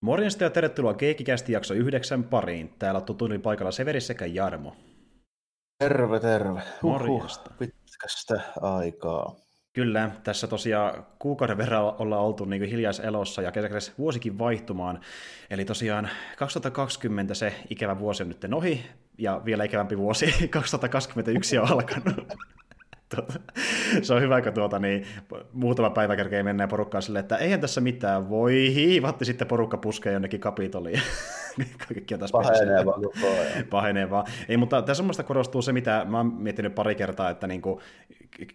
Morjesta ja tervetuloa Keekikästi jakso yhdeksän pariin. Täällä on paikalla Severi sekä Jarmo. Terve, terve. Morjesta. Pitkästä aikaa. Kyllä, tässä tosiaan kuukauden verran ollaan oltu niin hiljaiselossa ja kesäkäs vuosikin vaihtumaan. Eli tosiaan 2020 se ikävä vuosi on nyt ohi ja vielä ikävämpi vuosi 2021 on alkanut. Tuota, se on hyvä, kun tuota, niin, muutama päivä kerkeen mennään porukkaan silleen, että eihän tässä mitään, voi hiivatti sitten porukka puskee jonnekin kapitoliin. Kaikkia taas Pahenee vaan Pahenee vaan. Ei, mutta tässä muista korostuu se, mitä mä oon miettinyt pari kertaa, että niin kuin,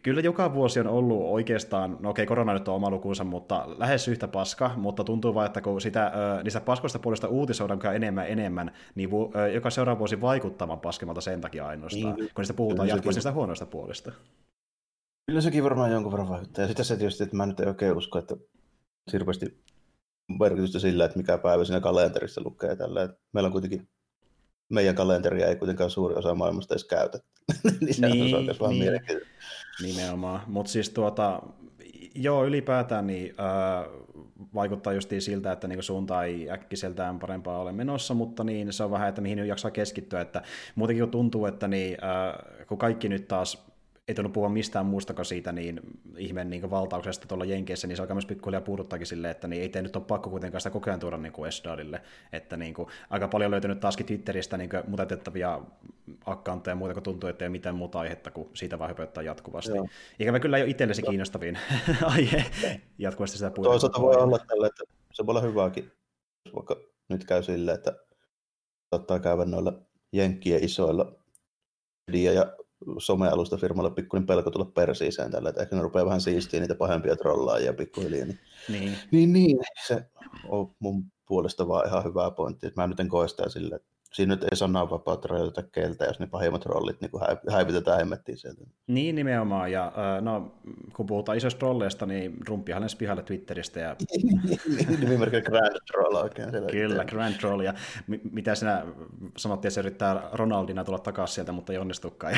kyllä joka vuosi on ollut oikeastaan, no okei, korona nyt on oma lukunsa, mutta lähes yhtä paska, mutta tuntuu vaan, että kun sitä, niistä paskoista puolesta uutisoidaan enemmän enemmän, niin joka seuraava vuosi vaikuttavan paskemmalta sen takia ainoastaan, niin, kun niistä puhutaan jatkuvasti niistä huonoista puolista. Kyllä sekin varmaan jonkun verran vaikuttaa. Ja sitten se tietysti, että mä nyt en oikein usko, että hirveästi merkitystä sillä, että mikä päivä siinä kalenterissa lukee tällä. Meillä on kuitenkin, meidän kalenteria ei kuitenkaan suuri osa maailmasta edes käytä. niin se niin, on vaan niin. Nimenomaan. Mutta siis tuota, joo, ylipäätään niin, äh, vaikuttaa justiin siltä, että niin suunta ei äkkiseltään parempaa ole menossa, mutta niin se on vähän, että mihin jaksaa keskittyä, että muutenkin kun tuntuu, että niin, äh, kun kaikki nyt taas ei tullut puhua mistään muustakaan siitä niin ihmeen niin valtauksesta tuolla Jenkeissä, niin se alkaa myös pikkuhiljaa puuduttaakin silleen, että niin ei te nyt ole pakko kuitenkaan sitä koko ajan tuoda niin kuin Esdalille. Että niin kuin, aika paljon löytynyt taaskin Twitteristä niin mutetettavia accountteja ja muuta, kun tuntuu, että ei ole mitään muuta aihetta kuin siitä vaan höpöttää jatkuvasti. Joo. Ikävä kyllä ei ole itsellesi kiinnostavin aihe jatkuvasti sitä puhutaan. Toisaalta voi olla tällä, että se voi olla hyvääkin, jos vaikka nyt käy silleen, että saattaa käydä noilla jenkkien isoilla media- ja somealusta firmalle pikkuinen pelko tulla persiiseen tällä, että ehkä ne rupeaa vähän siistiä niitä pahempia trollaajia pikkuhiljaa. Niin, niin. niin, niin se on mun puolesta vaan ihan hyvä pointti, mä nyt en koe sitä sille, että siinä nyt ei sananvapautta rajoiteta keltä, jos ne pahimmat rollit niin häivitetään hemmettiin sieltä. Niin nimenomaan, ja no, kun puhutaan isoista trolleista, niin rumppihan ne pihalle Twitteristä. Ja... Nimimerkillä Grand Troll oikein. Kyllä, Grand Troll, ja mitä sinä sanottiin, että se yrittää Ronaldina tulla takaisin sieltä, mutta ei onnistukaan.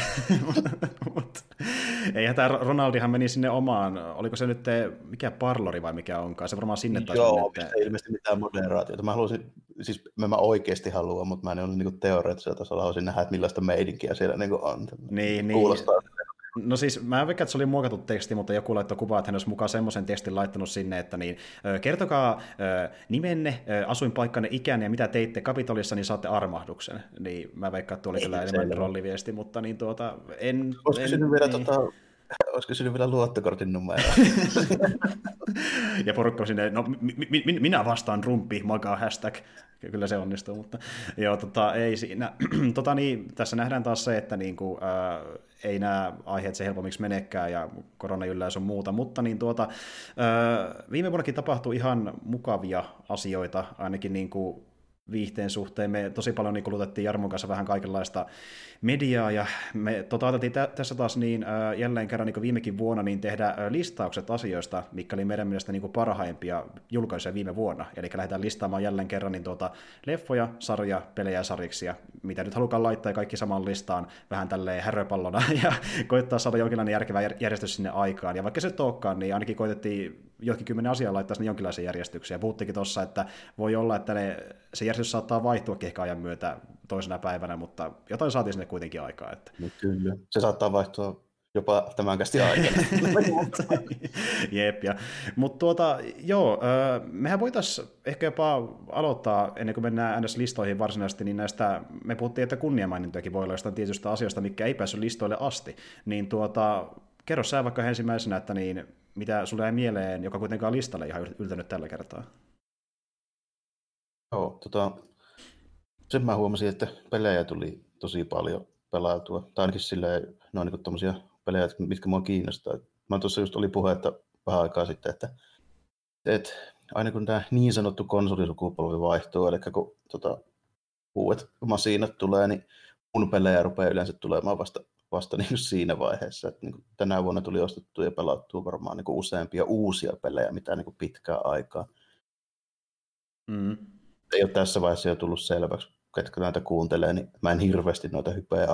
eihän tämä Ronaldihan meni sinne omaan, oliko se nyt te, mikä parlori vai mikä onkaan, se varmaan sinne taas. Joo, ei ilmeisesti mitään moderaatiota. Mä haluaisin, siis mä, mä oikeasti haluan, mutta mä en ole niin teoreettisella tasolla haluaisin nähdä, että millaista meidinkiä siellä niin on. Niin, Kuulostaa niin. No siis mä en että se oli muokattu teksti, mutta joku laittoi kuvaa, että hän olisi mukaan semmoisen tekstin laittanut sinne, että niin, kertokaa nimenne, asuinpaikkanne, ikänne ja mitä teitte Kapitolissa, niin saatte armahduksen. Niin mä veikkaan, että tuo oli kyllä enemmän trolliviesti, mutta niin tuota, en... Olisiko en, vielä niin. tota, Olisiko sinne vielä luottokortin numero? ja porukka sinne, no mi, mi, minä vastaan rumpi, makaa hashtag. Kyllä se onnistuu, mutta joo, tota, ei siinä. tota, niin, tässä nähdään taas se, että niin kuin, ää, ei nämä aiheet se helpommiksi menekään ja koronayllä on muuta, mutta niin tuota, ää, viime vuonnakin tapahtui ihan mukavia asioita, ainakin niin kuin viihteen suhteen. Me tosi paljon niin kulutettiin Jarmon kanssa vähän kaikenlaista mediaa, ja me tota, otettiin tä- tässä taas niin, äh, jälleen kerran niin viimekin vuonna niin tehdä listaukset asioista, mikä oli meidän mielestä niin parhaimpia julkaisuja viime vuonna. Eli lähdetään listaamaan jälleen kerran niin tuota, leffoja, sarja, pelejä ja sariksia, mitä nyt halukaan laittaa kaikki saman listaan vähän tälleen häröpallona, ja koittaa saada jonkinlainen järkevä järjestys sinne aikaan. Ja vaikka se olekaan, niin ainakin koitettiin jotkin kymmenen asiaa laittaa sinne jonkinlaisen järjestykseen. Puhuttiinkin tuossa, että voi olla, että ne, se järjestys saattaa vaihtua ehkä ajan myötä toisena päivänä, mutta jotain saatiin sinne kuitenkin aikaa. Että... No kyllä, se saattaa vaihtua jopa tämän kästi aikana. Jep, ja. mutta tuota, joo, mehän voitaisiin ehkä jopa aloittaa, ennen kuin mennään NS-listoihin varsinaisesti, niin näistä, me puhuttiin, että kunniamainintojakin voi olla jostain tietystä asioista, mikä ei päässyt listoille asti, niin tuota, kerro sä vaikka ensimmäisenä, että niin, mitä sulle jäi mieleen, joka kuitenkaan listalle ihan yltänyt tällä kertaa? Joo, tota, sen mä huomasin, että pelejä tuli tosi paljon pelautua. Tai ainakin silleen, ne on niin tommosia pelejä, mitkä mua kiinnostaa. Mä tuossa just oli puhe, että vähän aikaa sitten, että, että aina kun tämä niin sanottu konsolisukupolvi vaihtuu, eli kun tota, uudet masiinat tulee, niin mun pelejä rupeaa yleensä tulemaan vasta, vasta niin siinä vaiheessa. Että niin tänä vuonna tuli ostettu ja pelattua varmaan niin useampia uusia pelejä, mitä niin pitkää aikaa. Mm. Ei ole tässä vaiheessa jo tullut selväksi, ketkä näitä kuuntelee, niin mä en hirveästi noita hypeä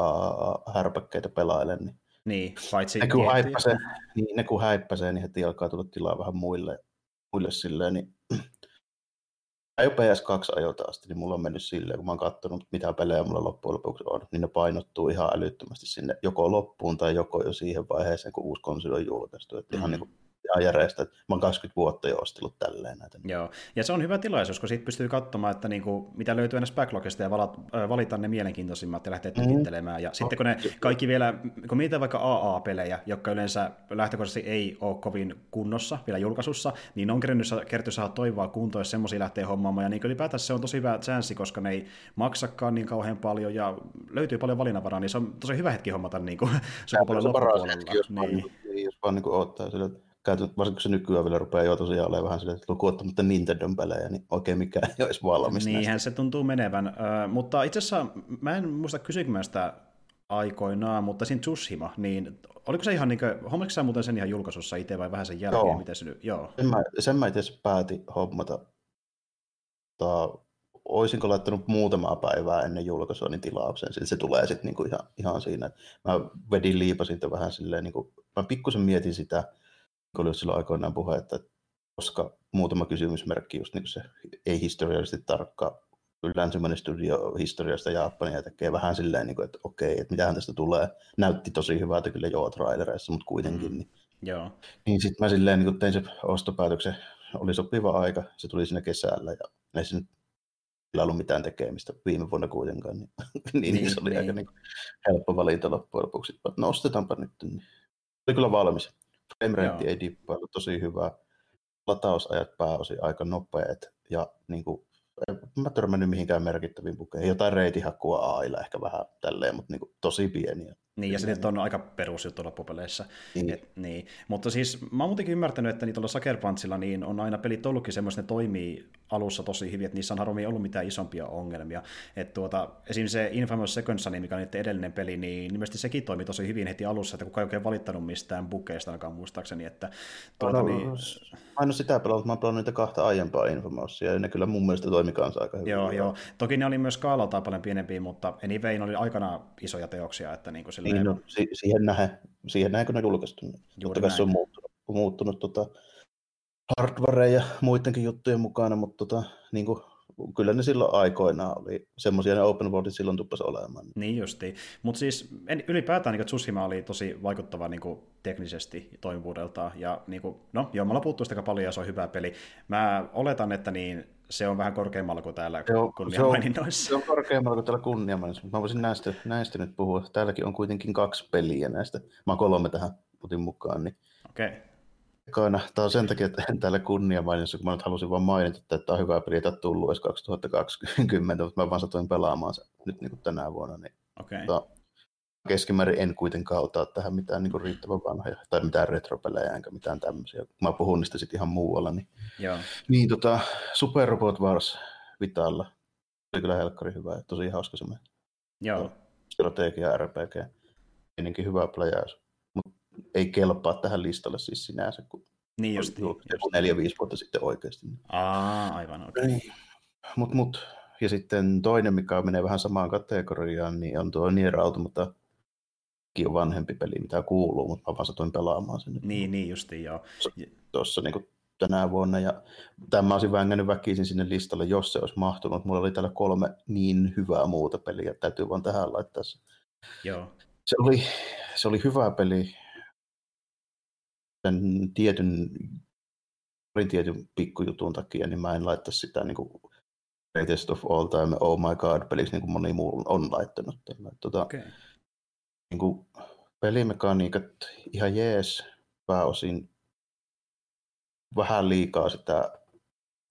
härpäkkeitä pelaile. Niin, niin paitsi ne kun, häippäsee, niin, ne kun häippäsee, niin heti alkaa tulla tilaa vähän muille, muille silleen, niin jo PS2 ajoilta asti, niin mulla on mennyt silleen, kun mä oon katsonut, mitä pelejä mulla loppujen lopuksi on, niin ne painottuu ihan älyttömästi sinne joko loppuun tai joko jo siihen vaiheeseen, kun uusi konsoli on julkaistu. Että mm. ihan niin kuin ihan järjestä. Mä oon 20 vuotta jo ostellut tälleen näitä. Joo, ja se on hyvä tilaisuus, kun siitä pystyy katsomaan, että niinku, mitä löytyy ennäs backlogista ja valat, äh, valita ne mielenkiintoisimmat ja lähteä tykittelemään. Mm. Ja sitten kun ne kaikki vielä, kun mietitään vaikka AA-pelejä, jotka yleensä lähtökohtaisesti ei ole kovin kunnossa vielä julkaisussa, niin on kerty saada toivoa kuntoon, jos semmoisia lähtee hommaamaan. Ja niin ylipäätään se on tosi hyvä chanssi, koska ne ei maksakaan niin kauhean paljon ja löytyy paljon valinnanvaraa, niin se on tosi hyvä hetki hommata niin kuin, sukupolven loppupuolella. Hetki, jos niin. vaan, niin, jos vaan niin ottaa sille, käytännössä, varsinkin se nykyään vielä rupeaa jo tosiaan olemaan vähän silleen, että lukuottamatta Nintendon pelejä, niin oikein mikään ei olisi valmis. Niinhän näistä. se tuntuu menevän, uh, mutta itse asiassa mä en muista kysynkö sitä aikoinaan, mutta siinä Tsushima, niin oliko se ihan niin kuin, hommatko sä muuten sen ihan julkaisussa itse vai vähän sen jälkeen? Joo. Miten se nyt, joo. Sen mä, sen mä itse päätin hommata. Tota, oisinko laittanut muutamaa päivää ennen julkaisua niin tilaukseen, sitten se tulee sitten niinku ihan, ihan siinä. Mä vedin liipasin vähän silleen, niinku, mä pikkusen mietin sitä, oli silloin aikoinaan puhe, että koska muutama kysymysmerkki, just niin se ei historiallisesti tarkka länsimainen studio historiasta Japania tekee vähän silleen, niin kuin, että okei, että mitähän tästä tulee. Näytti tosi hyvältä kyllä joo trailereissa, mutta kuitenkin. Mm. Niin, joo. niin sitten mä silleen niin tein se ostopäätöksen, oli sopiva aika, se tuli siinä kesällä ja ei se nyt ollut mitään tekemistä viime vuonna kuitenkaan, niin, niin, niin se oli niin. aika niin helppo valinta loppujen lopuksi. No ostetaanpa nyt. Niin. Oli kyllä valmis. Framerate ei dippailu tosi hyvä. Latausajat pääosin aika nopeat ja niin kuin, en mä törmännyt mihinkään merkittäviin bukeihin. Jotain reitihakua AIlla ehkä vähän tälleen, mutta niin kuin, tosi pieniä. Niin, ja sitten on aika perusjuttu loppupeleissä. Niin. Et, niin. Mutta siis mä oon muutenkin ymmärtänyt, että tuolla Sucker Punchilla niin on aina pelit ollutkin semmoista, ne toimii alussa tosi hyvin, että niissä on harvemmin ollut mitään isompia ongelmia. Et tuota, esimerkiksi se Infamous Second Son, mikä on niiden edellinen peli, niin ilmeisesti sekin toimi tosi hyvin heti alussa, että kukaan ei oikein valittanut mistään bukeista ainakaan muistaakseni. Että, tuota, no, niin... Aina sitä pelannut, mä oon niitä kahta aiempaa Infamousia, ja ne kyllä mun mielestä toimi kanssa aika hyvin. Joo, joo. Toki ne oli myös skaalaltaan paljon pienempiä, mutta anyway, oli aikana isoja teoksia, että niin kuin silleen... niin, no, si- siihen nähden, siihen nähden kun ne julkaistu. Niin Totta kai se on muuttunut, muuttunut tota, hardware ja muidenkin juttujen mukana, mutta tota, niin kuin, kyllä ne silloin aikoinaan oli semmoisia ne open worldit silloin tuppasi olemaan. Niin justiin. Mutta siis en, ylipäätään niin Tsushima oli tosi vaikuttava niin kuin, teknisesti toimivuudeltaan. Ja niin kuin, no joo, me ollaan puhuttu sitä paljon ja se on hyvä peli. Mä oletan, että niin se on vähän korkeammalla kuin täällä kunniamaininnoissa. Se on, se on korkeammalla kuin täällä kunniamaininnoissa, mutta mä voisin näistä, näistä nyt puhua. Täälläkin on kuitenkin kaksi peliä näistä. Mä kolme tähän putin mukaan. Niin Okei. Okay. Ekana, tämä on sen takia, että en täällä kunniamaininnoissa, kun mä nyt halusin vaan mainita, että tämä on hyvä peli, että tullut edes 2020, mutta mä vaan satoin pelaamaan se nyt niin kuin tänä vuonna. Niin, okay. tota, keskimäärin en kuitenkaan ota tähän mitään niin kuin riittävän vanhoja tai mitään retropelejä enkä mitään tämmöisiä. Mä puhun niistä sitten ihan muualla. Niin, Joo. niin tota, Super Robot Wars Vitalla oli kyllä helkkari hyvä ja tosi hauska se Joo. Strategia RPG. Ennenkin hyvä pläjäys, ei kelpaa tähän listalle siis sinänsä, kun niin just, just. neljä-viisi vuotta sitten oikeasti. Aa, aivan oikein. Niin. Mut, mut, ja sitten toinen, mikä menee vähän samaan kategoriaan, niin on tuo Nier Automata on vanhempi peli, mitä kuuluu, mutta mä vaan satoin pelaamaan sen. Niin, niin justiin, joo. Tuossa niin tänä vuonna, ja tämä olisin vängännyt väkisin sinne listalle, jos se olisi mahtunut. Mulla oli täällä kolme niin hyvää muuta peliä, täytyy vaan tähän laittaa se. Joo. Se oli, se oli hyvä peli sen tietyn, tietyn pikkujutun takia, niin mä en laittaa sitä niin kuin greatest of all time, oh my god peliksi, niin kuin moni muu on laittanut. Tuota, okay niin kuin pelimekaniikat ihan jees pääosin vähän liikaa sitä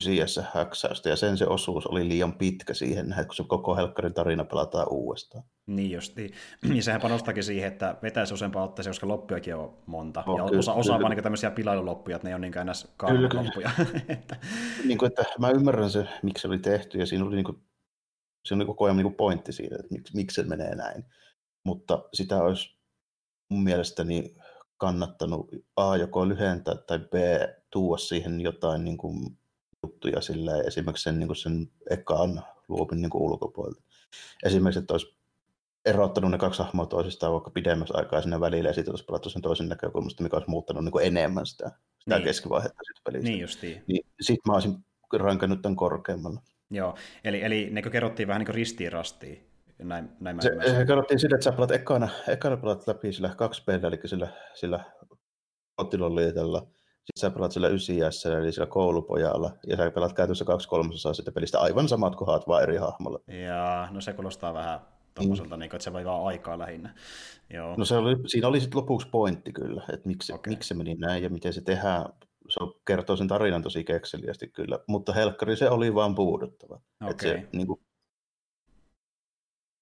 CS-häksäystä, ja sen se osuus oli liian pitkä siihen, että kun se koko helkkarin tarina pelataan uudestaan. Niin justi. Ja sehän panostakin siihen, että vetäisi useampaa otteeseen, koska loppujakin on monta. No, ja kyllä, osa, osa vaan niin tämmöisiä pilailuloppuja, että ne on niin ns. loppuja. että... Niin kuin, että mä ymmärrän se, miksi se oli tehty, ja siinä oli, niin kuin, siinä oli koko ajan niin kuin pointti siitä, että miksi, miksi se menee näin mutta sitä olisi mun mielestäni kannattanut A joko lyhentää tai B tuoda siihen jotain niin kuin, juttuja sillä esimerkiksi sen, niin kuin sen ekaan luopin niin kuin ulkopuolelta. Esimerkiksi, että olisi erottanut ne kaksi hahmoa toisistaan vaikka pidemmäksi aikaa sinne välillä ja sitten olisi pelattu sen toisen näkökulmasta, mikä olisi muuttanut niin kuin enemmän sitä, sitä niin. keskivaihetta siitä pelistä. Niin justiin. Niin, sitten mä olisin rankannut tämän korkeammalla. Joo, eli, eli ne kerrottiin vähän niin kuin ristiin rastiin. Näin, näin mä se, ymmärsin. kerrottiin sitä, että sä pelat ekana, ekana pelat läpi sillä 2 p eli sillä, sillä kotiloliitella. Sitten sä pelaat sillä 9 eli sillä koulupojalla, ja sä pelaat käytössä kaksi kolmasosaa sitä pelistä aivan samat kohdat, vaan eri hahmolla. Ja no se kuulostaa vähän tuommoiselta, mm. niin että se voi vaan aikaa lähinnä. Joo. No se oli, siinä oli sitten lopuksi pointti kyllä, että miksi, okay. miksi se meni näin ja miten se tehdään. Se kertoo sen tarinan tosi kekseliästi kyllä, mutta helkkari se oli vaan puuduttava. Okay. Että se, niin kuin,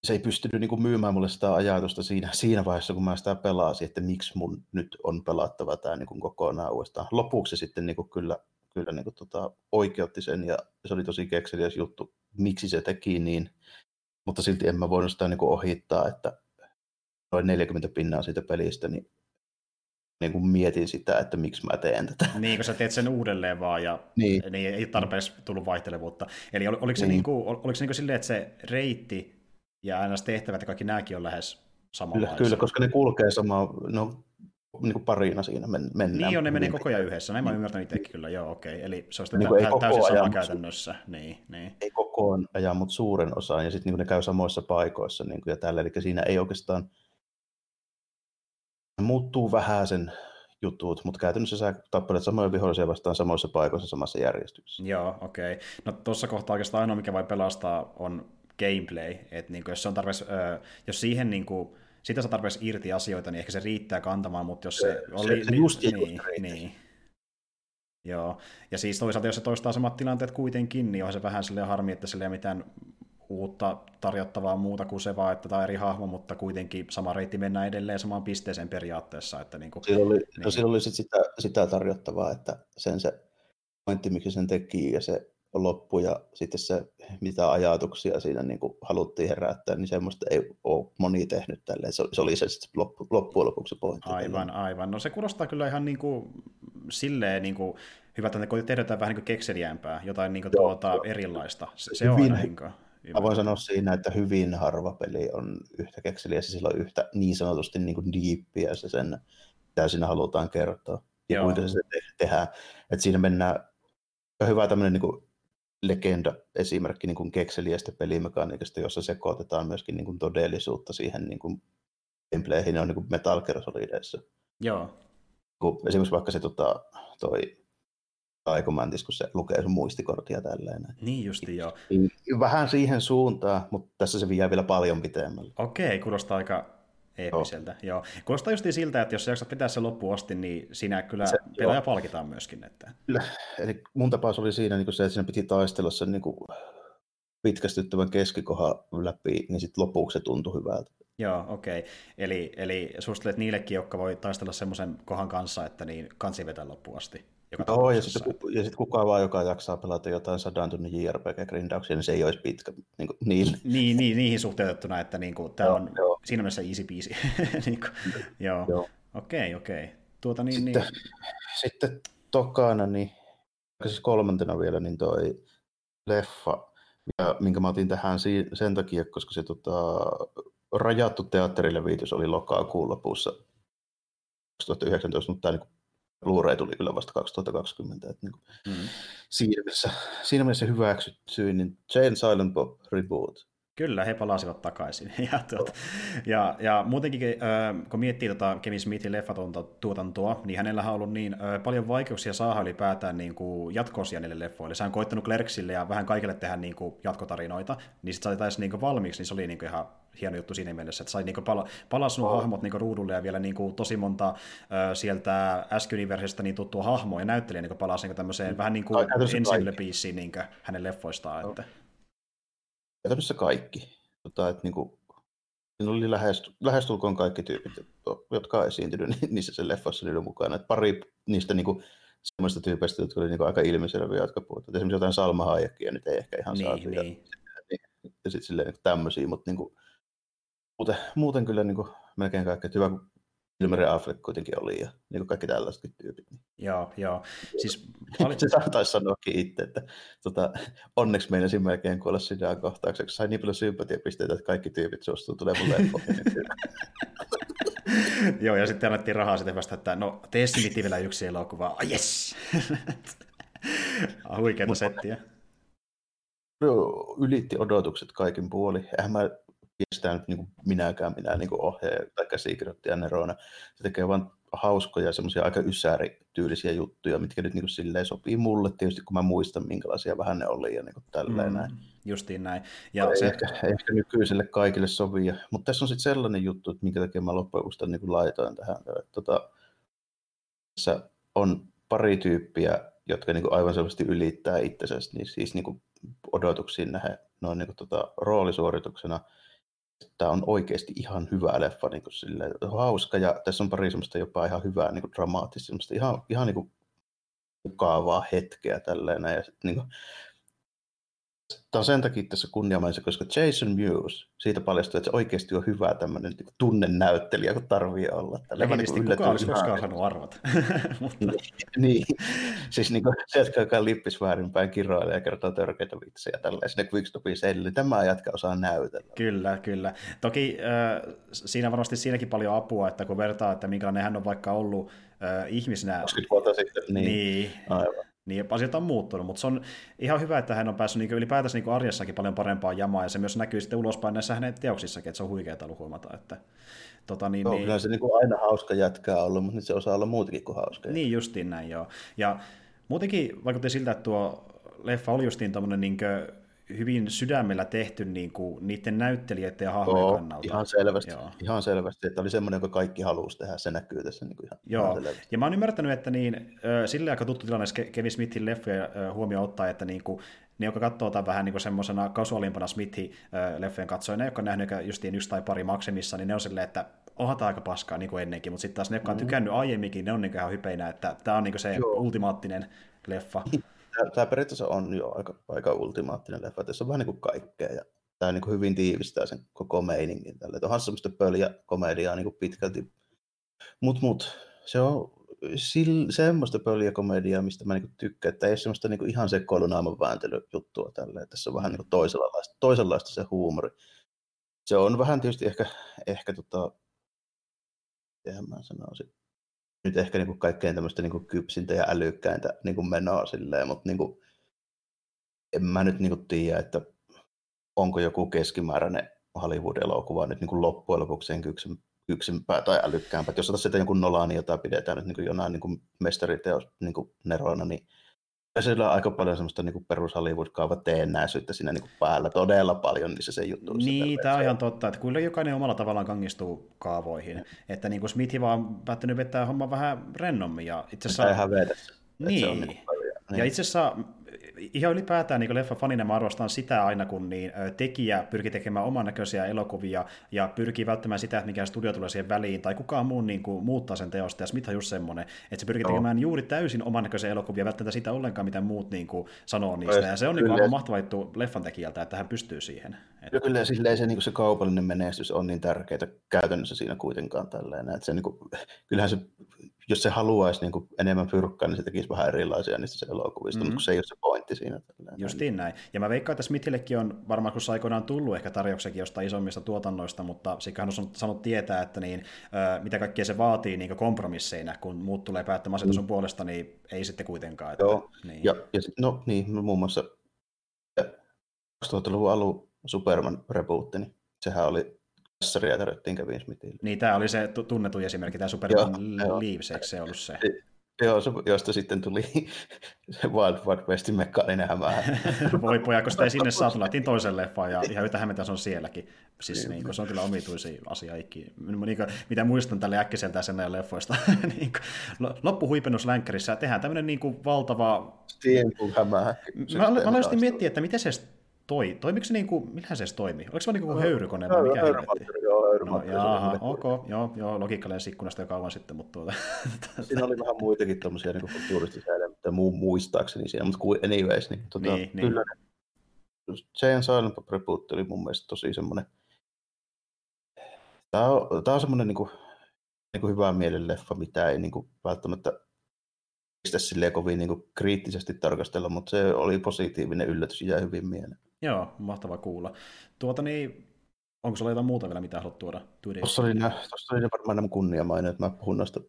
se ei pystynyt niin kuin, myymään mulle sitä ajatusta siinä, siinä vaiheessa, kun mä sitä pelasin, että miksi mun nyt on pelattava tämä niin kuin, kokonaan uudestaan. Lopuksi se sitten niin kuin, kyllä, kyllä niin kuin, tota, oikeutti sen ja se oli tosi kekseliäs juttu, miksi se teki niin, mutta silti en mä voinut sitä niin kuin, ohittaa, että noin 40 pinnaa siitä pelistä, niin niin kuin mietin sitä, että miksi mä teen tätä. Niin, kun sä teet sen uudelleen vaan ja niin. niin ei tarpeeksi tullut vaihtelevuutta. Eli ol, oliko se, niin. Niin kuin, oliko se niin kuin silleen, että se reitti ja aina tehtävät ja kaikki nämäkin on lähes samanlaisia? Kyllä, kyllä, koska ne kulkee samaa, no niin kuin parina siinä men, mennään. Niin on, ne menee koko ajan yhdessä. Näin mä ymmärtänyt itsekin kyllä, joo okei. Okay. Eli se on niin tä- täysin sama käytännössä. Niin, niin. Ei koko ajan, mutta suuren osan, ja sitten niin ne käy samoissa paikoissa niin kuin ja tällä. Eli siinä ei oikeastaan, muuttuu vähän sen jutut, mutta käytännössä sä tappelet samoja vihollisia vastaan samoissa paikoissa samassa järjestyksessä. Joo, okei. Okay. No tuossa kohtaa oikeastaan ainoa, mikä voi pelastaa, on gameplay. Että niin jos, se on tarpeeksi, äh, jos siihen niin kuin, sitä saa tarpeeksi irti asioita, niin ehkä se riittää kantamaan, mutta jos se, se oli... Se, just niin, niin, niin. Joo, ja siis toisaalta jos se toistaa samat tilanteet kuitenkin, niin on se vähän silleen harmi, että sillä ei mitään uutta tarjottavaa muuta kuin se vaan, että tämä on eri hahmo, mutta kuitenkin sama reitti mennään edelleen samaan pisteeseen periaatteessa. Että niin kuin, siinä oli, no niin. no siinä oli sit sitä, sitä tarjottavaa, että sen se pointti, miksi sen teki ja se loppu ja sitten se, mitä ajatuksia siinä niin kuin haluttiin herättää, niin semmoista ei ole moni tehnyt tälleen. Se, se oli se loppu, loppujen lopuksi pointti. Aivan, aivan. No se kuulostaa kyllä ihan niin kuin, silleen niin kuin, hyvä, että ne tehdään vähän niin kekseliämpää, jotain niin kuin, joo, tuota, joo. erilaista. Se, se hyvin, on niin kuin, Mä voin sanoa siinä, että hyvin harva peli on yhtä kekseliä, se sillä on yhtä niin sanotusti niin kuin diippiä se sen, mitä siinä halutaan kertoa. Ja Joo. kuinka se tehdään. Että siinä mennään, hyvä tämmöinen niin legenda esimerkki niin kuin kekseliästä pelimekaniikasta, jossa sekoitetaan myöskin niin kuin todellisuutta siihen niin kuin gameplayhin, on niin kuin Metal Gear Solidissa. Joo. Kun esimerkiksi vaikka se tota, toi Taikomantis, kun se lukee sun muistikortia tälleen. Niin justi joo. Niin, vähän siihen suuntaan, mutta tässä se vie vielä paljon pitemmälle. Okei, kuulostaa aika eeppiseltä. Joo. joo. Kuulostaa just siltä, että jos sä jaksat pitää se loppuun asti, niin siinä kyllä se, pelaaja joo. palkitaan myöskin. Että... Kyllä. Eli mun tapaus oli siinä niin se, että siinä piti taistella sen niin pitkästyttävän keskikohan läpi, niin sitten lopuksi se tuntui hyvältä. Joo, okei. Okay. Eli, eli suosittelet niillekin, jotka voi taistella semmoisen kohan kanssa, että niin kansi vetää loppuun asti. Joka Joo, ja sitten, ja sitten kukaan vaan, joka jaksaa pelata jotain sadan tunnin JRPG-grindauksia, niin se ei olisi pitkä niin kuin, niille. Niin, niin, niihin suhteutettuna, että niin kuin, tämä on joo. siinä mielessä easy peasy. niin kuin, joo. joo. Okei, okei. Tuota, niin, sitten, niin... sitten tokana, niin, siis kolmantena vielä, niin toi leffa, ja, minkä mä otin tähän sen takia, koska se tota, rajattu teatterilevitys oli lokakuun lopussa 2019, mutta tämä niin Blu-ray tuli kyllä vasta 2020. Että niin kuin mm. siinä, mielessä, siinä mielessä hyväksytty, niin Jane Silent Bob Reboot. Kyllä, he palasivat takaisin. Ja, tuota, ja, ja muutenkin, äh, kun miettii tota Kevin Smithin leffatuotantoa, niin hänellä on ollut niin äh, paljon vaikeuksia saada ylipäätään niin kuin jatkoosia niille leffoille. Se on koittanut Clerksille ja vähän kaikille tehdä niin kuin jatkotarinoita, niin sitten sai taisi niin kuin valmiiksi, niin se oli niin kuin ihan hieno juttu siinä mielessä, että sai niinku pala, palas nuo oh. hahmot niinku ruudulle ja vielä niinku tosi monta ö, sieltä S-Universesta niin tuttua hahmoa ja näyttelijä niinku palasi niinku tämmöiseen mm. vähän niin kuin ensimmäiselle biisiin niinku hänen leffoistaan. No. Että. Käytännössä kaikki. Tota, että niinku, siinä oli lähes, lähestulkoon kaikki tyypit, jotka on esiintynyt niissä sen leffassa niiden mukana. Et pari niistä niinku, semmoista tyypeistä, jotka oli niinku aika ilmiselviä, jotka puhutaan. Esimerkiksi jotain Salma Hayekia nyt ei ehkä ihan niin, saatu. Niin. Ja, niin, ja sitten silleen niin tämmöisiä, mutta niinku, muuten, muuten kyllä niin kuin, melkein kaikki, hyvä Ilmeri Affleck kuitenkin oli ja niin kuin kaikki tällaisetkin tyypit. Niin. Joo, joo. Siis, paljon... se saattaisi sanoakin itse, että tota, onneksi meinasin melkein kuolla sydän kohtaukseksi. Sai niin paljon sympatiapisteitä, että kaikki tyypit suostuu tulemaan leffoihin. joo, ja sitten annettiin rahaa sitten vasta, että no tee vielä yksi elokuva. Oh, yes! Huikeita settiä. No, ylitti odotukset kaikin puoli. Eihän mä pistää nyt niin kuin minäkään minä niin kuin ohjaaja tai käsikirjoittaja Nerona. Se tekee vain hauskoja, semmoisia aika ysärityylisiä juttuja, mitkä nyt niin kuin silleen sopii mulle tietysti, kun mä muistan, minkälaisia vähän ne oli ja niin kuin tälleen mm, näin. Justiin näin. Ja ei, se... ehkä, ei ehkä nykyiselle kaikille sovia, mutta tässä on sitten sellainen juttu, että minkä takia mä loppujen lopuksi niin laitoin tähän. Että, tota, tässä on pari tyyppiä, jotka niin kuin aivan selvästi ylittää itsensä, niin siis niin kuin odotuksiin nähden noin niin kuin, tota, roolisuorituksena – tämä on oikeasti ihan hyvä leffa, niin kuin silleen, hauska. Ja tässä on pari semmoista jopa ihan hyvää niin kuin dramaattista, ihan, ihan niin kuin mukavaa hetkeä tälleen ja niin kuin, Tämä on sen takia tässä kunniamaisen, koska Jason Mewes, siitä paljastuu, että se oikeasti on hyvä tämmöinen niin tunnenäyttelijä, kun tarvii olla. Legitisti niin kuka olisi koskaan saanut arvata. Mutta... niin, niin, siis niin kuin, se, jotka alkaa lippis väärinpäin kiroilla ja kertoo törkeitä vitsejä tälleen sinne Quickstopin selli. Tämä jätkä osaa näytellä. Kyllä, kyllä. Toki äh, siinä varmasti siinäkin paljon apua, että kun vertaa, että minkälainen hän on vaikka ollut äh, ihmisenä. 20 vuotta sitten, niin. niin. Aivan niin asiat on muuttunut, mutta se on ihan hyvä, että hän on päässyt niin ylipäätänsä niin arjessakin paljon parempaan jamaan, ja se myös näkyy sitten ulospäin näissä hänen teoksissakin, että se on huikeaa ollut huomata. Että, tota, niin, joo, niin, kyllä se niin kuin aina hauska jätkää ollut, mutta nyt se osaa olla muutakin kuin hauska. Niin justiin näin, joo. Ja muutenkin vaikutti siltä, että tuo leffa oli justiin tämmöinen niin hyvin sydämellä tehty niin kuin, niiden näyttelijöiden ja hahmojen Joo, kannalta. Ihan selvästi, Joo. ihan selvästi, että oli semmoinen, joka kaikki halusi tehdä, se näkyy tässä niin kuin ihan, Joo, ja mä oon ymmärtänyt, että niin, sille aika tuttu tilanne Kevin Smithin leffoja huomioon ottaa, että niin kuin, ne, jotka katsoo tämän vähän niin semmoisena kasuaalimpana Smithin leffojen katsoina, jotka on nähnyt justiin yksi tai pari maksimissa, niin ne on silleen, että onhan tämä aika paskaa niin kuin ennenkin, mutta sitten taas ne, jotka on mm. tykännyt aiemminkin, ne on niin ihan hypeinä, että tämä on niin se Joo. ultimaattinen leffa. Tämä periaatteessa on jo aika, aika ultimaattinen leffa, tässä on vähän niin kuin kaikkea, ja tämä niin kuin hyvin tiivistää sen koko meiningin tälle. Onhan semmoista pöliä komediaa niin kuin pitkälti, mutta mut, se on sil, semmoista pöliä komediaa, mistä mä niin tykkään, että ei ole semmoista niin kuin ihan sekoilunaaman vääntelyjuttua tälle. Tässä on vähän niin kuin toisenlaista, toisenlaista se huumori. Se on vähän tietysti ehkä, ehkä tota, mä sanoisin, nyt ehkä niin kuin kaikkein tämmöistä niin kuin kypsintä ja älykkäintä niin kuin menoa silleen, mutta niin kuin, en mä nyt niin kuin tiedä, että onko joku keskimääräinen Hollywood-elokuva nyt niin kuin loppujen lopuksi sen kyksin, kyksimpää tai älykkäämpää. Jos otat sitten jonkun Nolani, jota pidetään nyt niin kuin jonain niin kuin mestariteos niin kuin nerona, niin sillä on aika paljon semmoista niin perus Hollywood-kaava teennäisyyttä siinä niin päällä, todella paljon, niin se se juttu. Niin, tämä on ihan totta, että kyllä jokainen omalla tavallaan kangistuu kaavoihin, että niin kuin Smithi vaan päättänyt vetää homma vähän rennommin. Ja itse asiassa... Niin. Se on niin kuin, niin. Ja itse asiassa ihan ylipäätään niin leffa fanina mä arvostan sitä aina, kun niin, tekijä pyrkii tekemään oman näköisiä elokuvia ja pyrkii välttämään sitä, että mikä studio tulee siihen väliin, tai kukaan muu niin kuin, muuttaa sen teosta, ja Smith on just semmoinen, että se pyrkii Joo. tekemään juuri täysin oman näköisiä elokuvia, välttämättä sitä ollenkaan, mitä muut niin kuin, sanoo niistä, ja se on niin kuin, aivan mahtava juttu leffan tekijältä, että hän pystyy siihen. Että... kyllä silleen se, niin se kaupallinen menestys on niin tärkeää käytännössä siinä kuitenkaan tälleen, että se, niin kuin, kyllähän se jos se haluaisi niin kuin enemmän pyrkkaa, niin se tekisi vähän erilaisia niistä se elokuvista, mm-hmm. mutta se ei ole se pointti siinä. Justiin näin. Ja mä veikkaan, että Smithillekin on varmaan kun aikoinaan tullut ehkä tarjouksekin jostain isommista tuotannoista, mutta sikähän on saanut tietää, että niin, äh, mitä kaikkea se vaatii niin kompromisseina, kun muut tulee päättämään asioita sun mm. puolesta, niin ei sitten kuitenkaan. Että, Joo, niin. ja, ja no niin, no muun muassa 2000-luvun alun Superman rebootti, niin sehän oli Kassaria tarvittiin Kevin Smithille. Niin, tämä oli se tunnetu esimerkki, tämä Superman Leaves, eikö se ollut se? Joo, josta sitten tuli se Wild Wild Westin mekkaaninen hämää. Voi poja, kun sitä ei sinne saatu, laitettiin toisen leffaan ja ihan yhtä hämmentä se on sielläkin. Siis niin, kuin, se on kyllä omituisia asia ikinä. Niin kuin, mitä muistan tälle äkkiseltä sen näin leffoista. niin kuin, loppuhuipennuslänkkärissä tehdään tämmöinen niin kuin, valtava... Steampunk hämää. Mä, mä aloin miettiä, että miten se toi, toimiko se niin kuin, millähän se toimi? Oliko se vaan niin kuin höyrykone vai mikä helvetti? Joo, no, jaha, ok, joo, joo, logiikkaleen ikkunasta jo kauan sitten, mutta tuota... Siinä oli vähän muitakin tuommoisia niin futuristisia elementtejä muu, muistaakseni siellä, mutta kuin anyways, niin, tuota, niin, niin. kyllä niin. Jay Silent Bob Reboot oli mun mielestä tosi semmoinen, tämä on, tämä on semmoinen niin kuin, niin kuin hyvä mielen leffa, mitä ei niin kuin, välttämättä sitä silleen kovin niin kuin, kriittisesti tarkastella, mutta se oli positiivinen yllätys ja hyvin mieleen. Joo, mahtava kuulla. Tuota niin, onko sulla jotain muuta vielä, mitä haluat tuoda? Tuossa oli, tuossa oli varmaan nämä kunniamainen, että mä puhun noista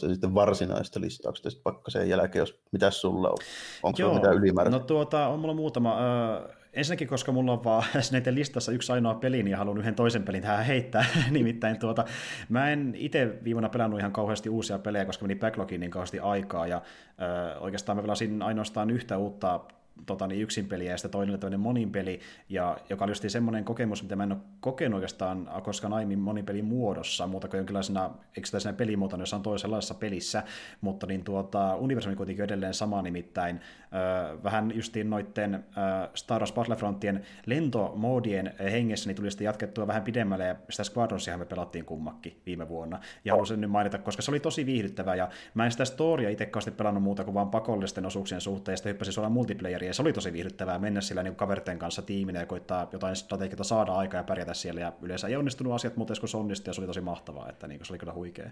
sitten varsinaista listauksesta, sitten vaikka sen jälkeen, jos mitä sulla on. Onko sulla mitään ylimääräistä? No tuota, on mulla muutama. Äh, ensinnäkin, koska mulla on vaan näiden listassa yksi ainoa peli, niin haluan yhden toisen pelin tähän heittää. Nimittäin tuota, mä en itse viimana pelannut ihan kauheasti uusia pelejä, koska meni backlogiin niin kauheasti aikaa, ja äh, oikeastaan mä pelasin ainoastaan yhtä uutta tota, niin yksin peliä ja sitten toinen toinen monin peli, ja joka oli just semmoinen kokemus, mitä mä en ole kokenut oikeastaan koskaan aiemmin monipelin muodossa, muuta kuin jonkinlaisena yksittäisenä pelimuotona, jossa on toisenlaisessa pelissä, mutta niin tuota, universumi kuitenkin edelleen sama nimittäin, vähän justiin noitten äh, Star Wars Battlefrontien lentomoodien hengessä, niin tuli sitten jatkettua vähän pidemmälle, ja sitä Squadronsia me pelattiin kummakki viime vuonna, ja halusin nyt mainita, koska se oli tosi viihdyttävää, ja mä en sitä storia itse pelannut muuta kuin vaan pakollisten osuuksien suhteen, ja sitten hyppäsin suoraan multiplayer ja se oli tosi viihdyttävää mennä sillä niin kaverten kanssa tiiminä ja koittaa jotain strategiaa saada aikaa ja pärjätä siellä, ja yleensä ei onnistunut asiat, mutta joskus onnistui, ja se oli tosi mahtavaa, että niin se oli kyllä huikea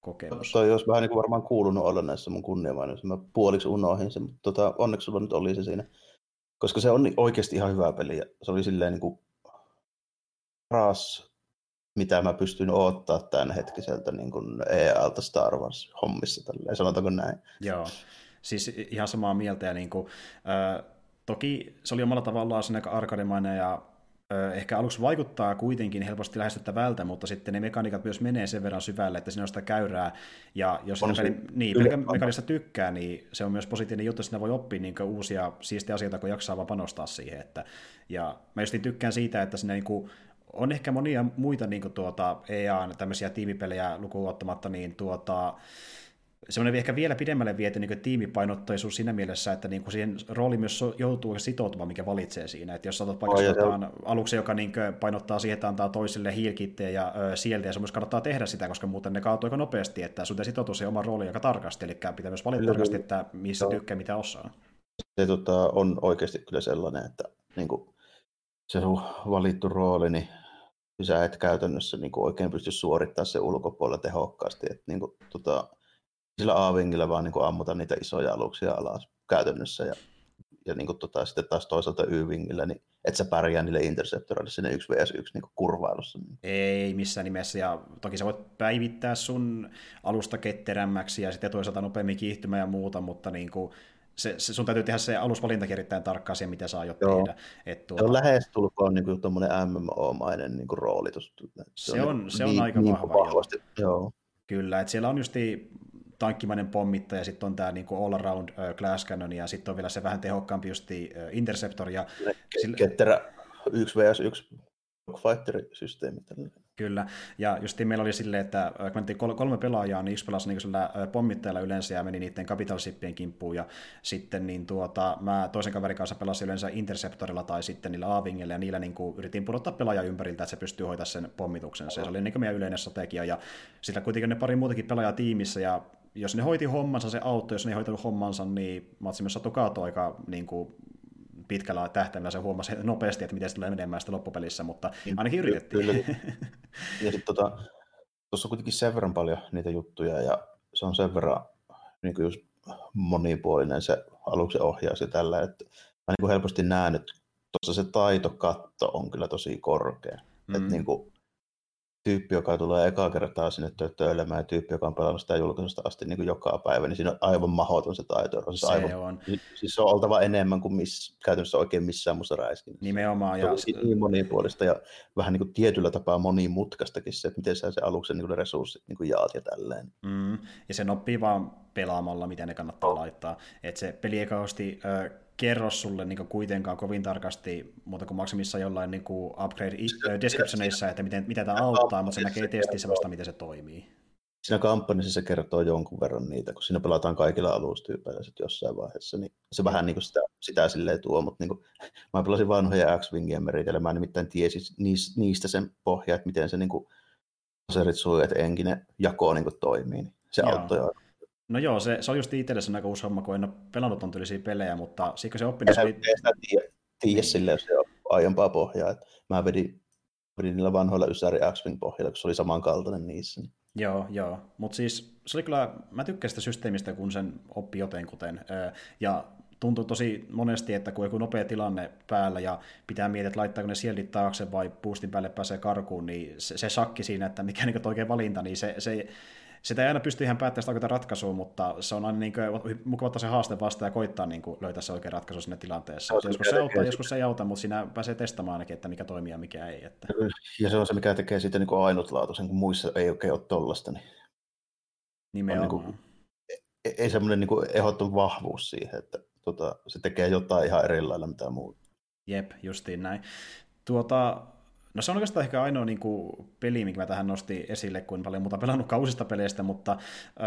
kokemus. Toi olisi vähän niin kuin varmaan kuulunut olla näissä mun kunniamainoissa, mä puoliksi unohin sen, mutta tota, onneksi sulla nyt oli se siinä, koska se on oikeasti ihan hyvä peli, ja se oli silleen niin kuin paras mitä mä pystyn odottaa tämän hetkiseltä niin kuin EA-alta Star Wars-hommissa, tälleen, sanotaanko näin. Joo, siis ihan samaa mieltä. Ja niin kuin, äh, toki se oli omalla tavallaan sen aika arkademainen ja ehkä aluksi vaikuttaa kuitenkin helposti lähestyttävältä, mutta sitten ne mekaniikat myös menee sen verran syvälle, että siinä on sitä käyrää. Ja jos on peli, niin, mekanisesta tykkää, niin se on myös positiivinen juttu, että siinä voi oppia niin uusia siistejä asioita, kun jaksaa vaan panostaa siihen. Että, ja mä just tykkään siitä, että sinne niin kuin, on ehkä monia muita niin kuin tuota, EA tämmöisiä tiimipelejä lukuun ottamatta, niin tuota, semmoinen ehkä vielä pidemmälle viety niin tiimipainotteisuus siinä mielessä, että niin kuin siihen rooli myös joutuu sitoutumaan, mikä valitsee siinä. Että jos otat vaikka oh, aluksi, joka niin painottaa siihen, että antaa toisille hiilkittejä ja ö, sieltä, ja se myös kannattaa tehdä sitä, koska muuten ne kaatuu aika nopeasti, että sun sitoutuu siihen oman rooliin aika tarkasti, eli pitää myös valita tarkasti, että missä no. tykkää, mitä osaa. Se tota, on oikeasti kyllä sellainen, että niin kuin, se sun valittu rooli, niin sä et käytännössä niin kuin oikein pysty suorittamaan se ulkopuolella tehokkaasti. Että, niin kuin, tota, sillä A-vingillä vaan niin kuin ammuta niitä isoja aluksia alas käytännössä ja, ja niin kuin, tota, sitten taas toisaalta Y-vingillä, niin et sä pärjää niille interceptoreille sinne 1 vs 1 niin kurvailussa. Ei missään nimessä, ja toki sä voit päivittää sun alusta ketterämmäksi ja sitten toisaalta nopeammin kiihtymään ja muuta, mutta niin kuin, se, se, sun täytyy tehdä se alusvalintakin erittäin tarkkaan siihen, mitä saa jo Joo. tehdä. Et tuota... Se on lähestulkoon niin tuommoinen MMO-mainen niin kuin roolitus. Se, se on, on, se on niin, aika niin vahva. Vahvasti. Joo. Kyllä, että siellä on justi tankkimainen pommittaja, sitten on tämä niinku all around uh, glass cannon, ja sitten on vielä se vähän tehokkaampi justi uh, interceptor. Ja Ketterä 1 vs 1 fighter-systeemi. Kyllä, ja just meillä oli silleen, että kun mentiin kolme pelaajaa, niin yksi pelasi niin sillä pommittajalla yleensä ja meni niiden capital shippien kimppuun, ja sitten niin tuota, mä toisen kaverin kanssa pelasin yleensä Interceptorilla tai sitten niillä Avingilla, ja niillä niin kuin yritin pudottaa pelaaja ympäriltä, että se pystyy hoitamaan sen pommituksen. Se oli niin meidän yleinen strategia, ja sillä kuitenkin ne pari muutakin pelaajaa tiimissä, ja jos ne hoiti hommansa, se auttoi, jos ne ei hoitanut hommansa, niin matsi myös sattui kaatua aika niin kuin, pitkällä tähtäimellä se huomasi nopeasti, että miten se tulee menemään sitä loppupelissä, mutta ainakin yritettiin. Kyllä. Ja sitten tota, tuossa on kuitenkin sen verran paljon niitä juttuja, ja se on sen verran niin kuin just monipuolinen se aluksen ohjaus ja tällä, että mä niin kuin helposti näen, että tuossa se taitokatto on kyllä tosi korkea. Mm. Että niin kuin, tyyppi, joka tulee ekaa kertaa sinne töilemään, ja tyyppi, joka on pelannut sitä julkaisusta asti niin kuin joka päivä, niin siinä on aivan mahdoton se taito. Siis, se aivan, on. siis se on oltava enemmän kuin miss, käytännössä oikein missään muussa räiskinnässä. Nimenomaan. Ja... Se on niin monipuolista ja vähän niin kuin tietyllä tapaa monimutkaistakin se, että miten sä se aluksen niin kuin resurssit niin kuin jaat ja tälleen. Mm. Ja se oppii vaan pelaamalla, miten ne kannattaa oh. laittaa. Että se peli kauheasti äh, kerro sulle niin kuitenkaan kovin tarkasti, mutta kuin maksimissa jollain niin kuin upgrade descriptioneissa, että miten, mitä tämä auttaa, mutta se näkee testissä vasta, miten se toimii. Siinä kampanjassa se kertoo jonkun verran niitä, kun siinä pelataan kaikilla alustyypeillä sitten jossain vaiheessa, niin se vähän niin kuin sitä, sitä silleen tuo, mutta niin kuin, mä pelasin vanhoja X-Wingien meriteillä, mä nimittäin tiesin niistä sen pohja, että miten se niin kuin, aserit suu, että enkinen jako niin kuin toimii, niin se Joo. auttoi No joo, se, se on just itselle sen aika uusi homma, kun en ole pelannut on tyylisiä pelejä, mutta siinä se oppinut... Sä ei sitä tiedä, tiedä sille, jos se on aiempaa pohjaa. Että mä vedin, vedin niillä vanhoilla Ysäri X-Wing pohjilla, kun se oli samankaltainen niissä. Niin. Joo, joo. Mutta siis se oli kyllä, mä tykkään sitä systeemistä, kun sen oppi jotenkuten. Ja tuntuu tosi monesti, että kun joku nopea tilanne päällä ja pitää miettiä, että laittaako ne sieldit taakse vai boostin päälle pääsee karkuun, niin se, se shakki siinä, että mikä niin oikein valinta, niin se, se sitä ei aina pysty ihan päättämään sitä oikeaa ratkaisua, mutta se on aina niin kuin, mukava ottaa se haaste vastaan ja koittaa niin kuin, löytää se oikea ratkaisu sinne tilanteessa. Se joskus se auttaa, joskus se ei auta, mutta siinä pääsee testaamaan ainakin, että mikä toimii ja mikä ei. Että... Ja se on se, mikä tekee siitä niin ainutlaatuisen, kun muissa ei oikein ole tollasta. Niin... Nimenomaan. On, niin kuin, ei, ei semmoinen niin ehdotton vahvuus siihen, että tota, se tekee jotain ihan eri lailla mitä muuta. Jep, justiin näin. Tuota, No se on oikeastaan ehkä ainoa niin kuin, peli, mikä mä tähän nostin esille, kun paljon muuta pelannut kausista peleistä, mutta öö,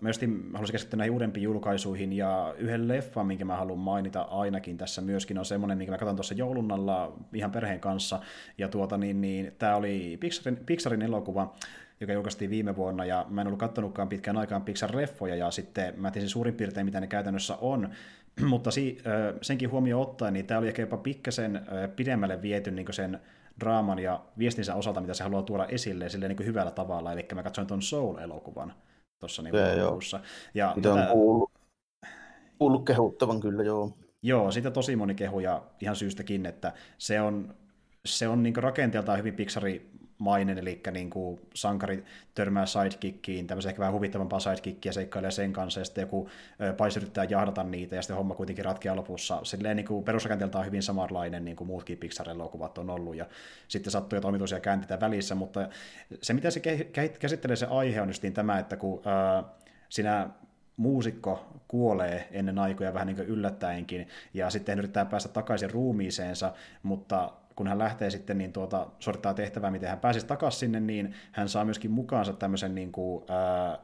mä haluaisin keskittyä näihin uudempiin julkaisuihin, ja yhden leffan, minkä mä haluan mainita ainakin tässä myöskin, on semmoinen, minkä mä katson tuossa joulunnalla ihan perheen kanssa, ja tuota niin, niin tämä oli Pixarin, Pixarin elokuva, joka julkaistiin viime vuonna, ja mä en ollut katsonutkaan pitkään aikaan Pixar-leffoja, ja sitten mä tiesin suurin piirtein, mitä ne käytännössä on, mutta si, senkin huomioon ottaen, niin tämä oli ehkä jopa pikkasen pidemmälle viety niin sen draaman ja viestinsä osalta, mitä se haluaa tuoda esille sille niin hyvällä tavalla. Eli mä katsoin tuon Soul-elokuvan tuossa niin lopussa. Ja Mitä on kuullut, kuullut kehuttavan kyllä, joo. Joo, siitä tosi moni kehu ja ihan syystäkin, että se on, se on niin rakenteeltaan hyvin Pixari mainen, eli niin kuin sankari törmää sidekickiin, tämmöisen ehkä vähän huvittavampaa sidekickia seikkailee sen kanssa, ja sitten joku paisi yrittää jahdata niitä, ja sitten homma kuitenkin ratkeaa lopussa. Silleen niin kuin on hyvin samanlainen, niin kuin muutkin Pixar-elokuvat on ollut, ja sitten sattuu jotain omituisia käänteitä välissä, mutta se, mitä se käsittelee se aihe, on just tämä, että kun ää, sinä muusikko kuolee ennen aikoja vähän niin kuin yllättäenkin, ja sitten yrittää päästä takaisin ruumiiseensa, mutta kun hän lähtee sitten niin tuota, suorittaa tehtävää, miten hän pääsisi takaisin sinne, niin hän saa myöskin mukaansa tämmöisen niin kuin, ää,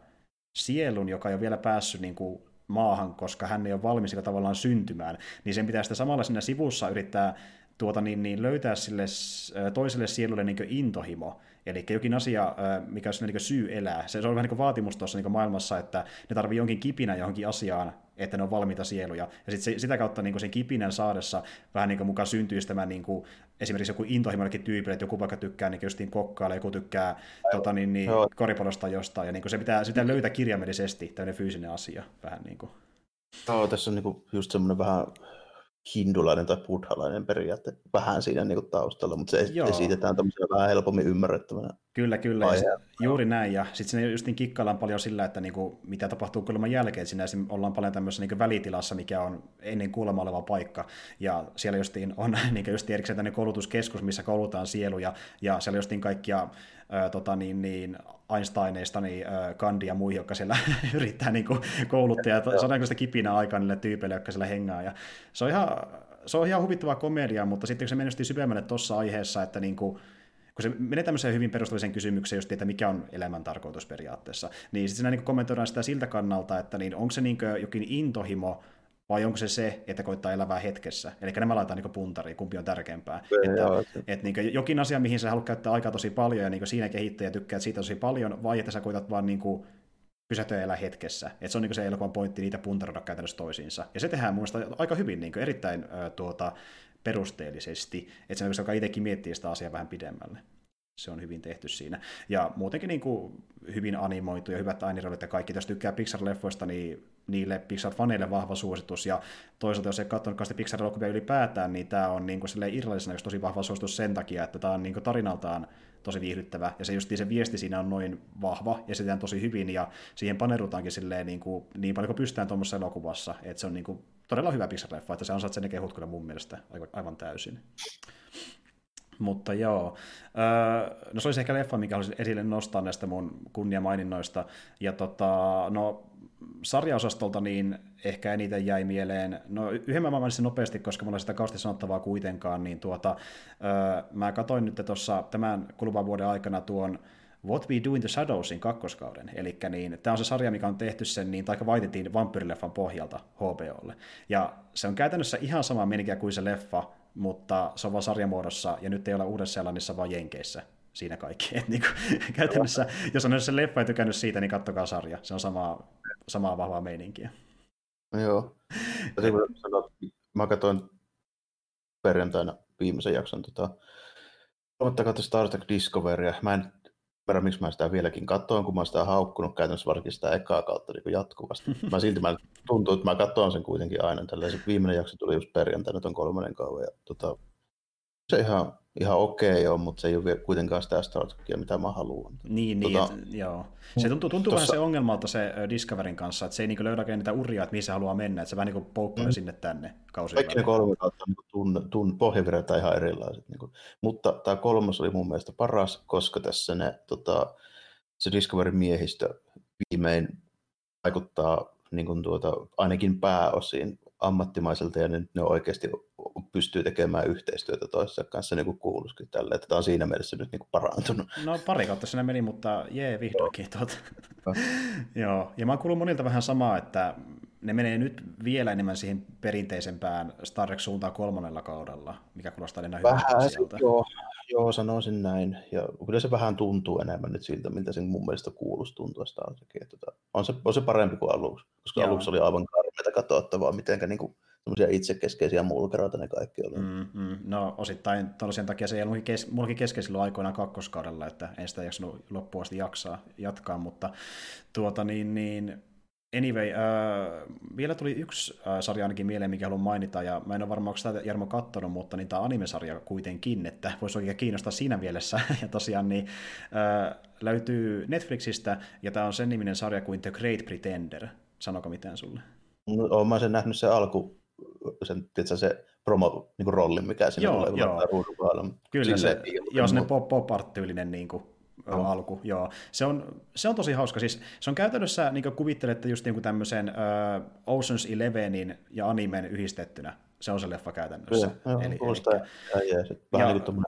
sielun, joka ei ole vielä päässyt niin kuin, maahan, koska hän ei ole valmis tavallaan syntymään, niin sen pitää sitten samalla siinä sivussa yrittää tuota, niin, niin löytää sille toiselle sielulle niin intohimo, Eli jokin asia, mikä on niin syy elää. Se, on vähän niin vaatimus tuossa niin maailmassa, että ne tarvii jonkin kipinä johonkin asiaan, että ne on valmiita sieluja. Ja sit se, sitä kautta niin sen kipinän saadessa vähän niin mukaan syntyy tämä niin kuin, esimerkiksi joku intohimo tyypille, että joku vaikka tykkää niin justiin kokkailla, joku tykkää tota, niin, niin, koripalosta jostain, ja niin se pitää, sitä löytää kirjaimellisesti, tämmöinen fyysinen asia. Vähän niin kuin. Joo, tässä on niin kuin just semmoinen vähän hindulainen tai buddhalainen periaate vähän siinä niin kuin taustalla, mutta se Joo. esitetään tämmöisenä vähän helpommin ymmärrettävänä. Kyllä, kyllä. juuri näin. Ja sitten sinne just niin kikkaillaan paljon sillä, että niin kuin, mitä tapahtuu kuuleman jälkeen. Siinä ollaan paljon tämmöisessä niin välitilassa, mikä on ennen kuulemma oleva paikka. Ja siellä justiin on niin just erikseen tämmöinen koulutuskeskus, missä koulutaan sieluja. Ja siellä justiin kaikkia ää, tota, niin, niin, Einsteineista niin, Kandi ja muihin, jotka siellä yrittää niin kouluttaa. Ja sitä kipinä aikaa niille tyypeille, jotka siellä hengaa. Ja se on ihan, se on ihan huvittavaa komediaa, mutta sitten kun se meni syvemmälle tuossa aiheessa, että niin kuin, kun se menee tämmöiseen hyvin perustavisen kysymykseen, just, että mikä on elämän tarkoitus periaatteessa, niin sitten siinä niin kommentoidaan sitä siltä kannalta, että niin onko se niin jokin intohimo vai onko se se, että koittaa elävää hetkessä? Eli nämä laitetaan niin puntariin, kumpi on tärkeämpää. Ei, että, joo, että niin jokin asia, mihin sä haluat käyttää aikaa tosi paljon ja niin siinä kehittää ja tykkää siitä tosi paljon, vai että sä koitat vaan niin pysähtyä elää hetkessä. Että se on niin se elokuvan pointti niitä puntaroida käytännössä toisiinsa. Ja se tehdään mun aika hyvin, niin erittäin äh, tuota, perusteellisesti, että se joka itsekin miettii sitä asiaa vähän pidemmälle. Se on hyvin tehty siinä. Ja muutenkin niin kuin hyvin animoitu ja hyvät äänirolit ja kaikki. Jos tykkää Pixar-leffoista, niin niille Pixar-faneille vahva suositus. Ja toisaalta, jos ei katsonut Pixar-elokuvia ylipäätään, niin tämä on niin kuin irrallisena tosi vahva suositus sen takia, että tämä on niin kuin tarinaltaan tosi viihdyttävä, ja se just se viesti siinä on noin vahva, ja se tosi hyvin, ja siihen panerutaankin silleen niin, kuin, niin paljon kuin pystytään tuommoisessa elokuvassa, että se on niin kuin, todella hyvä Pixar-leffa, että se ansaitsee ne kehut kyllä mun mielestä aivan täysin. Mutta joo, no se olisi ehkä leffa, mikä haluaisin esille nostaa näistä mun kunniamaininnoista. Ja tota, no sarjaosastolta niin ehkä eniten jäi mieleen, no yhden mä mainitsin nopeasti, koska mulla ei sitä kausti sanottavaa kuitenkaan, niin tuota, mä katsoin nyt tuossa tämän kuluvan vuoden aikana tuon What We Do in the Shadowsin kakkoskauden. Eli niin, tämä on se sarja, mikä on tehty sen, niin taika vaitettiin vampyrileffan pohjalta HBOlle. Ja se on käytännössä ihan sama menikä kuin se leffa, mutta se on vaan sarjamuodossa, ja nyt ei ole uudessa seelannissa vaan Jenkeissä siinä kaikki. Et niin kuin, käytännössä, jos on se leffa tykännyt siitä, niin kattokaa sarja. Se on samaa, samaa vahvaa meininkiä. Joo. Sanot, mä katsoin perjantaina viimeisen jakson tota, kolmatta Star Trek Discoverya. Mä en tiedä, miksi mä sitä vieläkin katsoin, kun mä sitä haukkunut käytännössä varsinkin sitä ekaa kautta niin jatkuvasti. Mä silti mä tuntuu, että mä katsoin sen kuitenkin aina. Tällä viimeinen jakso tuli just perjantaina ton kolmannen kauan. Ja, tota, Se ihan, ihan okei on, mutta se ei ole kuitenkaan sitä Star Trekia, mitä mä haluan. Niin, niin tota, et, joo. Se tuntuu, tuntuu tossa... vähän se ongelmalta se Discoverin kanssa, että se ei niin löydä niitä uria, että mihin se haluaa mennä, että se vähän niin kuin mm. sinne tänne kausi. Kaikki ne kolme kautta niin tun, tun, pohjavirrat ihan erilaiset. Niin kuin. Mutta tämä kolmas oli mun mielestä paras, koska tässä ne, tota, se Discoverin miehistö viimein vaikuttaa niin kuin tuota, ainakin pääosin ammattimaiselta ja nyt ne oikeasti pystyy tekemään yhteistyötä toisessa kanssa niin kuin kuuluisikin tälle, että tämä on siinä mielessä nyt niin kuin parantunut. No pari kautta siinä meni, mutta jee, vihdoinkin. Tuota. Joo, ja mä oon kuullut monilta vähän samaa, että ne menee nyt vielä enemmän siihen perinteisempään Star Trek suuntaan kolmannella kaudella, mikä kuulostaa enää Vähän, sieltä. joo, joo, sanoisin näin. Ja kyllä se vähän tuntuu enemmän nyt siltä, mitä sen mun mielestä kuuluisi tuntua Star Trekin. Tota, on, se, on se parempi kuin aluksi, koska joo. aluksi oli aivan karmeita katsottavaa, mitenkä niin kuin, itsekeskeisiä mulkeroita ne kaikki oli. Mm, mm. No osittain sen takia se ei ollut kes, mullakin kesken silloin aikoinaan kakkoskaudella, että en sitä jaksanut loppuun asti jaksaa, jatkaa, mutta tuota niin, niin Anyway, äh, vielä tuli yksi äh, sarja ainakin mieleen, mikä haluan mainita, ja mä en ole varmaan, onko sitä Jarmo kattonut, mutta niin tämä animesarja kuitenkin, että voisi oikein kiinnostaa siinä mielessä, ja tosiaan niin, äh, löytyy Netflixistä, ja tämä on sen niminen sarja kuin The Great Pretender. Sanoko mitään sulle? No, olen mä sen nähnyt se alku, sen, tiedätkö, se promo niin rollin, mikä siinä joo, tulee joo. ruudun Kyllä se, joo, sellainen pop-art-tyylinen niin kuin, oh. alku, joo. Se on, se on tosi hauska. Siis, se on käytännössä, niin kuin kuvittelette, just niin kuin tämmöisen uh, Ocean's Elevenin ja animen yhdistettynä. Se on se leffa käytännössä. Joo, eli, eli, ja, ja, vähän ja, niin kuin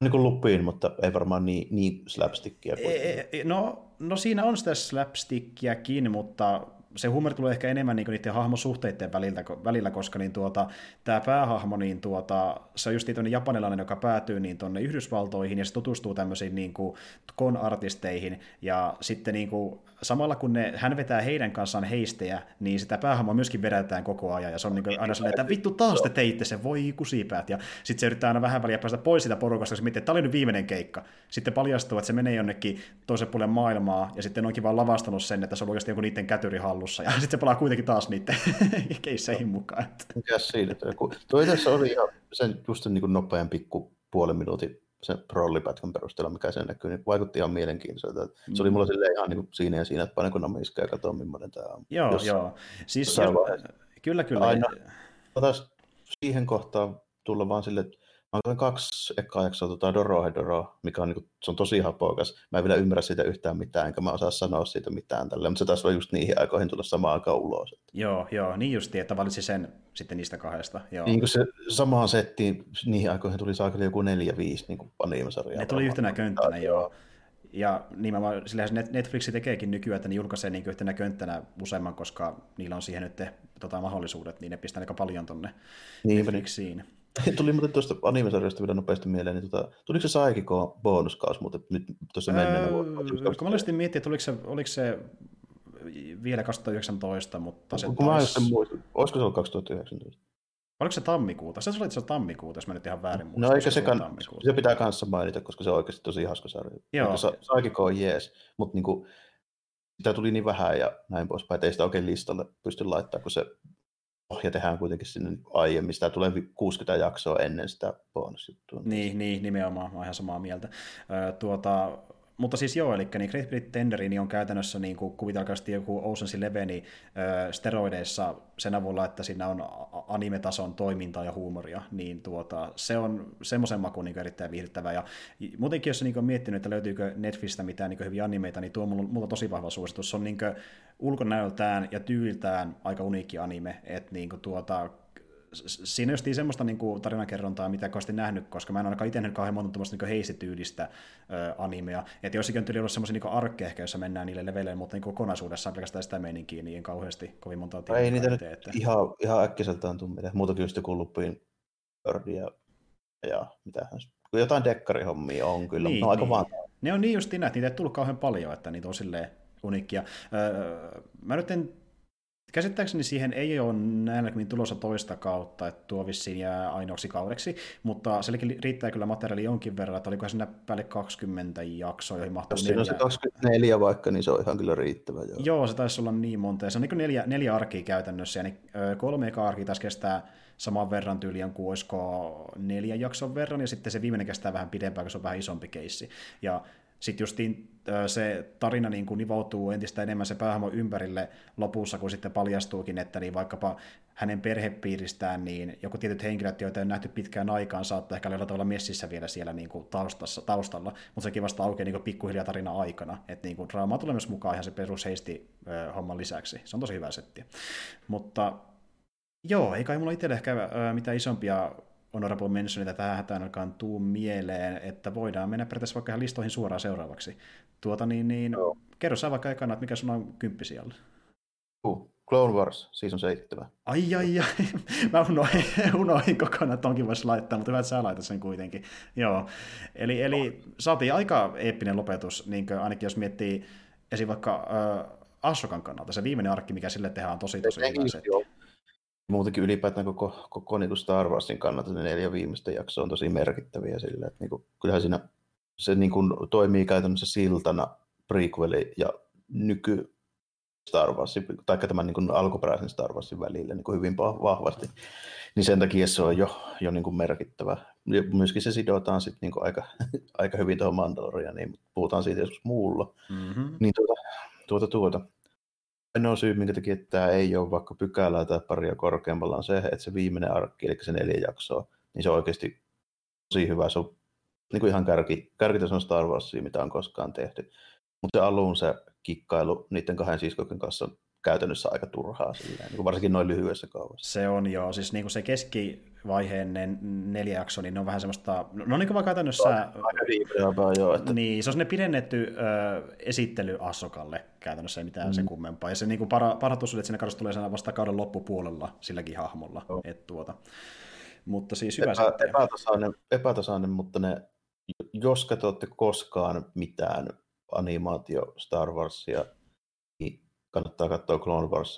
niin kuin lupiin, mutta ei varmaan niin, niin slapstickia. E, e, no, no siinä on sitä slapstickiäkin, mutta se humori tulee ehkä enemmän niin niiden hahmosuhteiden välillä, välillä koska niin tuota, tämä päähahmo, niin tuota, se on just niin japanilainen, joka päätyy niin tuonne Yhdysvaltoihin ja se tutustuu tämmöisiin niin kuin con-artisteihin ja sitten niin kuin, samalla kun ne, hän vetää heidän kanssaan heistejä, niin sitä päähahmoa myöskin vedetään koko ajan ja se on niin kuin aina sellainen, että vittu taas te teitte sen, voi kusipäät ja sitten se yrittää aina vähän väliä päästä pois sitä porukasta, koska mietin, että tämä oli nyt viimeinen keikka. Sitten paljastuu, että se menee jonnekin toisen puolen maailmaa ja sitten onkin vaan lavastanut sen, että se on oikeasti joku niiden kätyri hallussa ja sitten se palaa kuitenkin taas niiden keisseihin mukaan. Mikä siinä? Tuo tässä oli ihan sen just niin kuin nopean pikku puolen minuutin sen rollipätkän perusteella, mikä se näkyy, niin vaikutti ihan mielenkiintoiselta. Mm. Se oli mulla silleen ihan niin kuin siinä ja siinä, että painanko namiskaa ja katsoa, millainen tämä on. Joo, Jos, joo. Siis, jo, kyllä, kyllä. Aina, siihen kohtaan tulla vaan silleen, että Mä oon kaksi ekaa jaksoa tota Doro mikä on, niin kuin, se on tosi hapokas. Mä en vielä ymmärrä siitä yhtään mitään, enkä mä osaa sanoa siitä mitään tälle, mutta se taas voi just niihin aikoihin tulla samaan aikaan ulos. Joo, joo, niin justi, että valitsi sen sitten niistä kahdesta. Joo. Niin kuin se samaan settiin, niihin aikoihin tuli saakeli joku neljä, viisi niin kuin Ne tuli yhtenä könttänä, joo. Ja nimenomaan sillähän Netflix tekeekin nykyään, että ne julkaisee niin yhtenä könttänä useamman, koska niillä on siihen nyt tota, mahdollisuudet, niin ne pistää aika paljon tonne niin, Netflixiin. Niin. Tuli muuten tuosta animesarjasta vielä nopeasti mieleen, niin tota, tuliko se Saikiko bonuskaus muuten nyt tuossa menneenä öö, vuonna? Kun mä olisin miettiä, että oliko se, oliko se vielä 2019, mutta se kun taisi... Mä muistin, olisiko se ollut 2019? Oliko se tammikuuta? Se oli se tammikuuta, jos mä nyt ihan väärin muistan. No eikä se, kan... se pitää kanssa mainita, koska se on oikeasti tosi hauska sarja. Joo. Sa- Saikiko on jees, mutta niinku, sitä tuli niin vähän ja näin poispäin, että ei sitä oikein listalle pysty laittamaan, kun se pohja tehdään kuitenkin sinne aiemmin. Sitä tulee 60 jaksoa ennen sitä bonusjuttua. Niin, niin, nimenomaan. Mä ihan samaa mieltä. tuota, mutta siis joo, eli niin Great Pretenderi niin on käytännössä niin kuin kuvitelkaasti joku Ocean's Eleven äh, steroideissa sen avulla, että siinä on animetason toimintaa ja huumoria, niin tuota, se on semmoisen makuun niin erittäin viihdyttävää. Ja muutenkin, jos niin on miettinyt, että löytyykö Netflistä mitään niin hyviä animeita, niin tuo on mulla, mulla tosi vahva suositus. Se on niin ulkonäöltään ja tyyltään aika uniikki anime, että niin tuota, siinä just semmoista niin kuin tarinakerrontaa, mitä kovasti nähnyt, koska mä en ainakaan itse nähnyt kauhean monta tuommoista niin heisityylistä äh, animea. Että jossakin on tyyli ollut semmoisia niin arkkeja ehkä, jossa mennään niille leveleille, mutta niin kokonaisuudessaan pelkästään sitä meininkiä, niin kauheasti kovin monta tietoa. Ei niitä nyt että... ihan, ihan äkkiseltään tule mitään. Muutakin just joku Lupin ja, ja mitähän jotain dekkarihommia on kyllä, niin, no, aika niin. vaan. Ne on niin just että niitä ei tullut kauhean paljon, että niitä on silleen uniikkia. Öö, mä nyt en Käsittääkseni siihen ei ole näilläkin tulossa toista kautta, että tuo vissiin jää ainoaksi kaudeksi, mutta sielläkin riittää kyllä materiaali jonkin verran, että olikohan siinä päälle 20 jaksoa, joihin mahtuu Jos neljä. on se 24 vaikka, niin se on ihan kyllä riittävä. Joo, joo se taisi olla niin monta, ja se on niin neljä, neljä arkia käytännössä, ja niin kolme eka arkia taas kestää saman verran tyyliin kuin olisiko neljän jakson verran, ja sitten se viimeinen kestää vähän pidempään, koska se on vähän isompi keissi. Ja sitten justiin se tarina niin kuin nivoutuu entistä enemmän se päähahmo ympärille lopussa, kun sitten paljastuukin, että niin vaikkapa hänen perhepiiristään, niin joku tietyt henkilöt, joita on nähty pitkään aikaan, saattaa ehkä olla tavalla messissä vielä siellä niin kuin taustassa, taustalla, mutta sekin vasta aukeaa niin kuin pikkuhiljaa tarina aikana, että niin kuin draamaa tulee myös mukaan ihan se perusheisti homman lisäksi. Se on tosi hyvä setti. Mutta joo, ei kai mulla itselle ehkä mitään isompia honorable mentionita tähän alkaan tuu mieleen, että voidaan mennä periaatteessa vaikka ihan listoihin suoraan seuraavaksi. Tuota niin, niin no. kerro sä vaikka ekana, että mikä sun on kymppi siellä. Uh, Clone Wars, season 7. Ai ai ai, mä unohdin, unohdin kokonaan, että onkin voisi laittaa, mutta hyvä, että sä laitat sen kuitenkin. Joo, eli, eli saatiin aika eeppinen lopetus, niin ainakin jos miettii esim. vaikka äh, Ashokan kannalta, se viimeinen arkki, mikä sille tehdään, on tosi tosi hyvä setti muutenkin ylipäätään koko, koko niin kuin Star Warsin kannalta ne neljä viimeistä jaksoa on tosi merkittäviä sillä, että niin kuin, kyllähän siinä se niin kuin, toimii käytännössä siltana prequeli ja nyky Star Warsin, tai tämän niin kuin alkuperäisen Star Warsin välillä niin kuin hyvin vahvasti, niin sen takia se on jo, jo niin kuin merkittävä. Ja myöskin se sidotaan sitten niin kuin aika, aika hyvin tuohon Mandalorianiin, niin puhutaan siitä joskus muulla. Mm-hmm. Niin tuota, tuota, tuota ainoa syy, minkä takia tämä ei ole vaikka pykälää tai paria korkeammalla, on se, että se viimeinen arkki, eli se neljä jaksoa, niin se on oikeasti tosi hyvä. Se on niin kuin ihan kärki, kärkitason Star Warsia, mitä on koskaan tehty. Mutta se alun se kikkailu niiden kahden siskojen kanssa käytännössä aika turhaa, silleen, niin varsinkin noin lyhyessä kaavassa. Se on joo, siis niin kuin se keskivaiheen ne neljä jakso, niin ne on vähän semmoista, no niin kuin vaan käytännössä... Aika joo. Että... Niin, se on ne pidennetty ö, esittely Assokalle käytännössä, ei mitään mm. sen kummempaa. Ja se niin kuin para, parhatus että sinne tulee vasta kauden loppupuolella silläkin hahmolla. Oh. Et, tuota. Mutta siis hyvä Epä, epätasainen, epätasainen, mutta ne, jos katsotte koskaan mitään animaatio Star Warsia, kannattaa katsoa Clone Wars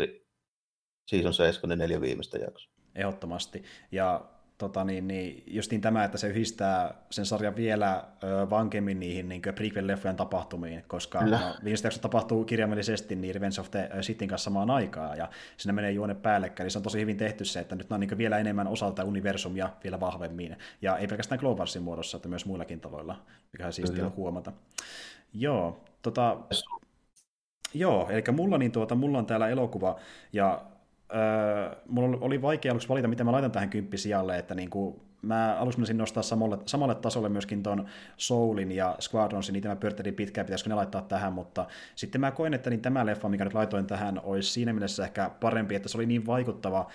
Season 7 neljä viimeistä jaksoa. Ehdottomasti. Ja tota, niin, niin, justiin tämä, että se yhdistää sen sarjan vielä ö, vankemmin niihin niin prequel-leffojen tapahtumiin, koska no, viimeiset jakso tapahtuu kirjaimellisesti niin Revenge of the Cityn kanssa samaan aikaan, ja siinä menee juone päällekkäin, niin se on tosi hyvin tehty se, että nyt ne on niin vielä enemmän osalta universumia vielä vahvemmin, ja ei pelkästään Globalsin muodossa, että myös muillakin tavoilla, mikä on siistiä huomata. Joo, tota, Joo, eli mulla, niin tuota, mulla on täällä elokuva, ja öö, mulla oli vaikea aluksi valita, mitä mä laitan tähän kymppisijalle, että niin kuin, mä aluksi menisin nostaa samalle, samalle tasolle myöskin ton Soulin ja Squadronsin, niitä mä pyörittelin pitkään, pitäisikö ne laittaa tähän, mutta sitten mä koen, että niin tämä leffa, mikä nyt laitoin tähän, olisi siinä mielessä ehkä parempi, että se oli niin vaikuttava,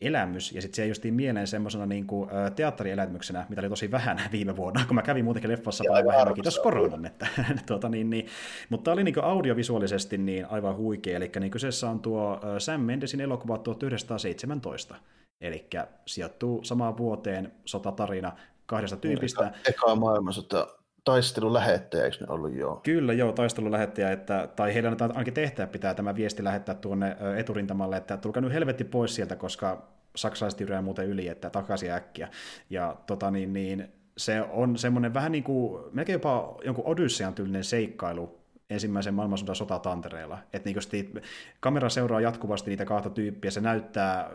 elämys, ja sitten se justiin mieleen semmoisena niin kuin, teatterielämyksenä, mitä oli tosi vähän viime vuonna, kun mä kävin muutenkin leffassa paljon vähemmän, kiitos koronan, että, tuota, niin, niin, mutta oli niin kuin audiovisuaalisesti niin aivan huikea, eli niin kyseessä on tuo Sam Mendesin elokuva 1917, eli sijoittuu samaan vuoteen sotatarina kahdesta tyypistä. Eka, eka maailmansota taistelulähettäjä, eikö ne ollut joo? Kyllä joo, taistelulähettäjä, että, tai heidän ainakin tehtävä pitää tämä viesti lähettää tuonne eturintamalle, että tulkaa nyt helvetti pois sieltä, koska saksalaiset yritetään muuten yli, että takaisin äkkiä. Ja tota niin, niin se on semmoinen vähän niin kuin, melkein jopa jonkun Odyssean tyylinen seikkailu ensimmäisen maailmansodan sotatantereella. Että niin kamera seuraa jatkuvasti niitä kahta tyyppiä, se näyttää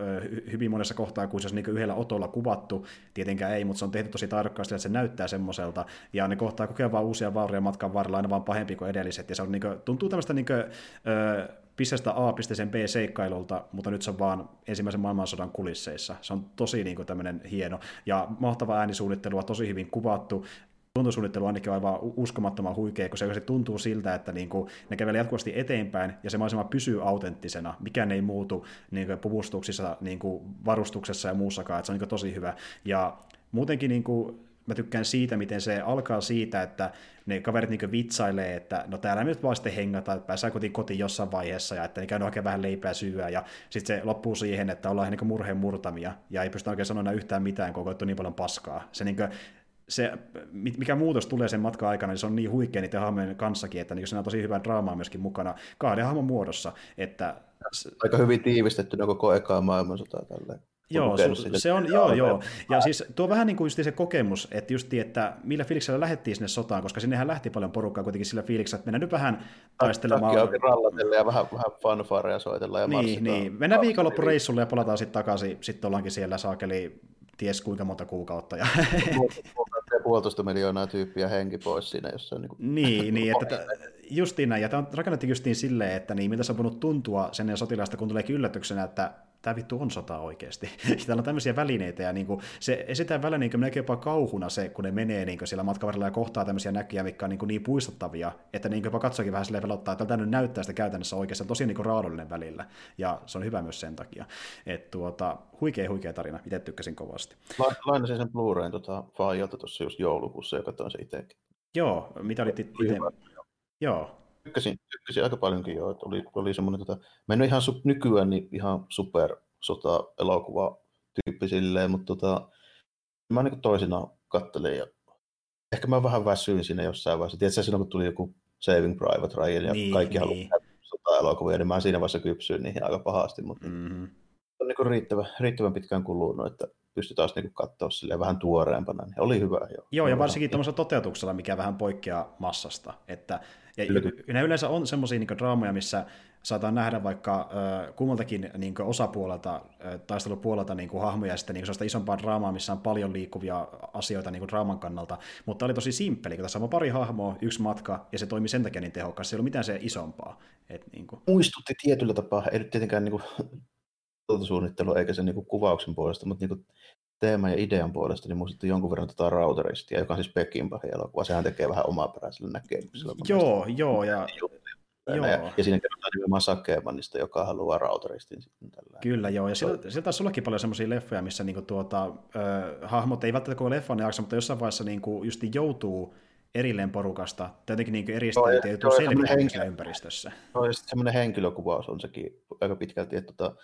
hyvin monessa kohtaa, kun se on niin yhdellä otolla kuvattu, tietenkään ei, mutta se on tehty tosi tarkasti, että se näyttää semmoiselta, ja ne kohtaa kokea vaan uusia vauria matkan varrella, aina vaan pahempi kuin edelliset, ja se on niin kuin, tuntuu tämmöistä niin kuin, ö, pisteestä A pisteeseen B seikkailulta, mutta nyt se on vaan ensimmäisen maailmansodan kulisseissa. Se on tosi niin kuin, tämmöinen hieno ja mahtava äänisuunnittelua, tosi hyvin kuvattu, tuntosuunnittelu ainakin on aivan uskomattoman huikea, kun se tuntuu siltä, että niin kuin ne kävelee jatkuvasti eteenpäin ja se maisema pysyy autenttisena. Mikään ei muutu niin kuin puvustuksissa, niin kuin varustuksessa ja muussakaan, että se on niin tosi hyvä. Ja muutenkin niin kuin, mä tykkään siitä, miten se alkaa siitä, että ne kaverit niin vitsailee, että no täällä me nyt vaan sitten hengata, että pääsee kotiin kotiin jossain vaiheessa ja että ne käy oikein vähän leipää syyä ja sitten se loppuu siihen, että ollaan niin murheen murtamia ja ei pysty oikein sanoa yhtään mitään, kun on niin paljon paskaa. Se niin kuin, se, mikä muutos tulee sen matkan aikana, niin se on niin huikea niiden hahmojen kanssakin, että niin se on tosi hyvää draamaa myöskin mukana kahden hahmon muodossa. Että... Aika hyvin tiivistetty koko ekaa maailmansota tälleen. Joo, su- se on, joo, joo. Ja siis tuo vähän niin kuin just se kokemus, että just että millä fiiliksellä lähdettiin sinne sotaan, koska sinnehän lähti paljon porukkaa kuitenkin sillä fiiliksellä, että mennään nyt vähän taistelemaan. Takki rallatelle ja vähän, vähän fanfareja soitella ja Niin, niin. Mennään viikonloppureissulle ja palataan sitten takaisin, sitten ollaankin siellä saakeli ties kuinka monta kuukautta. Ja... puolitoista miljoonaa tyyppiä henki pois siinä jossain. Niin, kuin... niin, niin että justiin näin. Ja tämä on rakennettu justiin silleen, että niin, miltä se on voinut tuntua sen sotilaasta, kun tuleekin yllätyksenä, että tämä vittu on sota oikeasti. Täällä on tämmöisiä välineitä, ja niin kuin, se esitään välillä niin näkee jopa kauhuna se, kun ne menee niin kuin siellä matkavarrella ja kohtaa tämmöisiä näkyjä, mikä on niin, kuin niin puistuttavia, että niin jopa katsokin vähän silleen pelottaa, että tämä nyt näyttää sitä käytännössä oikeasti, tosi niin raadollinen välillä, ja se on hyvä myös sen takia. Että tuota, huikea, huikea tarina, itse tykkäsin kovasti. Lainasin sen Blu-rayn tota, Faajalta tuossa just joulukuussa, joka katsoin se itsekin. Joo, mitä olit itse? Joo, tykkäsin, tykkäsin aika paljonkin jo, että oli, oli semmoinen, tota, mennyt ihan su, nykyään niin ihan super sota-elokuva tyyppi silleen, mutta tota, mä niin toisinaan kattelin ja ehkä mä vähän väsyin siinä jossain vaiheessa. Tiedätkö, silloin kun tuli joku Saving Private Ryan ja niin, kaikki niin. haluaa sota-elokuvia, niin mä siinä vaiheessa kypsyin niihin aika pahasti, mutta mm-hmm. on niin riittävän, riittävän pitkään kulunut, että pystyy taas niin katsoa sille vähän tuoreempana, niin oli hyvä. Jo. Joo, ja varsinkin tuollaisella toteutuksella, mikä vähän poikkeaa massasta, että ja Kyllä. yleensä on semmoisia niin draamoja, missä saataan nähdä vaikka äh, kummaltakin niin osapuolelta, äh, taistelupuolelta niin hahmoja ja sitten niin isompaa draamaa, missä on paljon liikkuvia asioita niin draaman kannalta, mutta oli tosi simppeli, kun tässä on pari hahmoa, yksi matka, ja se toimi sen takia niin tehokkaasti, se ei ollut mitään se isompaa. Et, niin kuin. Muistutti tietyllä tapaa, ei nyt tietenkään niin kuin, suunnittelu eikä sen niin kuvauksen puolesta, mutta niin kuin, teeman ja idean puolesta, niin muistutti jonkun verran tätä tota Routeristia, joka on siis Peckinpahin elokuva. Sehän tekee vähän omaperäisellä näkemyksellä. Joo, joo. Ja, joo. Ja, ja siinä kerrotaan nimenomaan Sakkeemannista, joka haluaa Routeristin sitten tällä. Kyllä, joo. Ja sieltä, sieltä taisi ollakin paljon semmoisia leffoja, missä niinku tuota, äh, hahmot ei välttämättä koko leffan jaksa, mutta jossain vaiheessa niinku just joutuu erilleen porukasta, tai jotenkin niin eristäytyy joutuu selviämään ympäristössä. Joo, ja semmoinen henkilökuvaus on sekin aika pitkälti, että tota,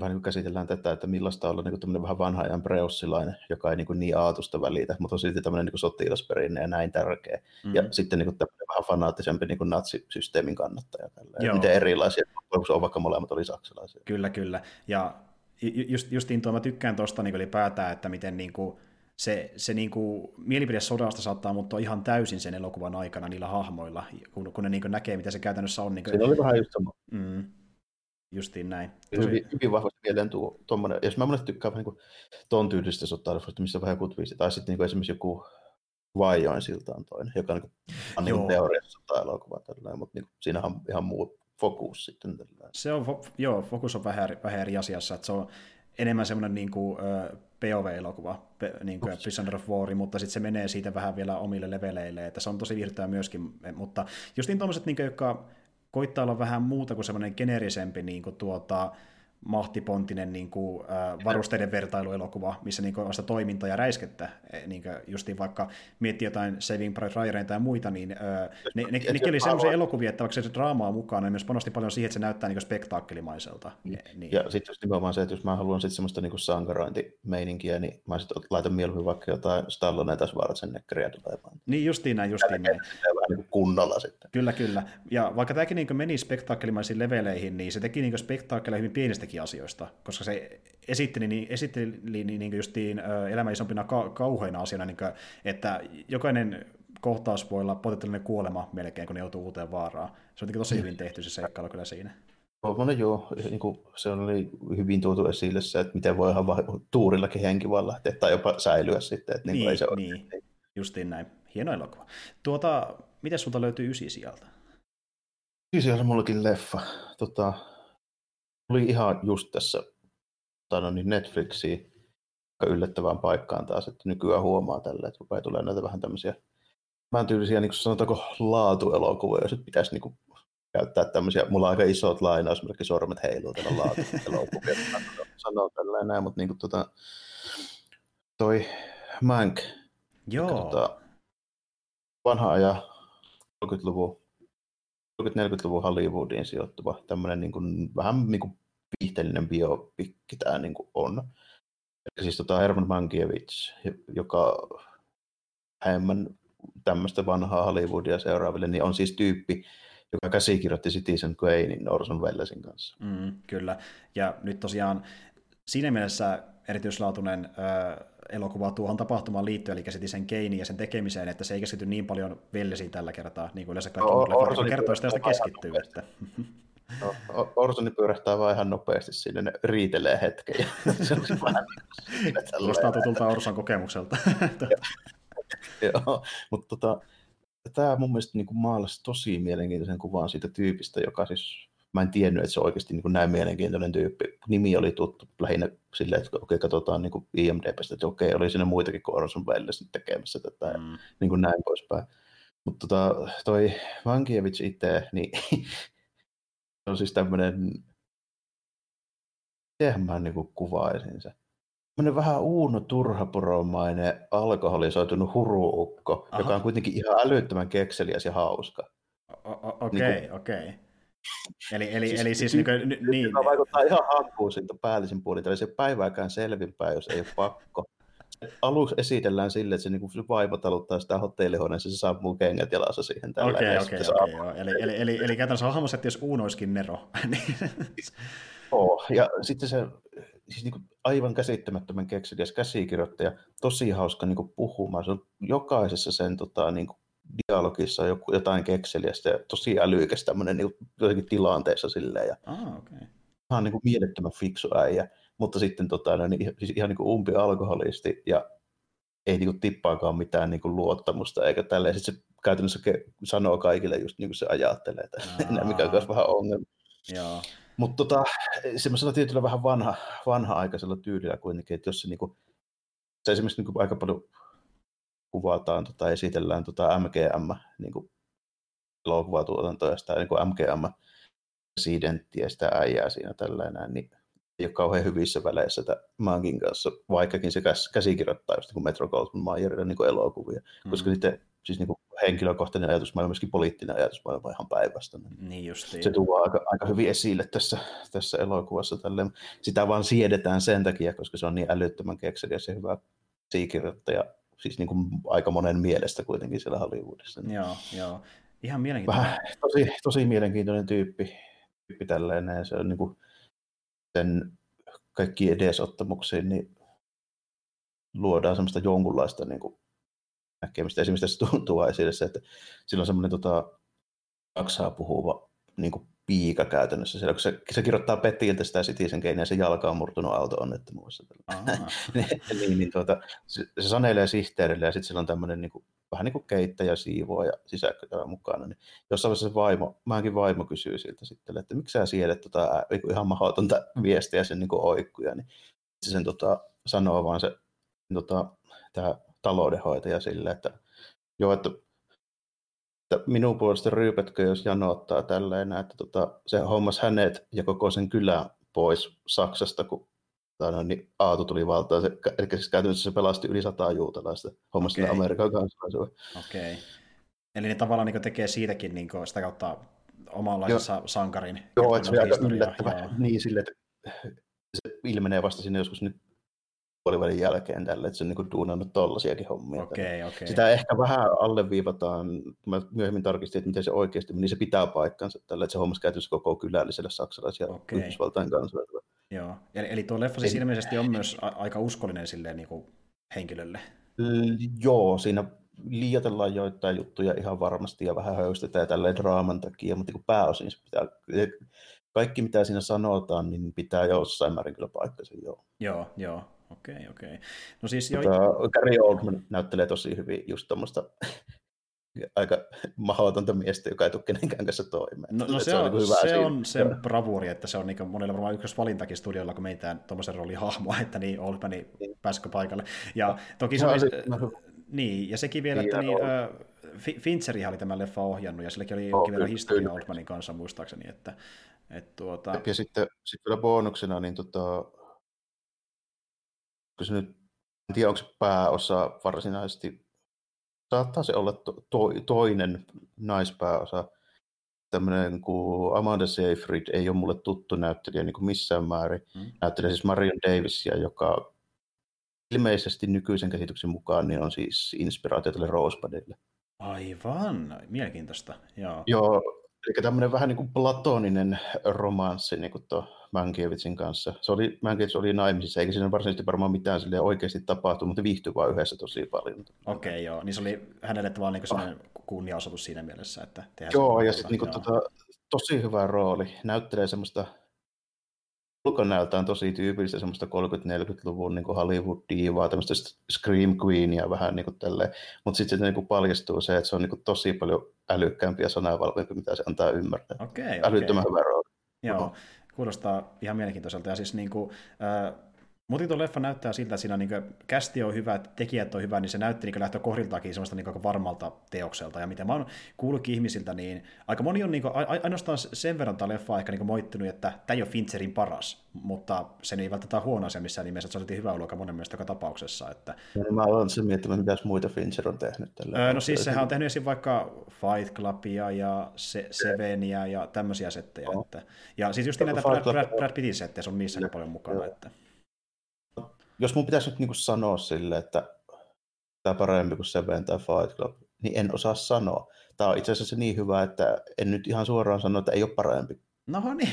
vähän niin käsitellään tätä, että millaista olla niin kuin vähän vanha ajan preussilainen, joka ei niin, kuin niin aatusta välitä, mutta on silti tämmöinen niin sotilasperinne ja näin tärkeä. Mm. Ja sitten niin kuin vähän fanaattisempi niin kuin natsisysteemin kannattaja. Miten erilaisia, se on vaikka molemmat oli saksalaisia. Kyllä, kyllä. Ja just, justiin tuo mä tykkään tuosta niin ylipäätään, että miten niin kuin, se, se niin kuin, mielipide sodasta saattaa muuttua ihan täysin sen elokuvan aikana niillä hahmoilla, kun, kun ne niin kuin näkee, mitä se käytännössä on. Niin kuin, Siinä oli vähän just sama. Mm, Justiin näin. Tosi... Hyvin, hyvin vahvasti mieleen tuo tuommoinen, jos mä monesti tykkään vähän niin ton tyylistä sotaa, missä on vähän joku twisti, tai sitten niin esimerkiksi joku Vaijoin siltaan toinen, joka on, niin niin teoriassa tai elokuva tällainen, mutta niin siinä on ihan muu fokus sitten. Tällainen. Se on, joo, fokus on vähän, vähän eri asiassa, että se on enemmän semmoinen niin kuin, POV-elokuva, niin kuin Prisoner of War, mutta sitten se menee siitä vähän vielä omille leveleille, että se on tosi virtaa myöskin, mutta just niin tuommoiset, niin jotka koittaa olla vähän muuta kuin semmoinen generisempi niin kuin tuota, mahtipontinen niin kuin, äh, varusteiden vertailuelokuva, missä niin kuin, on sitä toimintaa ja räiskettä. E, niin kuin, justiin vaikka miettii jotain Saving Private Ryan tai muita, niin äh, ne, ne, ne, ne sellaisia elokuvia, että vaikka se draamaa mukaan, niin myös panosti paljon siihen, että se näyttää niin spektaakkelimaiselta. Niin. niin. Ja sitten just nimenomaan se, että jos mä haluan sitten semmoista niin sankarointimeininkiä, niin mä sitten laitan mieluummin vaikka jotain Stallone tai Schwarzeneggeria tulemaan. Niin justiin näin, justiin näin. Niin kunnolla sitten. Kyllä, kyllä. Ja vaikka tämäkin niin meni spektaakkelimaisiin leveleihin, niin se teki niin spektaakkeleja hyvin pienistä muistakin asioista, koska se esitteli, niin, esitteli niin, niin justiin elämä isompina ka- kauheina asioina, niin kuin, että jokainen kohtaus voi olla potentiaalinen kuolema melkein, kun ne joutuu uuteen vaaraan. Se on tosi hyvin tehty se seikkailu kyllä siinä. Tuommoinen joo, niin kuin se oli hyvin tuotu esille se, että miten voi ihan tuurillakin henki vaan lähteä tai jopa säilyä sitten. Että niin, niin, ei se niin. justiin näin. Hieno elokuva. Tuota, miten sulta löytyy ysi sieltä? Ysi sieltä mullakin leffa. Tota, Tuli ihan just tässä no niin Netflixiin yllättävään paikkaan taas, että nykyään huomaa tällä, että rupeaa tulee näitä vähän tämmöisiä vähän tyylisiä, niin kuin sanotaanko, laatuelokuvia, jos pitäisi niin kuin, käyttää tämmöisiä, mulla on aika isot lainausmerkki, sormet heiluu tällä laatuelokuvia, sanoo tällä näin, mutta niin kuin, tota, toi Mank, Joo. Tota, vanha aja 30-luvun 40-luvun Hollywoodiin sijoittuva tämmöinen niin kuin, vähän niin kuin viihteellinen biopikki tämä niin kuin on. Eli siis tota Herman Mankiewicz, joka vähemmän tämmöistä vanhaa Hollywoodia seuraaville, niin on siis tyyppi, joka käsikirjoitti Citizen Kanein Orson Wellesin kanssa. Mm, kyllä, ja nyt tosiaan siinä mielessä erityislaatuinen ö, elokuva tuohon tapahtumaan liittyen, eli käsiti sen keini ja sen tekemiseen, että se ei keskity niin paljon vellesiin tällä kertaa, niin kuin yleensä kaikki No, muut kertoo sitä, keskittyy. vähän Että. No, Orsoni pyörähtää vaan ihan nopeasti sinne, ne riitelee hetken. Niin Kuulostaa tutulta Orson kokemukselta. Joo, mutta tota, tämä mun mielestä niin kuin maalasi tosi mielenkiintoisen kuvan siitä tyypistä, joka siis, mä en tiennyt, että se on oikeasti niin kuin näin mielenkiintoinen tyyppi. Nimi oli tuttu lähinnä silleen, että okei, katsotaan niin kuin IMDBstä, että okei, oli siinä muitakin kuin Orson Welles tekemässä tätä ja Mm. niin kuin näin poispäin. Mutta tota, toi Mankiewicz itse, niin on siis tämmöinen, mitenhän mä niin kuin kuvaisin se. Tämmöinen vähän Uuno Turhaporomainen alkoholisoitunut huruukko, Aha. joka on kuitenkin ihan älyttömän kekseliäs ja hauska. Okei, Niin okei. Eli, eli, Siis eli siis niin, niin, niin, Tämä vaikuttaa ihan hankkuun siitä päällisin puolin. Ei se päivääkään selvinpäin, jos ei ole pakko. Aluksi esitellään sille, että se, niin se vaimo taluttaa sitä hotellihuoneessa, se sammuu kengät jalassa siihen. tällä Okei, ja okei, okei. Eli, eli, eli, eli käytännössä on hahmossa, että jos Uuno olisikin Nero, niin Joo, ja sitten se siis niin kuin aivan käsittämättömän kekseliäs käsikirjoittaja, tosi hauska niin kuin puhumaan. Se on jokaisessa sen tota, niin kuin dialogissa on joku, jotain kekseliästä ja tosi älykäs tämmöinen niin jotenkin tilanteessa silleen. Ja ah, okei. ihan niin kuin mielettömän fiksu äijä, mutta sitten tota, niin, siis ihan niin kuin umpi alkoholisti ja ei niin kuin tippaakaan mitään niin kuin luottamusta eikä tälleen. Sitten se käytännössä sanoo kaikille just niin kuin se ajattelee, että Aa. mikä on myös vähän ongelma. Joo. Mutta tota, semmoisella tietyllä vähän vanha, vanha-aikaisella tyylillä kuitenkin, että jos se, niinku, se esimerkiksi niinku aika paljon kuvataan, tota, esitellään tota MGM niinku, elokuvatuotantoa ja sitä niinku MGM presidenttiä sitä äijää siinä tällainen, niin ei ole kauhean hyvissä väleissä tämän Mankin kanssa, vaikkakin se käs, käsikirjoittaa just niin Metro Goldwyn Mayerille niin elokuvia, mm. koska sitten siis niin kuin henkilökohtainen ajatusmaailma, myöskin poliittinen ajatusmaailma ihan päivästä. Niin justiin. Se tuo aika, aika hyvin esille tässä, tässä elokuvassa. Tälleen. Sitä vaan siedetään sen takia, koska se on niin älyttömän kekseliäs ja hyvä käsikirjoittaja, siis niin kuin aika monen mielestä kuitenkin siellä Hollywoodissa. Joo, joo. Ihan mielenkiintoinen. Vähän tosi, tosi mielenkiintoinen tyyppi, tyyppi tällainen. Se on niin kuin sen kaikki edesottamuksiin, niin luodaan semmoista jonkunlaista niin kuin näkemistä. Esimerkiksi tässä tuntuu esille se, että sillä on semmoinen tota, saksaa puhuva niin kuin piika käytännössä. Siellä, kun se, se kirjoittaa Petiltä sitä Citizen Kane ja se jalka on murtunut auto-onnettomuudessa. Aa, niin, niin tuota, se, se sanelee sihteerille ja sitten sillä on tämmöinen niin kuin, vähän niin kuin keittäjä, siivoa ja sisäkköjä mukana. Niin jossain vaiheessa se vaimo, mäkin vaimo kysyy siltä sitten, että miksi sä siedät tota, ää, ihan mahdotonta viestiä sen niin kuin oikkuja. Niin se sen tota, sanoo vaan se tota, tämä taloudenhoitaja sille, että joo, että minun puolesta ryypätkö, jos janottaa tälleen, että tota, se hommas hänet ja koko sen kylän pois Saksasta, kun tai no, niin Aatu tuli valtaan. Se, eli siis käytännössä se pelasti yli sata juutalaista hommasta okay. Amerikan kansalaisuuden. Okei. Eli ne tavallaan niin tekee siitäkin niin sitä kautta omanlaisensa sankarin. Joo, että se oli aika yllättävä. joo. Niin sille, että se ilmenee vasta sinne joskus nyt puolivälin jälkeen tälle, että se on niin duunannut tollasiakin hommia. Okei, okei. Sitä ehkä vähän alleviivataan, kun mä myöhemmin tarkistin, että miten se oikeasti meni, niin se pitää paikkansa tällä, että se hommasi käytännössä koko kylälliselle saksalaisia Okei. Yhdysvaltain kansalaisille. Joo. Eli, eli tuo leffa siis Ei- ilmeisesti on myös a- aika uskollinen silleen niin kuin henkilölle. L- Joo, siinä liioitellaan joitain juttuja ihan varmasti ja vähän höystetään tälleen draaman takia, mutta niin pääosin se pitää, kaikki mitä siinä sanotaan, niin pitää jossain määrin kyllä paikkansa, joo. Joo, joo. Okei, okei. No siis joo, Tota, Gary Oldman näyttelee tosi hyvin just tuommoista aika mahdotonta miestä, joka ei tule kenenkään kanssa toimeen. No, no Että se, on, niinku hyvä se siinä. on sen bravuuri, että se on niin monilla varmaan ykkösvalintakin studiolla, kun meitään tuommoisen roolin hahmoa, että niin Oldmani pääsikö paikalle. Ja toki se No, oli, se- no, niin, ja sekin vielä, että Niin, niin, äh, Fi- Fincherihan oli tämän leffa ohjannut, ja silläkin oli jonkin verran historia. Oldmanin kanssa muistaakseni, että, että tuota, Ja sitten, sitten vielä bonuksena, niin tota, kun se nyt, en tiedä onko se pääosa varsinaisesti, saattaa se olla to, to, toinen naispääosa, tämmöinen kuin Amanda Seyfried ei ole mulle tuttu näyttelijä niin kuin missään määrin. Mm. Näyttelee siis Marion Davisia, joka ilmeisesti nykyisen käsityksen mukaan niin on siis inspiraatio tälle Rosebudille. aivan, mielenkiintoista, joo. Joo, Eli tämmöinen vähän niin kuin platoninen romanssi niin kuin tuo Mankiewicin kanssa. Se oli, Mankiewicz oli naimisissa, eikä siinä varsinaisesti varmaan mitään sille oikeasti tapahtunut, mutta viihtyi vaan yhdessä tosi paljon. Okei, okay, joo. Niin se oli hänelle tavallaan niin sellainen kunniaosoitus siinä mielessä, että Joo, ja sitten niin tota, tosi hyvä rooli. Näyttelee semmoista ulkonäöltään tosi tyypillistä semmoista 30-40-luvun niin Hollywood-diivaa, tämmöistä Scream Queenia vähän niin kuin mutta sitten niin kuin paljastuu se, että se on niin kuin tosi paljon älykkäämpi ja sanavalvoimpi, mitä se antaa ymmärtää. Okay, Älyttömän okay. hyvä rooli. Joo, kuulostaa ihan mielenkiintoiselta. Ja siis niin kuin, äh, mutta tuo leffa näyttää siltä, että siinä niin kästi on hyvä, tekijät on hyvä, niin se näytti niin lähtökohdiltakin semmoista niin aika varmalta teokselta. Ja mitä mä oon kuullutkin ihmisiltä, niin aika moni on niin ainoastaan sen verran tämä leffa ehkä niin moittunut, että tämä ei ole Fincherin paras, mutta se ei välttämättä huono asia missään nimessä, että se oli hyvä ollut monen mielestä joka tapauksessa. Että... No, mä olen sen miettimään, mitä muita Fincher on tehnyt. Tällä öö, no siis sehän on tehnyt esim. vaikka Fight Clubia ja Se- Sevenia ja tämmöisiä settejä. No. Että... Ja siis just näitä Brad, Brad, Brad Pittin settejä, se on niissä aika paljon mukana. Että jos mun pitäisi nyt niin kuin sanoa sille, että tämä parempi kuin Seven tai Fight Club, niin en osaa sanoa. Tämä on itse asiassa niin hyvä, että en nyt ihan suoraan sano, että ei ole parempi. No niin,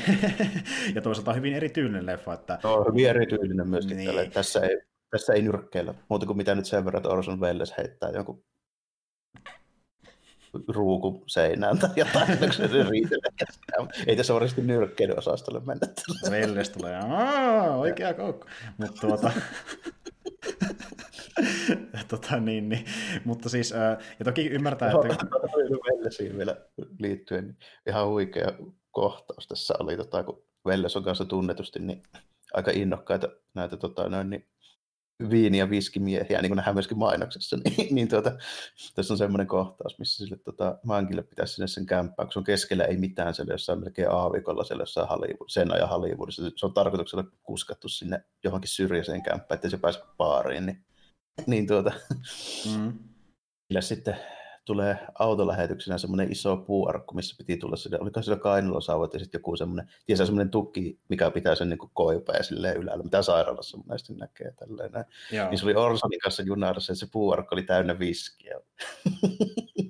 ja toisaalta hyvin erityylinen leffa. Että... No, hyvin erityylinen myöskin niin. tälle. Tässä ei, tässä ei nyrkkeillä, muuta kuin mitä nyt sen verran, että Orson Welles heittää jonkun ruuku seinään tai jotain, se Ei tässä varmasti nyrkkeiden osastolle mennä. Velles tulee, oikea koukku. Mutta tuota, tota, niin, niin. Mutta siis, ja toki ymmärtää, että... Vellesiin vielä liittyen, niin ihan huikea kohtaus tässä oli, tota, kun Velles on kanssa tunnetusti niin aika innokkaita näitä tota, noin, niin viini- ja viskimiehiä, niin kuin nähdään myöskin mainoksessa, niin, niin tuota, tässä on semmoinen kohtaus, missä sille tota, Mankille pitäisi sinne sen kämppään, kun se on keskellä ei mitään siellä jossain melkein aavikolla siellä jossain Hollywood, sen ajan Hollywoodissa. Se on tarkoituksella kuskattu sinne johonkin syrjäiseen kämppään, ettei se pääse baariin, niin, niin tuota, mm. sitten tulee autolähetyksenä semmoinen iso puuarkku, missä piti tulla sinne, oliko sillä kainalosauvat ja sitten joku semmoinen, tiesä semmoinen tukki, mikä pitää sen niin koipea silleen ylällä, mitä sairaalassa monesti näkee tälleen. Niin se oli Orsonin kanssa junarissa, että se puuarkku oli täynnä viskiä.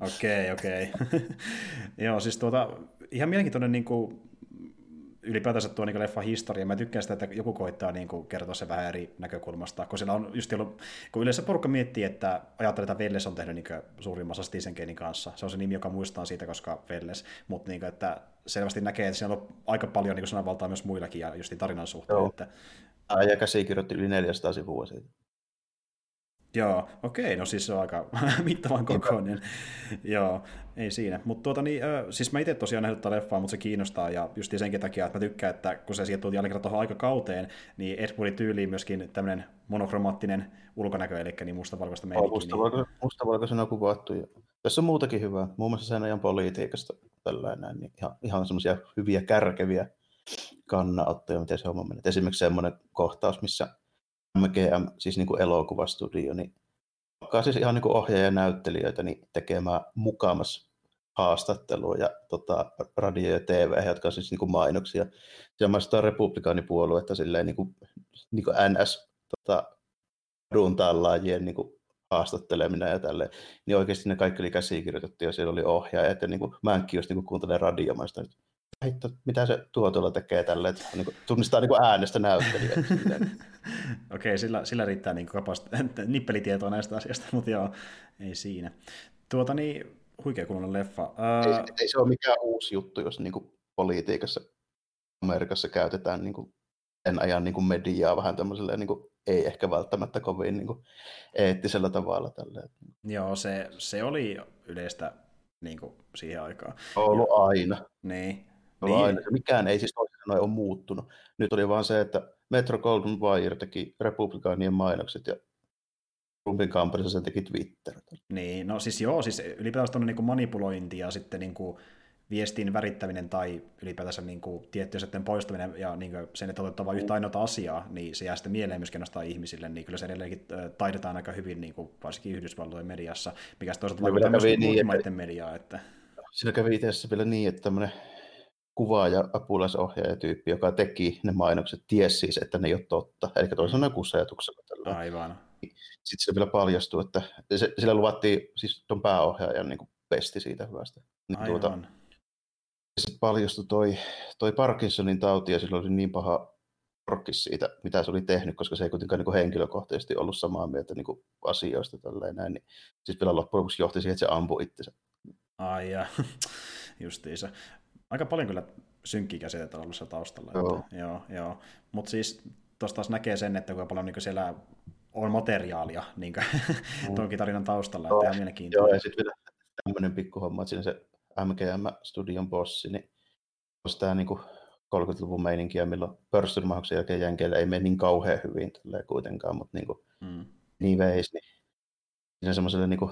Okei, okei. Joo, siis tuota, ihan mielenkiintoinen niin kuin, ylipäätänsä tuo niin leffa historia. Mä tykkään sitä, että joku koittaa niin kuin, kertoa se vähän eri näkökulmasta, kun siellä on just ollut, kun yleensä porukka miettii, että ajattelee, että Velles on tehnyt niin suurimmassa Stephen Kingin kanssa. Se on se nimi, joka muistaa siitä, koska Velles, mutta niin kuin, että selvästi näkee, että siellä on aika paljon niin sananvaltaa myös muillakin ja just tarinan suhteen. Joo. Että... Ja käsikirjoitti yli 400 sivua siitä. Joo, okei, no siis se on aika mittavan kokoinen. Joo, ei siinä. Mutta tuota niin, äh, siis mä itse tosiaan nähnyt tätä leffaa, mutta se kiinnostaa ja just senkin takia, että mä tykkään, että kun se sieltä tuli jälleen tuohon aikakauteen, niin Ed Woodin tyyliin myöskin tämmöinen monokromaattinen ulkonäkö, eli niin mustavalkoista meininkiä. Mustavalko, niin... mustavalkoisena kuvattu. Ja tässä on muutakin hyvää, muun muassa sen ajan politiikasta tällainen, niin ihan, ihan semmoisia hyviä kärkeviä kannanottoja, miten se homma menee. Esimerkiksi semmoinen kohtaus, missä MGM, siis niin kuin elokuvastudio, niin alkaa siis ihan niin kuin ohjaaja näyttelijöitä niin tekemään mukamas haastattelua ja tota, radio ja TV, jotka on siis niin kuin mainoksia. Ja maistaa republikaanipuoluetta silleen niin kuin, niin kuin NS tota, tallaajien niin kuin haastatteleminen ja tälleen, niin oikeasti ne kaikki oli käsikirjoitettu ja siellä oli ohjaajat ja niin kuin, mä enkin just niin kuuntelen radiomaista, hitto, mitä se tuo tuolla tekee tälle, että niin kuin, tunnistaa niin kuin äänestä näyttelijä. Okei, sillä, sillä riittää niin kapast- nippelitietoa näistä asioista, mutta joo, ei siinä. Tuota niin, huikea kuulunen leffa. Uh... Ei, ei, se ole mikään uusi juttu, jos niin kuin politiikassa Amerikassa käytetään niin kuin sen ajan niin kuin mediaa vähän tämmöisellä niin kuin, ei ehkä välttämättä kovin niin kuin, eettisellä tavalla. Tälleen. Joo, se, se oli yleistä niin kuin, siihen aikaan. Ollut aina. Niin. Niin. aina. Mikään ei siis toisin ole muuttunut. Nyt oli vaan se, että Metro Golden Wire teki republikaanien mainokset ja Trumpin kampanjassa sen teki Twitter. Niin, no siis joo, siis ylipäätään tuonne niin manipulointi ja sitten niin kuin viestin värittäminen tai ylipäätänsä niin kuin tiettyjen sitten poistaminen ja niin kuin sen, että otetaan vain yhtä ainoa asiaa, niin se jää sitten mieleen myöskin nostaa ihmisille, niin kyllä se edelleenkin taidetaan aika hyvin, niin kuin varsinkin Yhdysvaltojen mediassa, mikä toisaalta vaikuttaa myös niin, että... mediaa. Että... Siinä kävi itse vielä niin, että tämmöinen kuvaaja, apulaisohjaajatyyppi, joka teki ne mainokset, tiesi siis, että ne ei ole totta. Eli toisaalta mm. kussajatuksella. Tällä. Aivan. Sitten se vielä paljastui, että se, sillä luvattiin siis tuon pääohjaajan niin pesti siitä hyvästä. Niin Aivan. Tuota, sitten paljastui toi, toi Parkinsonin tauti ja sillä oli niin paha porkkis siitä, mitä se oli tehnyt, koska se ei kuitenkaan niin henkilökohtaisesti ollut samaa mieltä niin kuin asioista tälleen näin. Niin, siis vielä loppujen lopuksi johti siihen, että se ampui itsensä. Ai ja, justiinsa. Aika paljon kyllä synkkiä käsitetä ollut se taustalla. Joo. Että, joo, joo. Mutta siis tuosta taas näkee sen, että kuinka paljon niin siellä on materiaalia niin mm. tuonkin tarinan taustalla, joo. että ihan. Joo, ja sitten vielä tämmöinen pikkuhomma, että siinä se MGM-studion bossi, niin olisi tämä niin 30-luvun meininkiä, milloin pörssyrmauksen jälkeen jänkeillä ei mene niin kauhean hyvin kuitenkaan, mutta niin, kuin, mm. niin veis, niin siinä semmoiselle niin kuin,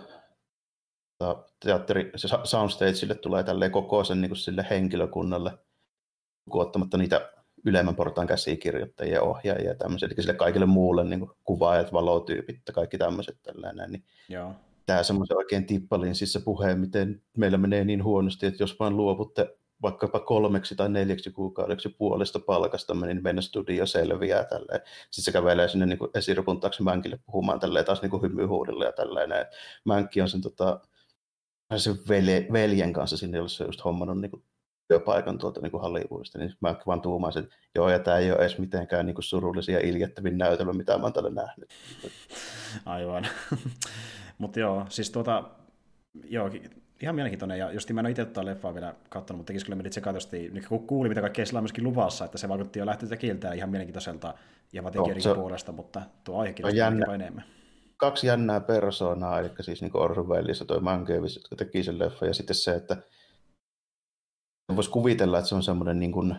teatteri, se soundstageille tulee tälleen koko sen niin kuin sille henkilökunnalle, kuottamatta niitä ylemmän portaan käsikirjoittajia, ohjaajia ja tämmöisiä, eli sille kaikille muulle niin kuin kuvaajat, valotyypit ja kaikki tämmöiset tällainen, niin Joo. tämä semmoisen oikein tippalin siis se puhe, miten meillä menee niin huonosti, että jos vaan luovutte vaikkapa kolmeksi tai neljäksi kuukaudeksi puolesta palkasta, niin meidän studio selviää tälleen. Sitten se kävelee sinne niin esirupun taakse Mänkille puhumaan tälleen taas niin hymyhuudella ja tälleen. Mänkki on sen, tota, sen velje, veljen kanssa sinne, on just hommannut niin kuin työpaikan tuolta niin Hollywoodista, niin mä vaan tuumasin, että joo, ja tämä ei ole edes mitenkään niin kuin surullisia iljettävin näytelmä, mitä mä oon tällä nähnyt. Aivan. Mutta joo, siis tuota, joo, ihan mielenkiintoinen, ja just mä en ole itse tuota leffaa vielä katsonut, mutta tekisi kyllä menit sekatosti, niin kun kuuli, mitä kaikkea sillä on myöskin luvassa, että se vaikutti jo lähtöä kieltään ihan mielenkiintoiselta ja no, puolesta, mutta tuo aihe kiinnostaa enemmän. Kaksi jännää persoonaa, eli siis niin Orson Welles ja toi Mankiewicz, jotka teki sen leffa, ja sitten se, että voisi kuvitella, että se on semmoinen niin kuin,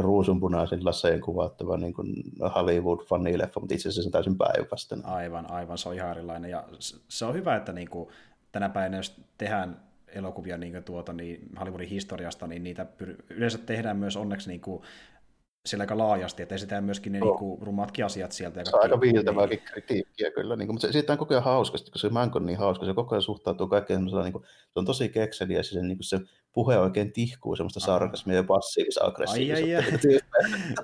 ruusunpunaisen laseen kuvattava niin kuin Hollywood-fanileffa, mutta itse asiassa se on täysin päinvastainen. Aivan, aivan, se on ihan erilainen. Ja se on hyvä, että niin kuin, tänä päivänä, jos tehdään elokuvia niin tuota, niin Hollywoodin historiasta, niin niitä yleensä tehdään myös onneksi niin kuin, siellä aika laajasti, että esitään myöskin ne no. niinku, rumatkin asiat sieltä. Ja se on aika viiltävääkin niin. kritiikkiä kyllä, niin kuin, mutta se, siitä on koko ajan hauskasti, koska se Mank on niin hauska, se koko ajan suhtautuu kaikkeen niin kuin, se on tosi kekseli ja se, niin kuin, se puhe oikein tihkuu semmoista sarkasmia ja passiivista aggressiivista. Ai, ai, ai.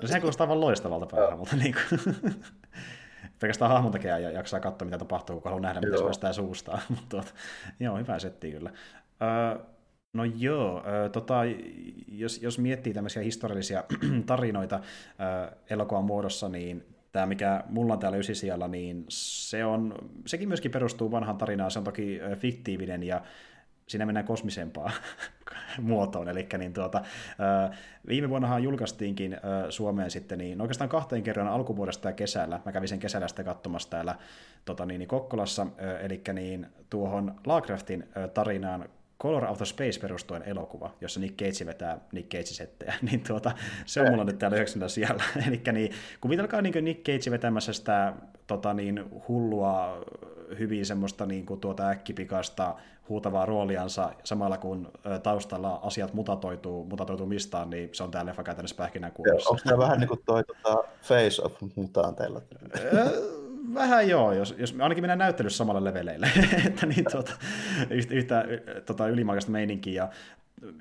no sehän kuulostaa aivan loistavalta mutta niin kuin, pelkästään hahmon takia ja jaksaa katsoa, mitä tapahtuu, kun haluaa nähdä, mitä se päästään suustaan. mutta tuota, joo, hyvä setti kyllä. Öö, No joo, äh, tota, jos, jos miettii tämmöisiä historiallisia tarinoita äh, elokuvan muodossa, niin tämä, mikä mulla on täällä ysisijalla, niin se on, sekin myöskin perustuu vanhaan tarinaan, se on toki fiktiivinen ja siinä mennään kosmisempaan muotoon. Eli niin tuota, viime vuonnahan julkaistiinkin Suomeen sitten niin oikeastaan kahteen kerran alkuvuodesta ja kesällä. Mä kävin sen kesällä sitten katsomassa täällä tota, niin, niin Kokkolassa, eli niin tuohon Laakraftin tarinaan Color of the Space perustuen elokuva, jossa Nick Cage vetää Nick Cage-settejä, niin tuota, se on mulla nyt täällä yhdeksännellä siellä. Eli niin, kuvitelkaa niin Nick Cage vetämässä sitä tota niin, hullua, hyvin semmoista niin kuin, tuota äkkipikasta huutavaa rooliansa samalla kun taustalla asiat mutatoituu, mutatoituu mistaan, niin se on tää leffa käytännössä pähkinänkuoressa. Onko tämä vähän niin kuin toi tota, Face of mutanteilla? Vähän joo, jos, jos ainakin mennään näyttelyssä samalla leveleille, että niin tuota, yhtä, yhtä tota, ylimaikaista meininkiä. Ja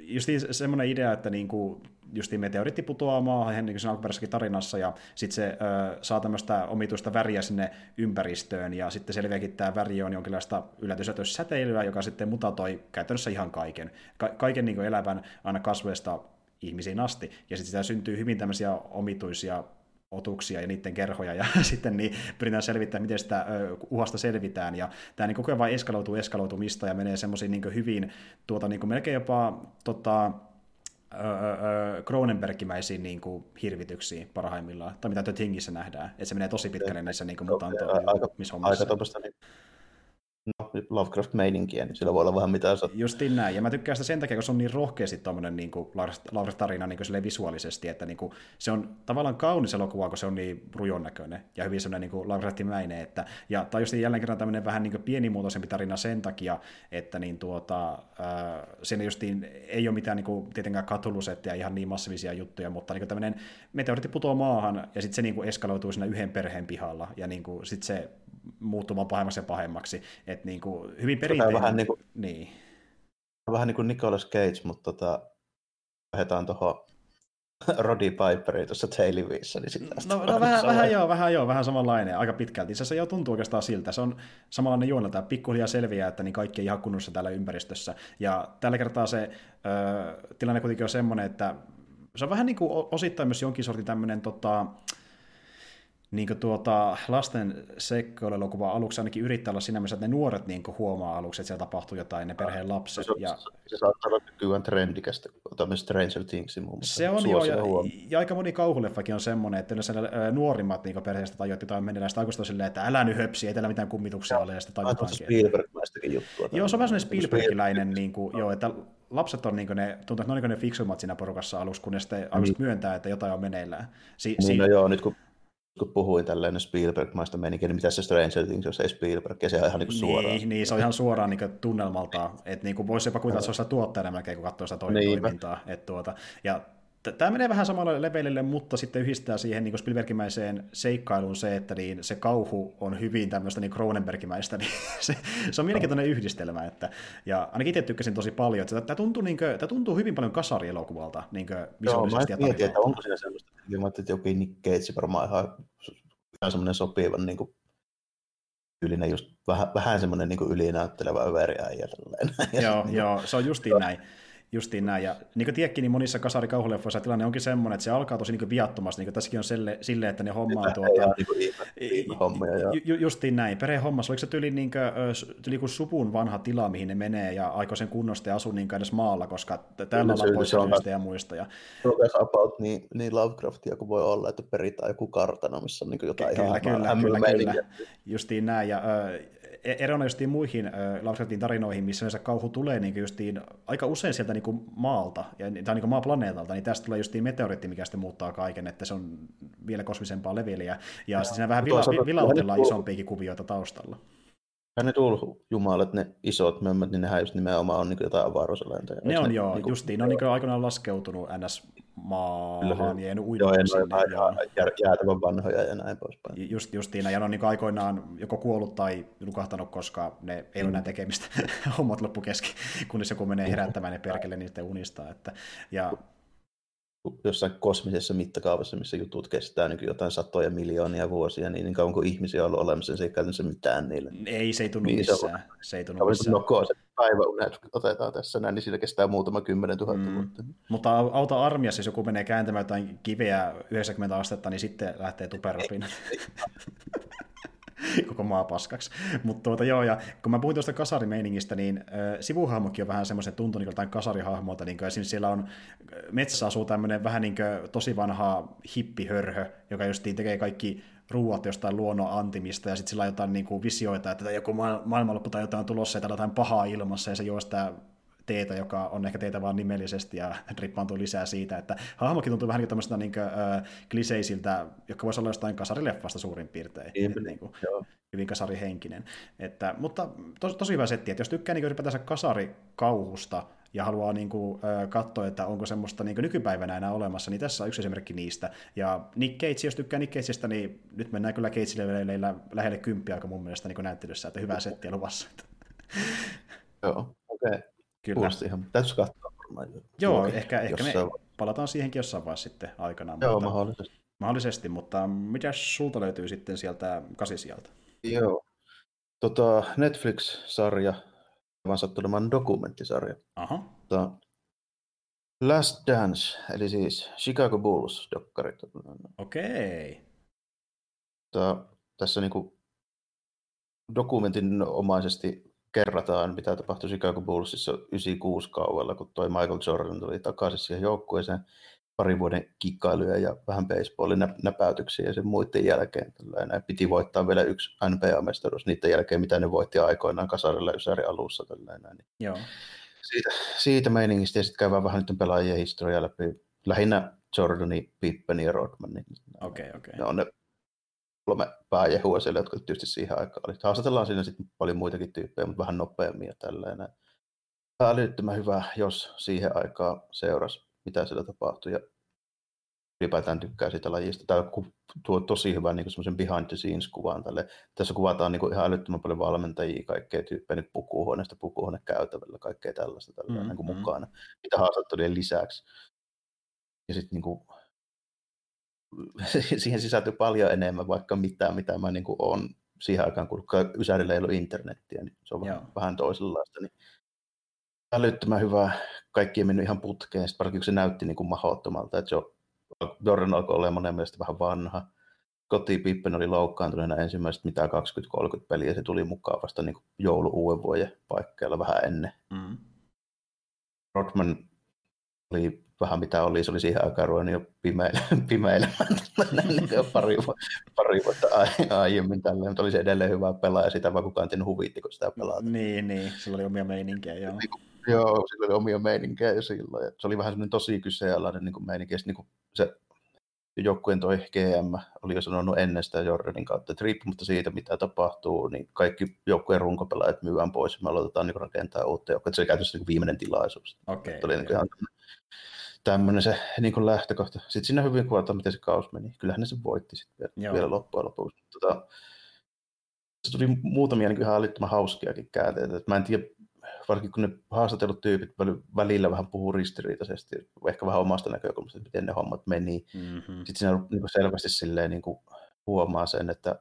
just semmoinen idea, että niinku, justiin meteoriitti putoaa maahan niin kuin alkuperäisessäkin tarinassa, ja sitten se ö, saa tämmöistä omituista väriä sinne ympäristöön, ja sitten selviääkin tämä väri on jonkinlaista yllätyssäteilyä, joka sitten mutatoi käytännössä ihan kaiken. Ka- kaiken niin kuin elävän aina kasveista ihmisiin asti, ja sitten sitä syntyy hyvin tämmöisiä omituisia otuksia ja niiden kerhoja, ja sitten niin pyritään selvittämään, miten sitä uhasta selvitään, ja tämä niin koko ajan vain eskaloituu eskaloitumista, ja menee semmoisiin niin hyvin, tuota, niin melkein jopa tota, Cronenbergimäisiin niin kuin, hirvityksiin parhaimmillaan, tai mitä The Thingissä nähdään, että se menee tosi pitkälle näissä niin kuin, mutanto- aika, aika tuommoista niin no, Lovecraft-meininkiä, niin sillä voi olla vähän mitä sattuu. Justiin näin, ja mä tykkään sitä sen takia, kun se on niin rohkeasti tuommoinen niin Lovecraft-tarina niin kuin visuaalisesti, että niin kuin, se on tavallaan kaunis elokuva, kun se on niin rujon näköinen ja hyvin semmoinen niin Lovecraft-mäinen, että, ja tai just jälleen kerran tämmöinen vähän niin kuin pienimuotoisempi tarina sen takia, että niin tuota, äh, siinä justiin ei ole mitään niin kuin, tietenkään katulusetteja, ihan niin massiivisia juttuja, mutta niin tämmöinen meteoritti putoaa maahan, ja sitten se niin kuin eskaloituu siinä yhden perheen pihalla, ja niin kuin, sitten se muuttumaan pahemmaksi ja pahemmaksi. Et niin kuin, hyvin perinteinen. Vähän niin kuin, niin. vähän niin kuin Nicolas Cage, mutta tota, lähdetään tuohon Roddy Piperi tuossa Tailiviissa, niin sitä No, no vähän, vähän joo, vähän joo, vähän samanlainen, aika pitkälti. Se jo tuntuu oikeastaan siltä. Se on samanlainen juonelta, pikkuhiljaa selviää, että niin kaikki ei ihan kunnossa täällä ympäristössä. Ja tällä kertaa se ö, tilanne kuitenkin on semmoinen, että se on vähän niin kuin osittain myös jonkin sortin tämmöinen tota, niin kuin tuota, lasten seikkoiluelokuva aluksi ainakin yrittää olla siinä mielessä, että ne nuoret niin kuin huomaa aluksi, että siellä tapahtuu jotain, ne perheen lapset. Se, ja... se saattaa olla nykyään trendikästä, otamme Stranger Thingsin muun muassa. Se on jo, ja, ja, aika moni kauhuleffakin on semmoinen, että yleensä nuorimmat niin perheestä tajuat jotain menellä, sitä silleen, että älä nyt höpsi, ei täällä mitään kummituksia ole, ja sitten tajutaan. Spielberg-maistakin juttua. Joo, se on vähän sellainen Spielbergiläinen, niin kuin, joo, että lapset on niin ne, tuntuu, että ne on niin ne fiksummat siinä porukassa aluksi, kun ne sitten mm. myöntää, että jotain on meneillään. Si- niin, si- no joo, nyt kun kun puhuin tällainen Spielberg-maista menikin, niin mitä se Stranger Things, jos ei Spielberg, ja se on ihan niin suoraan. Niin, niin, se on ihan suoraan niin tunnelmalta, että niin kuin voisi jopa kuvitella, että se on tuottajana melkein, kun katsoo sitä toimintaa. Että tuota, ja Tämä menee vähän samalle levelille, mutta sitten yhdistää siihen niin Spielbergimäiseen seikkailuun se, että niin se kauhu on hyvin tämmöistä niin Cronenbergimäistä, niin se, se on mielenkiintoinen yhdistelmä. Että, ja ainakin itse tykkäsin tosi paljon, että tämä tuntuu, niin kuin, tämä tuntuu hyvin paljon kasarielokuvalta niin Joo, mä mietin, että onko siinä sellaista, että joku Nick Cage varmaan ihan, ihan semmoinen sopivan niin kuin tyylinen, just vähän, vähän semmoinen niin ylinäyttelevä överiäijä. Joo, joo, se on justiin näin justiin näin. Ja niin kuin tiedäkin, niin monissa kasarikauhuleffoissa tilanne onkin semmoinen, että se alkaa tosi niin viattomasti, niin kuin tässäkin on sille, silleen, että ne hommaa tuota... Niin hommia, ju, justiin näin. Perhehommassa, oliko se tyli, niin kuin, tyli kuin supun vanha tila, mihin ne menee ja aikoo sen kunnosta ja asuu niin edes maalla, koska täällä ollaan pois ja muista. Ja... On about niin, niin Lovecraftia kuin voi olla, että peritään joku kartano, missä on niin jotain kyllä, ihan kyllä, kyllä, kyllä. Justiin näin. Ja, E- erona justiin muihin äh, Lovecraftin tarinoihin, missä se kauhu tulee niin justiin aika usein sieltä niin kuin maalta, ja, tai niin kuin maaplaneetalta, niin tästä tulee justiin meteoriitti, mikä sitten muuttaa kaiken, että se on vielä kosmisempaa leveliä, ja no, siinä vähän vila, vilautellaan isompiakin kuvioita taustalla. Ja ne jumalat, ne isot mömmät, niin nehän just nimenomaan on niin jotain avaruusolentoja. Ne on ne, joo, niin justiin. Ne on niin aikoinaan laskeutunut ns maahan ja jäänyt uimaan sinne. Joo, jää, jäätävän vanhoja ja näin poispäin. Just, justiin, ja ne on niin aikoinaan joko kuollut tai nukahtanut, koska ne ei ole enää tekemistä hommat loppu kesken, kunnes joku menee herättämään ne perkele niistä unistaa. Että, ja jossain kosmisessa mittakaavassa, missä jutut kestää niin jotain satoja miljoonia vuosia, niin, niin kauan kuin ihmisiä on ollut olemassa, niin se ei käytännössä mitään niille. Ei, se ei tunnu niin missään. Se, on, se ei tunnu missään. Noko, se päiväunet otetaan tässä näin, niin sillä kestää muutama kymmenen tuhatta mm. vuotta. Mutta auta armiassa, jos joku menee kääntämään jotain kiveä 90 astetta, niin sitten lähtee tuperapinat. koko maa paskaksi. Mutta tuota, joo, ja kun mä puhuin tuosta kasarimeiningistä, niin äh, sivuhahmokin on vähän semmoisen tuntuu niin jotain kasarihahmolta, niin kuin esimerkiksi siellä on metsässä asuu tämmöinen vähän niin kuin tosi vanha hippihörhö, joka justiin tekee kaikki ruuat jostain luonnon antimista, ja sitten sillä on jotain niin kuin visioita, että joku maailmanloppu tai jotain on tulossa, ja täällä jotain pahaa ilmassa, ja se juo sitä teetä, joka on ehkä teitä vaan nimellisesti ja rippaantuu lisää siitä, että hahmokin tuntuu vähän niin niin kuin, äh, kliseisiltä, jotka voisi olla jostain kasarileffasta suurin piirtein. Niin, niin kuin, hyvin kasarihenkinen. Että, mutta tos, tosi hyvä setti, että jos tykkää niin ylipäätänsä kasarikauhusta ja haluaa niin kuin, äh, katsoa, että onko semmoista niin nykypäivänä enää olemassa, niin tässä on yksi esimerkki niistä. Ja Nick Cage, jos tykkää Nick Cageista, niin nyt mennään kyllä Cage-leveleillä lähelle kymppiä aika mun mielestä niin näyttelyssä, että hyvää settiä luvassa. Joo, okei. Okay. Kyllä. ihan, täytyisi katsoa varmaan. Joo, ehkä, ehkä me on... palataan siihenkin jossain vaiheessa sitten aikanaan. Joo, mutta, mahdollisesti. Mahdollisesti, mutta mitä sulta löytyy sitten sieltä kasisijalta? Joo, tota, Netflix-sarja, vaan sattunemaan dokumenttisarja. Aha. Tota, Last Dance, eli siis Chicago Bulls-dokkarit. Okei. Okay. Tota, tässä niinku dokumentin omaisesti kerrataan, mitä tapahtui Chicago Bullsissa 96 kaudella, kun toi Michael Jordan tuli takaisin siihen joukkueeseen parin vuoden kikkailuja ja vähän baseballin näpäytyksiä ja sen muiden jälkeen. Tällainen. Piti voittaa vielä yksi NBA-mestaruus niiden jälkeen, mitä ne voitti aikoinaan kasarilla Ysäri alussa. Tällainen. Joo. Siitä, siitä meiningistä ja sitten käydään vähän nyt pelaajien historiaa läpi. Lähinnä Jordani, Pippen ja Rodman. Okei, okay, okei. Okay. Ne on ne kolme pääjehua siellä, jotka tietysti siihen aikaan oli. Haastatellaan siinä sitten paljon muitakin tyyppejä, mutta vähän nopeammin ja tällainen. Tämä oli hyvä, jos siihen aikaan seurasi, mitä siellä tapahtui. Ja ylipäätään tykkää siitä lajista. Tämä tuo tosi hyvän niin semmoisen behind the scenes kuvan tälle. Tässä kuvataan niin kuin ihan älyttömän paljon valmentajia, kaikkea tyyppejä niin pukuhuoneesta pukuhuone käytävällä, kaikkea tällaista tällä, mm, niin mm. mukana. Mitä haastattelujen lisäksi. Ja sitten niin kuin, siihen sisältyy paljon enemmän vaikka mitään, mitä mä niin kuin olen siihen aikaan, kun Ysärillä ei ollut internettiä, niin se on vähän, vähän toisenlaista. Niin älyttömän hyvä. Kaikki ei mennyt ihan putkeen, sitten varsinkin se näytti niin kuin mahdottomalta, että Jordan alkoi olemaan monen mielestä vähän vanha. Koti Pippen oli loukkaantuneena ensimmäiset mitä 20-30 peliä, se tuli mukaan vasta niin joulu uuden vuoden paikkeilla vähän ennen. Mm. Rodman oli vähän mitä oli, se oli siihen aikaan ruvennut jo pimeilemään, pimeilemään pari, pari vuotta aiemmin tälleen, mutta oli se edelleen hyvä pelaaja, sitä vaan kukaan tiennyt huvitti, kun sitä pelata. Niin, niin, sillä oli omia meininkejä, joo. Joo, sillä oli omia meininkejä jo silloin. Se oli vähän semmoinen tosi kyseenalainen niin meininki. Ja niin se joukkueen toi GM oli jo sanonut ennen sitä Jordanin kautta, että riippumatta siitä, mitä tapahtuu, niin kaikki joukkueen runkopelaajat myydään pois ja me aloitetaan niin rakentaa uutta joukkoa. Se oli käytössä niin viimeinen tilaisuus. Okay, oli okay. niin ihan tämmöinen se niin kuin lähtökohta. Sitten siinä hyvin kuvataan, miten se kaus meni. Kyllähän ne se voitti sitten vielä, vielä loppujen lopuksi. Tota, se tuli muutamia niin ihan älyttömän hauskiakin käänteitä. Mä en tiedä, varsinkin kun ne haastatellut tyypit välillä vähän puhuu ristiriitaisesti, ehkä vähän omasta näkökulmasta, miten ne hommat meni. Mm-hmm. Sitten siinä niin kuin selvästi silleen, niin kuin huomaa sen, että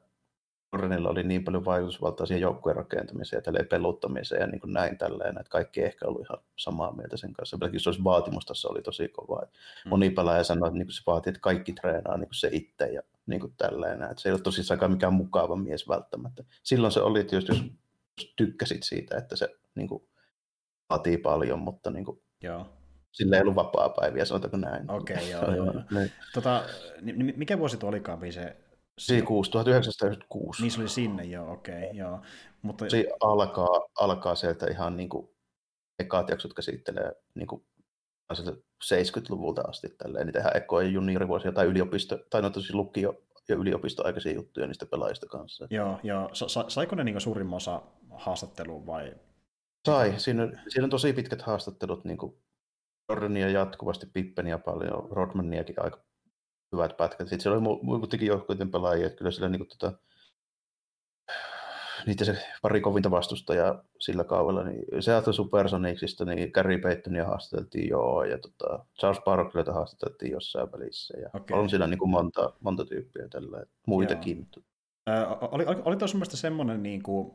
Jordanilla oli niin paljon vaikutusvaltaa siihen joukkueen rakentamiseen ja peluttamiseen ja niin kuin näin tälleen, että kaikki ei ehkä ollut ihan samaa mieltä sen kanssa. Pelkästään se olisi vaatimus oli tosi kova. Mm. Moni pelaaja sanoi, että niin kuin se vaatii, että kaikki treenaa niin kuin se itse ja niin kuin tälleen. Että se ei ole tosissaan mikään mukava mies välttämättä. Silloin se oli tietysti, jos tykkäsit siitä, että se niin kuin, vaatii paljon, mutta niin kuin, Joo. sillä ei ollut vapaa-päiviä, sanotaanko näin. Okei, okay, joo, joo. Niin. Tota, mikä vuosi tuo olikaan se? Se 1996. Niin se oli sinne, joo, okei, okay, joo. Mutta... Se alkaa, alkaa sieltä ihan niin kuin ekat jaksot käsittelee niin kuin 70-luvulta asti tälleen, niitä ihan ekoja juniorivuosia tai yliopisto, tai no tosi lukio ja yliopistoaikaisia juttuja niistä pelaajista kanssa. Joo, joo. Sa- saiko ne niin suurimman osa haastatteluun vai Sai. Siinä, siinä on tosi pitkät haastattelut, niin kuin Jordania jatkuvasti, Pippeniä paljon, Rodmaniakin aika hyvät pätkät. Sitten siellä oli muutenkin joukkueiden pelaajia, että kyllä siellä niin kuin, tota, niitä se pari kovinta vastustajaa sillä kaudella, niin Seattle Supersonicsista, niin Gary Paytonia haastateltiin joo, ja tota, Charles Barkleyta haastateltiin jossain välissä, ja okay. on siinä niin kuin monta, monta tyyppiä tällä, muitakin. Ö, oli, oli, oli tuossa semmoinen, niin kuin,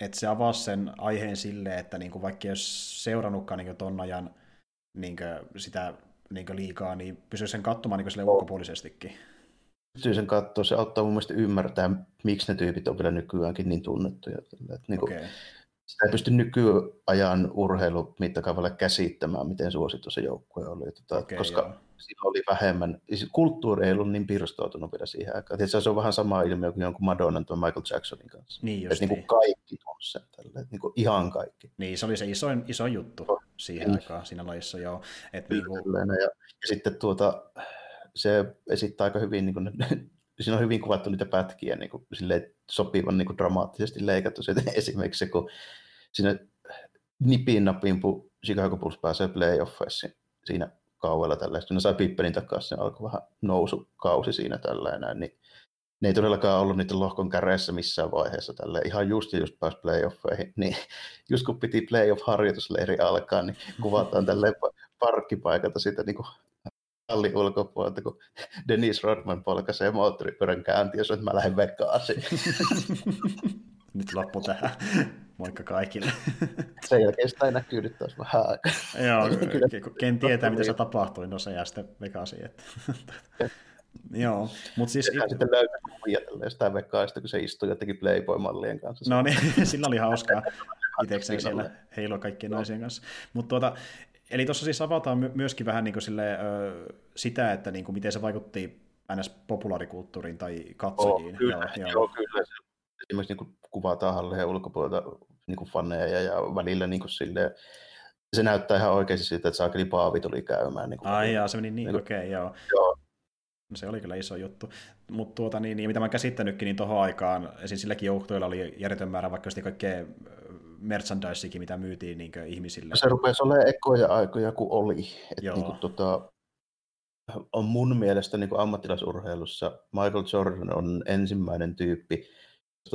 että se avasi sen aiheen silleen, että niin kuin vaikka jos seurannutkaan niin ton ajan niin sitä niin liikaa, niin pysyy sen katsomaan niin sille ulkopuolisestikin. Pystyy sen katsoa, se auttaa mun mielestä ymmärtää, miksi ne tyypit on vielä nykyäänkin niin tunnettuja. Että niin kuin, okay sitä ei pysty nykyajan urheilu mittakaavalla käsittämään, miten suosittu se joukkue oli. Tota, okay, koska joo. Silloin oli vähemmän, siis kulttuuri ei ollut niin pirstoutunut vielä siihen aikaan. Tietysti se on vähän sama ilmiö kuin jonkun Madonnan tai Michael Jacksonin kanssa. Niin just niin. Niin kaikki tunsi sen tälle, niin kuin ihan kaikki. Niin, se oli se isoin, iso juttu oh, siihen niin. aikaan siinä lajissa, joo. Et niin kuin... ja, ja, sitten tuota, se esittää aika hyvin niin kuin, siinä on hyvin kuvattu niitä pätkiä niin kuin, sopivan niin kuin, dramaattisesti leikattu. Se, esimerkiksi se, kun siinä nipin napin Chicago Bulls pääsee playoffeissa siinä kauella tällä. Kun ne sai Pippenin takaisin, se alkoi vähän nousukausi siinä tällainen, niin ne ei todellakaan ollut niiden lohkon käreessä missään vaiheessa tällä ihan just ja just pääsi playoffeihin, niin just kun piti playoff-harjoitusleiri alkaa, niin kuvataan tälle parkkipaikalta sitä niin kuin hallin ulkopuolelta, kun Dennis Rodman polkaisee moottoripyörän käyntiin, jos mä lähden vekkaasiin. Nyt loppu tähän. Moikka kaikille. Sen jälkeen sitä ei näkyy nyt taas vähän aikaa. Joo, ken tietää, mitä se tapahtui, no se jää sitten. Että... Joo, mutta siis... Sehän sitten löytää kuvia sitä vekaista, kun se istui jotenkin Playboy-mallien kanssa. No niin, sillä oli hauskaa itsekseen siellä heilua kaikkien no. naisien kanssa. Mutta tuota, eli tuossa siis avataan myöskin vähän niin kuin sille, sitä, että niin kuin miten se vaikutti ns. populaarikulttuuriin tai katsojiin. Oh, kyllä, joo, joo. joo, kyllä. Esimerkiksi niin kuvataan hallien ulkopuolelta niin kuin faneja ja välillä niin kuin silleen, se näyttää ihan oikeasti siltä, että Saakeli Paavi tuli käymään. Niin kuin, Ai jaa, se meni niin, niin okei, okay, joo. joo. No se oli kyllä iso juttu. Mutta tuota, niin, niin, mitä mä käsittänytkin, niin tuohon aikaan, esim. silläkin joukkueella oli järjetön määrä vaikka kaikkea merchandiseikin, mitä myytiin niin ihmisille. Se rupesi olemaan ekoja aikoja, kun oli. Et niin kuin, tota, on mun mielestä niin ammattilaisurheilussa Michael Jordan on ensimmäinen tyyppi,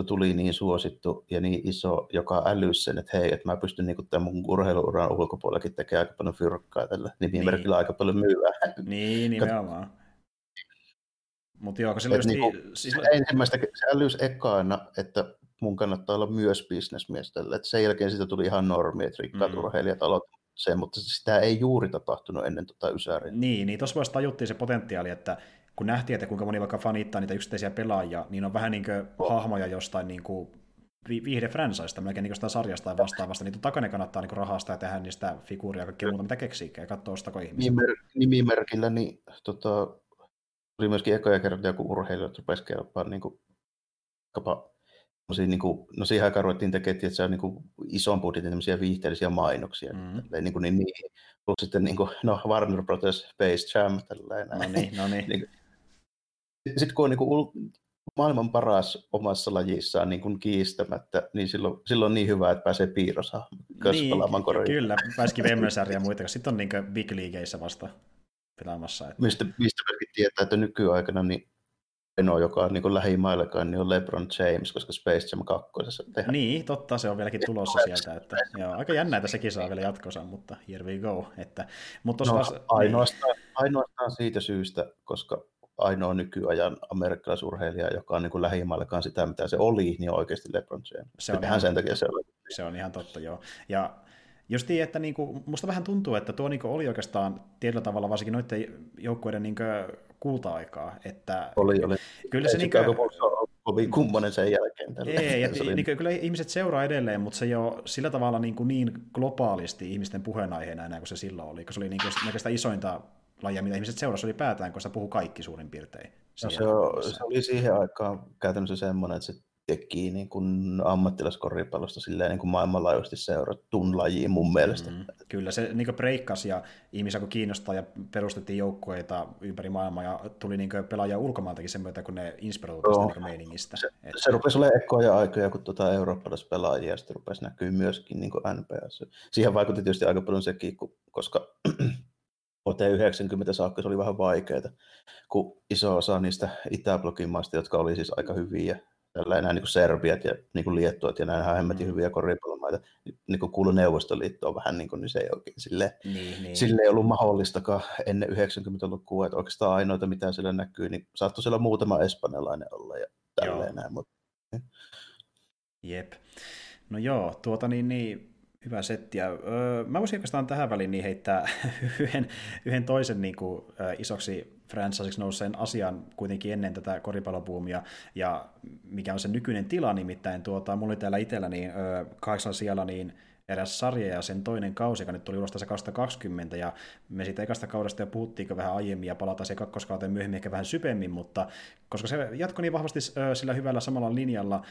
tuli niin suosittu ja niin iso, joka älys sen, että hei, että mä pystyn niinku tämän mun urheiluuran ulkopuolellakin tekemään aika paljon fyrkkaa tällä nimimerkillä niin. aika paljon myyä. Niin, nimenomaan. Mutta joo, just niinku, niin, siis... ensimmäistä se älys ekana, että mun kannattaa olla myös bisnesmies tällä. Et sen jälkeen siitä tuli ihan normi, että rikkaat mm. urheilijat aloittavat sen, mutta sitä ei juuri tapahtunut ennen tota Ysäriä. Niin, niin tuossa vaiheessa tajuttiin se potentiaali, että kun nähtiin, että kuinka moni vaikka fanittaa niitä yksittäisiä pelaajia, niin on vähän niin kuin hahmoja jostain niin kuin viihde melkein niin sitä sarjasta tai vastaavasta, niin totta kai ne kannattaa niin rahastaa ja tehdä niistä figuuria ja kaikkea muuta, mitä keksii, ja katsoa ostako ihmisiä. Nimimer- nimimerkillä, niin tota, oli myöskin ekoja kertoja, kun urheilijat rupesivat kelpaamaan niin kuin, niin kuin, no siihen aikaan ruvettiin tekemään että se on niin kuin ison budjetin tämmöisiä viihteellisiä mainoksia. Mm. Tälleen, niin kuin, niin, niin, plus sitten niin kuin, no, Warner Brothers Space Jam. Tälleen, no niin, no niin. niin sitten kun on niin kuin, maailman paras omassa lajissaan niin kuin kiistämättä, niin silloin, silloin on niin hyvä, että pääsee piirossa niin, pelaamaan Kyllä, pääsikin Vemmelsääriä ja muita, sitten on niin big leagueissa vasta pelaamassa. Että... Mistä, mistä tietää, että nykyaikana niin ainoa, joka on niin lähimaillakaan, niin on LeBron James, koska Space Jam 2. Tehdään. Niin, totta, se on vieläkin tulossa sieltä. Että, joo, aika jännä, että sekin saa vielä jatkossa, mutta here we go. Että, mutta no, taas, ainoastaan, niin. ainoastaan siitä syystä, koska ainoa nykyajan amerikkalaisurheilija, joka on niin lähimaillakaan sitä, mitä se oli, niin on oikeasti LeBron James. Se on ihan, sen takia se on. Se on ihan totta, joo. Ja just niin, että niinku, musta vähän tuntuu, että tuo niinku oli oikeastaan tietyllä tavalla varsinkin noiden joukkueiden niinku kulta-aikaa. Että oli, oli. Kyllä se niinku... kovin kummonen sen jälkeen. Tällä. Ei, et, oli... niin, kyllä ihmiset seuraa edelleen, mutta se ei ole sillä tavalla niin, kuin niin globaalisti ihmisten puheenaiheena enää kuin se silloin oli, koska se oli niin kuin isointa lajia, mitä ihmiset seurasi päätään, kun sitä puhuu kaikki suurin piirtein. No se, on, se oli siihen aikaan käytännössä semmoinen, että se teki niin kuin ammattilaskoripallosta silleen niin kuin maailmanlaajuisesti seurattuun lajiin mun mielestä. Mm, kyllä, se niin breikkasi ja ihmisiä kun kiinnostaa ja perustettiin joukkueita ympäri maailmaa ja tuli niin pelaajia ulkomaaltakin sen myötä, kun ne inspiroituivat niin meiningistä. Se, että... se rupesi olemaan ekoja aikoja, kun tuota eurooppalaisia pelaajia ja sitten rupesi näkyy myöskin niin NPS. Siihen vaikutti tietysti aika paljon sekin, koska vuoteen 90 saakka se oli vähän vaikeaa, kun iso osa niistä Itäblogin maista, jotka oli siis aika hyviä, nämä niin kuin Serbiat ja niin kuin Liettuat ja nämä hemmetin mm. hyviä koripallomaita, niin kuin kuului Neuvostoliittoon vähän, niin, kuin, niin se ei oikein sille, niin, niin. sille ei ollut mahdollistakaan ennen 90-lukua, että oikeastaan ainoita, mitä siellä näkyy, niin saattoi siellä muutama espanjalainen olla ja tälleen näin. Mutta... Jep. No joo, tuota niin, niin Hyvä setti. Öö, mä voisin oikeastaan tähän väliin niin heittää yhden, yhden toisen niin kuin, isoksi franchisiksi nousseen asian kuitenkin ennen tätä koripallobuumia, ja mikä on se nykyinen tila, nimittäin tuota, mulla oli täällä itsellä niin, kahdeksan siellä niin eräs sarja ja sen toinen kausi, joka nyt tuli ulos tässä 2020, ja me siitä ekasta kaudesta jo puhuttiinko vähän aiemmin, ja palataan siihen kakkoskauteen myöhemmin ehkä vähän syvemmin, mutta koska se jatkoi niin vahvasti sillä hyvällä samalla linjalla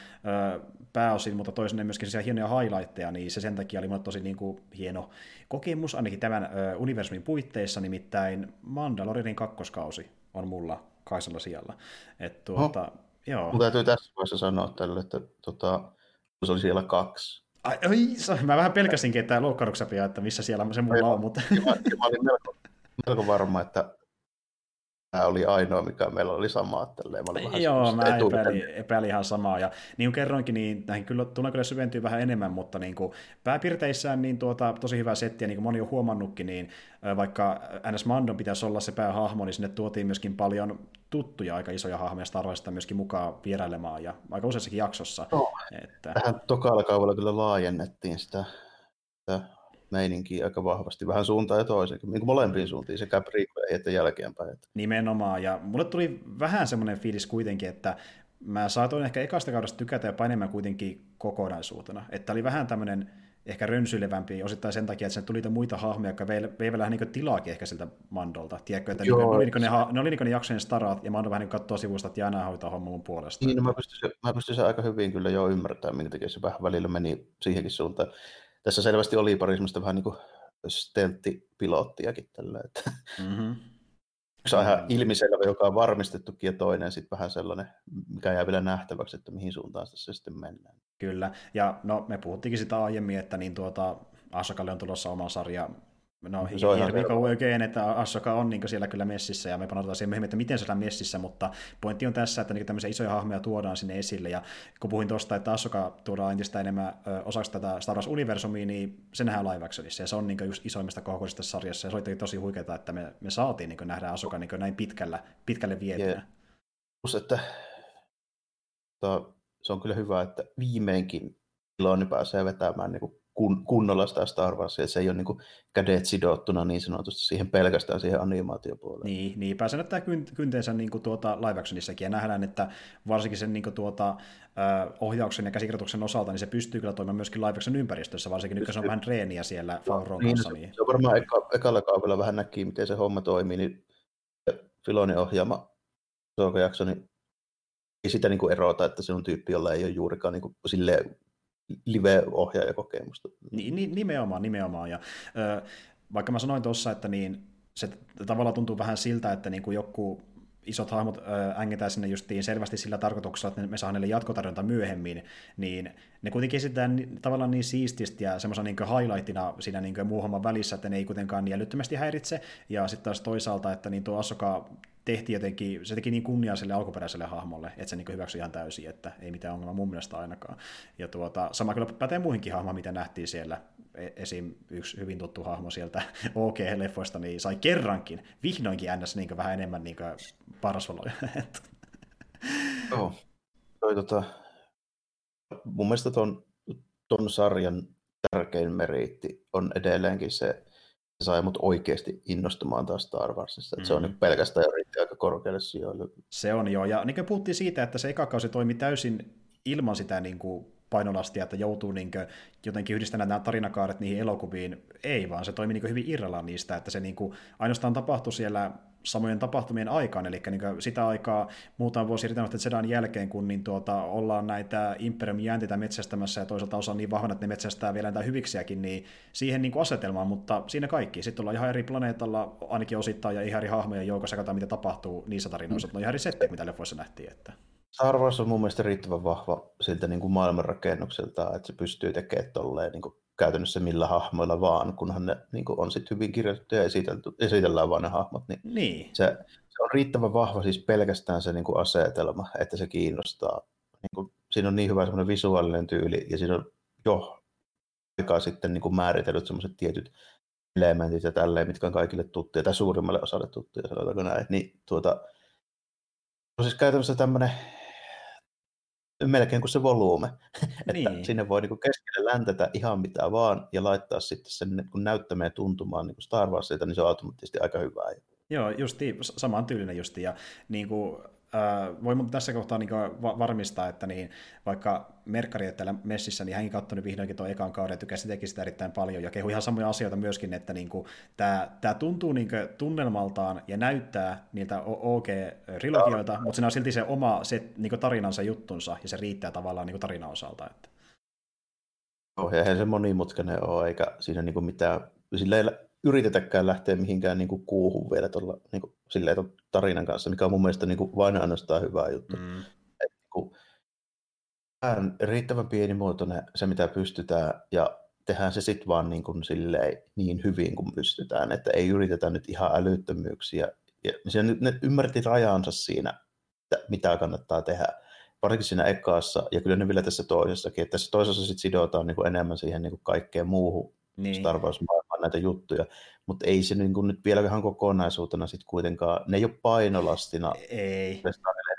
pääosin, mutta toisena myöskin siellä hienoja highlightteja, niin se sen takia oli tosi niin kuin hieno kokemus, ainakin tämän universumin puitteissa, nimittäin Mandalorianin kakkoskausi on mulla kaisella sijalla. Et tuota, oh. joo. Mun täytyy tässä vaiheessa sanoa tälle, että tota, se oli siellä kaksi Ai, oi, mä vähän pelkäsinkin, että loukkauduksia että missä siellä se mulla on, mutta... Mä, mä olin melko, melko varma, että tämä oli ainoa, mikä meillä oli sama. Mä Joo, mä epäilin, epäilin, ihan samaa. Ja niin kuin kerroinkin, niin näihin kyllä, tulee kyllä syventyä vähän enemmän, mutta niin kuin pääpiirteissään niin tuota, tosi hyvä setti, ja niin kuin moni on huomannutkin, niin vaikka NS Mandon pitäisi olla se päähahmo, niin sinne tuotiin myöskin paljon tuttuja aika isoja hahmoja Star Warsista myöskin mukaan vierailemaan, ja aika useassakin jaksossa. No, että... Tähän tokalla kaudella kyllä laajennettiin sitä, sitä meininkiä aika vahvasti, vähän suuntaan ja toiseen, niin kuin molempiin suuntiin, sekä prequeliin että jälkeenpäin. Nimenomaan, ja mulle tuli vähän semmoinen fiilis kuitenkin, että mä saatoin ehkä ekasta kaudesta tykätä jopa enemmän kuitenkin kokonaisuutena. Että oli vähän tämmöinen ehkä rönsyilevämpi osittain sen takia, että sen tuli muita hahmoja, jotka veivät vähän niin tilaakin ehkä siltä Mandolta. Tiedätkö, että Joo, ne, oli niin ne, ne, oli niin ne jaksojen starat, ja Mando vähän niin katsoo sivusta, että Jana hoitaa homman mun puolesta. Niin, no mä pystyisin, mä pystyisin aika hyvin kyllä jo ymmärtämään, minkä takia se vähän välillä meni siihenkin suuntaan tässä selvästi oli pari semmoista vähän niin kuin stelttipilottiakin tällä, että mm-hmm. yksi on ihan ilmiselvä, joka on varmistettukin, ja toinen sitten vähän sellainen, mikä jää vielä nähtäväksi, että mihin suuntaan tässä sitten mennään. Kyllä, ja no me puhuttiinkin sitä aiemmin, että niin tuota, Asakalle on tulossa oma sarja No, se on hirveän oikein, että Assoka on niin siellä kyllä messissä, ja me panotaan siihen myöhemmin, että miten se on messissä, mutta pointti on tässä, että niin tämmöisiä isoja hahmoja tuodaan sinne esille, ja kun puhuin tuosta, että Assoka tuodaan entistä enemmän osaksi tätä Star Wars-universumia, niin se nähdään live actionissa, ja se on niin just isoimmista kohokoisista sarjassa, ja se oli tosi huikeaa, että me, me saatiin niin nähdä Assoka niin näin pitkällä, pitkälle vietyä. Yeah. Plus, että to, se on kyllä hyvä, että viimeinkin Iloni pääsee vetämään niin kun, kunnolla sitä Star Warsia, että se ei ole niin kädet sidottuna niin sanotusti siihen pelkästään siihen animaatiopuoleen. Niin, niin pääsee näyttää kynteensä niin kuin tuota live actionissakin, ja nähdään, että varsinkin sen niin kuin tuota, ohjauksen ja käsikirjoituksen osalta, niin se pystyy kyllä toimimaan myöskin live action ympäristössä, varsinkin nyt kun se on vähän treeniä siellä Favron niin, kanssa. Niin. Se on varmaan eka, ekalla kaudella vähän näki, miten se homma toimii, niin Filonin ohjaama jakso, niin ei sitä niin kuin erota, että se on tyyppi, jolla ei ole juurikaan niin kuin, silleen live-ohjaajakokemusta. Niin, nimenomaan, nimenomaan. Ja, ö, vaikka mä sanoin tuossa, että niin, se tavallaan tuntuu vähän siltä, että niin kuin joku isot hahmot ängetään sinne justiin selvästi sillä tarkoituksella, että me saa niille jatkotarjonta myöhemmin, niin ne kuitenkin esitetään tavallaan niin siististi ja semmoisen niin highlightina siinä niin muun homman välissä, että ne ei kuitenkaan niin älyttömästi häiritse, ja sitten taas toisaalta, että niin tuo Asoka tehtiin jotenkin, se teki niin kunniaa sille alkuperäiselle hahmolle, että se niin hyväksyi ihan täysin, että ei mitään ongelmaa mun mielestä ainakaan. Ja tuota, sama kyllä pätee muihinkin hahmoihin, mitä nähtiin siellä. E, esim. yksi hyvin tuttu hahmo sieltä OK-leffoista, niin sai kerrankin, vihdoinkin ns. Niin vähän enemmän niin parasvaloja. Joo. Toi, tota, mun mielestä ton, ton sarjan tärkein meriitti on edelleenkin se, se sai mut oikeasti innostumaan taas Star Warsista. Mm. Se on mm. nyt pelkästään jo riitti aika korkealle sijoille. Se on joo, ja niin kuin puhuttiin siitä, että se eka kausi toimi täysin ilman sitä niin kuin painolastia, että joutuu niin kuin, jotenkin yhdistämään nämä tarinakaaret niihin elokuviin. Ei, vaan se toimi niin hyvin irrallaan niistä, että se niin kuin, ainoastaan tapahtui siellä samojen tapahtumien aikaan, eli niin sitä aikaa muutama vuosi Return Zedan jälkeen, kun niin tuota, ollaan näitä Imperium jäntitä metsästämässä ja toisaalta osa on niin vahvana, että ne metsästää vielä näitä hyviksiäkin, niin siihen niin asetelmaan, mutta siinä kaikki. Sitten ollaan ihan eri planeetalla, ainakin osittain, ja ihan eri hahmojen joukossa, katsotaan mitä tapahtuu niissä tarinoissa, mm. on ihan eri setti, mitä leffoissa nähtiin. Että... Star Wars on mun mielestä riittävän vahva siltä niin kuin maailmanrakennukselta, että se pystyy tekemään tolleen niin kuin käytännössä millä hahmoilla vaan, kunhan ne niin kuin on sitten hyvin kirjoitettu ja esitelty, esitellään vaan ne hahmot, niin, niin. Se, se on riittävän vahva siis pelkästään se niin kuin asetelma, että se kiinnostaa. Niin kuin, siinä on niin hyvä semmoinen visuaalinen tyyli ja siinä on jo aikaa sitten niin kuin määritellyt semmoiset tietyt elementit ja tälleen, mitkä on kaikille tuttuja tai suurimmalle osalle tuttuja, sanotaanko näin. Niin, tuota, on siis käytännössä tämmöinen melkein kuin se volyyme. Niin. että sinne voi niin keskelle läntetä ihan mitä vaan ja laittaa sitten sen, kun näyttämään tuntumaan niin Star Warsilta, niin se on automaattisesti aika hyvää. Joo, justi, saman tyylinen justi. Ja niin kuin, äh, voi mun tässä kohtaa niin varmistaa, että niin, vaikka Merkari täällä messissä, niin hänkin katsoi vihdoinkin tuon ekan kauden ja tykäsi teki sitä erittäin paljon ja kehui ihan samoja asioita myöskin, että niin kuin, tämä, tämä tuntuu niin kuin, tunnelmaltaan ja näyttää niiltä OG-trilogioilta, mutta siinä on silti se oma se, niin kuin, tarinansa juttunsa ja se riittää tavallaan niin kuin, tarinan osalta. Että. Oh, eihän se monimutkainen ole, eikä siinä niin kuin mitään, sillä ei yritetäkään lähteä mihinkään niin kuin kuuhun vielä tuolla niin kuin, silleen, tarinan kanssa, mikä on mun mielestä niin kuin, vain ainoastaan hyvä juttu. Mm. Et, niin kuin, riittävän pienimuotoinen se, mitä pystytään, ja tehdään se sitten vaan niin, kuin, silleen, niin hyvin kuin pystytään, että ei yritetä nyt ihan älyttömyyksiä. Ja se, ne ymmärti rajansa siinä, että mitä kannattaa tehdä varsinkin siinä ekassa, ja kyllä ne vielä tässä toisessakin, että tässä toisessa sit sidotaan niin kuin enemmän siihen niin kuin kaikkeen muuhun niin. Star Wars näitä juttuja, mutta ei se niin kuin nyt vielä ihan kokonaisuutena sitten kuitenkaan, ne ei ole painolastina. Ei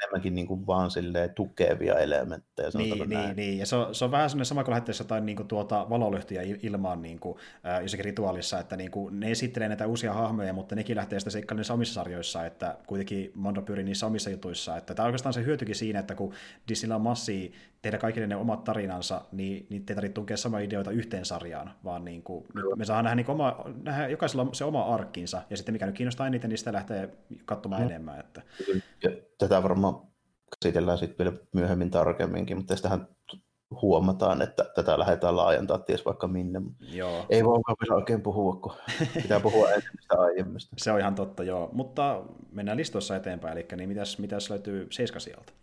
enemmänkin niin kuin vaan tukevia elementtejä. Niin, niin, niin, ja se on, se on vähän sellainen sama kuin lähettäisiin jotain niin kuin tuota valolyhtyjä ilmaan niin kuin, äh, jossakin rituaalissa, että niin kuin, ne esittelee näitä uusia hahmoja, mutta nekin lähtee sitä seikkailemaan omissa sarjoissa, että kuitenkin Mondo pyörii niissä omissa jutuissa. Että tämä on oikeastaan se hyötykin siinä, että kun Disneyllä on massia tehdä kaikille ne omat tarinansa, niin niitä ei tarvitse tunkea samoja ideoita yhteen sarjaan, vaan niin kuin, me saadaan nähdä, niin kuin oma, nähdä jokaisella se oma arkkinsa, ja sitten mikä nyt kiinnostaa eniten, niin sitä lähtee katsomaan mm. enemmän. Että... Ja tätä varmaan käsitellään sitten vielä myöhemmin tarkemminkin, mutta tästähän huomataan, että tätä lähdetään laajentaa ties vaikka minne. Joo. Ei voi vielä oikein puhua, kun pitää puhua enemmistä aiemmista. Se on ihan totta, joo. Mutta mennään listoissa eteenpäin, eli niin mitäs, mitäs löytyy seiska sieltä?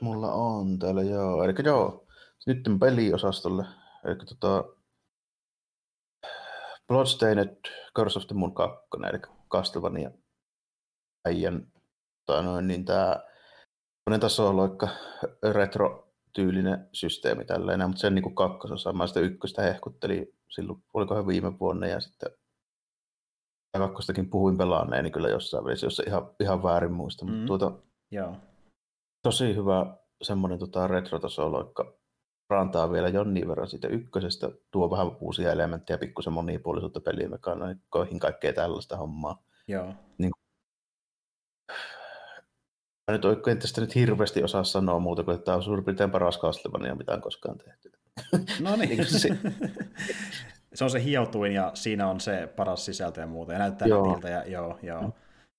Mulla on täällä, joo. Eli joo, nyt peliosastolle. Eli tota, Bloodstained Curse of the Moon 2, eli Castlevania äijän, tai noin, niin tämä tasoloikka retro-tyylinen systeemi tälleen, mutta sen niin kakkososa, mä sitä ykköstä hehkuttelin silloin, olikohan viime vuonna, ja sitten kakkostakin puhuin pelaaneeni kyllä jossain välissä, jos ihan, ihan väärin muista, mm. mutta tuota, Joo. tosi hyvä semmoinen tota, retro-tasoloikka, parantaa vielä jonnin verran siitä ykkösestä, tuo vähän uusia elementtejä, pikkusen monipuolisuutta pelimekaniikkoihin, kaikkea tällaista hommaa. Joo. Niin, mä nyt oikein tästä nyt hirveästi osaa sanoa muuta kuin, että tämä on suurin piirtein paras Castlevania, mitä on koskaan tehty. No niin. se on se hioutuin ja siinä on se paras sisältö ja muuta. Ja näyttää joo. nätiltä ja joo, joo, mm.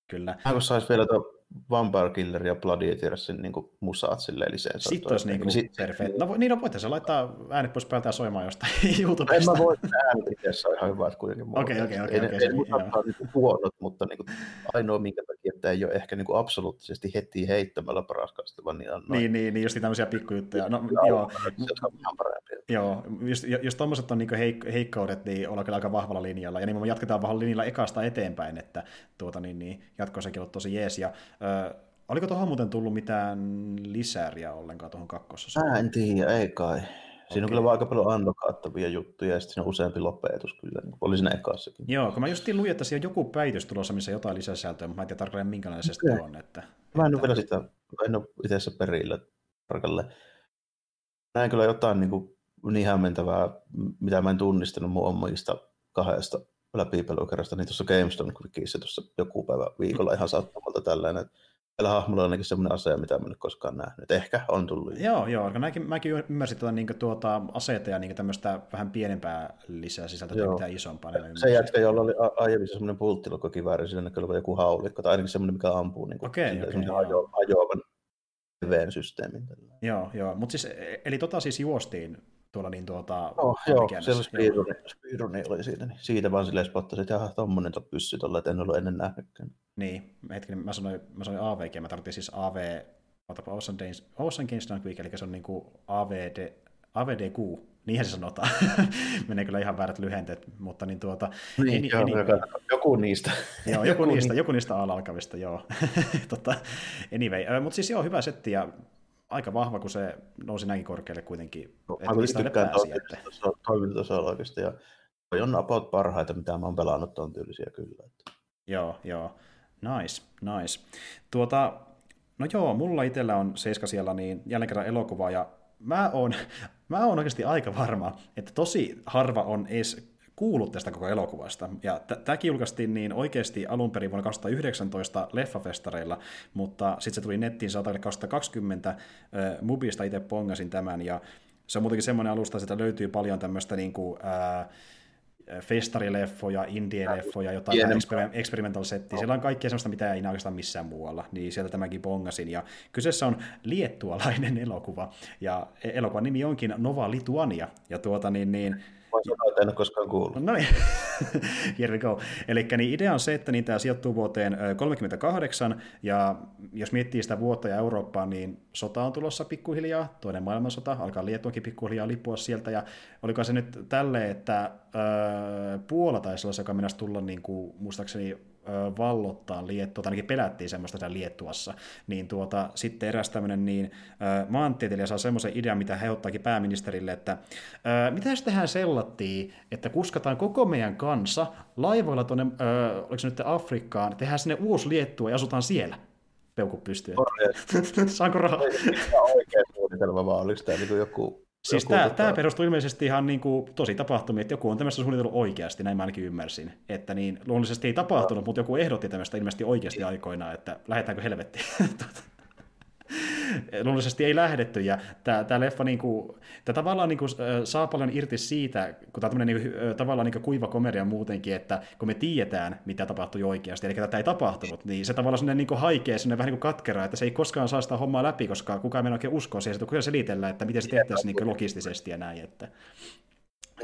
kyllä. Mä saisi vielä tuo Vampire Killer ja Gladiatorsin niin musaat silleen lisensä. Sitten olisi niin sit, perfect. No, niin, no voitaisiin laittaa äänet pois päältä ja soimaan jostain YouTubesta. En mä voi, äänet itse on ihan hyvät kuitenkin. Okei, okei, okei. Ei niin huonot, mutta niin kuin, ainoa minkä takia, että ei ole ehkä niin kuin absoluuttisesti heti heittämällä paras vaan niin on noin. Niin, niin, niin just tämmöisiä pikkujuttuja. No, no, joo. Joo, just, jos tuommoiset on niin heik- heikkoudet, niin ollaan kyllä aika vahvalla linjalla. Ja niin me jatketaan vähän linjalla ekasta eteenpäin, että tuota, niin, niin, jatkossakin on tosi jees. Ja Ö, oliko tuohon muuten tullut mitään lisäriä ollenkaan tuohon kakkososaan? Mä en tiedä, ei kai. Siinä okay. on kyllä aika paljon andokaattavia juttuja, ja sitten siinä on useampi lopetus kyllä, niin oli siinä ekassakin. Joo, kun mä just luin, että siellä on joku päivitys tulossa, missä jotain lisäsisältöä, mutta mä en tiedä tarkalleen minkälainen se okay. on. Että, mä en että... ole vielä sitä, en ole itse perillä tarkalleen. Näin kyllä jotain niin, kuin, niin hämmentävää, mitä mä en tunnistanut mun omista kahdesta läpipelukerrasta, niin tuossa GameStone Quickissa tuossa joku päivä viikolla ihan sattumalta tällainen, että tällä hahmolla on ainakin semmoinen ase, mitä mä en koskaan nähnyt. Ehkä on tullut. Joo, joo. Mäkin, mäkin ymmärsin tuota, niin tuota aseita ja niin tämmöistä vähän pienempää lisää sisältöä, mitä isompaa. Se jätkä, jolla oli aiemmin semmoinen pulttilokokivääri, siinä näkyy olevan joku haulikko, tai ainakin semmoinen, mikä ampuu niin kuin, okay, okay, ajo, ajoavan systeemin. Joo, joo. Mutta siis, e- eli tota siis juostiin tuolla niin tuota... Oh, joo, siellä speedruni, speedruni oli siitä, niin siitä vaan silleen spottasin, että jaha, tommonen to pyssy tuolla, että en ollut ennen nähnytkään. Niin, hetkinen, mä sanoin, mä sanoin AVG, mä tarvitsin siis AV, otapa Ocean, Days, Ocean Games Done Quick, eli se on niinku AVD, AVDQ, niinhän se sanotaan. Menee kyllä ihan väärät lyhenteet, mutta niin tuota... Niin, eni, joo, eni, joku niistä. joo, joku, niistä, joku niistä alkavista, joo. tota, anyway, mutta siis joo, hyvä setti ja aika vahva, kun se nousi näinkin korkealle kuitenkin. No, että tykkään toimintatasolla oikeasti, ja toi on about parhaita, mitä mä oon pelannut tuon tyylisiä kyllä. Että. Joo, joo. Nice, nice. Tuota, no joo, mulla itsellä on seiska siellä, niin jälleen kerran elokuva, ja mä oon, mä oon oikeasti aika varma, että tosi harva on edes kuullut tästä koko elokuvasta. Ja tämäkin julkaistiin niin oikeasti alun perin vuonna 2019 leffafestareilla, mutta sitten se tuli nettiin saataville 2020. Mubista itse pongasin tämän, ja se on muutenkin semmoinen alusta, että löytyy paljon tämmöistä niin kuin, ää, festarileffoja, indie-leffoja, jotain exper- experimental settiä. Siellä on kaikkea sellaista, mitä ei oikeastaan missään muualla. Niin sieltä tämäkin bongasin. Ja kyseessä on liettualainen elokuva. Ja e-, elokuvan nimi onkin Nova Lituania. Ja tuota niin, niin Voin sanoa, että en ole koskaan kuullut. No niin, here we go. Eli niin idea on se, että niin tämä sijoittuu vuoteen 38, ja jos miettii sitä vuotta ja Eurooppaa, niin sota on tulossa pikkuhiljaa, toinen maailmansota, alkaa Liettuakin pikkuhiljaa lipua sieltä, ja oliko se nyt tälle, että äh, Puola taisi olla se, joka tulla niin kuin, muistaakseni vallottaa Liettua, tai ainakin pelättiin semmoista siellä Liettuassa, niin tuota, sitten eräs tämmöinen niin, maantieteilijä saa semmoisen idean, mitä he ottaakin pääministerille, että mitä jos tehdään sellattiin, että kuskataan koko meidän kanssa laivoilla tuonne, oliko se nyt Afrikkaan, tehdään sinne uusi Liettua ja asutaan siellä peukku pystyy. Saanko rahaa? Oikea suunnitelma, vaan oliko tämä niin joku Siis tämä, tota... tämä perustuu ilmeisesti ihan niin kuin tosi tapahtumia, että joku on tämmöistä suunnitellut oikeasti, näin mä ainakin ymmärsin. Että niin, luonnollisesti ei tapahtunut, mutta joku ehdotti tämmöistä ilmeisesti oikeasti aikoinaan, että lähdetäänkö helvettiin. Luonnollisesti ei lähdetty, ja tämä, leffa niin kuin, tämä tavallaan niin kuin, saa paljon irti siitä, kun tämä on niin, tavallaan niin kuiva komedia muutenkin, että kun me tiedetään, mitä tapahtui oikeasti, eli tätä ei tapahtunut, niin se tavallaan sinne niin haikea, sinne vähän niin kuin katkeraa, että se ei koskaan saa sitä hommaa läpi, koska kukaan ei oikein usko siihen, että kyllä selitellä, että miten se tehtäisiin niin logistisesti ja näin, että,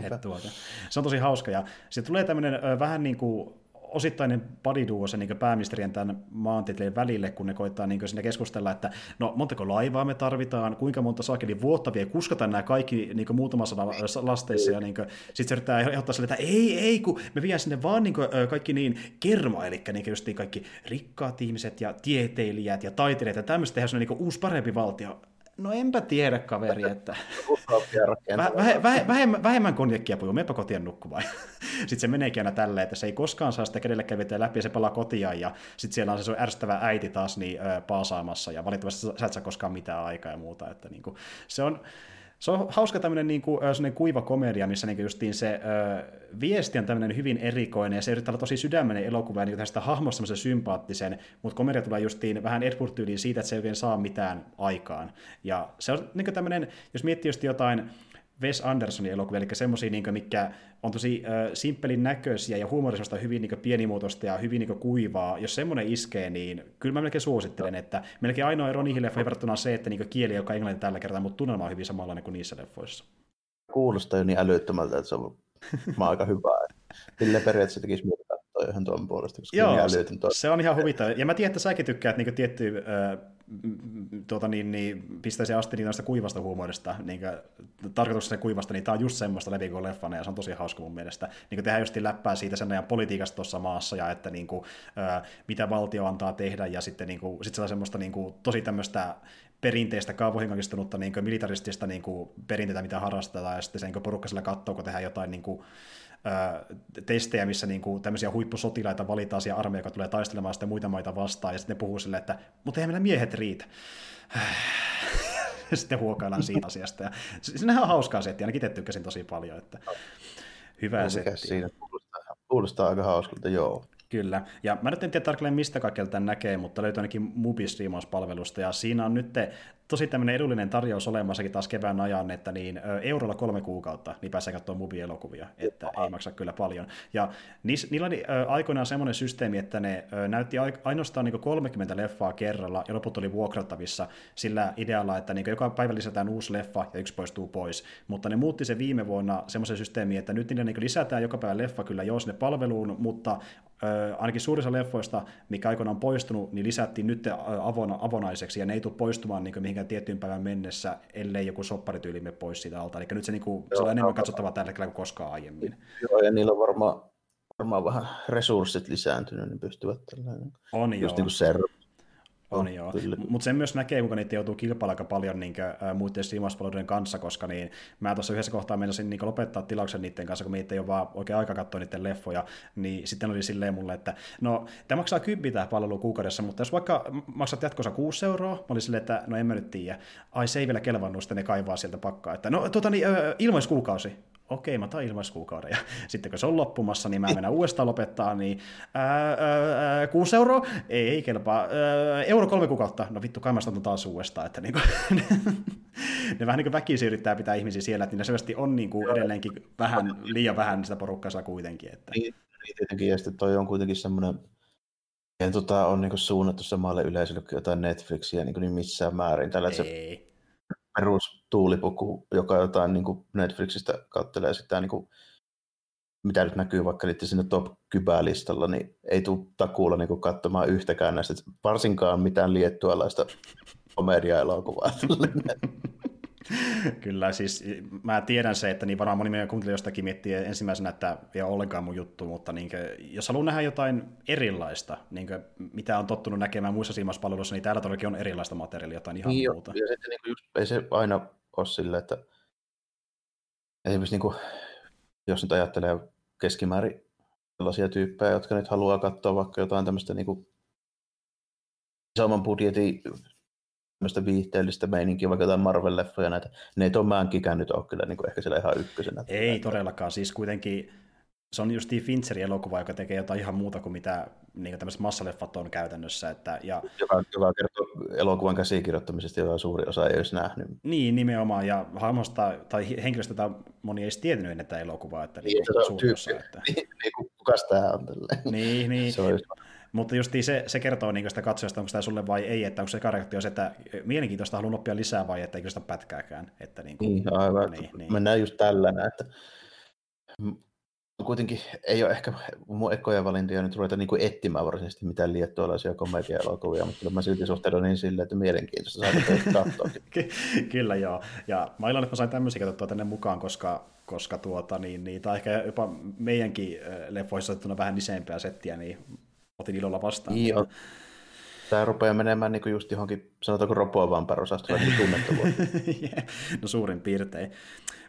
että tuota. Se on tosi hauska, ja sitten tulee tämmöinen vähän niin kuin osittainen padiduo se niin pääministerien tämän maantieteen välille, kun ne koittaa niin sinne keskustella, että no montako laivaa me tarvitaan, kuinka monta saakeli vuotta vie kuskata nämä kaikki niin muutamassa lasteissa, ja niin sitten se yrittää ehdottaa sille, että ei, ei, kun me viedään sinne vaan niin kuin, kaikki niin kerma, eli niin just niin kaikki rikkaat ihmiset ja tieteilijät ja taiteilijat ja tämmöistä tehdään niin uusi parempi valtio. No enpä tiedä, kaveri, että väh, väh, vähemmän, vähemmän puhuu, meepä kotiin nukkumaan. sitten se meneekin aina tälleen, että se ei koskaan saa sitä kenellekään vetää läpi ja se palaa kotiin ja sitten siellä on se sun ärsyttävä äiti taas niin, paasaamassa ja valitettavasti sä et saa koskaan mitään aikaa ja muuta. Että, niin kuin, se on, se on hauska tämmöinen niin kuin, kuiva komedia, missä niin justiin se ö, viesti on tämmöinen hyvin erikoinen, ja se yrittää olla tosi sydämenen elokuva, ja niin sitä hahmosta semmoisen sympaattisen, mutta komedia tulee justiin vähän Edward-tyyliin siitä, että se ei oikein saa mitään aikaan. Ja se on niin tämmöinen, jos miettii just jotain Wes Andersonin elokuvia, eli semmoisia, niin mikä on tosi äh, simppelin näköisiä ja huumorisesta hyvin niin pienimuotoista ja hyvin niin kuivaa. Jos semmoinen iskee, niin kyllä mä melkein suosittelen, että melkein ainoa ero niihin leffoihin verrattuna on se, että niin kieli, joka englannin tällä kertaa, mutta tunnelma on hyvin samanlainen kuin niissä leffoissa. Kuulostaa jo niin älyttömältä, että se on aika hyvä. Sille periaatteessa tekisi mieltä ihan tuon puolesta, koska Joo, se, se on ihan huvittava. Ja mä tiedän, että säkin tykkäät niin tietty äh, tuota, niin, niin, pistäisi asti niin kuivasta huumorista, niin tarkoituksessa kuivasta, niin tämä on just semmoista levikon leffana, ja se on tosi hauska mun mielestä. Niin tehdään just läppää siitä sen ajan politiikasta tuossa maassa, ja että niin kuin, ää, mitä valtio antaa tehdä, ja sitten niin kuin, sit se semmoista niin kuin, tosi tämmöistä perinteistä kauhuhenkakistunutta niin militaristista niin kuin, perinteitä, mitä harrastetaan, ja sitten se niin porukka sillä katsoo, kun tehdään jotain niin kuin, testejä, missä niin kuin, tämmöisiä huippusotilaita valitaan siihen armeija, joka tulee taistelemaan sitten muita maita vastaan, ja sitten ne puhuu silleen, että mutta eihän meillä miehet riitä. sitten huokaillaan siitä asiasta. Ja sinnehän on hauskaa setti, ainakin itse tykkäsin tosi paljon. Että hyvä setti. Siinä kuulostaa, kuulostaa aika hauskalta, joo. Kyllä, ja mä nyt en tiedä tarkalleen mistä kaikilta tämän näkee, mutta löytyy ainakin Mubis palvelusta ja siinä on nyt tosi tämmöinen edullinen tarjous olemassakin taas kevään ajan, että niin eurolla kolme kuukautta, niin pääsee katsomaan Mubi-elokuvia, että ei maksa kyllä paljon. Ja niis, niillä oli aikoinaan semmoinen systeemi, että ne näytti ainoastaan niin 30 leffaa kerralla, ja loput oli vuokrattavissa sillä idealla, että niin joka päivä lisätään uusi leffa ja yksi poistuu pois. Mutta ne muutti se viime vuonna semmoisen systeemiin, että nyt niille niin lisätään joka päivä leffa kyllä jo sinne palveluun, mutta ainakin suurissa leffoista, mikä aikoinaan on poistunut, niin lisättiin nyt avona, avonaiseksi, ja ne ei tule poistumaan niin mihinkään tiettyyn päivän mennessä, ellei joku sopparityyli mene pois siitä alta. Eli nyt se, niin kuin, Joo, se on enemmän katsottavaa tällä hetkellä kuin koskaan aiemmin. Joo, ja niillä on varmaan, varmaan vähän resurssit lisääntynyt, niin pystyvät tällainen. On just joo. niin kuin ser- on joo, mutta sen myös näkee, kuinka niitä joutuu kilpailemaan aika paljon niin kuin, muiden striimauspalveluiden kanssa, koska niin, mä tuossa yhdessä kohtaa menisin niin lopettaa tilauksen niiden kanssa, kun meitä ei ole vaan oikein aika katsoa niiden leffoja, niin sitten oli silleen mulle, että no, tämä maksaa kymppi tämä palvelu kuukaudessa, mutta jos vaikka maksat jatkossa 6 euroa, mä olin silleen, että no en mä nyt tiedä, ai se ei vielä kelvannut, sitten ne kaivaa sieltä pakkaa, että no tuota niin, ilmaiskuukausi, okei, mä otan ilmaiskuukauden. Ja sitten kun se on loppumassa, niin mä menen uudestaan lopettaa, niin ää, ää, 6 euroa, ei, ei kelpaa, ää, euro kolme kuukautta, no vittu, kai mä taas uudestaan, että niinku, ne vähän niin kuin väkisin yrittää pitää ihmisiä siellä, että niillä selvästi on niin kuin edelleenkin vähän, liian vähän sitä porukkaa kuitenkin. Että. Niin, niin, tietenkin, ja sitten toi on kuitenkin semmoinen, en tota, on niin suunnattu samalle yleisölle kuin jotain Netflixiä niin, niin missään määrin. Tällä, ei. Se perustuulipuku, joka jotain niin kuin Netflixistä kattelee sitä, niin kuin, mitä nyt näkyy vaikka niiden sinne top listalla, niin ei tule takuulla niin kuin katsomaan yhtäkään näistä, varsinkaan mitään liettualaista komedia-elokuvaa. Kyllä, siis mä tiedän se, että niin varmaan moni meidän kuuntelijoistakin miettii ensimmäisenä, että ei ole ollenkaan mun juttu, mutta niin kuin, jos haluaa nähdä jotain erilaista, niin kuin, mitä on tottunut näkemään muissa siimaspalveluissa, niin täällä todellakin on erilaista materiaalia, jotain ihan niin muuta. Ja sitten niin kuin just, ei se aina ole sille, että esimerkiksi niin kuin, jos nyt ajattelee keskimäärin sellaisia tyyppejä, jotka nyt haluaa katsoa vaikka jotain tämmöistä niin kuin isomman budjetin tämmöistä viihteellistä meininkiä, vaikka jotain Marvel-leffoja näitä, ne ei tuon mänkikään nyt ole kyllä niin kuin ehkä siellä ihan ykkösenä. Ei todellakaan, siis kuitenkin se on just Fincherin elokuva, joka tekee jotain ihan muuta kuin mitä niin tämmöiset massaleffat on käytännössä. Että, ja... joka, joka kertoo elokuvan käsikirjoittamisesta, jota suuri osa ei olisi nähnyt. Niin, nimenomaan, ja hahmosta tai henkilöstötä moni ei edes tiennyt ennen tätä elokuvaa. Että niin, niin suuri osa, että... niin, niin, kukas tämä on tälleen. Niin, niin. Se on just... Mutta just se, se kertoo niin sitä katsojasta, onko tämä sulle vai ei, että onko se reaktio se, että mielenkiintoista haluan oppia lisää vai että ei sitä pätkääkään. Että niin, kuin, niin, aivan. Niin, niin. Mennään just tällä että kuitenkin ei ole ehkä mun ekoja valintoja nyt ruveta niin kuin etsimään varsinaisesti mitään liettualaisia komedia-elokuvia, mutta kyllä mä silti suhtaudun niin silleen, että mielenkiintoista saada katsoa. kyllä joo, ja mä iloinen, että mä sain tämmöisiä katsottua tänne mukaan, koska, koska tuota, niin, niin, tai ehkä jopa meidänkin leffoissa otettuna vähän niseempää settiä, niin otin ilolla vastaan. Niin, on. Tämä rupeaa menemään niin just johonkin, sanotaanko ropoa vampäärosastolla niin tunnettavuutta. no suurin piirtein.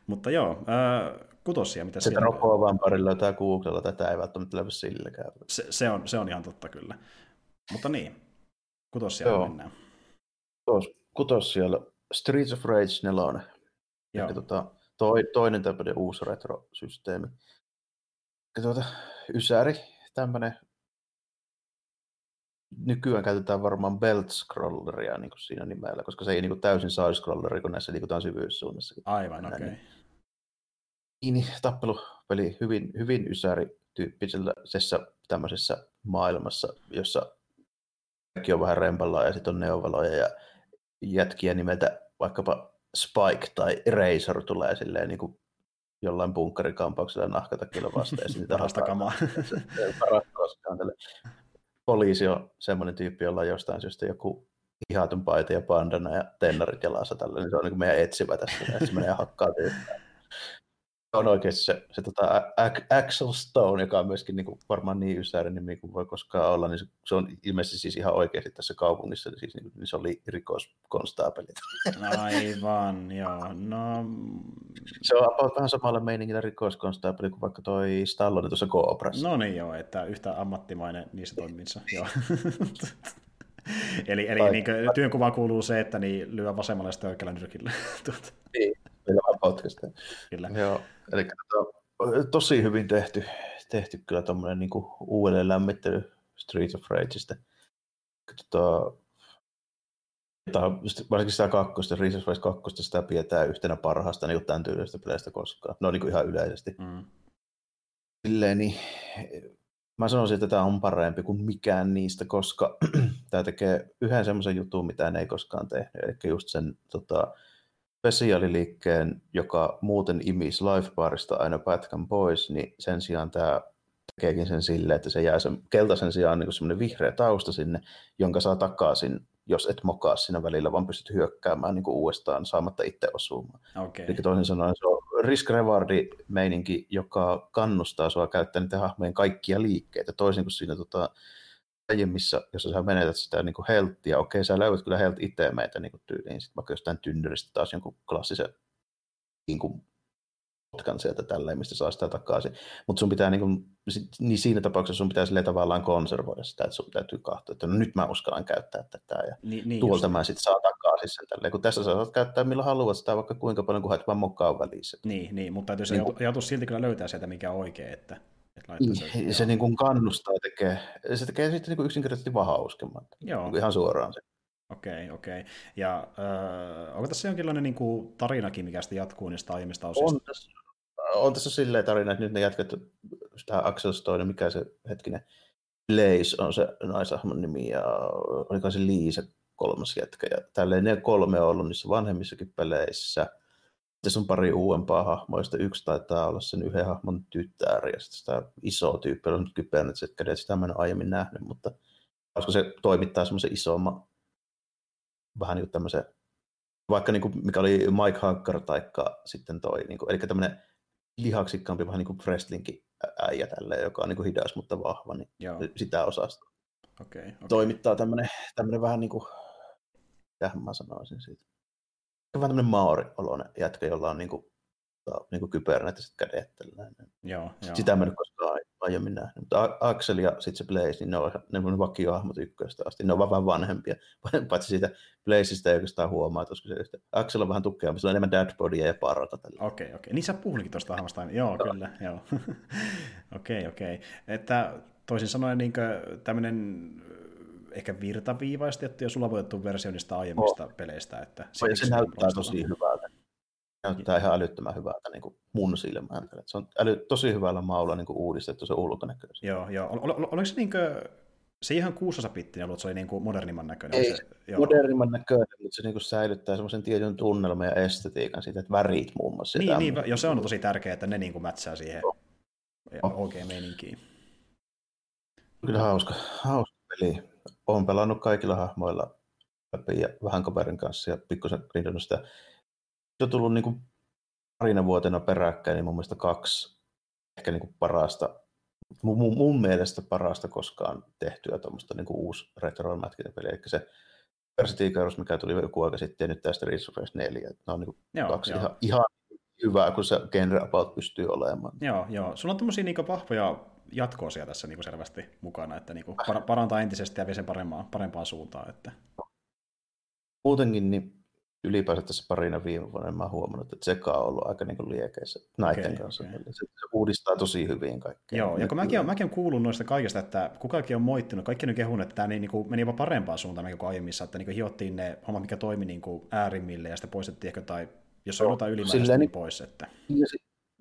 Mutta joo, äh, kutosia, mitä Sitä ropoa vampäärin löytää Googlella, tätä ei välttämättä löydy silläkään. Se, se, on, se on ihan totta kyllä. Mutta niin, kutosia joo. mennään. Tos, kutos siellä Streets of Rage 4. Joo. tota, toi, toinen tämmöinen uusi retro-systeemi. Tuota, Ysäri, tämmöinen nykyään käytetään varmaan belt scrolleria niin kuin siinä nimellä, koska se ei niin kuin täysin side scrolleri, kun näissä liikutaan syvyyssuunnassa. Aivan, okei. Okay. Niin, niin, tappelupeli hyvin, hyvin ysäri-tyyppisessä tämmöisessä maailmassa, jossa kaikki on vähän rempallaan ja sitten on neovaloja ja jätkiä nimeltä vaikkapa Spike tai Razor tulee silleen niin kuin jollain bunkkarikampauksella nahkatakilla vastaan. Ja sitten Parasta kamaa. Parasta koskaan poliisi on semmoinen tyyppi, jolla on jostain syystä joku ihatun paita ja bandana ja tennarit jalassa tällä, niin se on niin kuin meidän etsivä tässä, että se menee hakkaa tyyppiä. On oikeasti se, se tota, Axel Stone, joka on myöskin niin kuin, varmaan niin ysäinen nimi kuin voi koskaan olla, niin se, se on ilmeisesti siis ihan oikeasti tässä kaupungissa, siis niin, niin se oli rikoskonstaapeli. Aivan, joo. No... Se on about vähän samalla meiningillä rikoskonstaapeli kuin vaikka toi Stallone tuossa Cobrassa. No niin joo, että yhtä ammattimainen niissä toiminnissa, joo. eli eli niin työnkuvaan kuuluu se, että niin lyö vasemmalla ja oikealla nyrkillä. Tuota. Niin, meillä podcast. Kyllä. Joo, eli to, tosi hyvin tehty, tehty kyllä tuommoinen niin uudelleen lämmittely Streets of Rageista. Tota, varsinkin sitä kakkosta, Streets of Rage kakkosta, sitä pidetään yhtenä parhaasta niin tämän tyylisestä peleistä koskaan. No niin kuin ihan yleisesti. Mm. Silleen, niin, mä sanoisin, että tämä on parempi kuin mikään niistä, koska tämä tekee yhden semmoisen jutun, mitä ne ei koskaan tehnyt. Eli just sen tota, spesiaaliliikkeen, joka muuten imisi Lifebarista aina pätkän pois, niin sen sijaan tämä tekeekin sen sille, että se jää sen keltaisen sijaan niin semmoinen vihreä tausta sinne, jonka saa takaisin, jos et mokaa siinä välillä, vaan pystyt hyökkäämään niin uudestaan saamatta itse osumaan. Okay. Eli toisin sanoen se on risk rewardi meininki, joka kannustaa sua käyttää niitä hahmojen kaikkia liikkeitä, toisin kuin siinä tota, aiemmissa, jos sä menetät sitä niin helttiä, okei, sä löydät kyllä helt itse meitä niin tyyliin, sitten vaikka jostain tynnyristä taas jonkun klassisen niin kuin, potkan sieltä tälleen, mistä saa sitä takaisin. Mutta sun pitää, niin, kuin, niin siinä tapauksessa sun pitää sille tavallaan konservoida sitä, että sun täytyy katsoa, että no nyt mä uskallan käyttää tätä ja niin, niin tuolta just. mä sitten saa takaisin sen tälleen. Kun tässä sä saat käyttää milloin haluat sitä vaikka kuinka paljon, kun haet vaan mokaan välissä. Niin, niin mutta täytyy se niin, joutua silti kyllä löytää sieltä, mikä on oikein, että niin, se niin kuin kannustaa tekee, se tekee sitten niin kuin yksinkertaisesti vaan hauskemman. Joo. Niin ihan suoraan se. Okei, okay, okei. Okay. Ja äh, onko tässä jonkinlainen niin kuin, tarinakin, mikä sitten jatkuu niistä aiemmista osista? On tässä, on tässä silleen tarina, että nyt ne jatket sitä Axel Stone, mikä se hetkinen, Blaze on se naisahmon nimi, ja oliko se Liise kolmas jätkä. Ja tälleen ne kolme on ollut niissä vanhemmissakin peleissä – tässä on pari uudempaa hahmoa, joista yksi taitaa olla sen yhden hahmon tyttär, ja sitten sitä isoa tyyppiä on kypärät kädet, sitä mä en ole aiemmin nähnyt, mutta koska se toimittaa semmoisen isomman, vähän niin kuin tämmöisen, vaikka niin kuin, mikä oli Mike Hacker taikka sitten toi, niin kuin, eli tämmöinen lihaksikkaampi, vähän niin kuin wrestlingin äijä tälleen, joka on niin kuin hidas, mutta vahva, niin Joo. sitä osasta. Okay, okay. Toimittaa tämmöinen, tämmöinen vähän niin kuin, mitä mä sanoisin siitä vähän tämmöinen maori-oloinen jätkä, jolla on niinku, niinku kybernetiset kädet. Joo, joo. Sitä mä en koskaan aiemmin nähnyt. Mutta Axel ja sitten se Blaze, niin ne on, ne on vakiohahmot ykköstä asti. Ne on vähän vanhempia, paitsi siitä Blazeista ei oikeastaan huomaa, koska se yhtä. Axel on vähän tukkeampi, se on enemmän dadbodia ja parata. Okei, okei. Okay, okay. Niin sä puhuinkin tuosta hahmosta. Joo, no. kyllä. Joo. Okei, okei. Okay, okay. Että toisin sanoen niin tämmöinen ehkä virtaviivaistettu ja sulavoitettu versio niistä aiemmista oh. peleistä. Että se, se näyttää tosi hyvältä. Näyttää ihan älyttömän hyvältä niin kuin mun silmään. Se on äly, tosi hyvällä maulla niin kuin uudistettu se ulkonäköisesti. Joo, joo. Ol, ol, oliko se niin kuin, se ihan kuusosa pittinen ollut, se oli niin kuin modernimman näköinen? Ei, se, joo. modernimman näköinen, mutta se niin kuin säilyttää semmoisen tietyn tunnelman ja estetiikan siitä, että värit muun muassa. Niin, niin jo, se on tosi tärkeää, että ne niin kuin mätsää siihen. Joo OG-meininkiin. Kyllä hauska, hauska peli. Olen pelannut kaikilla hahmoilla läpi ja vähän kaverin kanssa ja pikkusen grindannut sitä. Se on tullut niin kuin parina vuotena peräkkäin, niin mun mielestä kaksi ehkä niin kuin parasta, mun, mun, mielestä parasta koskaan tehtyä tuommoista niin kuin uusi retro peli. Eli se City mikä tuli joku aika sitten, ja nyt tästä of 4. Ne on niin kuin joo, kaksi joo. Ihan, ihan hyvää, kun se genre about pystyy olemaan. Joo, joo. Sulla on tämmöisiä niin vahvoja jatkoosia tässä niin selvästi mukana, että niin parantaa entisestä ja vie sen parempaan, parempaan suuntaan. Että... Muutenkin niin ylipäänsä tässä parina viime vuonna mä huomannut, että Seka on ollut aika niin liekeissä näiden okay, kanssa. Okay. Se, uudistaa tosi hyvin kaikkea. Joo, ja kun mäkin, olen, mäkin olen kuullut noista kaikista, että kukakin on moittinut, kaikki on kehunut, että tämä niin, niin kuin, meni jopa parempaan suuntaan kuin aiemmissa, että niin kuin hiottiin ne hommat, mikä toimi niin kuin äärimmille, ja sitten poistettiin ehkä tai jos on jotain ylimääräistä, niin pois. Että... Ja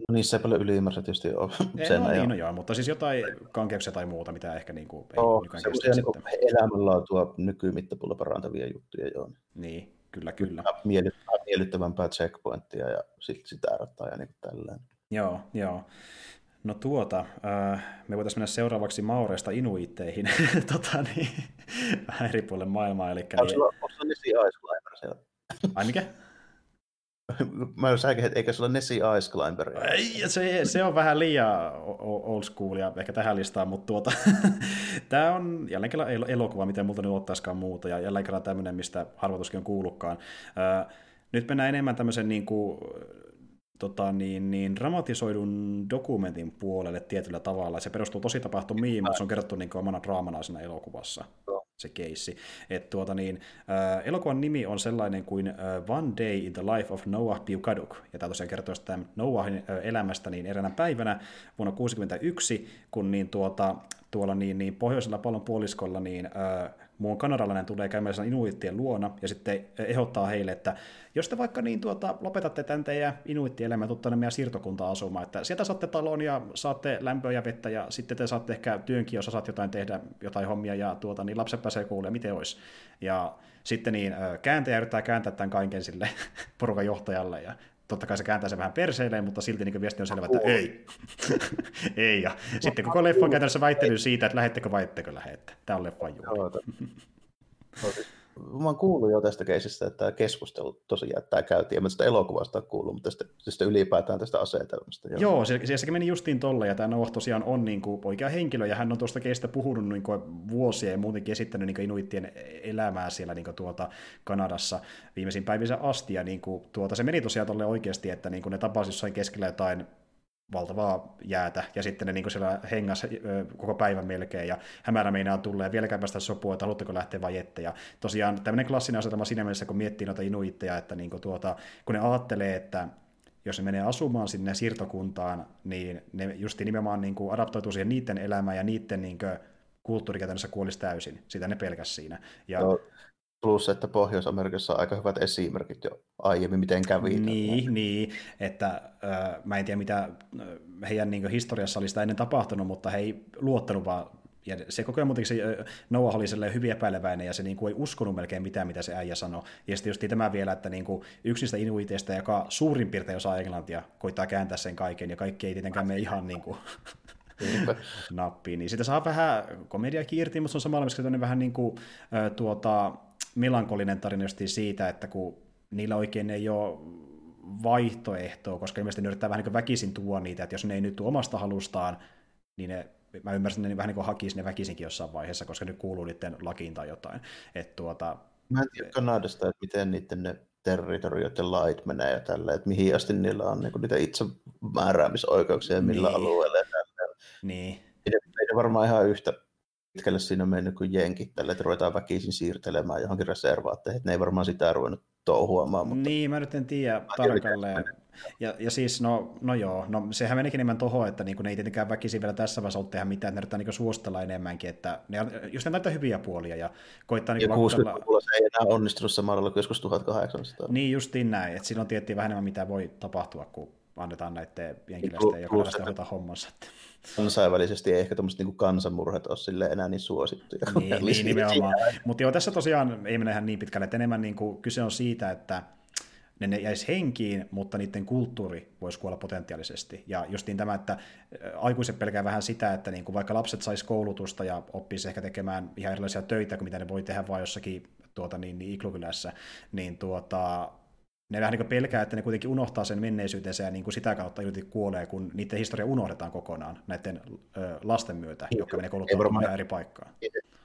No niissä ei paljon ylimääräistä tietysti ole. Ei, Sen no, niin, no joo, mutta siis jotain kankeuksia tai muuta, mitä ehkä niin kuin, ei no, nykyään kestä niin elämänlaatua nykymittapulla parantavia juttuja, joo. Niin, kyllä, kyllä. Miellyttävämpää checkpointtia ja sit, sitä erottaa ja niin kuin tälleen. Joo, joo. No tuota, äh, me voitaisiin mennä seuraavaksi Maureista Inuitteihin, tota, niin, vähän eri puolelle maailmaa. Eli, onko sulla, onko sulla siellä? Ai mikä? Mä että eikö sulla Nessie Ice Climber? Ei, se, se, on vähän liian old schoolia ehkä tähän listaan, mutta tuota, tämä on jälleen kerran elokuva, miten multa nyt ottaisikaan muuta, ja jälleen kerran tämmöinen, mistä harvoituskin on kuullutkaan. nyt mennään enemmän tämmöisen niin kuin, tota, niin, niin, dramatisoidun dokumentin puolelle tietyllä tavalla. Se perustuu tosi tapahtumiin, mutta se on kerrottu niin omana draamana siinä elokuvassa se keissi. Et tuota niin, äh, elokuvan nimi on sellainen kuin äh, One Day in the Life of Noah Piukaduk, ja tämä tosiaan kertoo sitä Noahin äh, elämästä niin eräänä päivänä vuonna 1961, kun niin tuota, tuolla niin, niin pohjoisella pallon puoliskolla niin äh, muun kanadalainen tulee käymään inuittien luona ja sitten ehdottaa heille, että jos te vaikka niin tuota, lopetatte tämän teidän inuittielämän tuonne meidän siirtokunta asumaan, että sieltä saatte talon ja saatte lämpöä ja vettä ja sitten te saatte ehkä työnkin, jos saat jotain tehdä, jotain hommia ja tuota, niin lapset pääsee kuulemaan, miten olisi. Ja sitten niin kääntäjä yrittää kääntää tämän kaiken sille porukan johtajalle ja totta kai se kääntää sen vähän perseilleen, mutta silti niin viesti on selvä, että ei. ei. Ja sitten koko leffa on käytännössä väittely siitä, että lähettekö vai ettekö lähette. Tämä on leffan juuri. Mä oon kuullut jo tästä keisistä, että tämä keskustelu tosiaan, tämä käytiin, mä sitä elokuvasta kuullut, mutta tästä, tästä ylipäätään tästä asetelmasta. Joo, joo se, se, se, meni justiin tolle, ja tämä Noah tosiaan on niin kuin oikea henkilö, ja hän on tuosta keistä puhunut niin kuin vuosia ja muutenkin esittänyt niin inuittien elämää siellä niin kuin tuota Kanadassa viimeisin päivissä asti, ja niin kuin, tuota, se meni tosiaan tolle oikeasti, että niin kuin ne tapasivat jossain keskellä jotain valtavaa jäätä, ja sitten ne niin siellä hengas koko päivän melkein, ja hämärä meinaa tulee, vieläkään päästä sopua, että haluatteko lähteä vai ette. Ja tosiaan tämmöinen klassinen asetelma siinä mielessä, kun miettii noita inuitteja, että niin tuota, kun ne ajattelee, että jos ne menee asumaan sinne siirtokuntaan, niin ne just nimenomaan niin kuin adaptoituu siihen niiden elämään ja niiden niin kulttuuri käytännössä kuolisi täysin. Sitä ne pelkäs siinä. Ja... No, Plus, että Pohjois-Amerikassa on aika hyvät esimerkit jo aiemmin, miten kävi. Niin, niin että äh, mä en tiedä, mitä heidän niin historiassa oli sitä ennen tapahtunut, mutta he ei luottanut vaan ja se koko ajan muutenkin se Noah oli hyvin epäileväinen ja se niin kuin ei uskonut melkein mitään, mitä se äijä sanoi. Ja sitten just tämä vielä, että niin kuin yksistä inuiteista, joka suurin piirtein osaa englantia, koittaa kääntää sen kaiken ja kaikki ei tietenkään mene ihan niin kuin nappiin. Niin sitä saa vähän komedia irti, mutta se on samalla myös vähän niin kuin, tuota, melankolinen tarina siitä, että kun niillä oikein ei ole vaihtoehtoa, koska ilmeisesti ne yrittää vähän niin väkisin tuoda niitä, että jos ne ei nyt tule omasta halustaan, niin ne, mä ymmärsin, että ne vähän niin kuin hakisi ne väkisinkin jossain vaiheessa, koska nyt kuuluu niiden lakiin tai jotain. Et tuota, mä en tiedä Kanadasta, että miten niiden ne territorioiden lait menee ja tällä, että mihin asti niillä on niin niitä itsemääräämisoikeuksia ja millä niin. alueella ja tällä. Niin. Ei, ei varmaan ihan yhtä pitkälle siinä on mennyt kuin jenkit tälle, että ruvetaan väkisin siirtelemään johonkin reservaatteihin. Ne ei varmaan sitä ruvennut touhuamaan. Mutta... Niin, mä nyt en tiedä tarkalleen. Ja, ja siis, no, no joo, no sehän menikin enemmän tuohon, että niinku, ne ei tietenkään väkisin vielä tässä vaiheessa ollut tehdä mitään, ne yrittää niinku suostella enemmänkin, että ne on just ne näitä hyviä puolia ja koittaa niinku ja 60-luvulla se ei enää onnistunut samalla kuin joskus 1800. Niin justiin näin, että silloin tiettiin vähän enemmän mitä voi tapahtua, kun annetaan näiden jenkiläisten ja kanalaisten hoitaa hommansa. Kansainvälisesti ei ehkä tuommoiset niin kansanmurhat ole sille enää niin suosittuja. Niin, niin nimenomaan. Mutta joo, tässä tosiaan ei mene ihan niin pitkälle, että enemmän niin kuin, kyse on siitä, että ne, ne jäisi henkiin, mutta niiden kulttuuri voisi kuolla potentiaalisesti. Ja justiin tämä, että aikuiset pelkää vähän sitä, että niin kuin vaikka lapset sais koulutusta ja oppisi ehkä tekemään ihan erilaisia töitä kuin mitä ne voi tehdä vain jossakin tuota, niin, niin iklukylässä, niin tuota, ne vähän niin pelkää, että ne kuitenkin unohtaa sen menneisyytensä ja niin kuin sitä kautta juuri kuolee, kun niiden historia unohdetaan kokonaan näiden ö, lasten myötä, niin, jotka menee kouluttamaan eri paikkaan.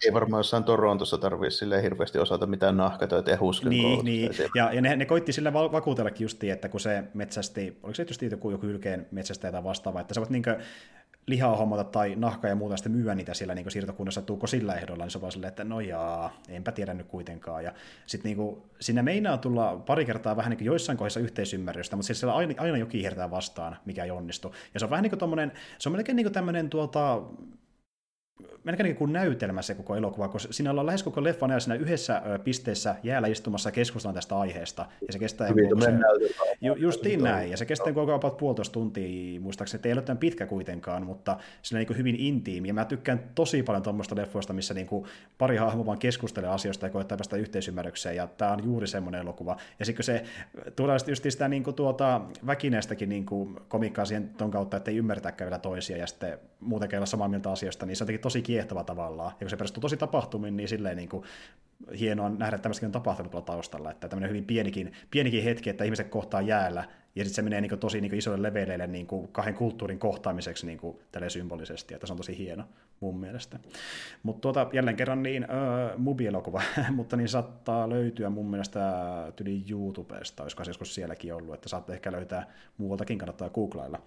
Ei varmaan jossain Torontossa tarvitse sille hirveästi osata mitään nahkatöitä ja husken Niin, niin. ja, ja ne, ne koitti sillä vakuutellakin justiin, että kun se metsästi, oliko se just joku, joku ylkeen metsästä tai vastaava, että sä voit niin lihaa hommata tai nahkaa ja muuta sitten myyä niitä siellä niin siirtokunnassa, tuuko sillä ehdolla, niin se on vaan silleen, että no jaa, enpä tiedä nyt kuitenkaan. Ja sitten niin sinne meinaa tulla pari kertaa vähän niin kuin joissain kohdissa yhteisymmärrystä, mutta siis siellä aina, aina jokin hertää vastaan, mikä ei onnistu. Ja se on vähän niin kuin tommonen, se on melkein niin kuin tämmöinen tuota, melkein niin kuin näytelmä se koko elokuva, koska siinä ollaan lähes koko leffan ajan siinä yhdessä pisteessä jäällä istumassa keskustellaan tästä aiheesta, ja se kestää Hyvin, se, ju, justiin näin, ja se kestää koko ajan puolitoista tuntia, muistaakseni, että ei ole tämän pitkä kuitenkaan, mutta se on niin hyvin intiimi, ja mä tykkään tosi paljon tuommoista leffoista, missä niin kuin pari hahmoa vaan keskustelee asioista ja koettaa päästä yhteisymmärrykseen, ja tämä on juuri semmoinen elokuva, ja sitten se tulee just sitä niin kuin tuota, väkineestäkin niin kuin komikkaa siihen ton kautta, että ei ymmärtäkään vielä toisia, ja sitten muutenkin olla samaa mieltä asioista, niin se on tosi kiehtova tavallaan. Ja kun se perustuu tosi tapahtumiin, niin silleen niin kuin hienoa nähdä, että tämmöistäkin on tapahtunut tuolla taustalla. Että tämmöinen hyvin pienikin, pienikin hetki, että ihmiset kohtaa jäällä, ja sitten se menee niin kuin tosi niin kuin isoille leveleille niin kuin kahden kulttuurin kohtaamiseksi niin kuin symbolisesti, että se on tosi hieno mun mielestä. Mutta tuota, jälleen kerran niin uh, mubielokuva, mutta niin saattaa löytyä mun mielestä tyli YouTubesta, olisiko se joskus sielläkin ollut, että saatte ehkä löytää muualtakin, kannattaa googlailla.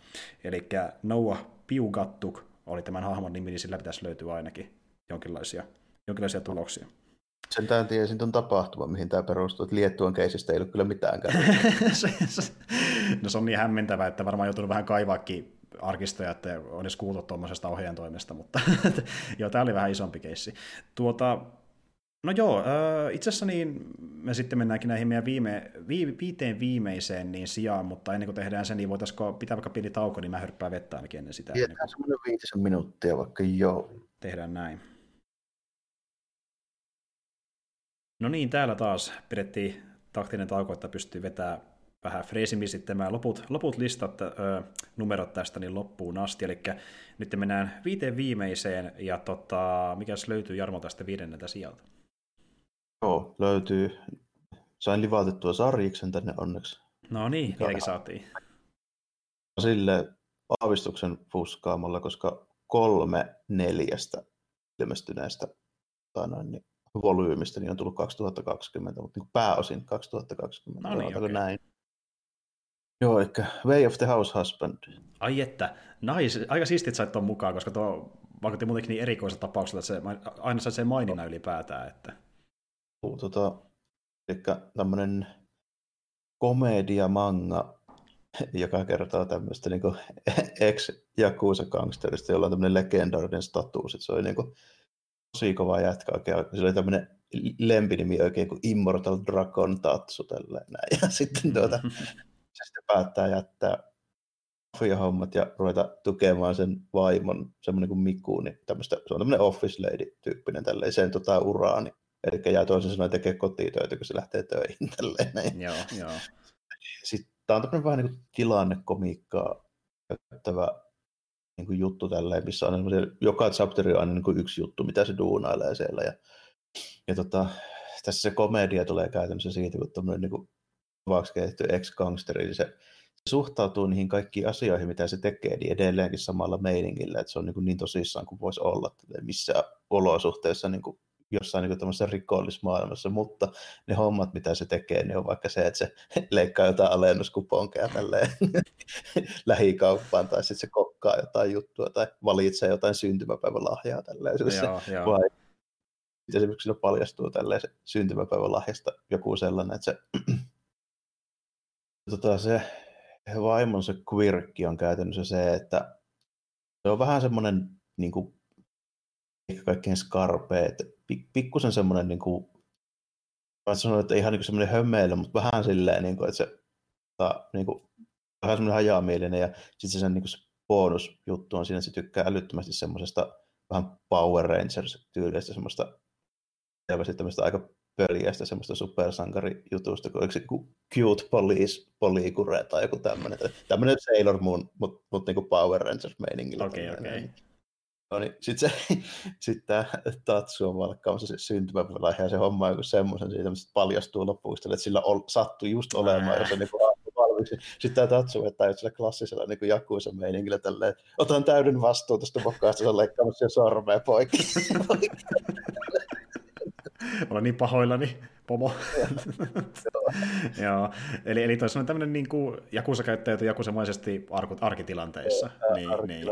Eli Noah Piugattuk oli tämän hahmon nimi, niin sillä pitäisi löytyä ainakin jonkinlaisia, jonkinlaisia tuloksia. Sen tämän tiesin tuon tapahtuma, mihin tämä perustuu, että Liettuan keisistä ei ollut kyllä mitään no se on niin hämmentävää, että varmaan joutunut vähän kaivaakin arkistoja, että on edes kuultu tuommoisesta ohjaajan toimesta, mutta joo, tämä oli vähän isompi keissi. Tuota, no joo, itse asiassa niin me sitten mennäänkin näihin meidän viime, vi, viiteen viimeiseen niin sijaan, mutta ennen kuin tehdään se, niin voitaisiko pitää vaikka pieni tauko, niin mä hörppään vettä ainakin ennen sitä. Pidetään semmoinen viitisen minuuttia vaikka joo. Tehdään näin. No niin, täällä taas pidettiin taktinen tauko, että pystyy vetämään vähän freesimmin sitten nämä loput, loput listat, ö, numerot tästä niin loppuun asti. Eli nyt mennään viiteen viimeiseen, ja tota, mikäs löytyy Jarmo tästä viidenneltä sieltä? Joo, löytyy. Sain livautettua sarjiksen tänne onneksi. No niin, niitäkin saatiin. Sille aavistuksen fuskaamalla, koska kolme neljästä ilmestyneestä tai noin, niin volyymista niin on tullut 2020, mutta niin pääosin 2020. No niin, okay. näin. Joo, eli Way of the House Husband. Ai että, nice. aika siistit sait tuon mukaan, koska tuo vaikutti muutenkin niin erikoiselta tapaukselta, että se, aina sai sen maininnan ylipäätään. Että... Tota, eli tämmöinen komedia-manga, joka kertoo tämmöistä niin ex-jakuusa-gangsterista, jolla on tämmöinen legendaarinen status, että se oli niin kuin, tosi kova jätkä oikein. Se oli tämmöinen lempinimi oikein kuin Immortal Dragon Tatsu tälleen näin. Ja sitten tuota, se sitten päättää jättää hommat ja ruveta tukemaan sen vaimon, semmoinen kuin Miku, niin tämmöistä, se on tämmöinen office lady-tyyppinen tälleen, sen tota uraani. Eli jää toisen sanoen tekee kotitöitä, kun se lähtee töihin tälleen. Joo, joo. Sitten tämä on tämmöinen vähän niin kuin tilannekomiikkaa käyttävä niin kuin juttu tälleen, missä on joka chapteri on aina niin kuin yksi juttu, mitä se duunailee siellä. Ja, ja tota, tässä se komedia tulee käytännössä siitä, kun tämmöinen niin kuin kehitty ex-gangsteri, niin se, se suhtautuu niihin kaikkiin asioihin, mitä se tekee, niin edelleenkin samalla meiningillä, että se on niin, kuin niin tosissaan kuin voisi olla, missä olosuhteessa niin kuin jossain niin tämmöisessä rikollismaailmassa, mutta ne hommat, mitä se tekee, niin on vaikka se, että se leikkaa jotain alennuskuponkeja tälleen lähikauppaan, tai sitten se kokkaa jotain juttua, tai valitsee jotain syntymäpäivälahjaa tälleen. Joo, joo. Vai esimerkiksi se paljastuu tälleen se syntymäpäivälahjasta joku sellainen, että se, tota, se vaimon se quirkki on käytännössä se, että se on vähän semmoinen niin kuin, ehkä kaikkein skarpeet pikkusen semmoinen, niin kuin, mä sanoin, että ihan niin semmoinen hömmeily, mutta vähän silleen, niin kuin, että se ta, niin kuin, vähän semmoinen hajamielinen ja sitten se sen niin kuin se bonusjuttu on siinä, että se tykkää älyttömästi semmoisesta vähän Power Rangers-tyylisestä semmoista selvästi tämmöistä aika pöljästä semmoista supersankarijutusta, kun se Cute Police Polycure tai joku tämmöinen. Tämmöinen Sailor Moon, mutta mut niinku Power Rangers-meiningillä. Okei, okay, okei. Okay. No niin, sitten se, sit tämä Tatsu on valkkaamassa se syntymäpäivä ja se homma joku semmoisen siitä, mistä paljastuu loppuun, että sillä ol, sattui just olemaan, jos se niinku valmiiksi. Sitten tämä Tatsu vetää sillä klassisella niin jakuisa meiningillä tälleen, että otan täyden vastuun tästä vokkaasta, se on leikkaamassa sormea poikki. Olen niin pahoillani, pomo. Joo. Eli, eli on tämmöinen niin kuin Jakusa käyttäytyy jakusamaisesti arkitilanteissa. niin, niin.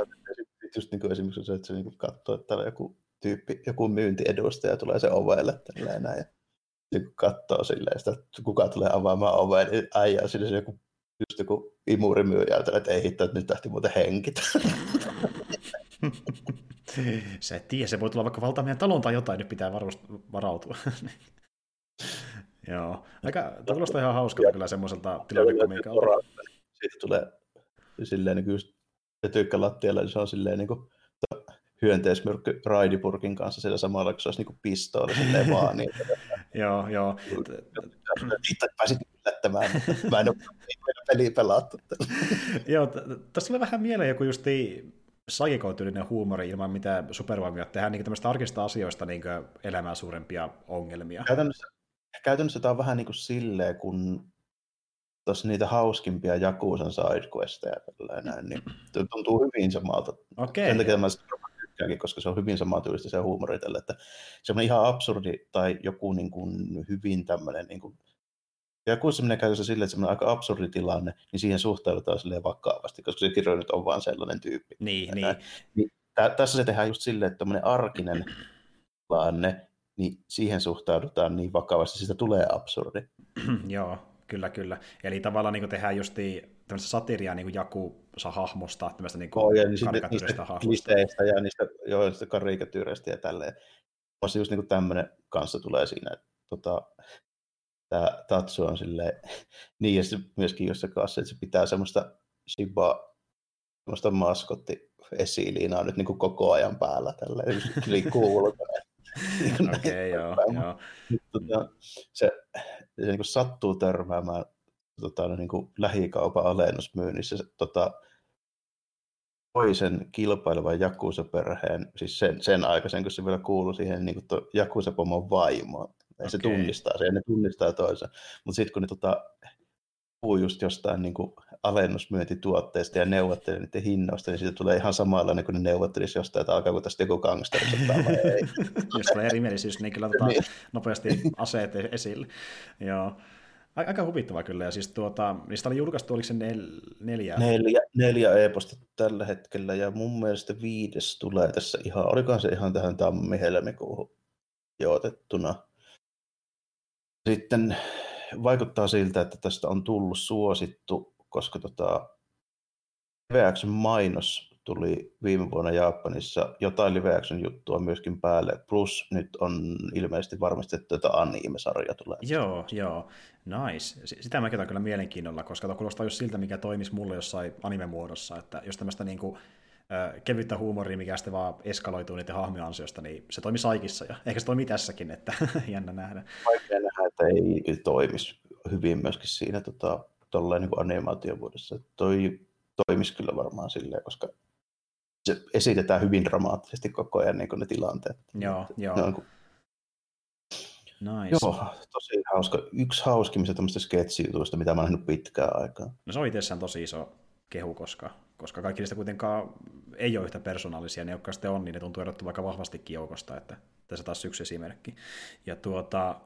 Sitten just niin kuin esimerkiksi se, että se niin katsoo, että täällä joku tyyppi, joku myyntiedustaja tulee se ovelle tälleen näin. Ja niin katsoo silleen sitä, että kuka tulee avaamaan oveen, niin äijää sille se joku, just joku imurimyyjä, että ei hitto, että nyt lähti muuten henkit. Sä et tiedä, se voi tulla vaikka valtaa meidän talon tai jotain, nyt pitää varust- varautua. Joo, aika, kuulostaa ihan hauskalta kyllä semmoiselta tilannekomiikalta. Siitä tulee silleen niin just tyykkä lattialle, niin se on silleen niin kuin, hyönteismyrkky raidipurkin kanssa sillä samalla, kun se olisi niin pistooli silleen vaan. Niin, joo, joo. Itse pääsit yllättämään, mä en ole peliä pelattu. joo, tässä tulee vähän mieleen joku justi sagikotyylinen huumori ilman mitään supervoimia, tehdään niin tämmöistä arkista asioista niin elämää suurempia ongelmia. Käytännössä, käytännössä tämä on vähän niin kuin silleen, kun tuossa niitä hauskimpia Jakuusan sidequesteja, näin, niin tuntuu hyvin samalta. Okay. Sen takia mä tykkäänkin, koska se on hyvin samantyylistä se huumori tälle, että se on ihan absurdi tai joku niin kuin hyvin tämmöinen niin kuin ja kun se menee käytössä silleen, että se on aika absurdi tilanne, niin siihen suhtaudutaan silleen vakavasti, koska se kirjoitus nyt on vaan sellainen tyyppi. Niin, niin. niin tä- tässä se tehdään just silleen, että tämmöinen arkinen tilanne, niin siihen suhtaudutaan niin vakavasti, siitä tulee absurdi. Joo, kyllä, kyllä. Eli tavallaan niin tehdään just tämmöistä satiria niin Jaku saa hahmosta, tämmöistä niin oh, ja niin niistä hahmosta. ja niistä, joo, niistä karikatyyreistä ja tälleen. Musta just niin tämmöinen kanssa tulee siinä, että tota, tämä Tatsu on silleen, niin ja myöskin jossa kanssa, että se pitää semmoista Shiba, semmoista maskotti esiliinaa nyt niin kuin koko ajan päällä, tällä liikkuu ulkona. Niin Okei, okay, joo, joo. Tota, se, se niin kuin sattuu törmäämään tota, niin kuin lähikaupan alennusmyynnissä tota, toisen kilpailevan Jakusa-perheen, siis sen, sen aikaisen, kun se vielä kuului siihen niin kuin Jakusa-pomon vaimoon. Okay. Se tunnistaa sen ja ne tunnistaa toisen. Mutta sitten kun ne tota, puhuu just jostain niin kuin alennusmyyntituotteista ja neuvottelee niiden hinnoista, niin siitä tulee ihan samalla kuin ne neuvottelisi jostain, että alkaako tästä joku gangsteri vai ei. Jos tulee erimielisyys, niin kyllä tota, niin. nopeasti aseet esille. Joo. Aika huvittava kyllä, ja siis tuota, niistä oli julkaistu, oliko se nel, neljä? Neljä, neljä e-posta tällä hetkellä, ja mun mielestä viides tulee tässä ihan, olikohan se ihan tähän tammi-helmikuuhun jootettuna. Sitten vaikuttaa siltä, että tästä on tullut suosittu, koska tota, LiveAction mainos tuli viime vuonna Japanissa, jotain LiveAction juttua myöskin päälle, plus nyt on ilmeisesti varmistettu, että anime-sarja tulee. Joo, joo, nice. Sitä mä kyllä mielenkiinnolla, koska tuo kuulostaa just siltä, mikä toimisi mulle jossain anime-muodossa, että jos tämmöistä niinku kevyttä huumoria, mikä sitten vaan eskaloituu niiden hahmojen ansiosta, niin se toimi Saikissa ja ehkä se toimii tässäkin, että jännä nähdä. Vaikea nähdä, että ei toimisi hyvin myöskin siinä tota, tolleen niin animaatiovuodessa. Toi toimisi kyllä varmaan silleen, koska se esitetään hyvin dramaattisesti koko ajan niin ne tilanteet. Joo, joo. Ne on, Nice. Joo, tosi hauska. Yksi hauskimmista tämmöistä sketsijutuista, mitä mä oon nähnyt pitkään aikaa. No se on itsessään tosi iso kehu, koska, koska kaikki niistä kuitenkaan ei ole yhtä persoonallisia, ne jotka sitten on, niin ne tuntuu erottua aika vahvastikin joukosta, että tässä taas yksi esimerkki. Ja tuota,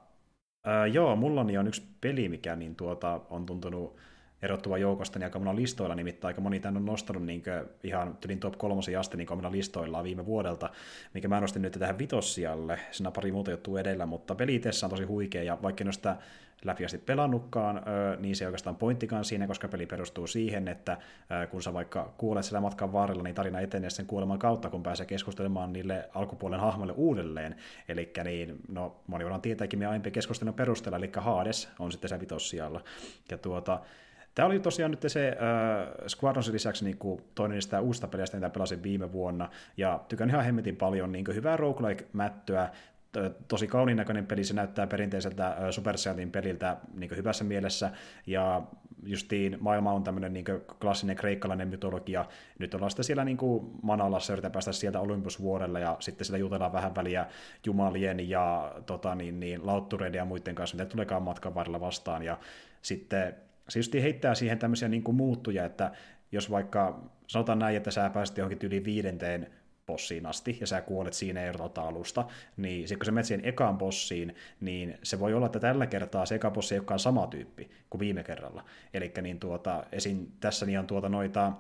ää, joo, mulla on yksi peli, mikä niin tuota, on tuntunut erottuva joukosta, niin aika monilla listoilla, nimittäin aika moni tämän on nostanut niin ihan tylin top kolmosi asti niin omilla listoillaan viime vuodelta, mikä mä nostin nyt tähän vitossialle, siinä pari muuta juttua edellä, mutta peli on tosi huikea, ja vaikka en ole sitä läpi asti pelannutkaan, niin se ei oikeastaan pointtikaan siinä, koska peli perustuu siihen, että kun sä vaikka kuolet siellä matkan varrella, niin tarina etenee sen kuoleman kautta, kun pääsee keskustelemaan niille alkupuolen hahmoille uudelleen. Eli niin, no, moni voidaan tietääkin meidän aiempien keskustelun perusteella, eli Hades on sitten se vitossialla. Ja tuota, Tämä oli tosiaan nyt se äh, Squadronsin lisäksi niin kuin toinen niistä uusista peleistä, mitä pelasin viime vuonna, ja tykän ihan hemmetin paljon niin hyvää roguelike-mättöä, tosi kauniin näköinen peli, se näyttää perinteiseltä Supercellin peliltä niin hyvässä mielessä, ja justiin maailma on tämmöinen niin klassinen kreikkalainen mytologia, nyt ollaan sitten siellä niin Manalassa, yritetään päästä sieltä Olympusvuorelle, ja sitten siellä jutellaan vähän väliä jumalien ja tota, niin, niin, lauttureiden ja muiden kanssa, mitä tuleekaan matkan varrella vastaan, ja sitten se just heittää siihen tämmöisiä niin kuin muuttuja, että jos vaikka sanotaan näin, että sä pääset johonkin yli viidenteen bossiin asti, ja sä kuolet siinä erota alusta, niin sitten kun sä menet siihen ekaan bossiin, niin se voi olla, että tällä kertaa se eka bossi ei olekaan sama tyyppi kuin viime kerralla. Eli niin tuota, esim. tässä niin on tuota noita,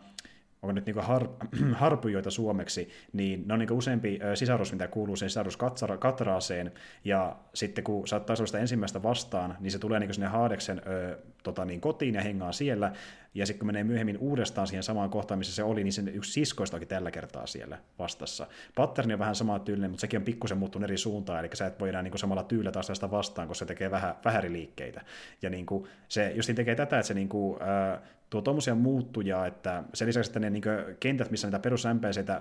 onko nyt niin har, harpyjoita suomeksi, niin ne on niin useampi sisarus, mitä kuuluu sen sisarruskatraaseen, ja sitten kun sä oot sitä ensimmäistä vastaan, niin se tulee niin sinne Haadeksen ö, tota niin, kotiin ja hengaa siellä, ja sitten kun menee myöhemmin uudestaan siihen samaan kohtaan, missä se oli, niin sen yksi siskoista onkin tällä kertaa siellä vastassa. Patterni on vähän sama tyylinen, mutta sekin on pikkusen muuttunut eri suuntaan, eli sä et voi enää niin kuin samalla tyylillä taas sitä vastaan, koska se tekee vähän, vähän liikkeitä. Ja niin kuin, se just tekee tätä, että se niin kuin, äh, tuo tuommoisia muuttuja, että sen lisäksi, että ne niin kentät, missä niitä perus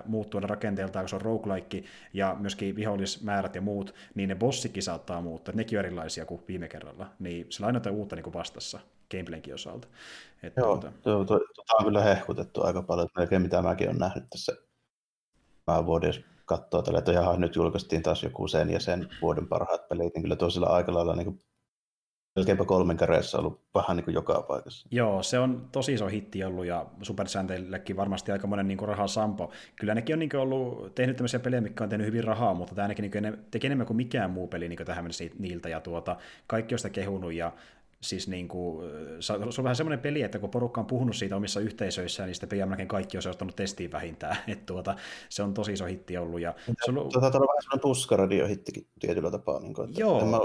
muuttuu rakenteeltaan, kun se on roguelike ja myöskin vihollismäärät ja muut, niin ne bossikin saattaa muuttua, nekin on erilaisia kuin viime kerralla, niin sillä on aina uutta niin vastassa gameplayinkin osalta. Että Joo, tuota... tuo, tuo, tuo, on kyllä hehkutettu aika paljon, melkein mitä mäkin olen nähnyt tässä mä vuoden katsoa tällä, että jaha, nyt julkaistiin taas joku sen ja sen vuoden parhaat pelit, niin kyllä toisella aika lailla niin kuin melkeinpä kolmen kädessä ollut vähän niin kuin joka paikassa. Joo, se on tosi iso hitti ollut ja Supersäänteillekin varmasti aika monen niin rahaa sampo. Kyllä nekin on niin ollut tehnyt tämmöisiä pelejä, mikä on tehnyt hyvin rahaa, mutta tämä ainakin niin ne, teki enemmän kuin mikään muu peli niin tähän mennessä niiltä ja tuota, kaikki on sitä kehunut ja siis niin kuin, se on vähän semmoinen peli, että kun porukka on puhunut siitä omissa yhteisöissään, niin sitten pelin kaikki on se ottanut testiin vähintään. että tuota, se on tosi iso hitti ollut. Ja se on ollut... Tota, on vähän semmoinen tuskaradio-hittikin tietyllä tapaa. Niin kuin, että Joo. En mä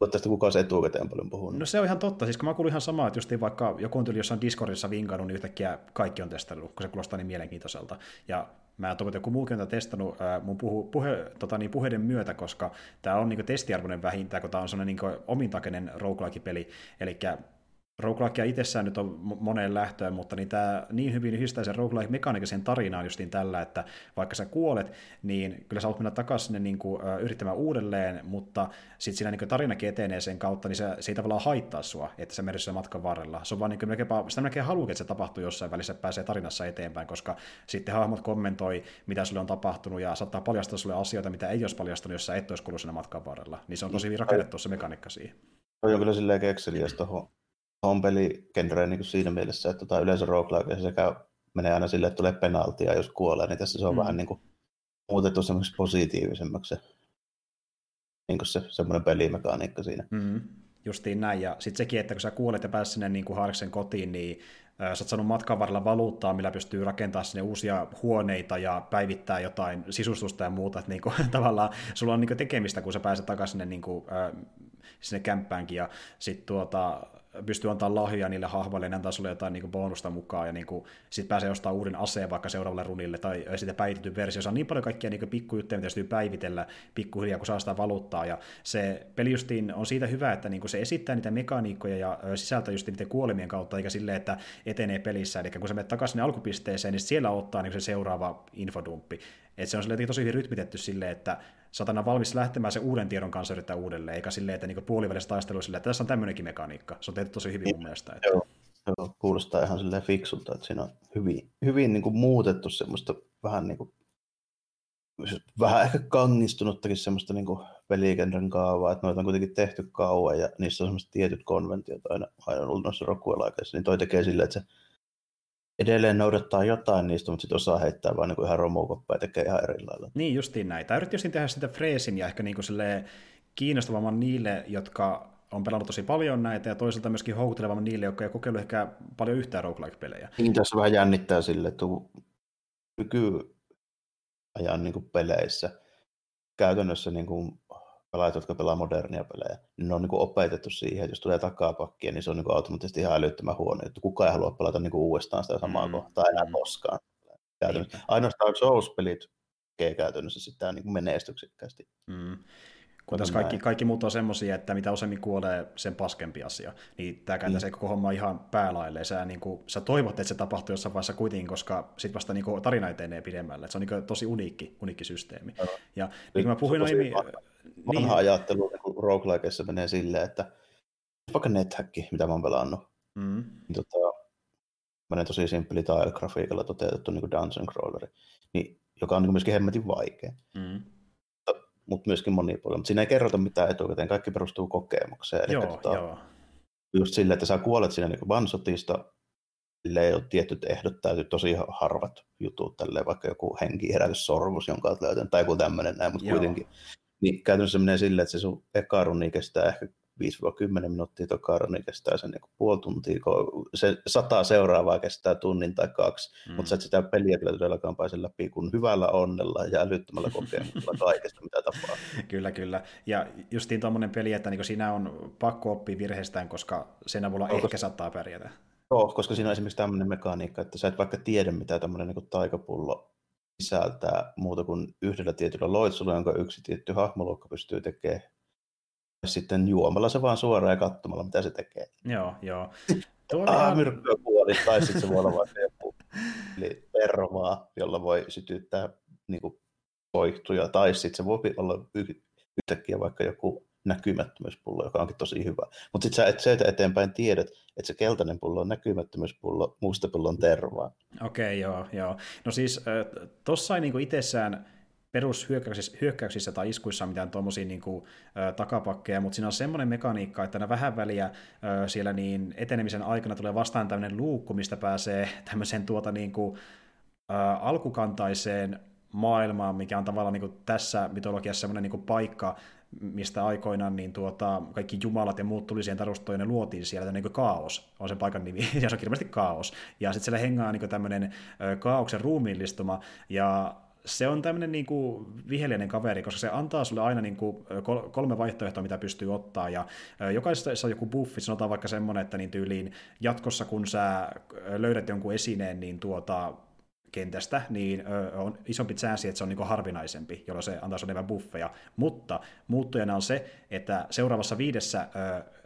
ole tästä kukaan se etukäteen paljon puhunut. No se on ihan totta. Siis kun mä kuulin ihan samaa, että just vaikka joku on tuli jossain Discordissa vinkannut, niin yhtäkkiä kaikki on testannut, kun se kuulostaa niin mielenkiintoiselta. Ja mä toivon, että joku muukin on testannut mun puhu, puhe, tota niin, puheiden myötä, koska tämä on niin testiarvoinen vähintään, kun tämä on sellainen niin omintakeinen roguelike-peli. Eli roguelikea itsessään nyt on moneen lähtöön, mutta niin tämä niin hyvin yhdistää sen roguelike-mekaniikisen tarinaan justiin tällä, että vaikka sä kuolet, niin kyllä sä oot mennä takaisin sinne niin kuin, yrittämään uudelleen, mutta sitten siinä niin tarinakin etenee sen kautta, niin se, se ei tavallaan haittaa sua, että se menee matkan varrella. Se on vaan niin kuin, melkein, sitä melkein haluaa, että se tapahtuu jossain välissä, pääsee tarinassa eteenpäin, koska sitten hahmot kommentoi, mitä sulle on tapahtunut, ja saattaa paljastaa sulle asioita, mitä ei olisi paljastunut, jos sä et olisi kuullut siinä matkan varrella. Niin se on tosi hyvin rakennettu se mekaniikka siihen. On kyllä silleen kekseliäs tuohon on peligenreen niin siinä mielessä, että tota, yleensä roguelike sekä menee aina silleen, että tulee penaltia, jos kuolee, niin tässä se on mm. vähän niin kuin muutettu semmoiseksi positiivisemmaksi se, niin kuin se semmoinen pelimekaniikka siinä. Mm. Justiin näin, ja sitten sekin, että kun sä kuolet ja pääset sinne niin kuin Harksen kotiin, niin sä oot saanut matkan varrella valuuttaa, millä pystyy rakentamaan sinne uusia huoneita ja päivittää jotain sisustusta ja muuta, että niin kuin, tavallaan sulla on niin kuin tekemistä, kun sä pääset takaisin sinne, niin kuin, sinne kämppäänkin, ja sitten tuota, pystyy antaa lahjoja niille hahmoille, ne antaa sulle jotain niin bonusta mukaan, ja niin sitten pääsee ostamaan uuden aseen vaikka seuraavalle runille, tai sitten päivitetty versio. Se on niin paljon kaikkia niin pikkujuttuja, mitä täytyy päivitellä pikkuhiljaa, kun saa sitä valuuttaa, ja se peli justiin on siitä hyvä, että niin se esittää niitä mekaniikkoja ja sisältää just niiden kuolemien kautta, eikä silleen, että etenee pelissä, eli kun sä menet takaisin alkupisteeseen, niin siellä ottaa niin se seuraava infodumppi. Et se on tosi hyvin rytmitetty silleen, että satana valmis lähtemään se uuden tiedon kanssa yrittää uudelleen, eikä silleen, että niinku puolivälissä taistelu silleen, että tässä on tämmöinenkin mekaniikka. Se on tehty tosi hyvin mun mielestä. Että... Joo, joo, kuulostaa ihan silleen fiksulta, että siinä on hyvin, hyvin niin kuin muutettu semmoista vähän niin kuin, vähän ehkä kangistunuttakin semmoista niin pelikenren kaavaa, että noita on kuitenkin tehty kauan ja niissä on semmoiset tietyt konventiot aina, aina ollut noissa rokkuelaikeissa, niin toi tekee silleen, että se edelleen noudattaa jotain niistä, mutta sitten osaa heittää vaan niin ihan romukoppaa ja tekee ihan eri lailla. Niin, justiin näin. Tai yritti tehdä sitä freesin ja ehkä niin kuin kiinnostavamman niille, jotka on pelannut tosi paljon näitä, ja toisaalta myöskin houkuttelevamman niille, jotka ei kokeillut ehkä paljon yhtään roguelike-pelejä. Niin, tässä vähän jännittää sille, että nykyajan niin peleissä käytännössä niin kuin pelaajat, jotka pelaa modernia pelejä, niin ne on niin kuin opetettu siihen, että jos tulee takapakkia, niin se on niin kuin automaattisesti ihan älyttömän huono että Kukaan ei halua pelata niin kuin uudestaan sitä samaa mm. kohtaa enää mm. koskaan. Käytännössä. Niin. Ainoastaan Souls-pelit tekee käytännössä sitä niin kuin menestyksekkäästi. Mm. Kun tässä kaikki, kaikki muut on semmoisia, että mitä useammin kuolee, sen paskempi asia. Niin tämä kääntäisi mm. koko homma ihan päälaille. Sä, niin kuin, sä toivot, että se tapahtuu jossain vaiheessa kuitenkin, koska sitten vasta niin kuin, tarina etenee pidemmälle. Et se on niin kuin, tosi uniikki, uniikki systeemi. No. Ja niin kuin mä puhuin aiemmin, vanha niin. ajattelu kun roguelikeissa menee silleen, että vaikka NetHack, mitä mä oon pelannut, mm. niin tota, tämmöinen tosi simppeli tile-grafiikalla toteutettu niin kuin dungeon crawleri, niin, joka on niin myöskin hemmetin vaikea. Mm. Mutta myöskin monipuolinen. Mutta siinä ei kerrota mitään etukäteen, kaikki perustuu kokemukseen. Eli joo, tota, joo. Just sille, että sä kuolet siinä niin vansotista, sille ei ole tietyt ehdot, täytyy tosi harvat jutut, tälleen, vaikka joku sorvus, jonka olet löytänyt, tai joku tämmöinen näin, mutta joo. kuitenkin. Niin käytännössä menee silleen, että se sun eka runi kestää ehkä 5-10 minuuttia toka niin kestää sen niin puoli tuntia, kun se sata seuraavaa kestää tunnin tai kaksi, mm. mutta sä et sitä peliä kyllä todellakaan pääse läpi kun hyvällä onnella ja älyttömällä kokemuksella kaikesta, mitä tapahtuu. kyllä, kyllä. Ja justiin tuommoinen peli, että niin siinä on pakko oppia virheestään, koska sen avulla Onko... ehkä saattaa pärjätä. Joo, koska siinä on esimerkiksi tämmöinen mekaniikka, että sä et vaikka tiedä, mitä tämmöinen niin taikapullo sisältää muuta kuin yhdellä tietyllä loitsulla, jonka yksi tietty hahmoluokka pystyy tekemään sitten juomalla se vaan suoraan ja katsomalla, mitä se tekee. Joo, joo. Tuo ah, ihan... myrkkyä kuoli, tai sitten se voi olla vaikka joku eli pervaa, jolla voi sytyttää niin kuin, poihtuja, tai sitten se voi olla yhtäkkiä vaikka joku näkymättömyyspullo, joka onkin tosi hyvä. Mutta sitten sä et se eteenpäin tiedät, että se keltainen pullo on näkymättömyyspullo, musta pullo on tervaa. Okei, okay, joo, joo. No siis tuossa ei niinku itsessään perushyökkäyksissä hyökkäyksissä tai iskuissa mitään tuommoisia niin kuin, ä, takapakkeja, mutta siinä on semmoinen mekaniikka, että aina vähän väliä ä, siellä niin etenemisen aikana tulee vastaan tämmöinen luukku, mistä pääsee tämmöiseen tuota niin kuin, ä, alkukantaiseen maailmaan, mikä on tavallaan niin kuin tässä mytologiassa semmoinen niin kuin paikka, mistä aikoinaan niin tuota, kaikki jumalat ja muut tuli siihen tarustoon ja ne luotiin siellä, niin kuin kaos on se paikan nimi, ja se on kirjallisesti kaos. Ja sitten siellä hengaa niin tämmöinen kaauksen ruumiillistuma, ja se on tämmöinen niin kuin viheliäinen kaveri, koska se antaa sulle aina niin kuin kolme vaihtoehtoa, mitä pystyy ottaa, ja jokaisessa on joku buffi, sanotaan vaikka semmoinen, että niin tyyliin jatkossa, kun sä löydät jonkun esineen, niin tuota, kentästä, niin on isompi chanssi, että se on niin harvinaisempi, jolloin se antaa enemmän buffeja. Mutta muuttujana on se, että seuraavassa viidessä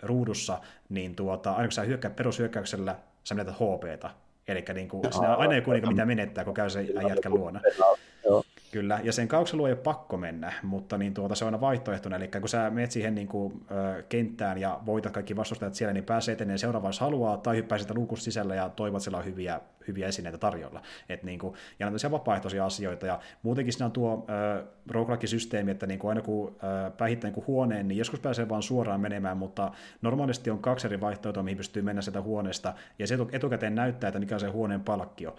ruudussa, niin tuota, aina kun sä hyökkäät perushyökkäyksellä, sä menetät HPtä. Eli niin kuin, siinä aina joku, niin kuin, mitä menettää, kun käy sen jätkän luona. Kyllä, ja sen kauksen luo ei ole pakko mennä, mutta niin tuota, se on aina vaihtoehtona, eli kun sä menet siihen niin kuin, ö, kenttään ja voitat kaikki vastustajat siellä, niin pääsee eteneen seuraavaan, jos haluaa, tai hyppää sitä luukusta sisällä ja toivot, että siellä on hyviä, hyviä esineitä tarjolla. Et, niin kuin, ja on vapaaehtoisia asioita, ja muutenkin siinä on tuo ö, roguelike-systeemi, että niin kuin aina kun ö, päihittää niin huoneen, niin joskus pääsee vaan suoraan menemään, mutta normaalisti on kaksi eri vaihtoehtoa, mihin pystyy mennä sieltä huoneesta, ja se etukäteen näyttää, että mikä on se huoneen palkkio.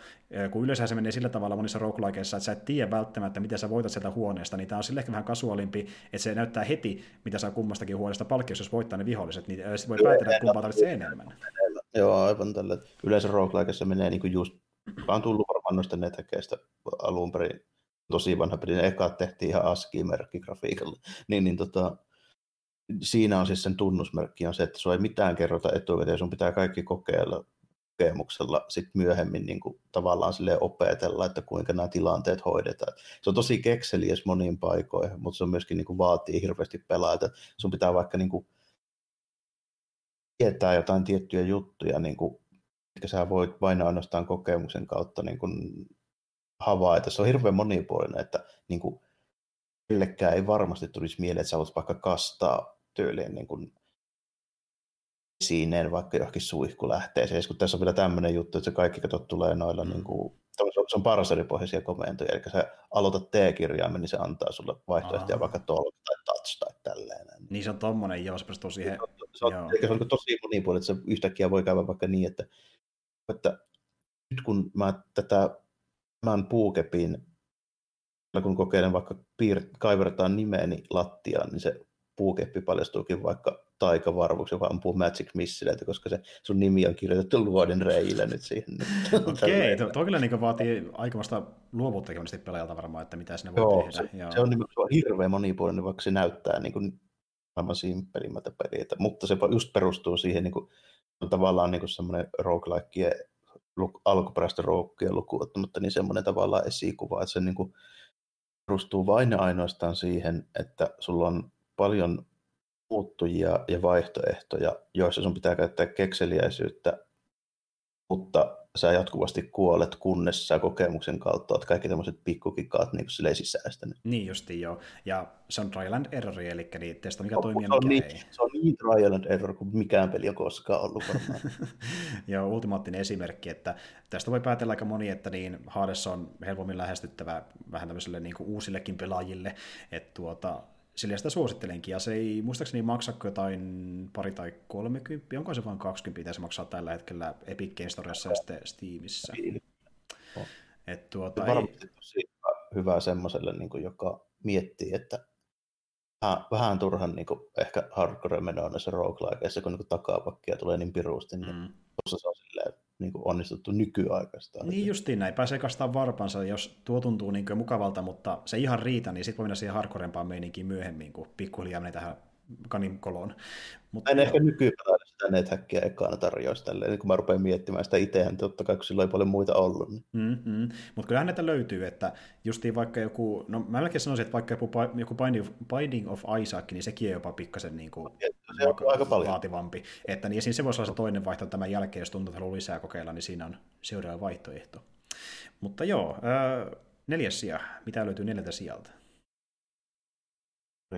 Kun yleensä se menee sillä tavalla monissa roguelikeissa, että sä et tiedä välttämättä, miten sä voitat sieltä huoneesta, niin tämä on sille ehkä vähän kasuaalimpi, että se näyttää heti, mitä saa kummastakin huoneesta palkkiossa, jos voittaa ne viholliset, niin sitten voi päätellä, että kumpaa tarvitsee enemmän. Joo, aivan tällä. Yleensä roguelikeissa menee niin kuin just, on tullut varmaan noista netäkeistä alun perin, tosi vanha peli, ne ekat tehtiin ihan ASCII-merkki grafiikalla, niin, niin tota, siinä on siis sen tunnusmerkki on se, että sulla ei mitään kerrota etukäteen, sun pitää kaikki kokeilla kokemuksella sit myöhemmin niin kuin, tavallaan sille opetella, että kuinka nämä tilanteet hoidetaan. Se on tosi kekseliäs moniin paikoihin, mutta se on myöskin niin kuin, vaatii hirveästi pelaajat. Sun pitää vaikka niin kuin, tietää jotain tiettyjä juttuja, niin kuin, mitkä sä voit vain ainoastaan kokemuksen kautta niin kuin, havaita. Se on hirveän monipuolinen, että niin kuin, kellekään ei varmasti tulisi mieleen, että sä voit vaikka kastaa tyyliin niin kuin, siineen vaikka johonkin suihkulähteeseen, kun tässä on vielä tämmöinen juttu, että se kaikki katot tulee noilla, mm. niin kuin, se on parseripohjaisia komentoja, eli sä aloitat T-kirjaimen, niin se antaa sulle vaihtoehtoja Aha. vaikka talk tai touch tai tälleen. Niin se on tommonen, joo, se perustuu siihen. Se on, se on, se on tosi monipuolinen, että se yhtäkkiä voi käydä vaikka niin, että, että nyt kun mä tätä tämän puukepin, kun kokeilen vaikka piir- kaivertaan nimeeni lattiaan, niin se puukeppi paljastuukin vaikka taikavarvuksi, joka ampuu Magic Missileitä, koska se sun nimi on kirjoitettu luodin reillä nyt siihen. Okei, okay, tuo kyllä niin vaatii aikamasta monesti pelaajalta varmaan, että mitä sinne voi Joo, tehdä. Se, Joo. se on, niin, hirveän monipuolinen, vaikka se näyttää niin kuin aivan simppelimmältä peliltä, mutta se just perustuu siihen niin kuin, on tavallaan niin kuin semmoinen roguelike alkuperäistä roukkia lukuun ottamatta, niin semmoinen tavallaan esikuva, että se niin kuin perustuu vain ja ainoastaan siihen, että sulla on paljon muuttujia ja vaihtoehtoja, joissa sun pitää käyttää kekseliäisyyttä, mutta sä jatkuvasti kuolet, kunnes sä kokemuksen kautta oot kaikki tämmöiset pikkukikaat niin silleen sisäistänyt. Niin justi joo. Ja se on trial and error, eli niin testa mikä No, toimii ja mikä niin, ei. se on niin trial and error kuin mikään peli on koskaan ollut varmaan. ja ultimaattinen esimerkki, että tästä voi päätellä aika moni, että niin Hades on helpommin lähestyttävä vähän tämmöiselle niin kuin uusillekin pelaajille, että tuota, sillä sitä suosittelenkin, ja se ei muistaakseni maksa jotain pari tai 30, onko se vain 20, mitä se maksaa tällä hetkellä Epic Games Storessa ja sitten Steamissa. On. Et tuota, ei, varmasti tosi hyvä, semmoiselle, niin joka miettii, että vähän, vähän turhan niin kuin, ehkä hardcore menoa näissä roguelikeissa, kun niin takapakkia tulee niin pirusti, niin mm. tuossa se on silleen, niin kuin onnistuttu nykyaikaista. Niin justiin näin, pääsee kastaa varpansa, jos tuo tuntuu niin mukavalta, mutta se ihan riitä, niin sitten voi mennä siihen hardcorempaan meininkiin myöhemmin, kun pikkuhiljaa menee tähän kanin koloon. Mutta en ehkä nykypelaajana sitä nethäkkiä ekana tarjoaisi tälleen, niin kun mä rupean miettimään sitä itsehän, totta kai kun sillä ei paljon muita ollut. Niin. Mm-hmm. Mutta kyllähän näitä löytyy, että justiin vaikka joku, no mä melkein sanoisin, että vaikka joku, joku Binding, of, Isaac, niin sekin on jopa pikkasen niin kuin se on aika paljon. vaativampi. Että niin siinä se voisi olla se toinen vaihtoehto tämän jälkeen, jos tuntuu, että haluaa lisää kokeilla, niin siinä on seuraava vaihtoehto. Mutta joo, neljäs sija. Mitä löytyy neljältä sijalta?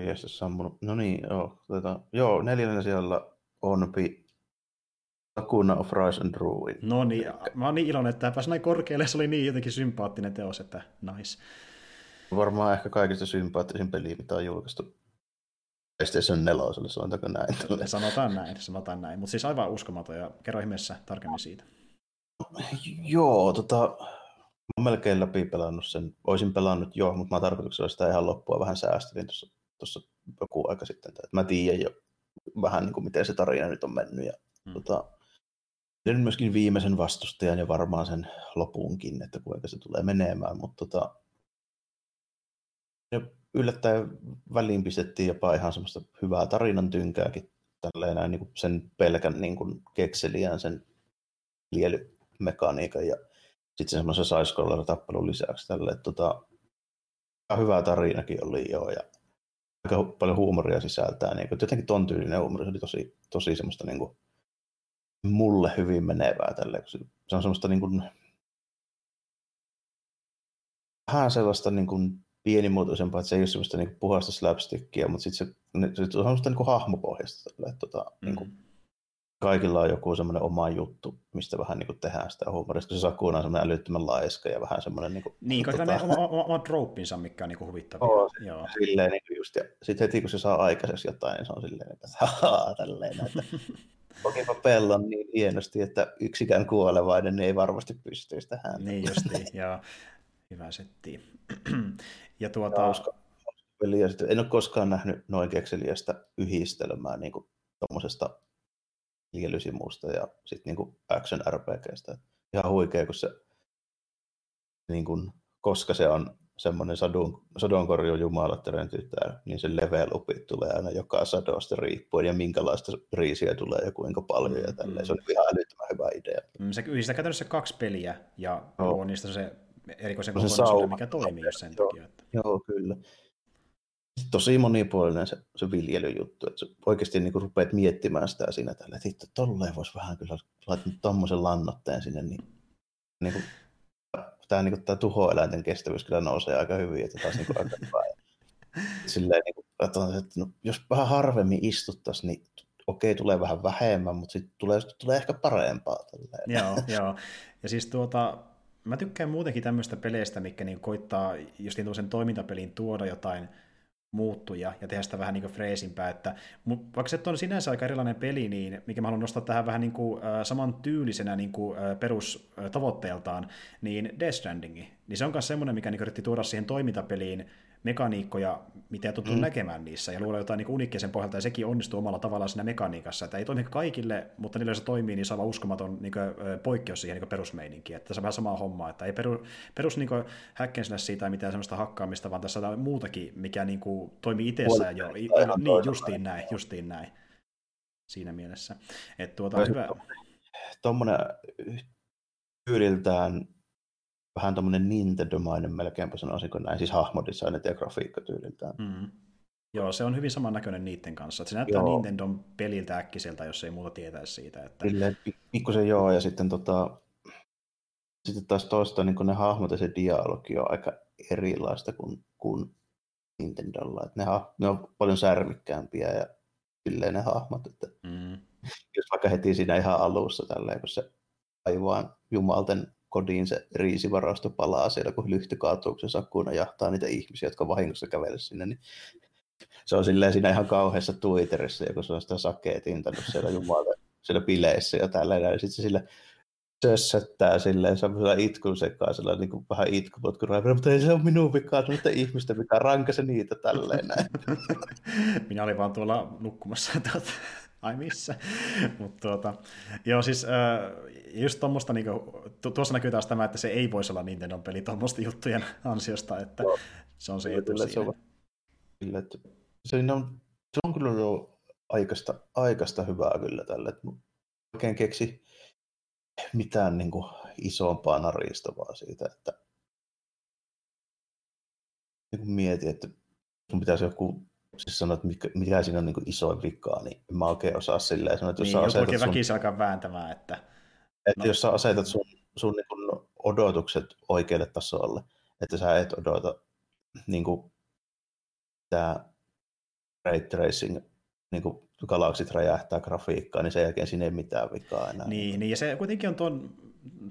Jesses sammunut. No niin, joo. Tota, joo, neljännen siellä on Pi Sakuna of Rise and Ruin. No niin, mä oon niin iloinen, että tämä pääsi näin korkealle, se oli niin jotenkin sympaattinen teos, että nice. Varmaan ehkä kaikista sympaattisin peli, mitä on julkaistu PlayStation 4, sanotaanko näin. Tälle. Sanotaan näin, sanotaan näin. Mutta siis aivan uskomaton, ja kerro ihmeessä tarkemmin siitä. Joo, tota, mä oon melkein läpi pelannut sen. Oisin pelannut jo, mutta mä tarkoituksella sitä ihan loppua vähän säästelin tuossa, tuossa joku aika sitten. Että mä tiedän jo vähän niin kuin miten se tarina nyt on mennyt. Ja, mm. tota, tiedän myöskin viimeisen vastustajan ja varmaan sen lopunkin, että kuinka se tulee menemään, mutta tota, ja yllättäen väliin pistettiin jopa ihan semmoista hyvää tarinan tynkääkin tälleen näin, niin kuin sen pelkän niin kuin kekseliään sen lielymekaniikan ja sitten semmoisen saiskolla tappelun lisäksi tälle, tota, hyvä tarinakin oli jo ja aika paljon huumoria sisältää. Niin kuin, jotenkin ton tyylinen huumori, se oli tosi, tosi semmoista niin kuin, mulle hyvin menevää tälle. Se on semmoista niin kuin, vähän sellaista niin kuin, pienimuotoisempaa, että se ei ole semmoista niin kuin, puhasta slapstickia, mutta sitten se, se, on semmoista niin kuin, hahmopohjasta. Tälle, että, tota, mm. niin kuin, kaikilla on joku semmoinen oma juttu, mistä vähän niin kuin tehdään sitä huumorista, kun se Sakuna on semmoinen älyttömän laiska ja vähän semmoinen... Niin, kuin, niin tota... ne oma, oma, oma troppinsa, mikä on niin kuin huvittavia. Oo, Joo. Silleen niin kuin just, ja sitten heti kun se saa aikaiseksi jotain, niin se on silleen, että haha, tälleen, että kokipa pellon niin hienosti, että yksikään kuolevainen ei varmasti pystyisi tähän. Niin justiin, joo. Hyvä setti. ja tuota... Ja en ole koskaan nähnyt noin kekseliästä yhdistelmää niin tuommoisesta lielysimusta ja sitten niin action RPGstä. Ihan huikea, kun se, niin kuin, koska se on semmoinen sadun, sadonkorjun jumalattaren tytär, niin se level upit tulee aina joka sadosta riippuen ja minkälaista riisiä tulee ja kuinka paljon ja tälleen. Mm. Se on ihan älyttömän hyvä idea. Mm, se yhdistää käytännössä kaksi peliä ja on niistä se erikoisen No se kokonaisuuden, mikä toimii just sen Joo. takia. Että... Joo, kyllä. Tosi monipuolinen se, se viljelyjuttu, että oikeasti niin rupeat miettimään sitä siinä tällä, että hitto, tolleen voisi vähän kyllä laittaa tommosen lannotteen sinne, niin, niin kuin, tämä, niin kuin, tämä tuhoeläinten kestävyys kyllä nousee aika hyvin, että taas niin kuin, aika hyvä. Silleen, niin kuin, että no, jos vähän harvemmin istuttaisiin, niin okei, tulee vähän vähemmän, mutta sitten tulee, tulee ehkä parempaa. Tälleen. Joo, joo. Ja siis tuota, mä tykkään muutenkin tämmöistä peleistä, mikä niin koittaa just niin sen toimintapeliin tuoda jotain muuttuja ja tehdä sitä vähän niin freesimpää, että vaikka se on sinänsä aika erilainen peli, niin mikä mä haluan nostaa tähän vähän niin kuin, äh, saman tyylisenä niin kuin, äh, perustavoitteeltaan, niin Death Stranding, niin se on myös semmoinen, mikä niin yritti tuoda siihen toimintapeliin mekaniikkoja, mitä tuttu mm. näkemään niissä, ja luoda jotain niin uniikkia sen pohjalta, ja sekin onnistuu omalla tavallaan siinä mekaniikassa, että ei toimi kaikille, mutta niillä se toimii, niin se on uskomaton niin kuin, poikkeus siihen niin perusmeininkiin, että se on vähän samaa hommaa, että ei peru, perus niin häkkensillä siitä mitään sellaista hakkaamista, vaan tässä on muutakin, mikä niin kuin, toimii itsessään jo, niin justiin näin, justiin näin, siinä mielessä, että tuota on hyvä. Tuommoinen tyyliltään vähän tuommoinen Nintendo-mainen melkeinpä sanoisinko näin, siis hahmodesignit ja grafiikkatyyliltään. Mm. Joo, se on hyvin samannäköinen niiden kanssa. Että se näyttää joo. Nintendon peliltä äkkiseltä, jos ei muuta tietäisi siitä. Että... Silleen, pikkusen joo, ja sitten tota, sitten taas toista niin ne hahmot ja se dialogi on aika erilaista kuin, kuin Nintendolla. Että ne, ne on paljon särmikkäämpiä ja silleen ne hahmot. Että mm. Jos vaikka heti siinä ihan alussa tälleen, kun se aivan jumalten kodin se riisivarasto palaa siellä, kun lyhty kaatuu, kun se sakkuuna jahtaa niitä ihmisiä, jotka vahingossa kävele sinne, niin se on silleen siinä ihan kauheassa Twitterissä, kun se on sitä sakea tintannut siellä jumalten siellä bileissä ja tälleen, ja sitten se sille sössöttää silleen semmoisella itkun sekaisella, niin kuin vähän itkupotkuraivoilla, mutta ei se ole minun vikaa, se on ihmistä vikaa, rankase niitä tälleen näin. Minä olin vaan tuolla nukkumassa, ai missä. Mutta tuota, joo siis äh, just tuommoista, niin tu- tuossa näkyy taas tämä, että se ei voisi olla Nintendo peli tuommoista juttujen ansiosta, että no, se on se etu kyllä, siinä. Se on, kyllä, että se on, se on kyllä jo aikaista, aikaista hyvää kyllä tälle, että oikein keksi mitään niin kuin isompaa naristavaa siitä, että niin kuin mietin, että sun pitäisi joku siis sanoa, että mikä, mikä siinä on niin kuin isoin vikaa, niin en mä oikein osaa silleen sanoa, että jos niin, sä asetat sun... väkisin alkaa vääntämään, että... Että no. jos sä asetat sun, sun niin kuin odotukset oikealle tasolle, että sä et odota niin kuin, tämä ray tracing niin kuin galaksit räjähtää grafiikkaa, niin sen jälkeen siinä ei mitään vikaa enää. Niin, niin ja se kuitenkin on tuon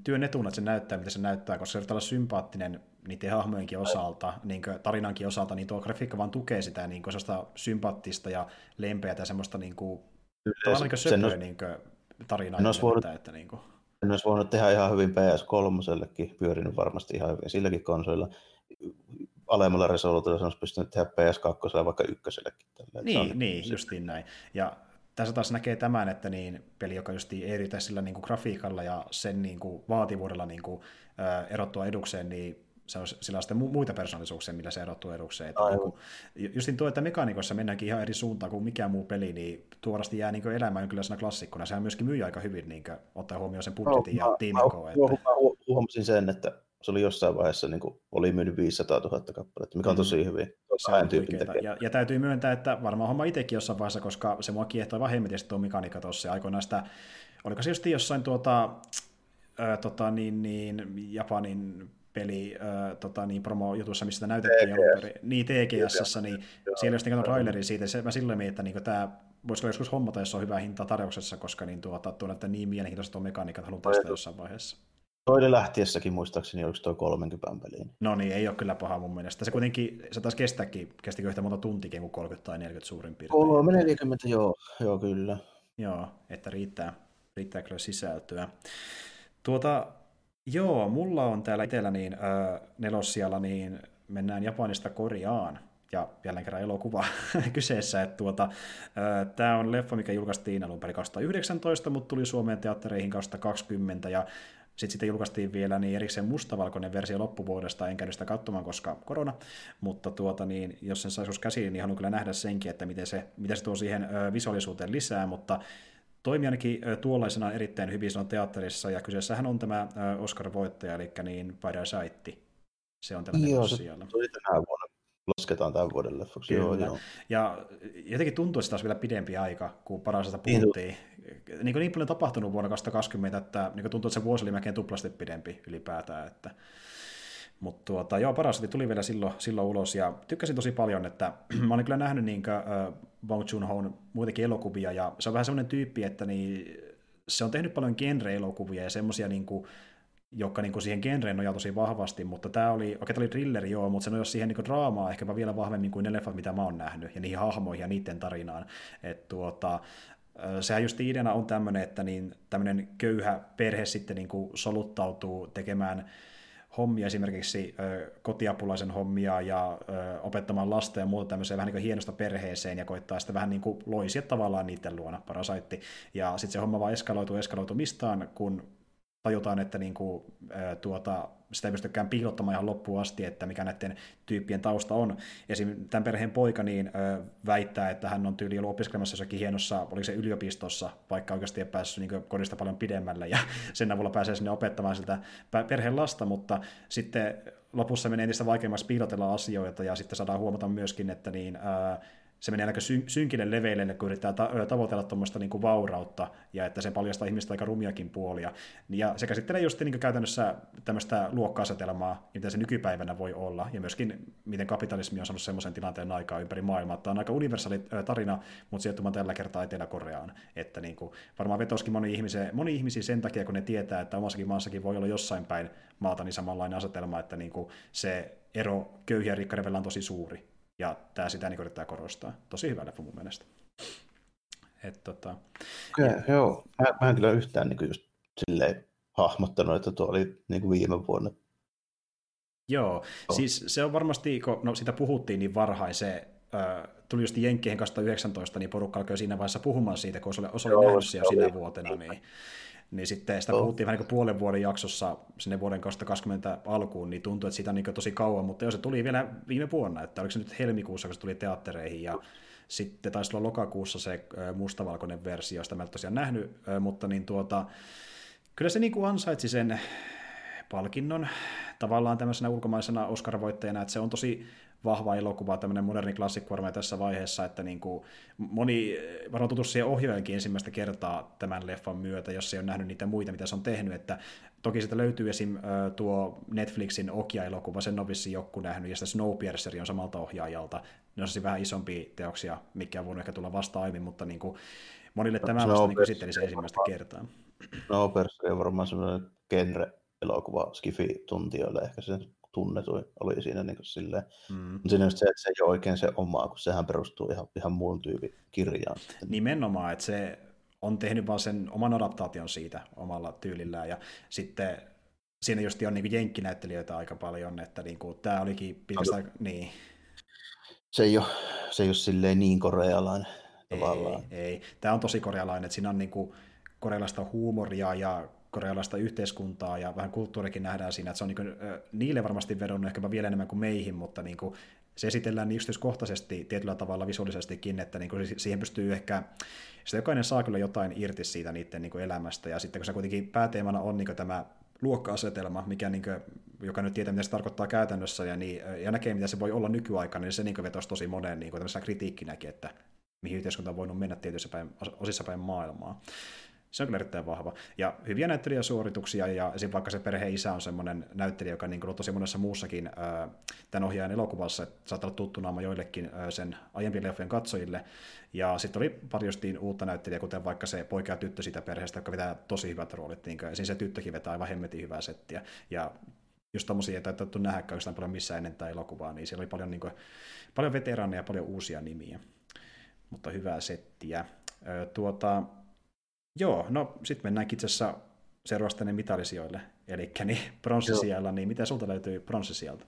työn etuna, että se näyttää, mitä se näyttää, koska se on sympaattinen niiden hahmojenkin osalta, niin tarinankin osalta, niin tuo grafiikka vaan tukee sitä niin kuin sympaattista ja lempeää ja semmoista niin kuin, Kyllä, niin söpöä olisi, niin tarinaa. olisi voinut, että, niin kuin. En olisi voinut tehdä ihan hyvin PS3, pyörinyt varmasti ihan hyvin silläkin konsolilla alemmalla resoluutiolla olisi pystynyt tehdä PS2 vaikka ykkösellekin. Niin, on, niin justiin näin. Ja tässä taas näkee tämän, että niin peli, joka just ei eritä sillä niin kuin grafiikalla ja sen niin kuin vaativuudella niin kuin, erottua edukseen, niin se on, sillä on sitten muita persoonallisuuksia, millä se erottuu edukseen. Että niin kuin, justin tuo, että mekaniikoissa mennäänkin ihan eri suuntaan kuin mikään muu peli, niin tuorasti jää niin elämään kyllä sana klassikkona. Sehän myöskin myy aika hyvin, niin kuin, ottaa huomioon sen budjetin no, ja tiimikoon. Että... huomasin sen, että se oli jossain vaiheessa niin kuin, oli myynyt 500 000 kappaletta, mikä on tosi mm. hyvin. Se on ja, ja, täytyy myöntää, että varmaan homma itsekin jossain vaiheessa, koska se mua kiehtoi vaan hemmetisti tuo mekaniikka tuossa. Aikoinaan sitä, oliko se just jossain tuota, ää, tota, niin, niin, Japanin peli äh, tota, niin, promo-jutussa, missä näytettiin alun perin, niin TGS, niin Joo. siellä just niin traileri siitä, se, mä silloin mietin, että niin tämä voisiko joskus hommata, jos on hyvä hinta tarjouksessa, koska niin, tuota, tuo niin mielenkiintoista tuo mekaniikka, että haluan testata jossain vaiheessa. Toinen lähtiessäkin muistaakseni, oliko tuo 30 peliin? No niin, ei ole kyllä paha mun mielestä. Se kuitenkin, se taisi kestääkin, kestikö yhtä monta tuntikin kuin 30 tai 40 suurin piirtein. 3, 40, joo, joo kyllä. Joo, että riittää, riittää kyllä sisältöä. Tuota, joo, mulla on täällä itsellä niin, äh, nelossialla, niin mennään Japanista Koreaan ja jälleen kerran elokuva kyseessä. Että tuota, tämä on leffa, mikä julkaistiin alun perin 2019, mutta tuli Suomeen teattereihin 2020 ja sitten sitten julkaistiin vielä niin erikseen mustavalkoinen versio loppuvuodesta, en käynyt sitä katsomaan, koska korona, mutta tuota, niin, jos sen saisi käsiin, niin haluan kyllä nähdä senkin, että miten se, miten se tuo siihen visuaalisuuteen lisää, mutta toimii ainakin tuollaisena erittäin hyvin on teatterissa, ja kyseessähän on tämä Oscar-voittaja, eli niin Parasite. Se on tällä Joo, se tuli tänä vuonna lasketaan tämän vuoden leffaksi. Joo, joo. Ja jotenkin tuntuu, että taas vielä pidempi aika, kun parasta niin puhuttiin. Niin, niin, niin paljon tapahtunut vuonna 2020, että niin tuntuu, että se vuosi oli melkein tuplasti pidempi ylipäätään. Että... Mutta tuota, joo, paras tuli vielä silloin, silloin ulos, ja tykkäsin tosi paljon, että mä olin kyllä nähnyt niin kuin, uh, Bong Joon-hoon muitakin elokuvia, ja se on vähän semmoinen tyyppi, että niin, se on tehnyt paljon genre-elokuvia ja semmoisia niin joka niin kuin siihen genreen nojaa tosi vahvasti, mutta tämä oli, okei okay, tämä oli thrilleri joo, mutta se nojaa siihen niin kuin draamaa ehkäpä vielä vahvemmin kuin ne leffat, mitä mä oon nähnyt, ja niihin hahmoihin ja niiden tarinaan. Et tuota, sehän just ideana on tämmöinen, että niin tämmöinen köyhä perhe sitten niin kuin soluttautuu tekemään hommia, esimerkiksi ö, kotiapulaisen hommia ja ö, opettamaan lasta ja muuta tämmöiseen vähän niin kuin hienosta perheeseen ja koittaa sitten vähän niin kuin loisia tavallaan niiden luona, parasaitti. Ja sitten se homma vaan eskaloituu eskaloitumistaan, kun tajutaan, että niin kuin, tuota, sitä ei pystykään piilottamaan ihan loppuun asti, että mikä näiden tyyppien tausta on. Esimerkiksi tämän perheen poika niin, väittää, että hän on tyyli ollut opiskelemassa jossakin hienossa, oli se yliopistossa, vaikka oikeasti ei päässyt niin kodista paljon pidemmälle, ja sen avulla pääsee sinne opettamaan sitä perheen lasta, mutta sitten lopussa menee entistä vaikeammaksi piilotella asioita, ja sitten saadaan huomata myöskin, että niin, ää, se menee aika syn- synkille leveille, kun yrittää ta- tavoitella tuommoista niin vaurautta, ja että se paljastaa ihmistä aika rumiakin puolia. Ja se käsittelee just niin käytännössä tämmöistä luokka-asetelmaa, mitä se nykypäivänä voi olla, ja myöskin miten kapitalismi on saanut semmoisen tilanteen aikaa ympäri maailmaa. Tämä on aika universaali tarina, mutta sijoittumaan tällä kertaa Etelä-Koreaan. Että niin kuin, varmaan vetoskin moni, ihmisiä, moni ihmisiä sen takia, kun ne tietää, että omassakin maassakin voi olla jossain päin maata niin samanlainen asetelma, että niin kuin se ero köyhiä ja on tosi suuri. Ja tämä sitä niin yrittää korostaa. Tosi hyvä leffa mun mielestä. Et, tota... okay, ja... joo. Mä, mä en kyllä yhtään niin just silleen hahmottanut, että tuo oli niin kuin viime vuonna. Joo, oh. siis se on varmasti, kun no, sitä puhuttiin niin varhain, se äh, tuli just Jenkkeihin 2019, niin porukka alkoi siinä vaiheessa puhumaan siitä, kun se oli, se oli nähnyt jo sinä vuotena, niin niin sitten sitä puhuttiin vähän niin kuin puolen vuoden jaksossa sinne vuoden 2020 alkuun, niin tuntui, että siitä on niin tosi kauan, mutta jo se tuli vielä viime vuonna, että oliko se nyt helmikuussa, kun se tuli teattereihin, ja sitten taisi olla lokakuussa se mustavalkoinen versio, josta mä en tosiaan nähnyt, mutta niin tuota, kyllä se niin kuin ansaitsi sen palkinnon tavallaan tämmöisenä ulkomaisena Oscar-voittajana, että se on tosi vahva elokuva, tämmöinen moderni klassikko tässä vaiheessa, että niin kuin moni varmaan tutustuu siihen ohjaajankin ensimmäistä kertaa tämän leffan myötä, jos ei ole nähnyt niitä muita, mitä se on tehnyt, että toki sitä löytyy esim. tuo Netflixin Okia-elokuva, sen on vissi joku nähnyt, ja sitten Snowpiercer on samalta ohjaajalta, ne on siis vähän isompia teoksia, mikä on voinut ehkä tulla vasta aiemmin, mutta niin kuin monille tämä vasta niin esitteli se ensimmäistä kertaa. Snowpiercer on varmaan semmoinen genre-elokuva Skifi-tuntijoille ehkä sen tunnetuin oli siinä niin kuin silleen. Mm. siinä just se, että se ei ole oikein se oma, kun sehän perustuu ihan, ihan muun tyypin kirjaan. Nimenomaan, että se on tehnyt vaan sen oman adaptaation siitä omalla tyylillään, ja sitten siinä just on niin jenkkinäyttelijöitä aika paljon, että niin kuin, tämä olikin pitkästä, no, niin. Se ei ole, se ei ole silleen niin korealainen tavallaan. Ei, ei. Tämä on tosi korealainen, että siinä on niin kuin korealaista huumoria ja korealaista yhteiskuntaa ja vähän kulttuurikin nähdään siinä, että se on niin niille varmasti vedonnut ehkä vielä enemmän kuin meihin, mutta niin kuin, se esitellään niin yksityiskohtaisesti tietyllä tavalla visuaalisestikin, että niin kuin siihen pystyy ehkä, sitä jokainen saa kyllä jotain irti siitä niiden niin kuin elämästä, ja sitten kun se kuitenkin pääteemana on niin kuin tämä luokka-asetelma, mikä, niin kuin, joka nyt tietää, mitä se tarkoittaa käytännössä, ja, niin, ja näkee, mitä se voi olla nykyaikana, niin se niin vetosi tosi monen niin kuin kritiikkinäkin, että mihin yhteiskunta on voinut mennä tietyissä päin, osissa päin maailmaa. Se on kyllä erittäin vahva. Ja hyviä näyttelijäsuorituksia, ja esim. vaikka se perhe isä on semmoinen näyttelijä, joka niin on tosi monessa muussakin tämän ohjaajan elokuvassa, että saattaa olla tuttu naama joillekin sen aiempien leffojen katsojille. Ja sitten oli parjostiin uutta näyttelijää, kuten vaikka se poika ja tyttö siitä perheestä, joka vetää tosi hyvät roolit. Niin kuin, se tyttökin vetää aivan hemmetin hyvää settiä. Ja just tommosia, ei nähdä oikeastaan paljon missään ennen tätä elokuvaa, niin siellä oli paljon, niin kuin, paljon veteraaneja ja paljon uusia nimiä. Mutta hyvää settiä. Tuota, Joo, no sitten mennään itse asiassa seuraavasti mitalisijoille, eli niin pronssisijalla, niin mitä sulta löytyy pronssisijalta?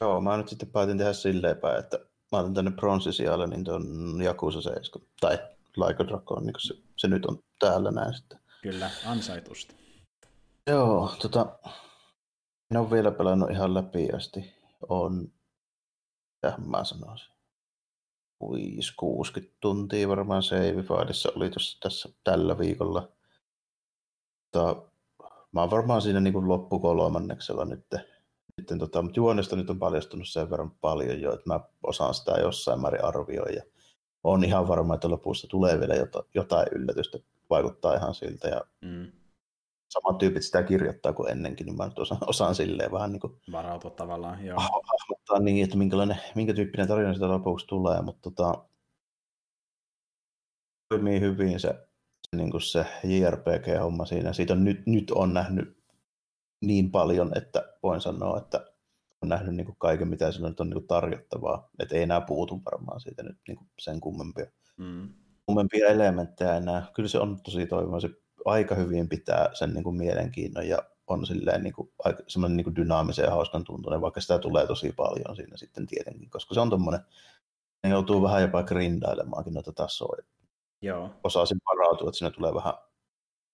Joo, mä nyt sitten päätin tehdä silleenpä, että mä otan tänne pronssisijalle niin tuon Jakusa 7, tai Like a Dragon, niin se, se, nyt on täällä näin sitten. Kyllä, ansaitusti. Joo, tota, en ole vielä pelannut ihan läpi asti. On, mitä mä sanoisin, 5-60 tuntia varmaan save fileissa oli tuossa tässä tällä viikolla. Mutta mä oon varmaan siinä niin loppukolmanneksella nyt. nyt tota, mutta juonesta nyt on paljastunut sen verran paljon jo, että mä osaan sitä jossain määrin arvioida. on ihan varma, että lopussa tulee vielä jotain yllätystä. Vaikuttaa ihan siltä. Ja mm samat tyypit sitä kirjoittaa kuin ennenkin, niin mä nyt osaan, osaan silleen vähän niin kuin varautua tavallaan, joo. hahmottaa niin, että minkälainen, minkä tyyppinen tarina sitä lopuksi tulee, mutta tota, toimii hyvin se, se, niin kuin se JRPG-homma siinä. Siitä on nyt, nyt on nähnyt niin paljon, että voin sanoa, että on nähnyt niin kuin kaiken, mitä sillä nyt on niin kuin tarjottavaa. Että ei enää puutu varmaan siitä nyt niin kuin sen kummempia, mm. kummempia elementtejä enää. Kyllä se on tosi toimiva. Se aika hyvin pitää sen niin kuin mielenkiinnon ja on silleen niin kuin, semmoinen niin kuin dynaamisen ja hauskan tuntunen, vaikka sitä tulee tosi paljon siinä sitten tietenkin, koska se on tommoinen, ne joutuu vähän jopa grindailemaankin noita tasoja. Joo. Osaisin varautua, että siinä tulee vähän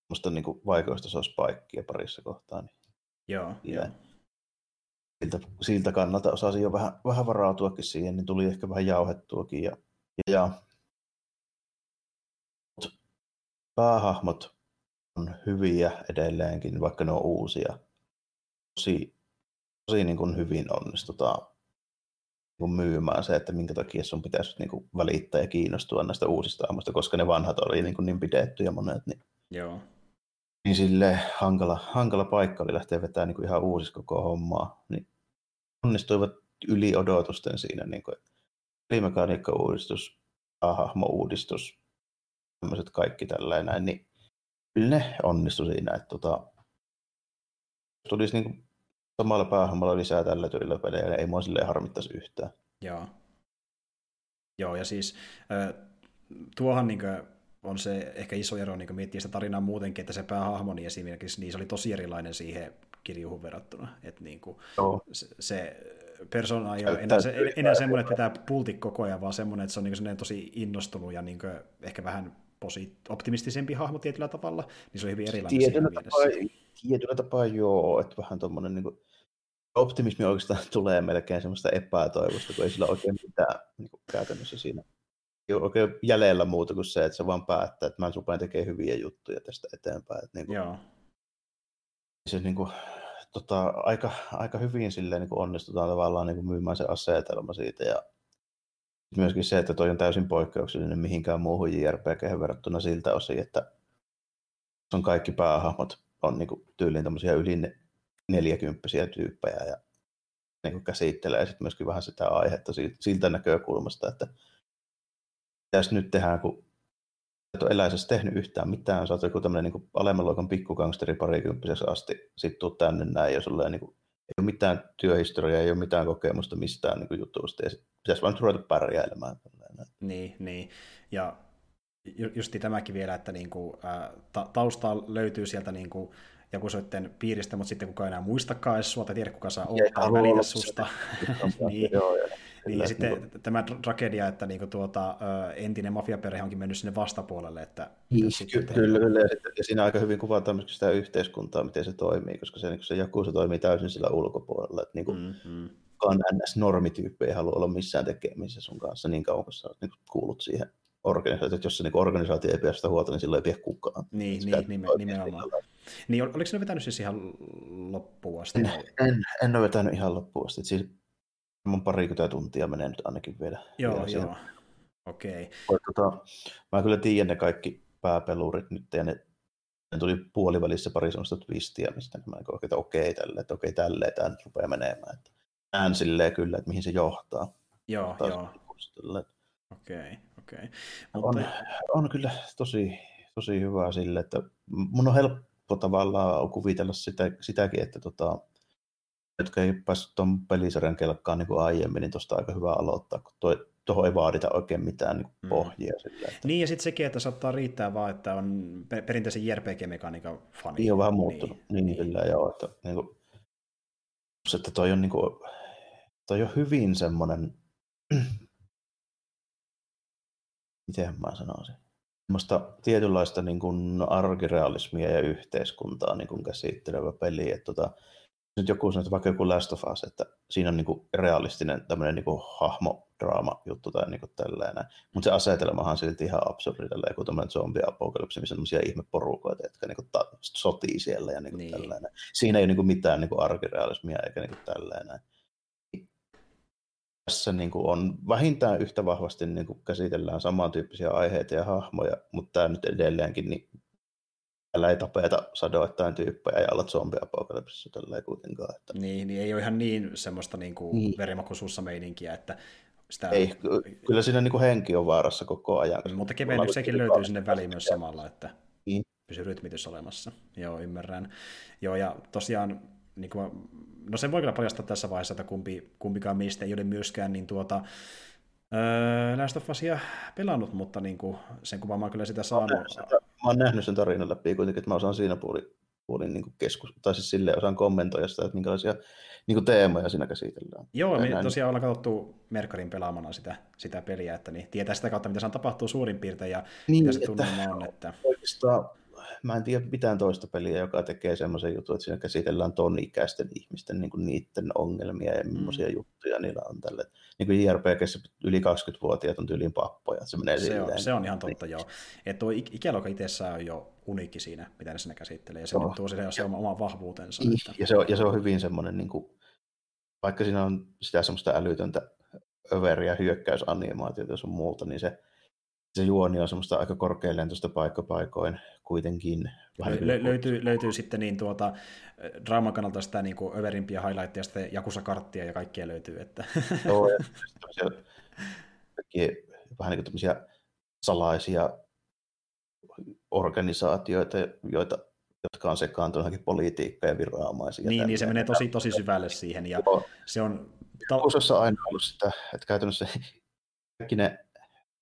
musta niin kuin vaikeasta se paikkia parissa kohtaa. Niin joo, joo. Siltä, siltä kannalta osasin jo vähän, vähän varautuakin siihen, niin tuli ehkä vähän jauhettuakin. Ja, ja, ja päähahmot on hyviä edelleenkin, vaikka ne on uusia. Tosi, tosi niin kuin hyvin onnistutaan niin myymään se, että minkä takia sun pitäisi niin kuin välittää ja kiinnostua näistä uusista hahmoista, koska ne vanhat oli niin, kuin niin pidetty ja monet. Niin, Joo. niin sille hankala, hankala paikka oli lähteä vetämään niin kuin ihan uusista koko hommaa. Niin onnistuivat yli odotusten siinä. Niin kuin, pelimekaniikka-uudistus, hahmo-uudistus, tämmöiset kaikki tällainen niin ne onnistui siinä, että tota, tulisi niin kuin samalla päähahmolla lisää tällä tyylillä pelejä, niin ei mua silleen harmittaisi yhtään. Joo. Joo, ja siis tuohan niin on se ehkä iso ero niin miettiä sitä tarinaa muutenkin, että se päähahmoni niin esimerkiksi, niin se oli tosi erilainen siihen kirjuhun verrattuna. Että niin kuin, se, se persona ei ole enää, se, enää semmoinen, että pitää pulti koko ajan, vaan semmoinen, että se on niin tosi innostunut ja niin ehkä vähän posi- optimistisempi hahmo tietyllä tavalla, niin se on hyvin erilainen tietyllä tapaa, tietyllä tapaa joo, että vähän tuommoinen niin kuin, optimismi oikeastaan tulee melkein semmoista epätoivosta, kun ei sillä oikein mitään niin kuin käytännössä siinä ei ole oikein jäljellä muuta kuin se, että se vaan päättää, että mä rupean tekemään hyviä juttuja tästä eteenpäin. Että niin kuin, Joo. Se niin kuin, tota, aika, aika hyvin silleen, niin kuin onnistutaan tavallaan niin kuin myymään se asetelma siitä ja myöskin se, että toi on täysin poikkeuksellinen mihinkään muuhun JRPG verrattuna siltä osin, että on kaikki päähahmot on niin tyyliin tämmöisiä yli neljäkymppisiä tyyppejä ja niin käsittelee sitten myöskin vähän sitä aihetta siltä näkökulmasta, että mitäs nyt tehdään, kun et ole eläisessä tehnyt yhtään mitään, sä oot joku tämmöinen niin alemman luokan pikkugangsteri parikymppiseksi asti, sit tuu tänne näin ja sulle niin ei ole mitään työhistoriaa, ei ole mitään kokemusta mistään niin kuin jutusta ja pitäisi vaan ruveta pärjäilemään. Niin, niin. Ja justi tämäkin vielä, että niinku, ää, ta- taustaa löytyy sieltä niinku, joku soitten piiristä, mutta sitten kukaan enää muistakaan edes sua, tai tiedä kuka saa ottaa välitä susta. niin. Joo, joo. Niin, ja sitten niin kuin... tämä tragedia, että niin kuin tuota, entinen mafiaperhe onkin mennyt sinne vastapuolelle. Että niin, ky- kyllä, kyllä, ja, sitten, ja siinä aika hyvin kuvataan myös sitä yhteiskuntaa, miten se toimii, koska se, niin se joku se toimii täysin sillä ulkopuolella. Että niin kuin, mm-hmm. NS-normityyppi ei halua olla missään tekemisessä sun kanssa niin kauan, kun sä niin kuulut siihen organisaatio, että jos se niin organisaatio ei pidä sitä huolta, niin silloin ei pidä kukaan. Niin, sitä niin nimen, nimenomaan. Niin, oliko se vetänyt siis ihan loppuun asti? En, en, en ole vetänyt ihan loppuun asti. Siis mun parikymmentä tuntia menee nyt ainakin vielä. Joo, vielä joo. Okei. Okay. Tota, mä kyllä tiedän ne kaikki pääpelurit nyt, ja ne, ne tuli puolivälissä pari sellaista twistiä, mistä mä oikein, että okei, tälle, että okei, tälleen tämä nyt rupeaa menemään. Että näen silleen kyllä, että mihin se johtaa. Joo, Taas joo. Okei, okei. Mutta... On, on kyllä tosi, tosi hyvä sille, että mun on helppo tavallaan kuvitella sitä, sitäkin, että tota, jotka ei päässyt tuon pelisarjan kelkkaan niin kuin aiemmin, niin tuosta aika hyvä aloittaa, kun toi, tuohon ei vaadita oikein mitään niin mm. pohjia. Sillä, että... Niin, ja sitten sekin, että saattaa riittää vaan, että on perinteisen JRPG-mekaniikan fani. Niin, on vähän muuttunut. Niin, niin, kyllä, joo. Että, niin kuin, että toi on, niin kuin, toi on hyvin semmoinen, miten mä sanoisin, semmoista tietynlaista niin kuin arkirealismia ja yhteiskuntaa niin kuin käsittelevä peli. Että tota, nyt joku sanoo, että vaikka joku Last of Us, että siinä on niinku realistinen tämmöinen niinku hahmodraama juttu tai niinku tällainen. Mutta se asetelmahan silti ihan absurdi, tällä joku tämmöinen zombie-apokalypsi, missä on semmoisia ihmeporukoita, jotka niinku ta- sotii siellä ja niinku niin. tällainen. Siinä ei ole niinku mitään niinku arkirealismia eikä niinku tällainen. Tässä niinku on vähintään yhtä vahvasti niinku käsitellään samantyyppisiä aiheita ja hahmoja, mutta tämä nyt edelleenkin niin Täällä ei tapeta sadoittain tyyppejä ja olla zombiapokalypsissa tällä ei kuitenkaan. Että... Niin, niin, ei ole ihan niin semmoista niin kuin niin. verimakuisuussa meininkiä, että sitä... Ei, kyllä siinä niin kuin henki on vaarassa koko ajan. Mutta kevennyksiäkin löytyy sinne väliin myös samalla, että niin. pysyy rytmitys olemassa. Joo, ymmärrän. Joo, ja tosiaan, niin kuin, no sen voi kyllä paljastaa tässä vaiheessa, että kumpi, kumpikaan meistä ei ole myöskään niin tuota, Öö, Last of Usia pelannut, mutta niin kuin, sen kuvan mä kyllä sitä saanut. Mä oon nähnyt sen tarinan läpi kuitenkin, että mä osaan siinä puolin, puolin niin keskus, tai siis silleen osaan kommentoida sitä, että minkälaisia niin kuin teemoja siinä käsitellään. Joo, me näin. tosiaan ollaan katsottu Merkarin pelaamana sitä, sitä peliä, että niin tietää sitä kautta, mitä se tapahtuu suurin piirtein ja niin, mitä se tunnelma on. Että... Oikeastaan mä en tiedä mitään toista peliä, joka tekee semmoisen jutun, että siinä käsitellään ton ikäisten ihmisten niin kuin niiden ongelmia ja millaisia mm. juttuja niillä on tälle. Niin kuin JRPGssä yli 20-vuotiaat on tyyliin pappoja, se menee se on, se on ihan totta, joo. Että tuo ikäluokka itsessään on jo uniikki siinä, mitä ne siinä käsittelee, ja se no. tuo se oma, oma vahvuutensa. Niin, että... Ja, se on, ja se on hyvin semmoinen, niin kuin, vaikka siinä on sitä semmoista älytöntä överiä hyökkäysanimaatiota ja sun muuta, niin se, se juoni on semmoista aika korkealentoista paikkapaikoin kuitenkin. Lö- löytyy, löytyy sitten niin tuota, draaman kannalta sitä niin kuin överimpia highlightteja, sitten Jakusa-karttia ja kaikkia löytyy. Että... Joo, ja vähän niin kuin salaisia organisaatioita, joita, jotka on johonkin politiikkaan ja viranomaisiin. Niin, niin se menee tosi, tosi syvälle siihen. Ja Joo. se on... On aina ollut sitä, että käytännössä kaikki ne,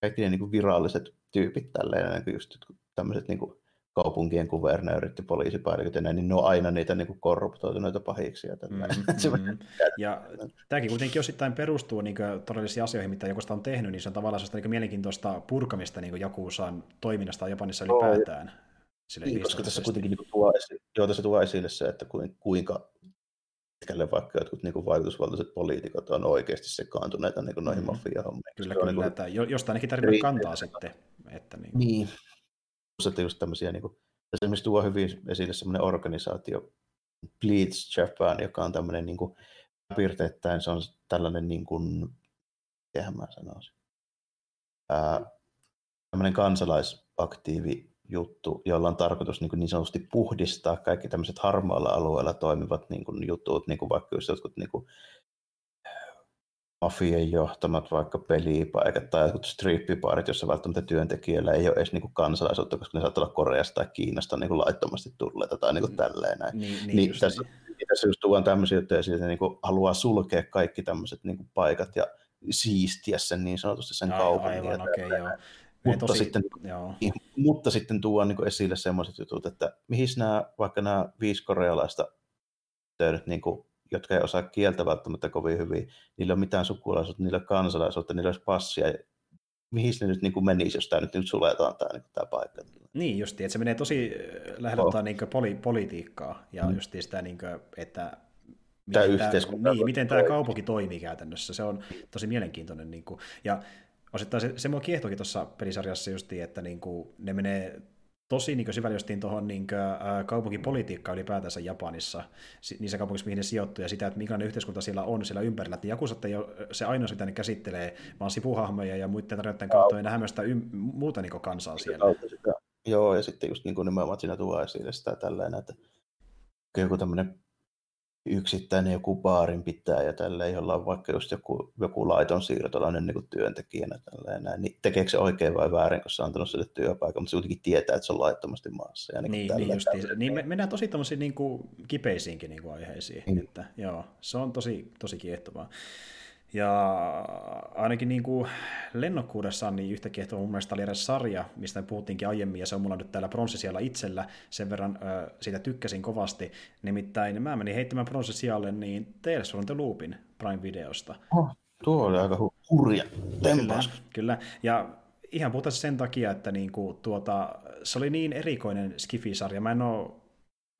kaikki ne niin kuin viralliset tyypit tälleen, niin just tämmöiset niin kuin kaupunkien kuvernöörit ja poliisipäälliköt ja näin, niin ne on aina niitä niin kuin korruptoituneita pahiksi. Ja, mm, mm. ja tämäkin kuitenkin osittain perustuu niin todellisiin asioihin, mitä joku on tehnyt, niin se on tavallaan sellaista niin mielenkiintoista purkamista niin Jakuusan toiminnasta Japanissa ylipäätään. Oh, Sille niin, koska tässä kuitenkin niin tuo, esille, joo, tässä tuo esille se, että kuinka pitkälle vaikka jotkut niin kuin vaikutusvaltaiset poliitikot on oikeasti sekaantuneita niin kuin noihin mm. mafia-hommiin. Kyllä, kyllä, niin kuin, että jostain ainakin tarvitsee kantaa sitten. Että niin. niin, että just tämmöisiä, niin kuin, esimerkiksi tuo hyvin esille semmoinen organisaatio, Bleach Japan, joka on tämmöinen niin kuin, piirteittäin se on tällainen, niin kuin, mitähän mä sanoisin, ää, tämmöinen kansalaisaktiivi juttu, jolla on tarkoitus niin, niin sanotusti puhdistaa kaikki tämmöiset harmaalla alueella toimivat niin kuin jutut, niin kuin vaikka just jotkut niin kuin, mafian johtamat vaikka pelipaikat tai jotkut strippipaarit, jossa välttämättä työntekijöillä ei ole edes niin kuin kansalaisuutta, koska ne saattaa olla Koreasta tai Kiinasta niin kuin laittomasti tulleita tai niin kuin tälleen näin. Niin, niin, niin tässä, niin. tässä just tuon tämmöisiä juttuja että niin kuin haluaa sulkea kaikki tämmöiset niin kuin paikat ja siistiä sen niin sanotusti sen kaupungin. Aivan, okei, okay, joo. Mutta, tosi, sitten, joo. Niin, mutta sitten tuo niin esille sellaiset jutut, että mihin nämä, vaikka nämä viisi korealaista niin kuin jotka ei osaa kieltä välttämättä kovin hyvin, niillä on mitään sukulaisuutta, niillä on kansalaisuutta, niillä olisi passia. Mihin ne nyt niin kuin menisi, jos tämä nyt, nyt suletaan tämä, niin tämä paikka? Niin justi, että se menee tosi äh, lähellä oh. niin poli, politiikkaa ja mm. justi sitä, niin kuin, että miten tämä, tämä, niin, miten tämä kaupunki toimii käytännössä. Se on tosi mielenkiintoinen. Niin kuin, ja osittain se, se mua kiehtoikin tuossa pelisarjassa justi, että niin kuin, ne menee tosi niin syvälle justiin tuohon niin kaupunkipolitiikkaan ylipäätänsä Japanissa, niissä kaupungissa, mihin ne sijoittuu, ja sitä, että minkälainen yhteiskunta siellä on siellä ympärillä. Että Jakusat ei ole se ainoa, mitä ne käsittelee, vaan sivuhahmoja ja muiden tarjoiden kautta, ja nähdään sitä ym- muuta niin kansaa siellä. Joo, ja sitten just niin kuin nimenomaan siinä tuo esille sitä tällainen, että joku tämmöinen yksittäinen joku baarin pitää ja tälleen, jolla on vaikka just joku, joku laiton siirtolainen niin työntekijänä tälleen, näin, niin tekeekö se oikein vai väärin, kun se on antanut sille työpaikan, mutta se kuitenkin tietää, että se on laittomasti maassa. Ja niin, niin, niin, just, niin me, mennään tosi tämmöisiin niin kuin kipeisiinkin niin kuin aiheisiin, niin. että joo, se on tosi, tosi kiehtovaa. Ja ainakin niin kuin lennokkuudessaan niin yhtä kiehtova mun mielestä oli edes sarja, mistä me puhuttiinkin aiemmin, ja se on mulla nyt täällä pronssisialla itsellä, sen verran ö, siitä tykkäsin kovasti. Nimittäin mä menin heittämään pronssisijalle niin Tales from the Loopin Prime-videosta. Oh, tuo oli aika hurja tempaus. Kyllä, kyllä, ja ihan puhtaasti sen takia, että niin kuin, tuota, se oli niin erikoinen Skifi-sarja. Mä en ole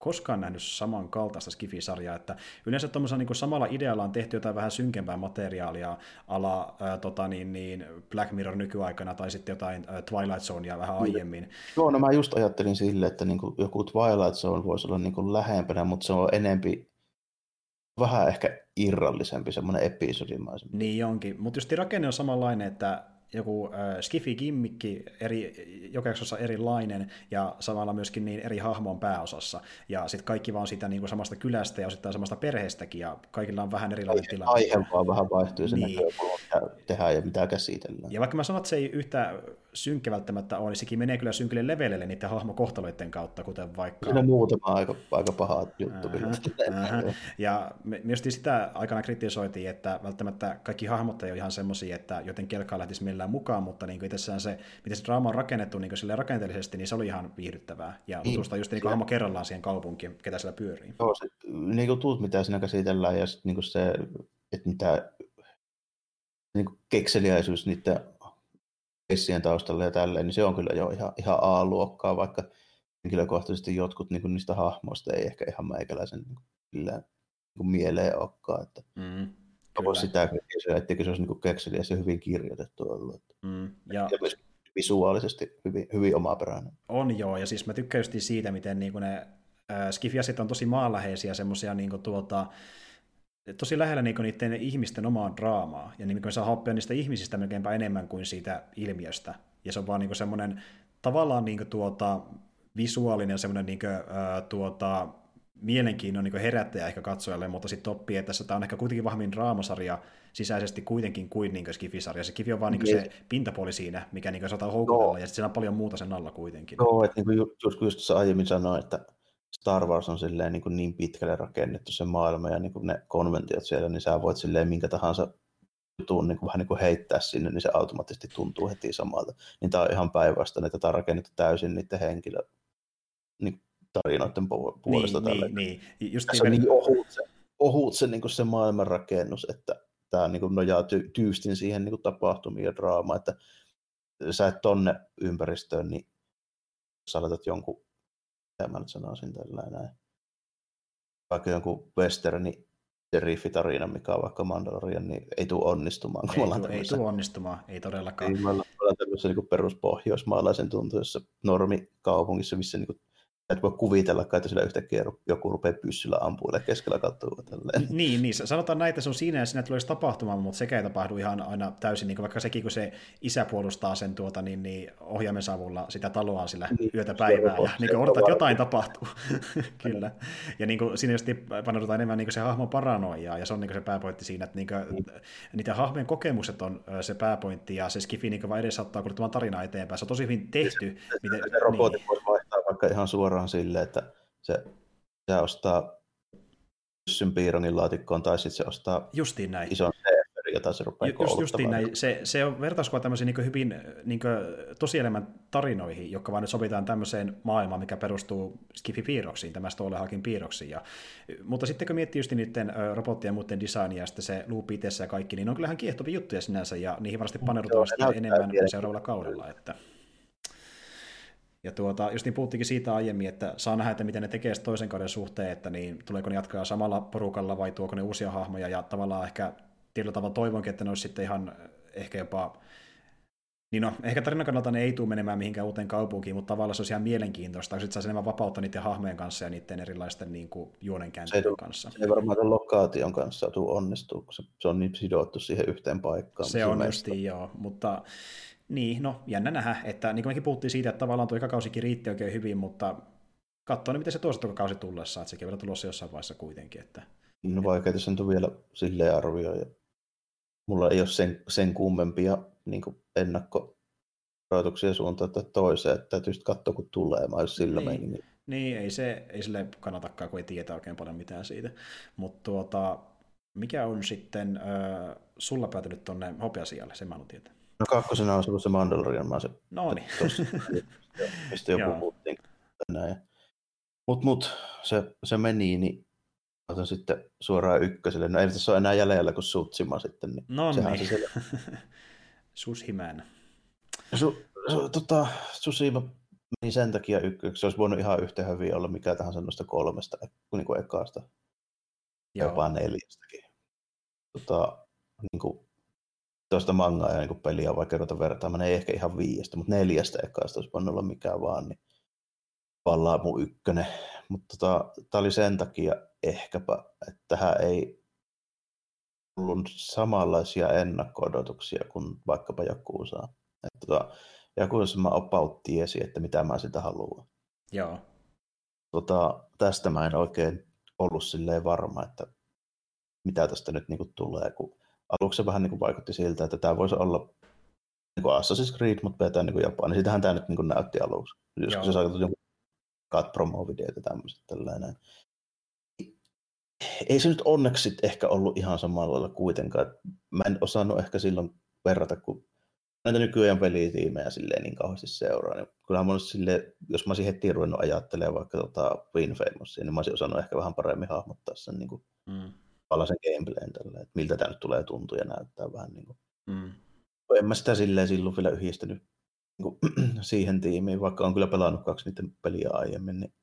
koskaan nähnyt samankaltaista Skifi-sarjaa, että yleensä tuommoisella niin samalla idealla on tehty jotain vähän synkempää materiaalia ala ää, tota, niin, niin Black Mirror nykyaikana tai sitten jotain ää, Twilight Zonea vähän niin. aiemmin. Joo, no mä just ajattelin sille, että niin kuin joku Twilight Zone voisi olla niin kuin lähempänä, mutta se on enempi vähän ehkä irrallisempi, semmoinen episodimaisempi. Niin onkin, mutta just rakenne on samanlainen, että joku äh, skifi-gimmikki eri, joka jaksossa erilainen ja samalla myöskin niin eri hahmon pääosassa. Ja sitten kaikki vaan sitä niin kuin samasta kylästä ja osittain samasta perheestäkin ja kaikilla on vähän erilainen tilanne. Aihe vaan vähän vaihtuu sen niin. mitä tehdään ja mitä käsitellään. Ja vaikka mä sanon, että se ei yhtä synkkä välttämättä ole, niin sekin menee kyllä synkille levelille niiden hahmokohtaloiden kautta, kuten vaikka... Siinä on muutama aika, aika paha juttu. Aha, Ja myös sitä aikana kritisoitiin, että välttämättä kaikki hahmot ei ole ihan semmoisia, että joten kelkaa lähtisi millään mukaan, mutta niin itsessään se, miten se draama on rakennettu niin sille rakenteellisesti, niin se oli ihan viihdyttävää. Ja niin, tutustua just niin hahmo kerrallaan siihen kaupunkiin, ketä siellä pyörii. Joo, se, niin kuin tuut, mitä siinä käsitellään, ja sitten niin se, että mitä niin kuin kekseliäisyys niiden kessien taustalla ja tälleen, niin se on kyllä jo ihan, ihan A-luokkaa, vaikka henkilökohtaisesti jotkut niin kuin niistä hahmoista ei ehkä ihan meikäläisen niin kuin, niin kuin mieleen olekaan. Että mm, Onko sitä kysyä, etteikö se olisi niin kekseliä se hyvin kirjoitettu ollut. Mm, ja... ja myös visuaalisesti hyvin, hyvin omaperäinen. On joo, ja siis mä tykkään just siitä, miten niin kuin ne äh, skifiasit on tosi maanläheisiä, semmoisia niin tuota, tosi lähellä niin niiden ihmisten omaa draamaa, ja niin me saa hoppia niistä ihmisistä melkeinpä enemmän kuin siitä ilmiöstä. Ja se on vaan niin semmoinen tavallaan niin tuota, visuaalinen semmoinen niin kuin, ää, tuota, mielenkiinnon niin herättäjä ehkä katsojalle, mutta sitten oppii, että tämä on ehkä kuitenkin vahvin draamasarja sisäisesti kuitenkin kuin, niin kuin Skifi-sarja. Se Kifi on vaan niin se pintapuoli siinä, mikä niin saattaa houkutella, no. ja sitten siinä on paljon muuta sen alla kuitenkin. Joo, että niin kuin just, just just aiemmin sanoin, että Star Wars on silleen niin, kuin niin pitkälle rakennettu se maailma ja niin kuin ne konventiot siellä, niin sä voit silleen minkä tahansa jutun niin kuin, vähän niin kuin heittää sinne, niin se automaattisesti tuntuu heti samalta. Niin tämä on ihan päinvastainen, että tämä on rakennettu täysin niiden henkilö, niin tarinoiden puolesta. Niin, tälle. niin, niin. Just se on niin ohut se, ohut se, niin kuin se maailmanrakennus, että tämä niin kuin nojaa ty- tyystin siihen niin kuin tapahtumiin ja draamaan, että sä et tonne ympäristöön, niin sä aletat jonkun, mitä mä nyt sanoisin tällä näin, vaikka jonkun westerni seriffitarina, mikä on vaikka Mandalorian, niin ei tule onnistumaan. Ei, tu, ei tule onnistumaan, ei todellakaan. Ei, me ollaan tämmöisessä niin peruspohjoismaalaisen tuntuessa normikaupungissa, missä niin et voi kuvitella, että sillä yhtäkkiä joku rupeaa pyssyllä ampuille keskellä kattua. Tälleen. Niin, niin, sanotaan näitä, se on siinä ja siinä tulisi tapahtumaan, mutta sekä ei tapahdu ihan aina täysin, niin vaikka sekin, kun se isä puolustaa sen tuota, niin, niin ohjaimensavulla sitä taloa sillä niin, yötä päivää, ja niin odotat, että jotain tapahtuu. Kyllä. Ja niin kuin, siinä just paneudutaan enemmän niin se hahmon paranoiaa, ja se on niin se pääpointti siinä, että niin kuin, mm. niitä hahmojen kokemukset on se pääpointti, ja se skifi niin vaan edesauttaa kuljettamaan tarinaa eteenpäin. Se on tosi hyvin tehty. Se, miten, se robotti niin. voisi vaihtaa vaikka ihan suoraan silleen, että se, se ostaa pyssyn piirongin laatikkoon, tai sitten se ostaa Justiin näin. ison serveri, jota se rupeaa Just, Justiin näin. Se, se on vertauskuva tämmöisiin niin hyvin niin tosielämän tarinoihin, jotka vaan nyt sovitaan tämmöiseen maailmaan, mikä perustuu Skifi-piirroksiin, tämä Stolehakin piirroksiin. Ja, mutta sitten kun miettii just niiden robottien ja muiden designia ja sitten se loop ja kaikki, niin ne on kyllähän kiehtovia juttuja sinänsä, ja niihin varmasti paneudutaan enemmän seuraavalla kaudella. Että... Ja tuota, just niin puhuttiinkin siitä aiemmin, että saa nähdä, että miten ne tekee toisen kauden suhteen, että niin, tuleeko ne jatkaa samalla porukalla vai tuoko ne uusia hahmoja, ja tavallaan ehkä tietyllä tavalla toivonkin, että ne olisi sitten ihan ehkä jopa niin no, ehkä tarinan kannalta ne ei tule menemään mihinkään uuteen kaupunkiin, mutta tavallaan se olisi ihan mielenkiintoista, kun sitten enemmän vapautta niiden hahmojen kanssa ja niiden erilaisten niin kuin, juonenkääntöjen kanssa. Se ei varmaan sen lokaation kanssa tule onnistua, kun se, se on niin sidottu siihen yhteen paikkaan. Se on justiin, joo, mutta niin, no jännä nähdä, että niin kuin mekin puhuttiin siitä, että tavallaan tuo kausikin riitti oikein hyvin, mutta katsoa, miten se toista kausi tullessa, että sekin on vielä tulossa jossain vaiheessa kuitenkin. Että... No vaikea tässä on vielä silleen arvioida. Mulla ei ole sen, sen kummempia niin ennakko suuntaan että toiseen, että täytyy sitten katsoa, kun tulee, mä sillä niin. Meni, niin. niin, ei se ei sille kannatakaan, kun ei tiedä oikein paljon mitään siitä. Mutta tuota, mikä on sitten äh, sulla päätynyt tuonne hopeasialle, sen mä haluan tietää. No kakkosena on ollut se Mandalorian, mä se no niin. tossa, mistä jo puhuttiin. Mutta mut, se, se meni, niin otan sitten suoraan ykköselle. No ei tässä ole enää jäljellä kuin Sutsima sitten. Niin no sehän niin. Se Sushimään. Su, su, tota, Susima meni sen takia ykköksi. Se olisi voinut ihan yhtä hyviä olla mikä tahansa noista kolmesta, kuin, niin kuin ekaasta. Joo. Jopa neljästäkin. Tota, niin kuin, tuosta mangaa ja niin peliä vaikka ruveta vertaamaan, ei ehkä ihan viiestä, mutta neljästä ekasta olisi voinut olla mikään vaan, niin vallaan mun ykkönen. Mutta tota, tämä oli sen takia ehkäpä, että tähän ei ollut samanlaisia ennakko-odotuksia kuin vaikkapa Jakuusaa. Että tota, Jakuusassa mä about tiesi, että mitä mä sitä haluan. Joo. Tota, tästä mä en oikein ollut silleen varma, että mitä tästä nyt niinku tulee, kun aluksi se vähän niin kuin vaikutti siltä, että tämä voisi olla niin kuin Assassin's Creed, mutta vetää niin kuin Japani. Sitähän tämä nyt niin kuin näytti aluksi. Joskus se sai jonkun cut promo-videoita tämmöiset tällainen. Ei se nyt onneksi ehkä ollut ihan samalla lailla kuitenkaan. Mä en osannut ehkä silloin verrata, kun näitä nykyajan pelitiimejä silleen niin kauheasti seuraa. Niin kyllähän mä silleen, jos mä olisin heti ruvennut ajattelemaan vaikka tota Win Famousia, niin mä olisin osannut ehkä vähän paremmin hahmottaa sen niin kuin mm sen gameplayn tällä, että miltä tämä nyt tulee tuntua ja näyttää vähän niin kuin. Mm. En mä sitä silleen silloin vielä yhdistänyt niin kuin, siihen tiimiin, vaikka on kyllä pelannut kaksi niiden peliä aiemmin, niin,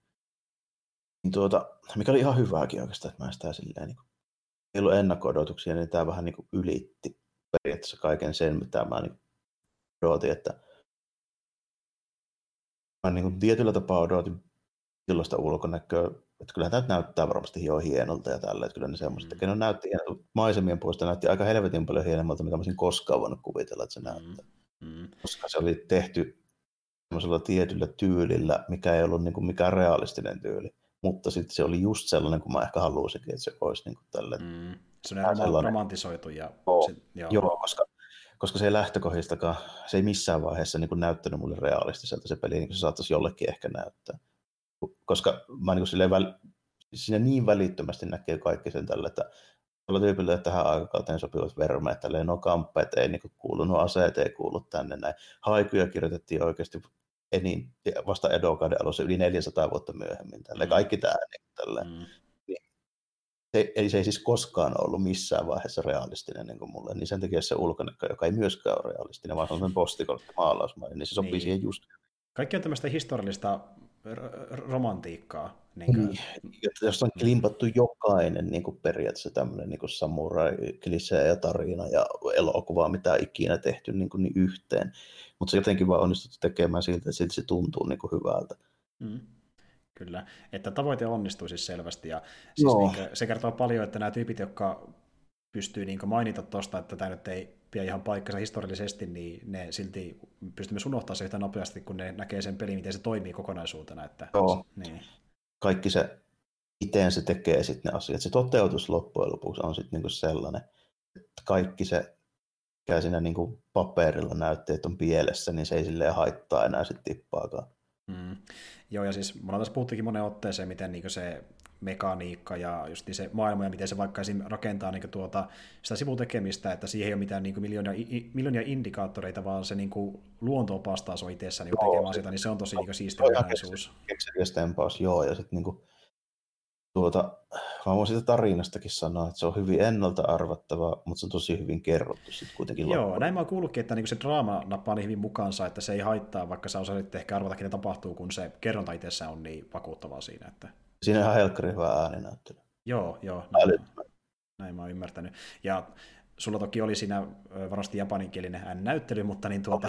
niin tuota, mikä oli ihan hyvääkin oikeastaan, että mä sitä silleen niin kuin, ei ollut ennakko-odotuksia, niin tämä vähän niin kuin ylitti periaatteessa kaiken sen, mitä mä niin odotin, että mä niin kuin tietyllä tapaa odotin sellaista ulkonäköä, että kyllä tämä näyttää varmasti jo hienolta ja tällä, että kyllä ne semmoiset, mm. ne näytti hienolta, maisemien puolesta näytti aika helvetin paljon hienommalta, mitä mä olisin koskaan voinut kuvitella, että se mm. näyttää. Mm. Koska se oli tehty semmoisella tietyllä tyylillä, mikä ei ollut niin kuin mikään realistinen tyyli, mutta sitten se oli just sellainen, kuin mä ehkä haluaisinkin, että se olisi niin kuin tälle. Mm. Se on sellainen... romantisoitu. Ja joo, se, joo. joo koska, koska se ei lähtökohdistakaan, se ei missään vaiheessa niin kuin näyttänyt mulle realistiselta se peli, niin kuin se saattaisi jollekin ehkä näyttää koska mä niin kuin väl, siinä niin välittömästi näkee kaikki sen tällä, että tuolla tyypillä tähän aikakauteen sopivat vermeet, tälleen no kamppeet ei niin kuulu, no aseet ei kuulu tänne näin. Haikuja kirjoitettiin oikeasti enin, vasta Edokauden alussa yli 400 vuotta myöhemmin. Tälle. Mm. Kaikki tämä niin, tälle. Mm. Niin, se, eli se ei siis koskaan ollut missään vaiheessa realistinen niin kuin mulle, niin sen takia se ulkonäkö, joka ei myöskään ole realistinen, vaan on postikortti maalausmainen, niin se sopii niin. siihen just. Kaikki on tämmöistä historiallista romantiikkaa. Niin kuin... niin, jos on klimpattu jokainen niin kuin periaatteessa tämmöinen niin samurai klisee ja tarina ja elokuva, mitä ikinä tehty niin, kuin, niin yhteen. Mutta se jotenkin vaan onnistuttu tekemään siltä, että silti se tuntuu niin kuin hyvältä. Mm. Kyllä, että tavoite onnistui siis selvästi. Ja siis no. niin kuin, se kertoo paljon, että nämä tyypit, jotka pystyy niin mainita tuosta, että tämä nyt ei pidä ihan paikkansa historiallisesti, niin ne silti pystyy myös unohtaa se yhtä nopeasti, kun ne näkee sen pelin, miten se toimii kokonaisuutena. Että, Joo. Niin. Kaikki se, miten se tekee sitten ne asiat. Se toteutus loppujen lopuksi on sitten niinku sellainen, että kaikki se, mikä siinä niinku paperilla näytteet on pielessä, niin se ei silleen haittaa enää sitten tippaakaan. Mm. Joo, ja siis mulla tässä puhuttikin monen otteeseen, miten niin se mekaniikka ja just niin se maailma ja miten se vaikka esim. rakentaa niin tuota, sitä sivutekemistä, että siihen ei ole mitään niin miljoonia, miljoonia indikaattoreita, vaan se niin luonto opastaa sua itsessään niin tekemään sitä, niin se on tosi niin siistiä kokonaisuus. Kekseliäs joo, ja sitten niin tuota, mä voin siitä tarinastakin sanoa, että se on hyvin ennalta arvattava, mutta se on tosi hyvin kerrottu sitten kuitenkin Joo, loppuun. näin mä oon kuullutkin, että niinku se draama nappaa niin hyvin mukaansa, että se ei haittaa, vaikka sä osaisit ehkä arvatakin, ne tapahtuu, kun se kerronta itsessään on niin vakuuttavaa siinä. Että... Siinä on ihan helkkari hyvä ääninäyttely. Joo, joo. Näin, näin mä oon ymmärtänyt. Ja sulla toki oli siinä varmasti japaninkielinen ääninäyttely, mutta niin tuota,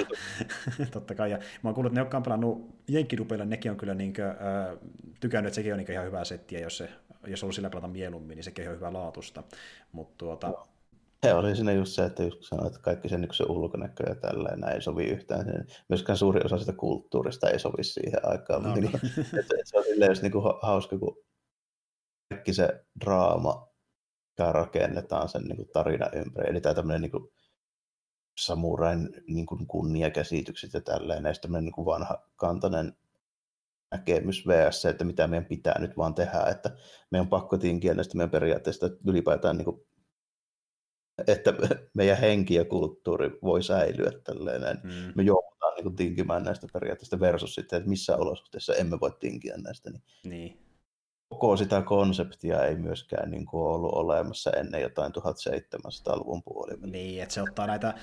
totta kai. Ja mä oon kuullut, että ne, jotka on pelannut Jenkkidupeilla, nekin on kyllä niin kuin, äh, tykännyt, että sekin on niin ihan hyvää settiä, jos, se, jos on sillä pelata mieluummin, niin sekin on hyvää laatusta. Mutta tuota, no. Se oli siinä just se, että just sanoit, että kaikki sen, niin se ulkonäkö ja tälleen ei sovi yhtään. Myöskään suuri osa sitä kulttuurista ei sovi siihen aikaan. No niin. niin että, se on silleen just niin kuin hauska, kun kaikki se draama, mikä rakennetaan sen niin kuin tarinan ympäri. Eli tämä tämmöinen niin kuin samurain niin kuin kunniakäsitykset ja tälleen, näistä tämmöinen niin kuin vanha kantainen näkemys vs. että mitä meidän pitää nyt vaan tehdä, että meidän on pakko tinkiä näistä meidän periaatteista, että ylipäätään niin kuin että meidän henki ja kulttuuri voi säilyä tälleen. Mm. Me joudutaan niin kuin, tinkimään näistä periaatteista versus sitten, että missä olosuhteissa emme voi tinkiä näistä. Niin, niin. Koko sitä konseptia ei myöskään niin kuin, ollut olemassa ennen jotain 1700-luvun puolivälillä. Niin, että se ottaa näitä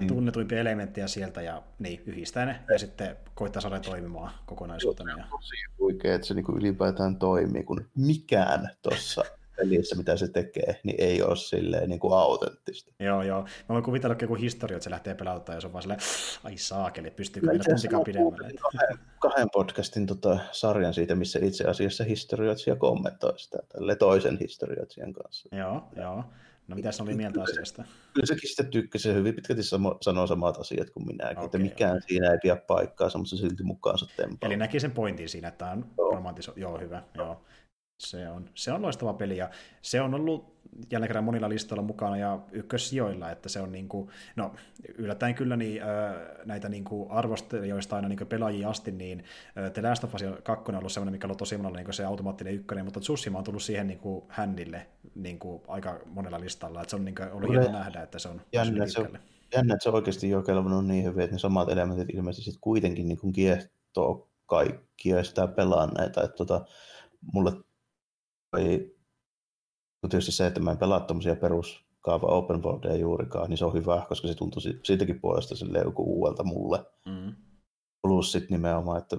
mm. tunnetuimpia elementtejä sieltä ja niin, yhdistää ne ja sitten koittaa saada toimimaan kokonaisuutena. Se on tosi huikea, että se niin kuin ylipäätään toimii, kun mikään tuossa pelissä, mitä se tekee, niin ei ole silleen niin kuin autenttista. Joo, joo. Mä voin kuvitella joku historia, että se lähtee pelauttaa ja se on vaan silleen, ai saakeli, pystyykö mennä tuntikaan pidemmälle. Kahden, kahden podcastin tota, sarjan siitä, missä itse asiassa historioitsija kommentoi sitä tälle toisen historioitsijan kanssa. Joo, joo. No mitä oli mieltä asiasta? Kyllä sekin sitä tykkäsi, se hyvin pitkälti samo, sanoo samat asiat kuin minäkin, okay, että mikään okay. siinä ei pidä paikkaa, mutta se silti mukaansa tempaa. Eli näki sen pointin siinä, että tämä on romantiso... Joo, hyvä. Joo. Se on, se on loistava peli ja se on ollut jälleen kerran monilla listoilla mukana ja ykkössijoilla, että se on niin kuin, no yllättäen kyllä niin, näitä niin kuin arvostelijoista aina niin kuin pelaajia asti, niin The Last of Us 2 on ollut sellainen, mikä on ollut tosi monella niin kuin se automaattinen ykkönen, mutta Tsushima on tullut siihen niin kuin händille niin kuin aika monella listalla, että se on niin kuin ollut hieno nähdä, että se on jännä, se on, jännä, että se oikeasti jo kelvannut niin hyvin, että ne samat elementit ilmeisesti sitten kuitenkin niin kuin kiehtoo kaikkia sitä pelanneita, että tota, mulle ei, tietysti se, että mä en pelaa tuommoisia peruskaava open worldia juurikaan, niin se on hyvä, koska se tuntuu siitäkin puolesta sille joku uudelta mulle. Mm. Plus sitten nimenomaan, että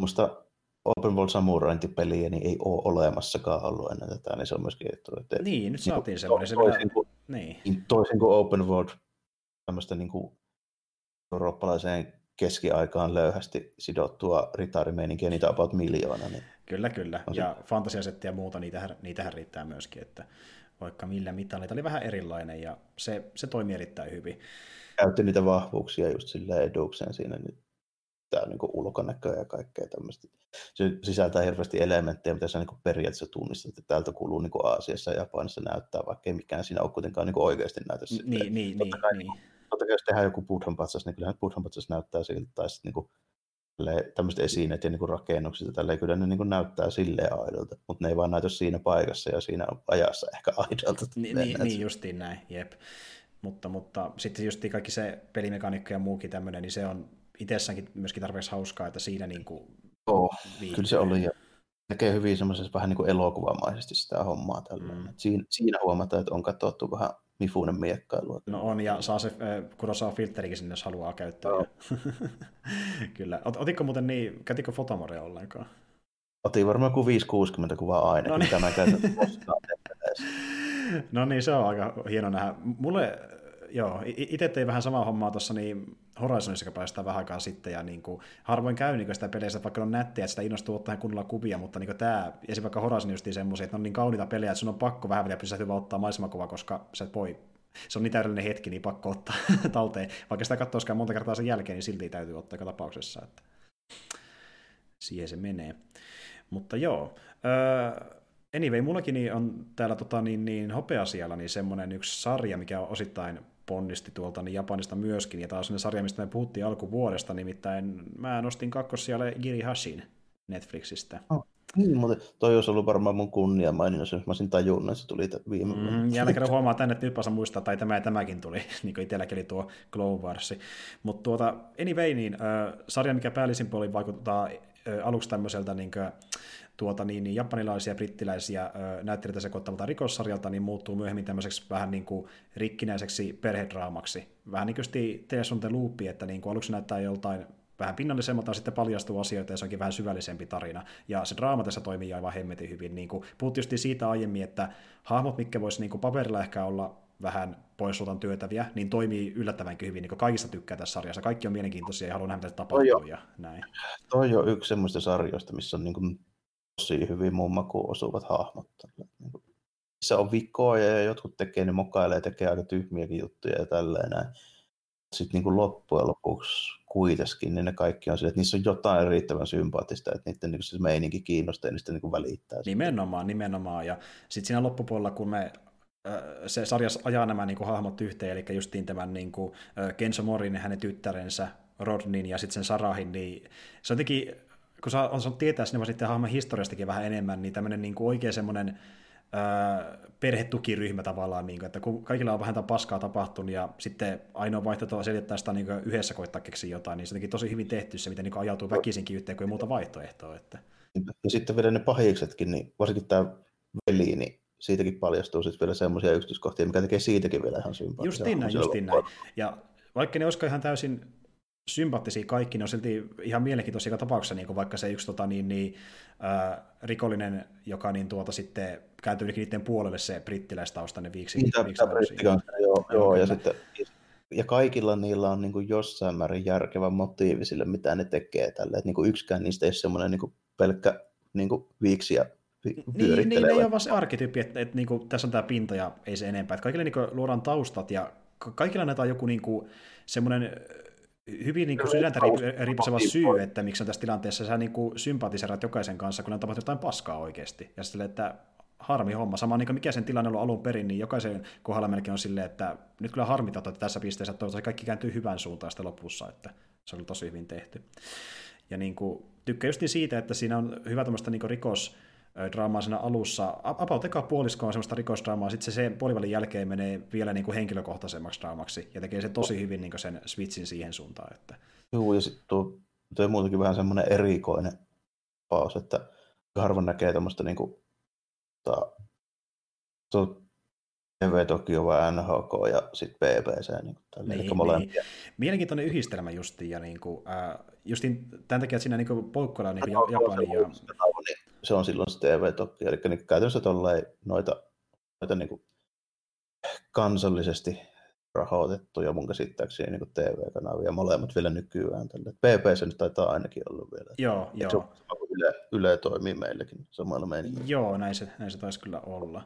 musta open world samuraintipeliä niin ei ole olemassakaan ollut ennen tätä, niin se on myöskin että, että Niin, nyt saatiin niin, semmoinen. Se toisin, kuin, niin. niin. toisin kuin open world tämmöistä niin kuin eurooppalaiseen keskiaikaan löyhästi sidottua ritaarimeininkiä, niitä about miljoona. Niin Kyllä, kyllä. On ja fantasiasettiä ja muuta, niitähän, niitähän riittää myöskin, että vaikka millä mitalla, oli vähän erilainen ja se, se toimi erittäin hyvin. Käytti niitä vahvuuksia just silleen edukseen siinä, niin tämä niin ulkonäkö ja kaikkea tämmöistä. Se sisältää hirveästi elementtejä, mitä sä niin periaatteessa tunnistat, että täältä kuuluu niin Aasiassa ja Japanissa näyttää, vaikka ei mikään siinä ole kuitenkaan niin oikeasti näytä siltä. Niin, niin, totta kai, niin. Totta kai jos tehdään joku Budhan patsas, niin kyllähän Budhan patsas näyttää siltä, tai sitten niin tämmöiset esineet ja niin rakennukset, tällä kyllä ne niin näyttää silleen aidolta, mutta ne ei vaan näytä siinä paikassa ja siinä ajassa ehkä aidolta. Niin, niin, niin justiin näin, jep. Mutta, mutta sitten just kaikki se pelimekaniikka ja muukin tämmöinen, niin se on itsessäänkin myöskin tarpeeksi hauskaa, että siinä niin kuin Joo, kyllä se oli. Ja näkee hyvin semmoisessa vähän niin kuin elokuvamaisesti sitä hommaa tällä. Mm. Siinä, siinä huomataan, että on katsottu vähän Mifunen miekkailua. No on, ja saa se saa filtterikin sinne, jos haluaa käyttää. No. Kyllä. Ot, otitko muuten niin, käytitkö fotomorea ollenkaan? Otin varmaan kuin 560 kuvaa aina, no niin. mitä mä käytän No niin, se on aika hieno nähdä. Mulle joo, itse tein vähän samaa hommaa tuossa niin Horizonissa päästään vähän aikaa sitten, ja niin kuin, harvoin käy niin sitä peleissä, vaikka on nättiä, että sitä innostuu ottaa kunnolla kuvia, mutta niin tämä, esimerkiksi vaikka Horizon just semmoisia, että ne on niin kauniita pelejä, että sun on pakko vähän vielä pysähtyä ottaa maisemakuva, koska sä et voi se on niin täydellinen hetki, niin pakko ottaa talteen. Vaikka sitä katsoisikaan monta kertaa sen jälkeen, niin silti täytyy ottaa joka tapauksessa. Että siihen se menee. Mutta joo. Öö, anyway, mullakin on täällä tota, niin, niin, hopea siellä niin semmoinen yksi sarja, mikä on osittain ponnisti tuolta niin Japanista myöskin, ja taas ne sarja, mistä me puhuttiin alkuvuodesta, nimittäin mä nostin siellä Giri Hashin Netflixistä. Oh. Niin, mutta toi olisi ollut varmaan mun kunnia maininnus, jos mä olisin tajunnut, että se tuli viime mm, vuonna. Jälleen kerran huomaa tänne, että nyt muistaa, tai tämä ja tämäkin tuli, niin kuin itselläkin oli tuo Glow Wars. Mutta tuota, anyway, niin, äh, sarja, mikä päällisin puolin vaikuttaa äh, aluksi tämmöiseltä niin kuin, tuota, niin, niin japanilaisia ja brittiläisiä näyttelijöitä sekoittavalta rikossarjalta, niin muuttuu myöhemmin tämmöiseksi vähän niin kuin rikkinäiseksi perhedraamaksi. Vähän niin kuin Tales on the Loop, että niin kuin aluksi näyttää joltain vähän pinnallisemmalta, sitten paljastuu asioita ja se onkin vähän syvällisempi tarina. Ja se draama tässä toimii aivan hemmetin hyvin. Niin kuin puhuttiin siitä aiemmin, että hahmot, mitkä voisi niin kuin paperilla ehkä olla vähän poissultan työtäviä, niin toimii yllättävänkin hyvin, niin kuin kaikista tykkää tässä sarjassa. Kaikki on mielenkiintoisia ja haluaa nähdä, mitä tapahtuu ja näin. Toi on yksi semmoista sarjoista, missä on niin kuin tosi hyvin muun makuun osuvat hahmot. Niin se on vikkoa ja jotkut tekee, ne mokailee, tekee aika tyhmiäkin juttuja ja tälleen näin. Sitten niin kuin loppujen lopuksi kuitenkin, niin ne kaikki on sille, että niissä on jotain riittävän sympaattista, että niiden niin se meininki kiinnostaa ja niistä niin välittää. Nimenomaan, nimenomaan. Ja sitten siinä loppupuolella, kun me se sarja ajaa nämä niin kuin, hahmot yhteen, eli justiin tämän niin kuin, Kenzo Morin ja hänen tyttärensä Rodnin ja sitten sen Sarahin, niin se on jotenkin kun sä on saanut tietää sinne sitten hahmon historiastakin vähän enemmän, niin tämmöinen niin kuin oikein semmoinen ää, perhetukiryhmä tavallaan, niin kuin, että kun kaikilla on vähän paskaa tapahtunut ja sitten ainoa vaihtoehto selittää sitä niin yhdessä koittaa keksiä jotain, niin se on tosi hyvin tehty se, miten niin ajautuu väkisinkin yhteen, kun ei muuta vaihtoehtoa. Että. Ja sitten vielä ne pahiksetkin, niin varsinkin tämä veli, niin siitäkin paljastuu sitten vielä semmoisia yksityiskohtia, mikä tekee siitäkin vielä ihan sympaattisia. Justiin näin, justiin näin. Ja vaikka ne olisikaan ihan täysin sympaattisia kaikki, ne on silti ihan mielenkiintoisia tapauksessa, niin kuin vaikka se yksi tota, niin, niin, äh, rikollinen, joka niin tuota sitten kääntyy niiden puolelle se brittiläistaustainen viiksi. Niitä, viiksi joo, joo, joo ja, sitten, ja kaikilla niillä on niin kuin jossain määrin järkevä motiivi sille, mitä ne tekee tälle. Että niin kuin yksikään niistä ei ole semmoinen niin kuin pelkkä niin kuin viiksi ja niin, niin, ei ole vaan se arkityyppi, että, että niin kuin, tässä on tämä pinta ja ei se enempää. Että kaikille niin kuin, luodaan taustat ja kaikilla näitä on joku niin kuin, semmoinen hyvin niin sydäntä riippuva syy, että miksi on tässä tilanteessa sä niin kuin sympatiserat jokaisen kanssa, kun on tapahtunut jotain paskaa oikeasti. Ja sille, että harmi homma. Sama niin kuin mikä sen tilanne on alun perin, niin jokaisen kohdalla melkein on silleen, että nyt kyllä harmita, että tässä pisteessä toivottavasti kaikki kääntyy hyvän suuntaan sitten lopussa, että se on tosi hyvin tehty. Ja niin kuin, tykkään just siitä, että siinä on hyvä tämmöistä niin rikos, draamaa siinä alussa. About eka puolisko on semmoista rikosdraamaa, sitten se sen puolivälin jälkeen menee vielä niin kuin henkilökohtaisemmaksi draamaksi, ja tekee se tosi hyvin niin kuin sen switchin siihen suuntaan. Että... Joo, ja sitten tuo, tuo muutenkin vähän semmoinen erikoinen paus, että harvoin näkee tämmöistä niin kuin, ta, tuo TV Tokio vai NHK ja sitten BBC. Niin, niin, niin. Mielenkiintoinen yhdistelmä justiin, ja niin kuin, äh, justiin tämän takia, että siinä niin poukkoillaan niin Japanin ja... Niin se on silloin se TV-tokki. Eli niin käytännössä noita, noita niin kuin kansallisesti rahoitettuja mun käsittääkseni niin TV-kanavia, molemmat vielä nykyään. Tälle. PPC nyt taitaa ainakin olla vielä. Joo, Eikö joo. Yle, Yle toimii meilläkin samalla meiningillä. Joo, näin se, näin se taisi kyllä olla.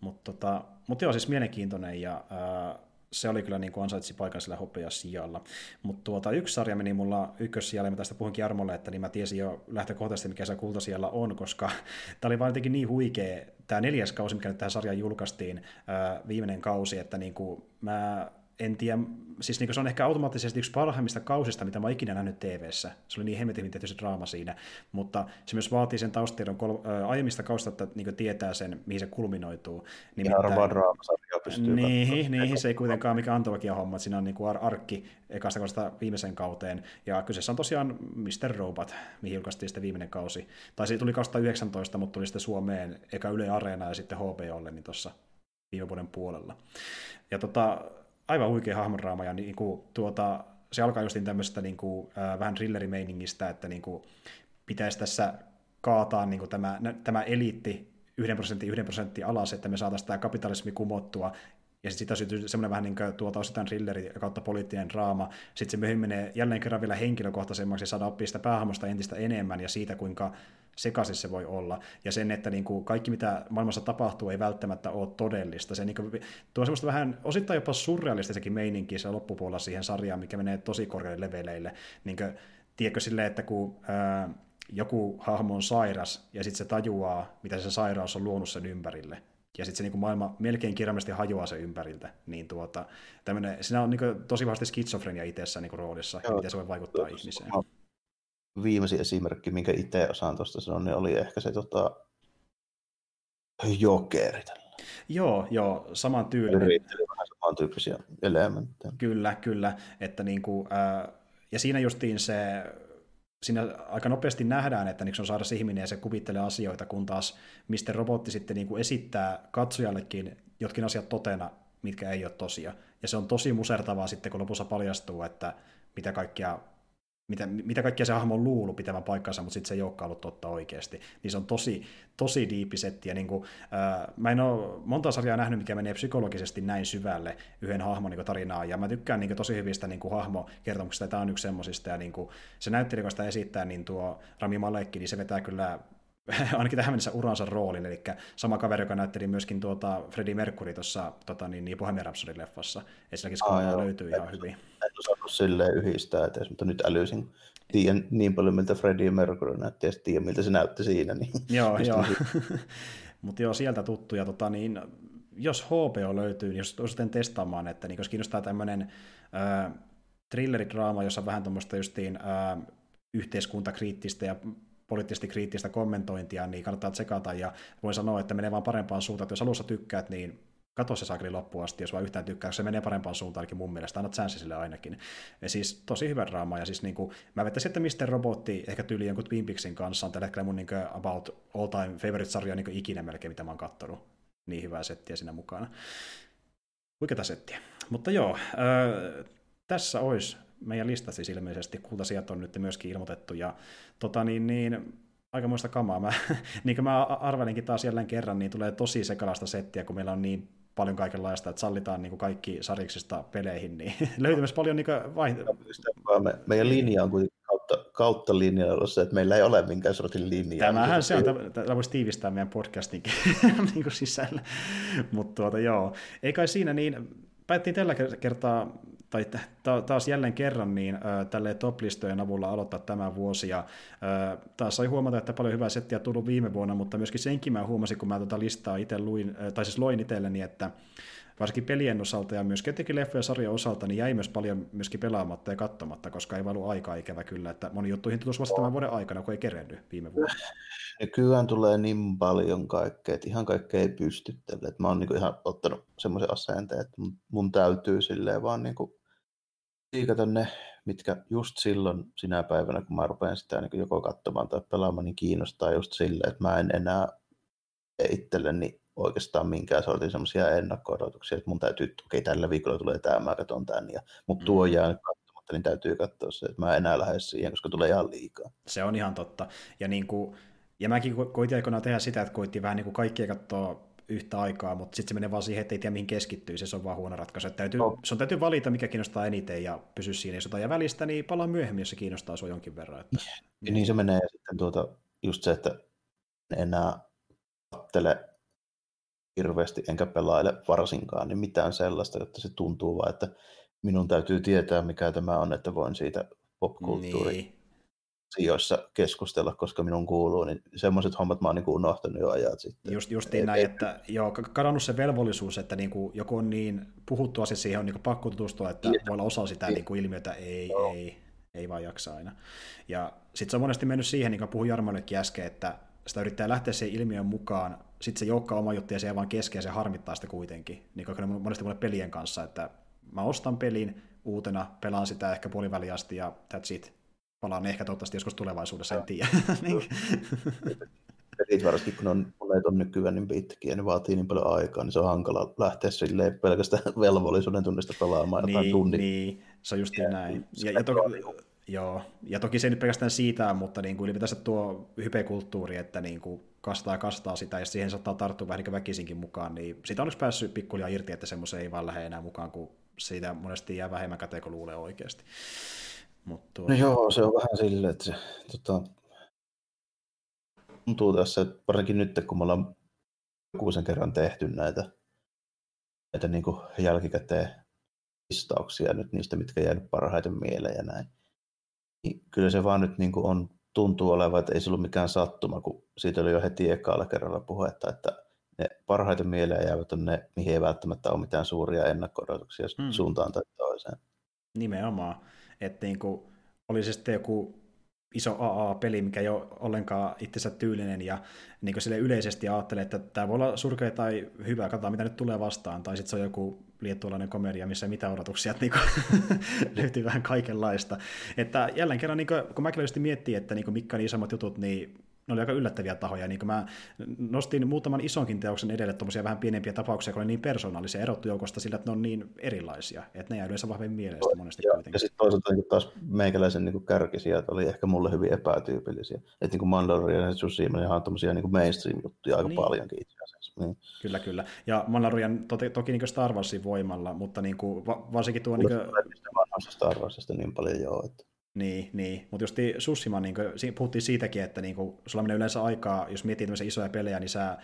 Mutta tota, mut joo, siis mielenkiintoinen ja ää, se oli kyllä niin kuin ansaitsi paikan sillä hopea sijalla. Mutta tuota, yksi sarja meni mulla ykkössijalle, mä tästä puhunkin Armolle, että niin mä tiesin jo lähtökohtaisesti, mikä se kulta siellä on, koska tämä oli vaan jotenkin niin huikea, tämä neljäs kausi, mikä nyt tähän sarjaan julkaistiin, viimeinen kausi, että niin kuin mä en tiedä, siis niin se on ehkä automaattisesti yksi parhaimmista kausista, mitä mä oon ikinä nähnyt tv Se oli niin hemmetin tietysti se draama siinä, mutta se myös vaatii sen taustatiedon kol- ä, aiemmista kausista, että niin tietää sen, mihin se kulminoituu. Nimittäin, harvaan draamasarja pystyy Niin, niin se ei kuitenkaan mikään antologia homma, että siinä on niin kuin arkki ekasta kaudesta viimeisen kauteen, ja kyseessä on tosiaan Mr. Robot, mihin julkaistiin sitten viimeinen kausi. Tai siitä tuli 2019, mutta tuli sitten Suomeen eka Yle Areena ja sitten HBOlle niin tuossa viime vuoden puolella. Ja tota, aivan huikea hahmonraama ja niin kuin, tuota, se alkaa justiin tämmöistä niin kuin, äh, vähän thrillerimeiningistä, että niin kuin, pitäisi tässä kaataa niin kuin tämä, tämä eliitti yhden prosentin, yhden prosentin alas, että me saataisiin tämä kapitalismi kumottua ja sitten sitä syntyy semmoinen vähän niin kuin tuota osittain thrilleri kautta poliittinen draama. Sitten se myöhemmin menee jälleen kerran vielä henkilökohtaisemmaksi ja saada oppia sitä entistä enemmän ja siitä, kuinka sekaisin se voi olla. Ja sen, että niin kuin kaikki mitä maailmassa tapahtuu ei välttämättä ole todellista. Se niin kuin, tuo semmoista vähän osittain jopa surrealistisekin meininkiä se loppupuolella siihen sarjaan, mikä menee tosi korkeille leveleille. Niin kuin, tiedätkö silleen, että kun ää, joku hahmo on sairas ja sitten se tajuaa, mitä se sairaus on luonut sen ympärille, ja sitten se niin kuin maailma melkein kirjaimellisesti hajoaa sen ympäriltä, niin tuota, tämmönen, siinä on niin kuin, tosi vahvasti skitsofrenia itsessä niin kuin roolissa, Joo, ja miten se voi vaikuttaa ihmiseen. Viimeisin esimerkki, minkä itse osaan tuosta sanoa, niin oli ehkä se tota, jokeri. Joo, joo, saman tyylinen. vähän samantyyppisiä elementtejä. Kyllä, kyllä, että niin kuin, äh, ja siinä justiin se siinä aika nopeasti nähdään, että se on saada ihminen ja se kuvittelee asioita, kun taas Mr. Robotti sitten niin kuin esittää katsojallekin jotkin asiat totena, mitkä ei ole tosia. Ja se on tosi musertavaa sitten, kun lopussa paljastuu, että mitä kaikkia mitä, mitä kaikkia se hahmo on luullut pitävän paikkansa, mutta sitten se ei olekaan ollut totta oikeasti. Niin se on tosi, tosi diipisetti. Niin äh, mä en ole monta sarjaa nähnyt, mikä menee psykologisesti näin syvälle yhden hahmon niin tarinaan. Ja mä tykkään niin kuin, tosi hyvistä niin hahmokertomuksista, ja tämä on yksi semmosista. Ja niin kuin, se näyttelijä, joka sitä esittää, niin tuo Rami Malekki, niin se vetää kyllä ainakin tähän mennessä uransa roolin, eli sama kaveri, joka näytteli myöskin tuota Freddie Mercury tuossa tota, niin, niin Bohemian Rhapsody-leffassa. Esimerkiksi ah, löytyy ihan hyvin. En osannut silleen yhdistää edes, mutta nyt älysin. Tiedän niin paljon, miltä Freddie Mercury näytti, ja tiedän, miltä se näytti siinä. Niin joo, joo. mutta joo, sieltä tuttuja. Tota, niin, jos HBO löytyy, niin jos sitten testaamaan, että niin, jos kiinnostaa tämmöinen äh, thrilleridraama, jossa on vähän tuommoista justiin äh, yhteiskuntakriittistä ja poliittisesti kriittistä kommentointia, niin kannattaa tsekata, ja voin sanoa, että menee vaan parempaan suuntaan, että jos alussa tykkäät, niin katso se saakeli loppuun asti, jos vaan yhtään tykkää, se menee parempaan suuntaan ainakin mun mielestä, annat säänsi sille ainakin. Ja siis tosi hyvä draama, ja siis niin kuin, mä vettäisin, että Mr. Robotti ehkä tyyli jonkun Twin Peaksin kanssa on tällä hetkellä mun niin about all time favorite-sarja niin ikinä melkein, mitä mä oon kattonut. Niin hyvää settiä siinä mukana. Huikeata settiä. Mutta joo, äh, tässä olisi meidän lista siis ilmeisesti, kultasijat on nyt myöskin ilmoitettu, ja tota niin, niin aika muista kamaa. Mä, niin kuin mä arvelinkin taas jälleen kerran, niin tulee tosi sekalaista settiä, kun meillä on niin paljon kaikenlaista, että sallitaan niin kuin kaikki sariksista peleihin, niin löytyy myös paljon niin vaihtoehtoja. Me, meidän linja on kuitenkin kautta, kautta linjalla se, että meillä ei ole minkään sortin linjaa. Tämähän se on, tämä voisi tiivistää meidän podcastinkin niin kuin sisällä. Mutta tuota, joo, ei kai siinä niin, päättiin tällä kertaa tai taas jälleen kerran niin tälle top-listojen avulla aloittaa tämä vuosi, ja taas sai huomata, että paljon hyvää settiä tullut viime vuonna, mutta myöskin senkin mä huomasin, kun mä tätä listaa itse luin, tai siis loin itselleni, että varsinkin pelien osalta ja myös etenkin leffojen sarjan osalta, niin jäi myös paljon myöskin pelaamatta ja katsomatta, koska ei valu aikaa ikävä kyllä, että moni juttuihin tutuisi vasta tämän vuoden aikana, kun ei kerennyt viime vuonna. Nykyään tulee niin paljon kaikkea, että ihan kaikkea ei pysty tälle. Mä oon niinku ihan ottanut semmoisen asenteen, että mun täytyy silleen vaan niinku siikata ne, mitkä just silloin sinä päivänä, kun mä rupean sitä niin joko katsomaan tai pelaamaan, niin kiinnostaa just silleen, että mä en enää itselleni oikeastaan minkään sortin semmoisia ennakko-odotuksia, että mun täytyy, okei, tällä viikolla tulee tämä, mä katson tämän, ja, mutta tuo mm. jää katsomatta, niin täytyy katsoa se, että mä enää lähde siihen, koska tulee ihan liikaa. Se on ihan totta. Ja, niin kuin, ja mäkin koitin aikoinaan tehdä sitä, että koitin vähän niin kuin kaikkia katsoa yhtä aikaa, mutta sitten se menee vaan siihen, että ei tiedä mihin keskittyy, se on vaan huono ratkaisu. Että täytyy, no. Sun täytyy valita, mikä kiinnostaa eniten ja pysy siinä, jos jotain ja välistä, niin palaa myöhemmin, jos se kiinnostaa sinua jonkin verran. Että, niin. niin se menee sitten tuota, just se, että en enää kattele hirveästi enkä pelaile varsinkaan, niin mitään sellaista, jotta se tuntuu vaan, että minun täytyy tietää, mikä tämä on, että voin siitä popkulttuuri niin. Sijoissa keskustella, koska minun kuuluu, niin semmoiset hommat mä oon niin unohtanut jo ajat sitten. Just, justiin näin, että joo, kadonnut se velvollisuus, että niin kuin, joku on niin puhuttu asia siihen on niin kuin pakko tutustua, että niin. voi olla osa sitä niin kuin ilmiötä, ei, joo. ei, ei vaan jaksa aina. Ja sitten se on monesti mennyt siihen, niin kuin puhuin Jarmollekin äsken, että sitä yrittää lähteä siihen ilmiön mukaan, sitten se joukkaa oma juttu ja se vaan kesken ja se harmittaa sitä kuitenkin. Niin kuin monesti mulle pelien kanssa, että mä ostan pelin uutena, pelaan sitä ehkä puoliväliä asti ja that's it. Palaan ehkä toivottavasti joskus tulevaisuudessa, en tiedä. Niin. Pelit varsinkin, kun on, on nykyään niin pitkiä ja ne vaatii niin paljon aikaa, niin se on hankala lähteä silleen pelkästään velvollisuuden tunnista pelaamaan niin, jotain tunnin. Niin, se on justiin näin. Ja, ja, to, joo, ja toki se ei nyt pelkästään siitä, mutta niin kuin ylipäätänsä tuo hypekulttuuri, että niin kuin kastaa ja kastaa sitä, ja siihen saattaa tarttua vähän niin väkisinkin mukaan, niin siitä olisi päässyt pikkulia irti, että semmoisen ei vaan lähde enää mukaan, kun siitä monesti jää vähemmän käteen kuin luulee oikeasti. Mutta. No joo, se on vähän silleen, että se tota, tuntuu tässä, että varsinkin nyt, kun me ollaan sen kerran tehty näitä, näitä niin kuin jälkikäteen listauksia nyt niistä, mitkä jäänyt parhaiten mieleen ja näin. Niin kyllä se vaan nyt niin kuin on, tuntuu olevan, että ei se ollut mikään sattuma, kun siitä oli jo heti ekalla kerralla puhetta, että ne parhaiten mieleen jäävät on ne, mihin ei välttämättä ole mitään suuria ennakko hmm. suuntaan tai toiseen. Nimenomaan, että niin kuin, oli se sitten joku iso AA-peli, mikä ei ole ollenkaan itsensä tyylinen, ja niin sille yleisesti ajattelee, että tämä voi olla surkea tai hyvä, katsotaan mitä nyt tulee vastaan, tai sitten se on joku liettualainen komedia, missä ei mitään odotuksia, että niin löytyy vähän kaikenlaista. Että jälleen kerran, niin kuin, kun mäkin miettii, että niin kuin, mitkä on isommat jutut, niin ne oli aika yllättäviä tahoja. Niin mä nostin muutaman isonkin teoksen edelle tuommoisia vähän pienempiä tapauksia, kun oli niin persoonallisia erottu joukosta sillä, että ne on niin erilaisia. Että ne jää yleensä vahvemmin mieleen monesti ja, kuitenkin. Ja sitten toisaalta niin taas meikäläisen niin kärkisijat oli ehkä mulle hyvin epätyypillisiä. Että niin Mandalorian ja Tsushima ihan tuommoisia niin mainstream-juttuja aika niin. paljonkin itse asiassa. Niin. Kyllä, kyllä. Ja Mandalorian to- toki niin Star Warsin voimalla, mutta niin kuin, va- varsinkin tuo... Niin kuin... Star Warsista niin paljon joo, että niin, niin. mutta just Sussima, niin kuin, puhuttiin siitäkin, että niin kuin, sulla menee yleensä aikaa, jos miettii tämmöisiä isoja pelejä, niin sä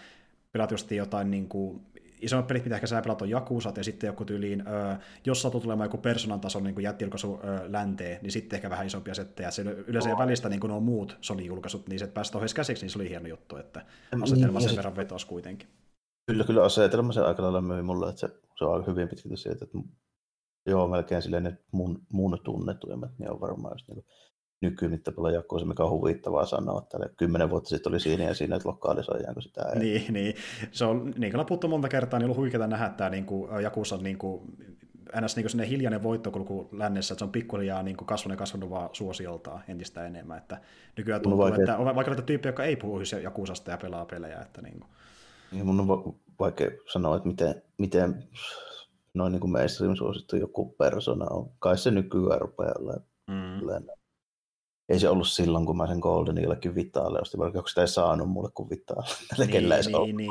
pelaat just jotain niin kuin, isommat pelit, mitä ehkä sä pelaat on Jakusat, ja sitten joku tyyliin, ö, jos sattuu tulemaan joku persoonan tason niin jättilkaisu länteen, niin sitten ehkä vähän isompia settejä. Se yleensä oh. välistä niin nuo muut Sony-julkaisut, niin se, että päästä ohjeessa käsiksi, niin se oli hieno juttu, että asetelma niin, sen verran vetosi kuitenkin. Kyllä, kyllä asetelma se aika lailla myi mulle, että se, se on aika hyvin pitkälti siitä, että Joo, melkein silleen ne mun, mun tunnetuimmat, niin on varmaan just niin nykymittapalla jakkoissa, mikä on huvittavaa sanoa, että kymmenen vuotta sitten oli siinä ja siinä, että lokalisoidaanko sitä. Ei. Niin, niin, se on, niin kuin puhuttu monta kertaa, niin on ollut huikeaa nähdä tämä niin kuin, Jakussa niin kuin, ns. Niin kuin hiljainen voittokulku lännessä, että se on pikkuhiljaa niin kasvanut ja kasvanut vaan suosioltaan entistä enemmän. Että nykyään tuntuu, vaikea... että on vaikka näitä tyyppejä, jotka ei puhu Jakusasta ja pelaa pelejä. Että niin kuin. Ja mun on vaikea sanoa, että miten, miten noin niin kuin mainstream suosittu joku persona on. Kai se nykyään rupeaa olemaan. Mm. Ei se ollut silloin, kun mä sen Golden jollekin Vitaalle ostin, vaikka sitä ei saanut mulle kuin Vitaalle. niin, niin, niin.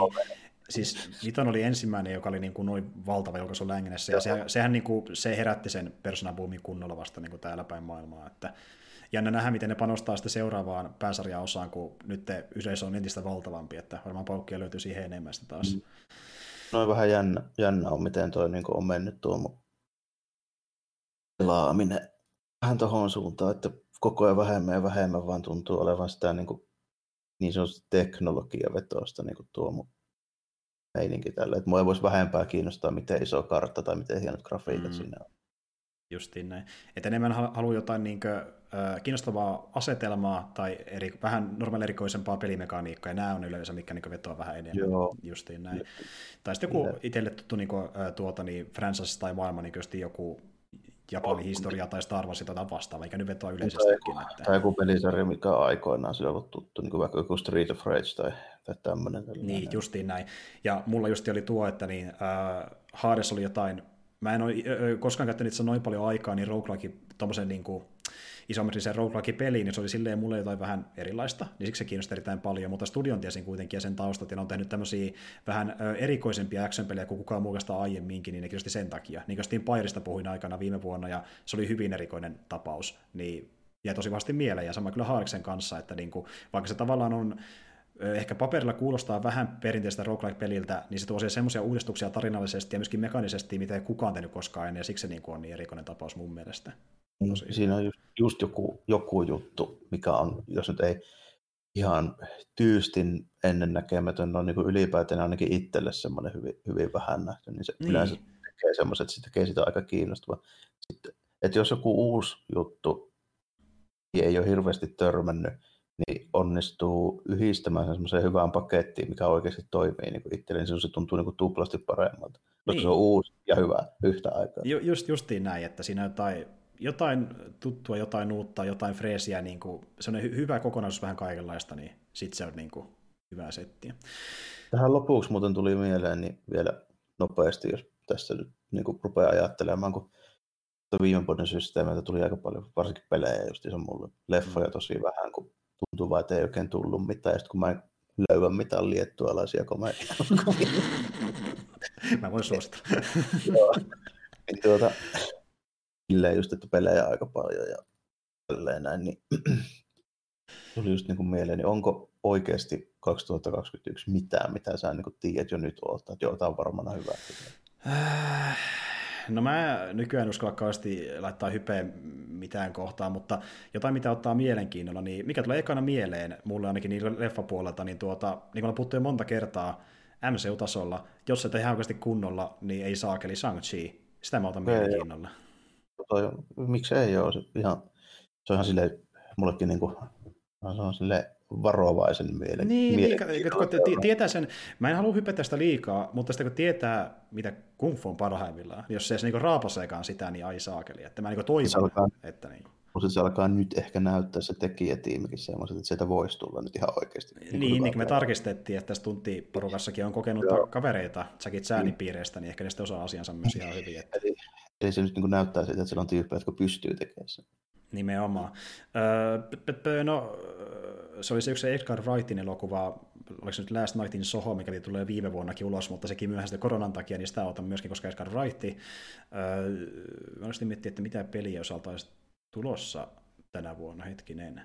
Siis Viton oli ensimmäinen, joka oli niin kuin noin valtava julkaisu Längenessä, ja se, sehän niin kuin, se herätti sen personaboomin kunnolla vasta niin kuin täällä päin maailmaa. Että jännä nähdä, miten ne panostaa sitten seuraavaan pääsarjaosaan, kun nyt yleisö on entistä valtavampi, että varmaan paukkia löytyy siihen enemmän sitten taas. Mm. Noin vähän jännä, jännä on, miten toi niin on mennyt tuo pelaaminen vähän tuohon suuntaan, että koko ajan vähemmän ja vähemmän vaan tuntuu olevan sitä niin, kuin, niin sanotusti teknologiavetoista niin tuo mun meininki tällä. Että mua ei voisi vähempää kiinnostaa, miten iso kartta tai miten hienot grafiikat mm. siinä on. Justiin näin. Että enemmän haluaa jotain niin kuin, äh, kiinnostavaa asetelmaa tai eri, vähän normaali erikoisempaa pelimekaniikkaa, ja nämä on yleensä, mikä niin vetoaa vähän enemmän. Joo. Justiin näin. Tai sitten joku itselle tuttu niin kuin, äh, tuota, niin franchise tai maailma, niin joku Japanin historia tai Star Wars tai vastaava, eikä nyt vetoa yleisestikin. Tai, että... tai joku pelisarja, mikä on aikoinaan sillä ollut tuttu, niin kuin vaikka joku Street of Rage tai, tai tämmöinen. Niin, justiin näin. Ja mulla just oli tuo, että niin, äh, Hades oli jotain mä en ole koskaan käyttänyt itse noin paljon aikaa, niin roguelike, tommosen niin kuin, isometrisen roguelike-peliin, niin se oli silleen mulle jotain vähän erilaista, niin siksi se kiinnosti erittäin paljon, mutta studion tiesin kuitenkin ja sen taustat, ja ne on tehnyt tämmöisiä vähän erikoisempia action-pelejä kuin kukaan muu aiemminkin, niin ne kiinnosti sen takia. Niin kuin Pyreista puhuin aikana viime vuonna, ja se oli hyvin erikoinen tapaus, niin jäi tosi vahvasti mieleen, ja sama kyllä Haareksen kanssa, että niin kuin, vaikka se tavallaan on ehkä paperilla kuulostaa vähän perinteistä roguelike-peliltä, niin se tuo semmoisia uudistuksia tarinallisesti ja myöskin mekanisesti, mitä ei kukaan tehnyt koskaan ennen, ja siksi se niin kuin on niin erikoinen tapaus mun mielestä. Niin, Tosi Siinä on just, just joku, joku juttu, mikä on, jos nyt ei ihan tyystin ennennäkemätön, on niin kuin ylipäätään ainakin itselle semmoinen hyvin, hyvin vähän nähty, niin se niin. yleensä tekee semmoiset, että se tekee sitä aika kiinnostavaa. Sitten, että jos joku uusi juttu ei ole hirveästi törmännyt, niin onnistuu yhdistämään semmoiseen hyvään pakettiin, mikä oikeasti toimii niin kuin itselleni, niin se tuntuu niin kuin tuplasti paremmalta, koska niin. se on uusi ja hyvä yhtä aikaa. Ju, just, justiin näin, että siinä jotain, jotain tuttua, jotain uutta, jotain freesiä, niin kuin, se on hy- hyvä kokonaisuus vähän kaikenlaista, niin sitten se on niin kuin, hyvää settiä. Tähän lopuksi muuten tuli mieleen niin vielä nopeasti, jos tässä nyt niin kuin rupeaa ajattelemaan, kun viime vuoden systeemeitä tuli aika paljon, varsinkin pelejä just se mulle, leffoja mm. tosi vähän, kun tuntuu vaan, että ei oikein tullut mitään, ja sitten kun mä en löyä mitään liettualaisia komediaa. mä voin suositella. Joo. Niin tuota, silleen just, että pelejä aika paljon ja tälleen näin, niin tuli just niin kuin mieleen, niin onko oikeasti 2021 mitään, mitä sä niin kuin tiedät jo nyt odottaa, että joo, tämä on varmana hyvä. No mä nykyään uskalla kauheasti laittaa hypeä mitään kohtaa, mutta jotain mitä ottaa mielenkiinnolla, niin mikä tulee ekana mieleen, mulle ainakin niin leffapuolelta, niin tuota, niin kuin on puhuttu jo monta kertaa, MCU-tasolla, jos se tehdään oikeasti kunnolla, niin ei saakeli Shang-Chi. Sitä mä otan mielenkiinnolla. Toi, miksi ei ole? Se, ihan, se on ihan silleen, mullekin niin kuin, se on silleen varovaisen mielen. Niin, niin kun tietää sen, mä en halua hypätä sitä liikaa, mutta sitten kun tietää, mitä kung fu on parhaimmillaan, niin jos se edes niinku raapaseekaan sitä, niin ai saakeli. Että mä niinku toivon, se alkaa, että niinku. Mutta se alkaa nyt ehkä näyttää se tekijätiimikin semmoiset, että sieltä voisi tulla nyt ihan oikeasti. Niin, niin, niin me tarkistettiin, että tässä tuntiporukassakin on kokenut Joo. kavereita Jackie Chanin niin. piireistä, niin ehkä ne sitten osaa asiansa myös ihan hyvin. Että... Eli, eli se nyt niin näyttää siltä, että siellä on tyyppejä, jotka pystyy tekemään sen. Nimenomaan. Öö, no, se oli se yksi Edgar Wrightin elokuva, oliko se nyt Last Night in Soho, mikä tulee viime vuonnakin ulos, mutta sekin myöhästyi koronan takia, niin sitä otan myöskin, koska Edgar Wright. Öö, mä olisin miettiä, että mitä peliä osalta olisi tulossa tänä vuonna, hetkinen.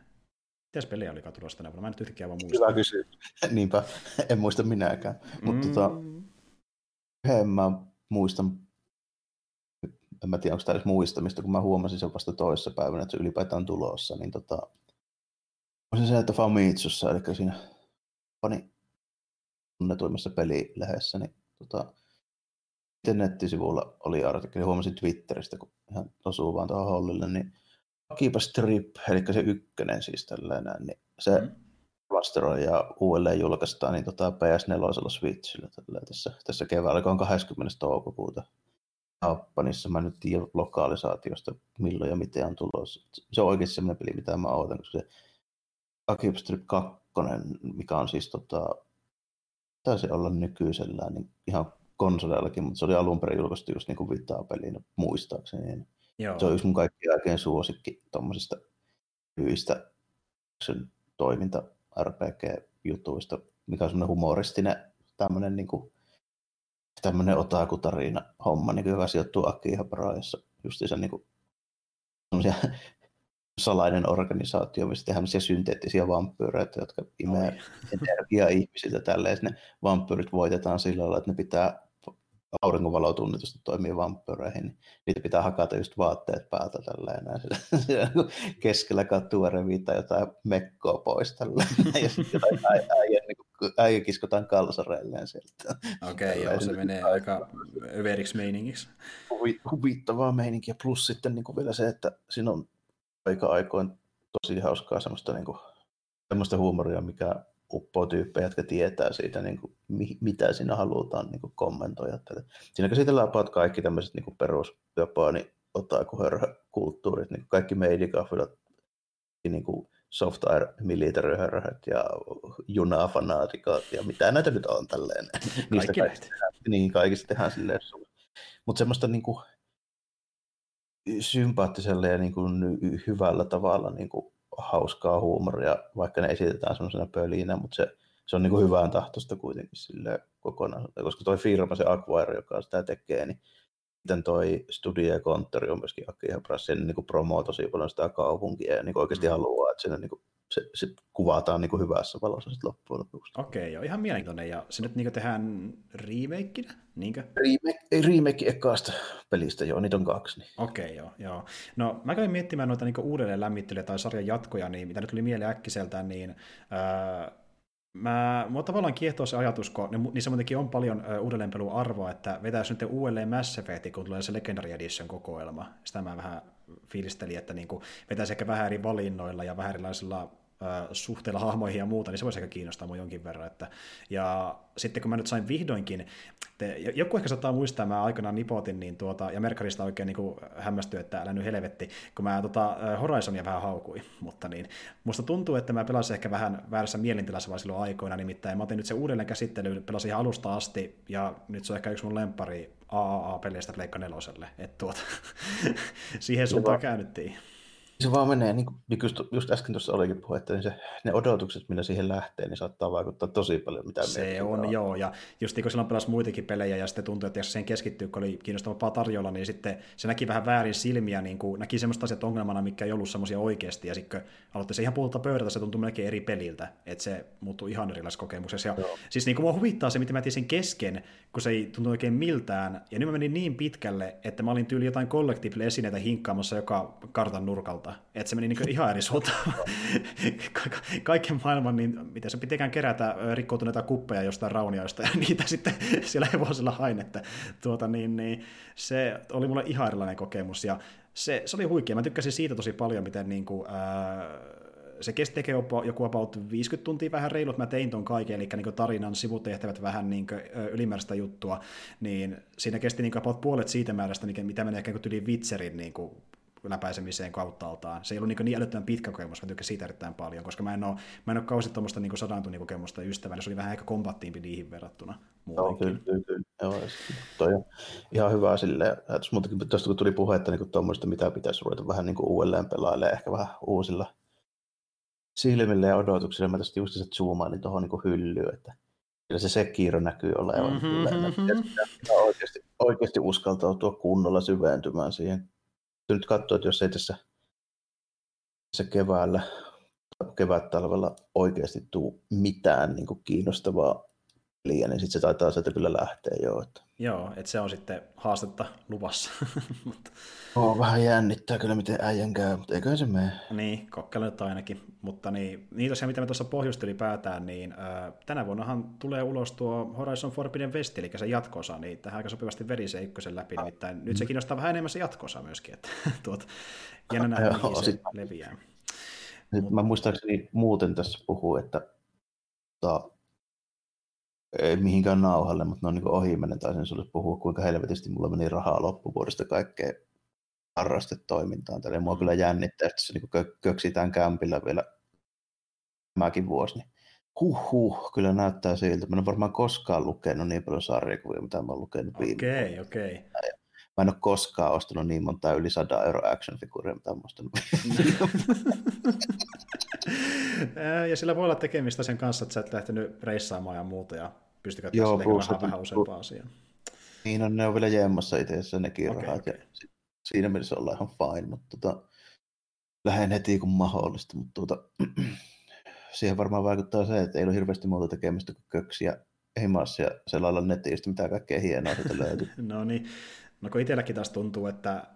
Mitäs peliä oli tulossa tänä vuonna? Mä en nyt yhtäkkiä vaan muista. Hyvä kysymys. Niinpä, en muista minäkään. Mm. Mutta tota, yhden mä muistan en mä tiedä, onko tämä edes muistamista, kun mä huomasin sen vasta toisessa päivänä, että se ylipäätään tulossa, niin tota, on se se, että Famitsussa, eli siinä fani tunnetuimmassa peliläheessä, niin tota, nettisivulla oli artikkeli, huomasin Twitteristä, kun ihan osuu vaan tuohon hollille, niin Akiba Strip, eli se ykkönen siis tällainen, niin se mm. vasteroi ja uudelleen julkaistaan niin tota PS4 Switchillä tällä, tässä, tässä keväällä, joka on 20. toukokuuta Japanissa. Mä nyt tiedän lokalisaatiosta, milloin ja miten on tulossa. Se on oikeasti semmoinen peli, mitä mä odotan, koska se Akib Strip 2, mikä on siis tota, taisi olla nykyisellään niin ihan konsoleillakin, mutta se oli alun perin julkaistu just niin kuin Vitaa-pelinä muistaakseni. Niin Joo. Se on yksi mun kaikki jälkeen suosikki tuommoisista hyvistä toiminta RPG-jutuista, mikä on semmoinen humoristinen tämmöinen niin kuin tämmöinen otakutarina homma, niin joka sijoittuu Akihabaraan, jossa justiinsa niin kuin, salainen organisaatio, missä tehdään synteettisiä vampyyreitä, jotka imee energiaa ihmisiltä tälleen. Ne vampyyrit voitetaan sillä lailla, että ne pitää auringonvalotunnitusta toimii vampyyreihin, niin niitä pitää hakata just vaatteet päältä tälleen. Näin. Niinku keskellä katua reviitä jotain mekkoa pois tälleen. ja sitten jotain äijä, niin äijä kiskotaan kalsareilleen sieltä. Okei, okay, joo, se menee aika överiksi meiningiksi. Huvittavaa meininkiä, plus sitten niin kuin vielä se, että siinä on aika aikoin tosi hauskaa semmoista, niin kuin, semmoista huumoria, mikä uppoo tyyppejä, jotka tietää siitä, niin kuin, mitä siinä halutaan niin kuin kommentoida. Siinä käsitellään about kaikki tämmöiset niin perus Japani otaku kulttuurit, niin kaikki meidikahvilat, niin kuin soft air military ja junafanaatikot ja mitä näitä nyt on tälleen. Niistä kaikki niin, kaikista tehdään silleen. Mutta semmoista niin kuin, sympaattisella ja niin kuin, hyvällä tavalla niin kuin, hauskaa huumoria, vaikka ne esitetään semmoisena pölinä, mutta se, se on niin kuin hyvään tahtoista kuitenkin sille kokonaan, koska tuo firma, se Acquire, joka sitä tekee, niin miten toi Studio ja Konttori on myöskin Akihabara, sen niin promoo tosi paljon sitä kaupunkia ja niin oikeasti mm. haluaa, että siinä niin kuin, se, se, kuvataan niin kuin hyvässä valossa sitten loppujen lopuksi. Okei, okay, joo, ihan mielenkiintoinen. Ja se nyt niin tehdään remakeina, niinkö? Remake, ei remake ekaasta pelistä, joo, niitä on kaksi. Niin. Okei, okay, joo, joo. No mä kävin miettimään noita niin uudelleen lämmittelyä tai sarjan jatkoja, niin mitä nyt tuli mieleen äkkiseltään, niin äh, Mä, mua tavallaan kiehtoo se ajatus, kun ne, niissä muutenkin on paljon ö, uudelleenpeluarvoa, että vetäisi nyt uudelleen Mass Effect, kun tulee se Legendary Edition kokoelma. Sitä mä vähän fiilistelin, että niin vetäisi ehkä vähän eri valinnoilla ja vähän erilaisilla suhteella hahmoihin ja muuta, niin se voisi ehkä kiinnostaa mua jonkin verran. Että, ja sitten kun mä nyt sain vihdoinkin, te, joku ehkä saattaa muistaa, mä aikanaan nipotin, niin tuota, ja Merkarista oikein niin hämmästyi, että älä nyt helvetti, kun mä tota, Horizonia vähän haukui, mutta niin, musta tuntuu, että mä pelasin ehkä vähän väärässä mielintilassa vai silloin aikoina, nimittäin mä otin nyt se uudelleen käsittely, pelasin ihan alusta asti, ja nyt se on ehkä yksi mun lempari AAA-peleistä Pleikka neloselle, että tuota, siihen suuntaan käännyttiin. Se vaan menee, niin kuin niin just, just äsken tuossa olikin puhetta, niin se, ne odotukset, millä siihen lähtee, niin saattaa vaikuttaa tosi paljon. Mitä se on, on, joo, ja just niin kun silloin pelasi muitakin pelejä, ja sitten tuntui, että jos sen keskittyy, kun oli kiinnostavampaa tarjolla, niin sitten se näki vähän väärin silmiä, niin kuin näki semmoista asiat ongelmana, mikä ei ollut semmoisia oikeasti, ja sitten aloitti se ihan puolta pöydältä, se tuntui melkein eri peliltä, että se muuttui ihan erilaiseksi kokemuksessa. Ja joo. siis niin kuin mua huvittaa se, mitä mä sen kesken, kun se ei tuntu oikein miltään, ja nyt mä menin niin pitkälle, että mä olin tyyli jotain collectible esineitä hinkkaamassa joka kartan nurkalta, että se meni niin ihan eri suuntaan. Kaiken maailman, niin miten se pitikään kerätä rikkoutuneita kuppeja jostain raunioista ja niitä sitten siellä hevosella hain, että tuota, niin, niin, se oli mulle ihan erilainen kokemus ja se, se oli huikea. Mä tykkäsin siitä tosi paljon, miten niin kuin, ää, se kesti tekee joku about 50 tuntia vähän reilut, mä tein ton kaiken, eli niin tarinan sivutehtävät vähän niin ylimääräistä juttua, niin siinä kesti niin about puolet siitä määrästä, mitä menee ehkä yli Witcherin niin kuin läpäisemiseen kauttaaltaan. Se ei ollut niin, niin älyttömän pitkä kokemus, mä tykkäsin siitä erittäin paljon, koska mä en ole, mä en ole kausi tuommoista niin sadan tunnin kokemusta ystävällä, se oli vähän aika kombattiimpi niihin verrattuna. Joo, kyllä, kyllä, kyllä. Joo, toi on ihan hyvä silleen, muutenkin tuosta kun tuli puhetta niin tuommoista, mitä pitäisi ruveta vähän niin kuin uudelleen pelailemaan, ehkä vähän uusilla silmillä ja odotuksilla. Mä tästä just se zoomailin tuohon niin hyllyyn, että kyllä se Sekiro näkyy olevan. Mm-hmm. oikeasti, oikeasti uskaltautua kunnolla syventymään siihen nyt katsoa, että jos ei tässä, tässä keväällä kevät-talvella oikeasti tule mitään niin kiinnostavaa peliä, niin sitten se taitaa sieltä kyllä lähteä jo. Että... Joo, että se on sitten haastetta luvassa. Oh, vähän jännittää kyllä, miten äijän käy, mutta eiköhän se mene. Niin, kokkelet ainakin. Mutta niin, niin tosiaan, mitä me tuossa pohjusteli päätään, niin ää, tänä vuonnahan tulee ulos tuo Horizon Forbidden West, eli se jatkoosa, niin tähän aika sopivasti veri se ykkösen läpi, nimittäin nyt se mm. kiinnostaa vähän enemmän se jatkoosa myöskin, että tuot, jännä nähdä, mihin se sit, leviää. Nyt mä muistaakseni muuten tässä puhuu, että ta, ei mihinkään nauhalle, mutta ne on niin ohi menen taisin sulle puhua, kuinka helvetisti mulla meni rahaa loppuvuodesta kaikkea harrastetoimintaan. Tällä mua kyllä jännittää, että se niin köksitään kämpillä vielä tämäkin vuosi. Niin huh, huh, kyllä näyttää siltä. Mä en varmaan koskaan lukenut niin paljon sarjakuvia, mitä mä oon lukenut viime Okei, okay, okei. Okay. Mä en ole koskaan ostanut niin monta yli 100 euro action figuria, mitä mä ostanut. ja sillä voi olla tekemistä sen kanssa, että sä et lähtenyt reissaamaan ja muuta, ja pystykö Joo, vähän, vähän useampaa asiaa. Niin on, ne on vielä jemmassa itse asiassa nekin okay, rahat. Okay. Ja siinä mielessä ollaan ihan fine, mutta tota, lähden heti kun mahdollista, mutta tota, siihen varmaan vaikuttaa se, että ei ole hirveästi muuta tekemistä kuin köksiä himassa ja selailla netistä, mitä kaikkea hienoa sieltä löytyy. no niin, no kun itselläkin taas tuntuu, että äh,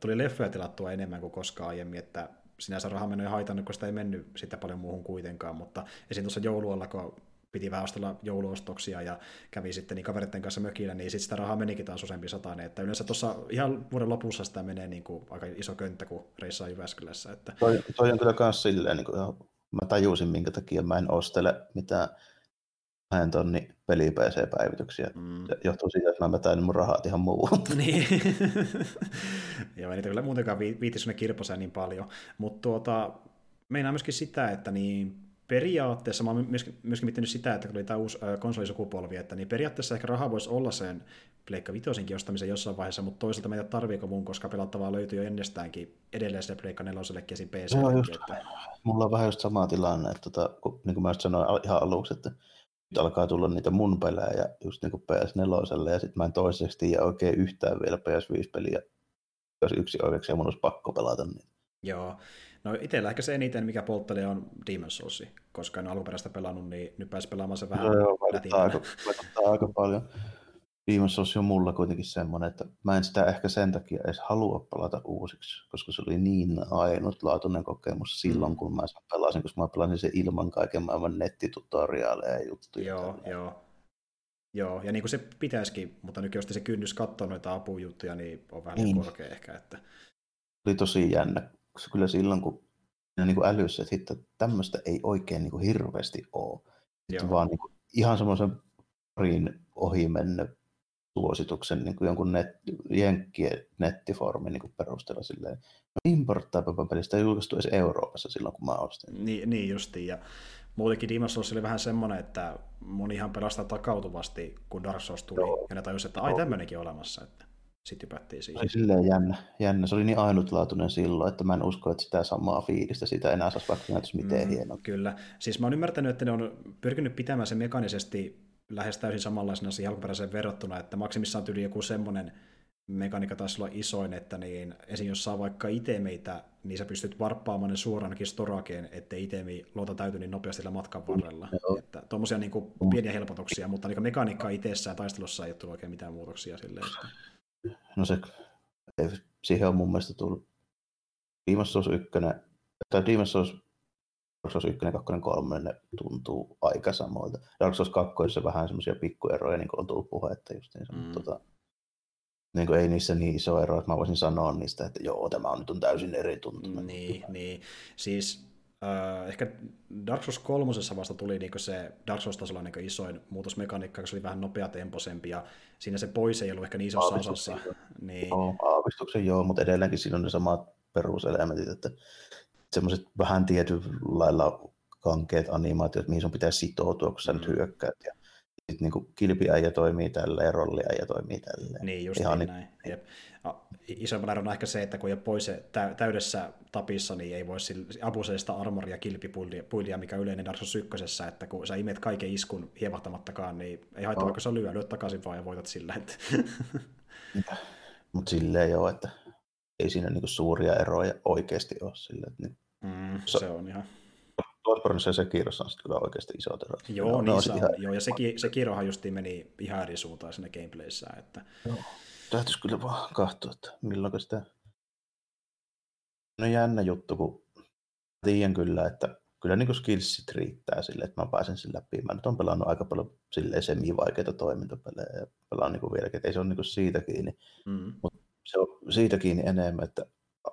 tuli leffoja tilattua enemmän kuin koskaan aiemmin, että sinänsä raha menee haitannut, kun sitä ei mennyt sitten paljon muuhun kuitenkaan, mutta esim. tuossa joulualla, kun piti vähän ostella jouluostoksia ja kävi sitten niin kaveritten kanssa mökillä, niin sitten sitä rahaa menikin taas useampi satainen. Että yleensä tuossa ihan vuoden lopussa sitä menee niin kuin aika iso könttä, kun reissaa Jyväskylässä. Että... Toi, toi on kyllä myös silleen, niin kuin, mä tajusin, minkä takia mä en ostele mitään kahden tonni peli PC-päivityksiä. Mm. Se johtuu siitä, että mä vetäin mun rahat ihan muuhun. niin. Joo, niitä kyllä muutenkaan viitti sinne kirposeen niin paljon. Mutta tuota, meinaa myöskin sitä, että niin periaatteessa, mä oon myöskin, myöskin miettinyt sitä, että kun oli tämä uusi konsolisukupolvi, että niin periaatteessa ehkä raha voisi olla sen Pleikka Vitosenkin ostamisen jossain vaiheessa, mutta toisaalta meitä tarviiko mun, koska pelattavaa löytyy jo ennestäänkin edelleen se Pleikka nelosellekin ja PC. Joo, just, että... Mulla on vähän just sama tilanne, että tota, kun, niin kuin mä sanoin ihan aluksi, että nyt alkaa tulla niitä mun pelejä just niin kuin PS4, ja sitten mä en toiseksi tiedä oikein yhtään vielä PS5-peliä, jos yksi oikeaksi ja mun olisi pakko pelata niitä. Joo. No itsellä ehkä se eniten, mikä poltteli on Demon's Souls, koska en alkuperäistä pelannut, niin nyt pääsi pelaamaan se vähän no, joo, vaikuttaa aika, vaikuttaa aika paljon. Demon's Souls on mulla kuitenkin semmoinen, että mä en sitä ehkä sen takia edes halua pelata uusiksi, koska se oli niin ainutlaatuinen kokemus silloin, mm. kun mä sen pelasin, koska mä pelasin se ilman kaiken maailman nettitutoriaaleja ja juttuja. Joo, tälleen. joo. Joo, ja niin kuin se pitäisikin, mutta nyt jos se kynnys katsoa noita apujuttuja, niin on vähän niin. korkea ehkä. Että... Oli tosi jännä, koska kyllä silloin, kun niin kuin älyssä, että hitto, tämmöistä ei oikein niin kuin hirveästi ole. Sitten vaan niin kuin, ihan semmoisen parin ohi mennyt suosituksen niin kuin jonkun net, jenkkien nettiformin niin perusteella silleen, no importtaapa pelistä ei julkaistu edes Euroopassa silloin, kun mä ostin. Niin, niin justiin, ja muutenkin Demon's Souls oli vähän semmoinen, että monihan pelastaa takautuvasti, kun Dark Souls tuli, Joo. ja ne tajusivat, että ai tämmöinenkin olemassa, että sitten hypättiin siihen. Se oli silleen jännä, jännä. Se oli niin ainutlaatuinen silloin, että mä en usko, että sitä samaa fiilistä sitä enää saisi vaikka näytös miten mm, hienoa. Kyllä. Siis mä oon ymmärtänyt, että ne on pyrkinyt pitämään sen mekaanisesti lähes täysin samanlaisena siihen alkuperäiseen verrattuna, että maksimissaan tyyli joku semmoinen mekaniikka taisi olla isoin, että niin, esim. jos saa vaikka itemeitä, niin sä pystyt varppaamaan ne suoraankin storakeen, ettei itemi luota täyty niin nopeasti sillä matkan varrella. Mm, että tuommoisia niin pieniä helpotuksia, mutta niin mekaniikka itsessään taistelussa ei ole tullut oikein mitään muutoksia silleen. Että... No se, siihen on mun mielestä tullut Demon's Souls 1, tai Demon's Souls Dark Souls 1, 2, 3, ne tuntuu aika samoilta. Dark Souls 2 vähän semmoisia pikkueroja, niin kuin on tullut puhetta justiinsa, mm. mutta tota, niin kuin ei niissä niin iso ero, että mä voisin sanoa niistä, että joo, tämä on nyt on täysin eri tuntunut. Niin, niin. Siis äh, ehkä Dark Souls 3 vasta tuli niin se Dark Souls-tasolla niin isoin muutosmekaniikka, koska se oli vähän nopeatempoisempi ja siinä se pois ei ollut ehkä niin isossa osassa. Niin. Joo, aavistuksen joo, mutta edelleenkin siinä on ne samat peruselementit, että semmoiset vähän tietyllä lailla kankeet animaatiot, mihin sun pitää sitoutua, kun sä mm. nyt hyökkäät. Ja sitten niin kilpiäijä toimii tälleen, rolliäijä toimii tälleen. Niin, just Ihan niin, näin. Jep. Isompana on ehkä se, että kun ei pois täydessä tapissa, niin ei voi apuseista armoria kilpipuilia, mikä yleinen Dark Souls 1, että kun sä imet kaiken iskun hievahtamattakaan, niin ei haittaa, no. vaikka sä lyö, lyöt takaisin vaan ja voitat sillä. Että... Mutta silleen joo, että ei siinä niinku suuria eroja oikeasti ole. Sille, että niin, mm, se on ihan... Bloodborneissa ja Sekirossa on kyllä oikeasti iso erot. Joo, niin on, ihan... joo ja Seki, Sekirohan justiin meni ihan eri suuntaan sinne gameplayssä. Että... Joo. Täytyisi kyllä vaan katsoa, että milloin sitä... No jännä juttu, kun tiedän kyllä, että kyllä niin skillsit riittää sille, että mä pääsen sen läpi. Mä nyt on pelannut aika paljon silleen semi-vaikeita toimintapelejä ja pelaan niin vieläkin, että ei se ole niin siitä kiinni. Mm. Mutta se on siitä kiinni enemmän, että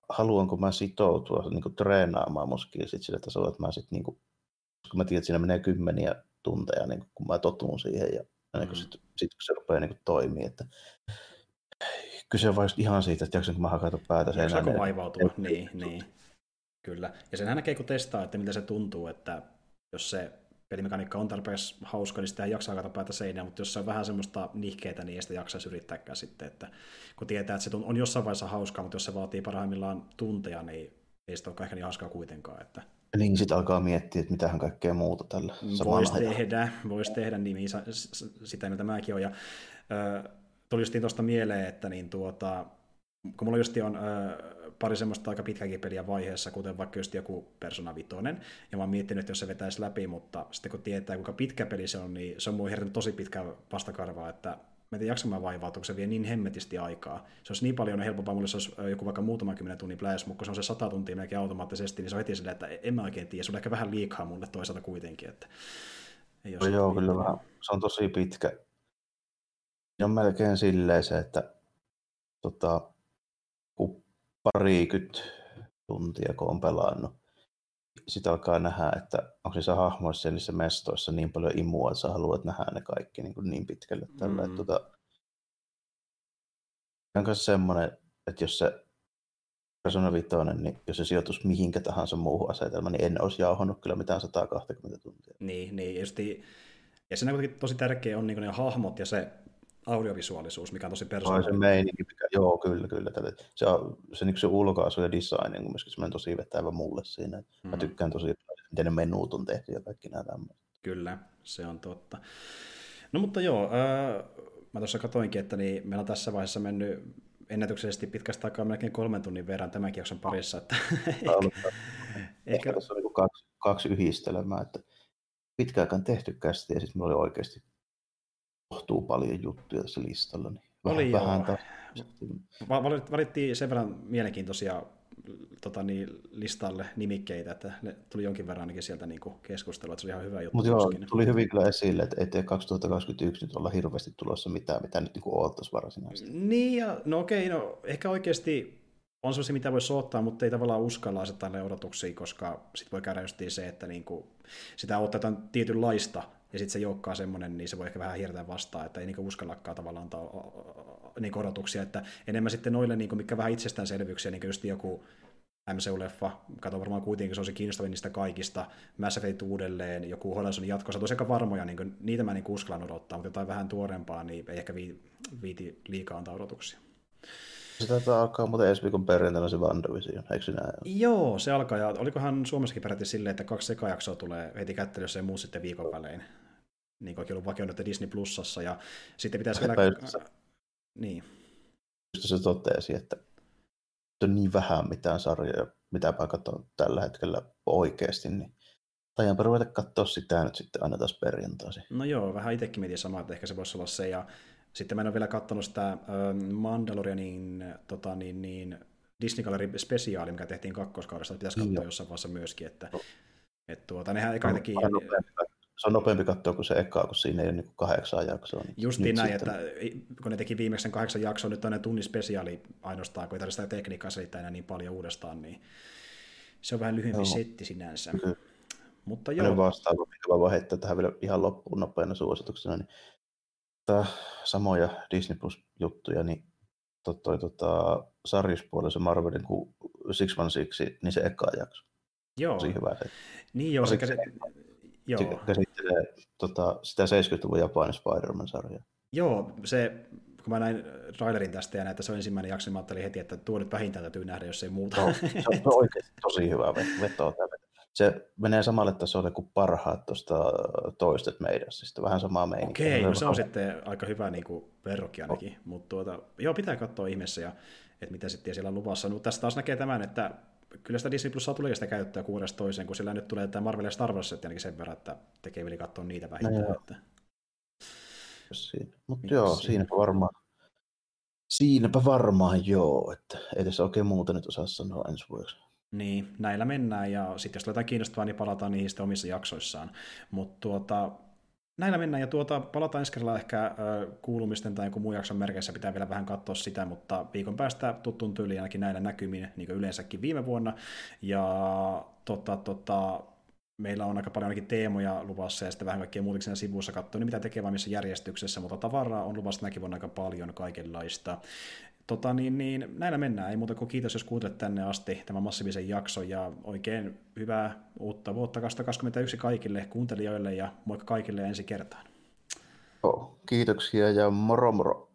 haluanko mä sitoutua niin kuin treenaamaan muskia sit sillä tasolla, että mä sit niin kuin, kun mä tiedän, että siinä menee kymmeniä tunteja, niin kun mä totun siihen ja niin mm. sitten sit, kun se rupeaa niin kuin toimii, että kyse on vain ihan siitä, että jaksanko mä hakata päätä sen Jaksanko vaivautua, niin, niin, kyllä. Ja sen näkee, kun testaa, että mitä se tuntuu, että jos se pelimekaniikka on tarpeeksi hauska, niin sitä ei jaksaa katsoa päätä seinään, mutta jos se on vähän semmoista nihkeitä, niin ei sitä jaksaisi yrittääkään sitten, että kun tietää, että se on jossain vaiheessa hauskaa, mutta jos se vaatii parhaimmillaan tunteja, niin ei sitä ole ehkä niin hauskaa kuitenkaan. Että... Niin, sitten alkaa miettiä, että mitähän kaikkea muuta tällä Voisi tehdä, voisi tehdä niin, sitä mitä mäkin olen. Ja, äh, tuli tuosta mieleen, että niin tuota, kun mulla just on äh, pari semmoista aika pitkäkin peliä vaiheessa, kuten vaikka just joku Persona 5, ja mä oon miettinyt, että jos se vetäisi läpi, mutta sitten kun tietää, kuinka pitkä peli se on, niin se on mun herättänyt tosi pitkä vastakarvaa, että mä en tiedä, jaksan mä vaivaa, kun se vie niin hemmetisti aikaa. Se olisi niin paljon helpompaa, mulle se olisi joku vaikka muutama kymmenen tunnin pläjäs, mutta kun se on se sata tuntia melkein automaattisesti, niin se on heti silleen, että en mä oikein tiedä, se on ehkä vähän liikaa mulle toisaalta kuitenkin. Että ei no joo, kyllä vähän. Se on tosi pitkä. Se on melkein silleen se, että tota, parikymmentä tuntia, kun on pelannut. Sitten alkaa nähdä, että onko niissä hahmoissa ja niissä mestoissa niin paljon imua, että sä haluat nähdä ne kaikki niin, kuin niin pitkälle. Tällä. Mm. Että, tota, on semmoinen, että jos se Persona 5, niin jos se sijoitus mihinkä tahansa muuhun asetelmaan, niin en olisi jauhannut kyllä mitään 120 tuntia. Niin, niin justi, ja se on tosi tärkeä on niin ne hahmot ja se audiovisuaalisuus, mikä on tosi persoonallinen. se meininki, mikä, joo, kyllä, kyllä. Se, on, se, niin se ulkoasu ja design on myöskin semmoinen tosi vetävä mulle siinä. Mm. Mä tykkään tosi, miten ne menut on tehty ja kaikki nämä tämmöiset. Kyllä, se on totta. No mutta joo, äh, mä tuossa katoinkin, että niin meillä on tässä vaiheessa mennyt ennätyksellisesti pitkästä aikaa melkein kolmen tunnin verran tämänkin jakson parissa. Että ehkä, ehkä tässä on niin kaksi, kaksi yhdistelmää, että pitkäaikaan tehty kästi ja sitten mulla oli oikeasti kohtuu paljon juttuja tässä listalla. Niin vähän, oli vähän joo. Valittiin sen verran mielenkiintoisia tota, niin, listalle nimikkeitä, että ne tuli jonkin verran ainakin sieltä niin kuin keskustelua, että se oli ihan hyvä juttu. Mutta joo, tuli hyvin kyllä esille, että ei 2021 nyt olla hirveästi tulossa mitään, mitä nyt niin odottaisi varsinaisesti. Niin, ja, no okei, no ehkä oikeasti on sellaisia, mitä voisi ottaa, mutta ei tavallaan uskalla asettaa ne odotuksia, koska sitten voi käydä just se, että niin kuin sitä otetaan tietynlaista, ja sitten se joukkaa semmoinen, niin se voi ehkä vähän hiertää vastaan, että ei niin uskallakaan tavallaan antaa niin odotuksia, että enemmän sitten noille, niin kuin, mikä vähän itsestäänselvyyksiä, niin just joku MCU-leffa, kato varmaan kuitenkin se on se kiinnostavin niistä kaikista, Mass Effect uudelleen, joku Horizon jatkossa, tosi aika varmoja, niin kuin, niitä mä niin uskallan odottaa, mutta jotain vähän tuorempaa, niin ei ehkä viiti liikaa antaa odotuksia. Se taitaa alkaa muuten ensi viikon perjantaina se WandaVision, eikö näin? Joo, se alkaa, ja olikohan Suomessakin peräti silleen, että kaksi sekajaksoa tulee heti kättely, jos ei muu sitten viikon välein. Niin kuin ollut vakioinut Disney Plusassa, ja sitten pitäisi vielä... Niin. Just se totesi, että on niin vähän mitään sarjoja, mitä katson tällä hetkellä oikeasti, niin tajanpa ruveta katsoa sitä nyt sitten aina taas perjantaisin. No joo, vähän itsekin mietin samaa, että ehkä se voisi olla se, ja sitten mä en ole vielä katsonut sitä Mandalorianin tota, niin, niin, Disney Gallery spesiaali, mikä tehtiin kakkoskaudesta, pitäisi katsoa Joo. jossain vaiheessa myöskin, että et, tuota, nehän eka teki... Se on nopeampi katsoa kuin se eka, kun siinä ei ole niin kahdeksan jaksoa. Niin Justiin näin, sitten... että kun ne teki viimeisen kahdeksan jaksoa, nyt on ne tunnin spesiaali ainoastaan, kun ei tarvitse sitä tekniikkaa selittää enää niin paljon uudestaan, niin se on vähän lyhyempi joo. setti sinänsä. Kyllä. Mutta joo. vastaava, mikä vaan heittää tähän vielä ihan loppuun nopeana suosituksena, niin samoja Disney Plus-juttuja, niin toi, tota, sarjispuolella Marvelin kuin Six One Six, niin se eka jakso. Joo. Tosi hyvä. Se, niin joo, se, käsit... joo. se käsittelee tota, sitä 70-luvun Japanin Spider-Man-sarjaa. Joo, se, kun mä näin trailerin tästä ja näin, se on ensimmäinen jakso, niin mä ajattelin heti, että tuo nyt vähintään täytyy nähdä, jos ei muuta. No, se on oikeasti tosi hyvä veto se menee samalle tasolle kuin parhaat tuosta toistet meidän, siis vähän samaa meininkiä. Okei, no se on sitten aika hyvä niin kuin verrokki ainakin, oh. mutta tuota, joo, pitää katsoa ihmeessä ja että mitä sitten siellä on luvassa. No, tästä taas näkee tämän, että kyllä sitä Disney Plusaa tulee sitä käyttää kuudesta toiseen, kun sillä nyt tulee tämä Marvel ja Star Wars ainakin sen verran, että tekee vielä katsoa niitä vähintään. No, että... Mutta joo, siinäpä varmaan, siinäpä varmaan joo, että ei tässä oikein muuta nyt osaa sanoa ensi vuodeksi. Niin, näillä mennään ja sitten jos jotain kiinnostavaa, niin palataan niihin sitten omissa jaksoissaan. Mutta tuota, näillä mennään ja tuota, palataan ensi kerralla ehkä äh, kuulumisten tai jonkun muun jakson merkeissä, pitää vielä vähän katsoa sitä, mutta viikon päästä tuttuun tyyliin ainakin näillä näkymin, niin kuin yleensäkin viime vuonna. Ja tota, tota, meillä on aika paljon ainakin teemoja luvassa ja sitten vähän kaikkia muuta siinä sivussa katsoa, niin mitä tekee missä järjestyksessä, mutta tavaraa on luvassa näkin vuonna aika paljon kaikenlaista. Tota, niin, niin, näillä mennään. Ei muuta kuin kiitos, jos kuuntelet tänne asti tämän massiivisen jakson ja oikein hyvää uutta vuotta 2021 kaikille kuuntelijoille ja moikka kaikille ensi kertaan. Oh, kiitoksia ja moro moro.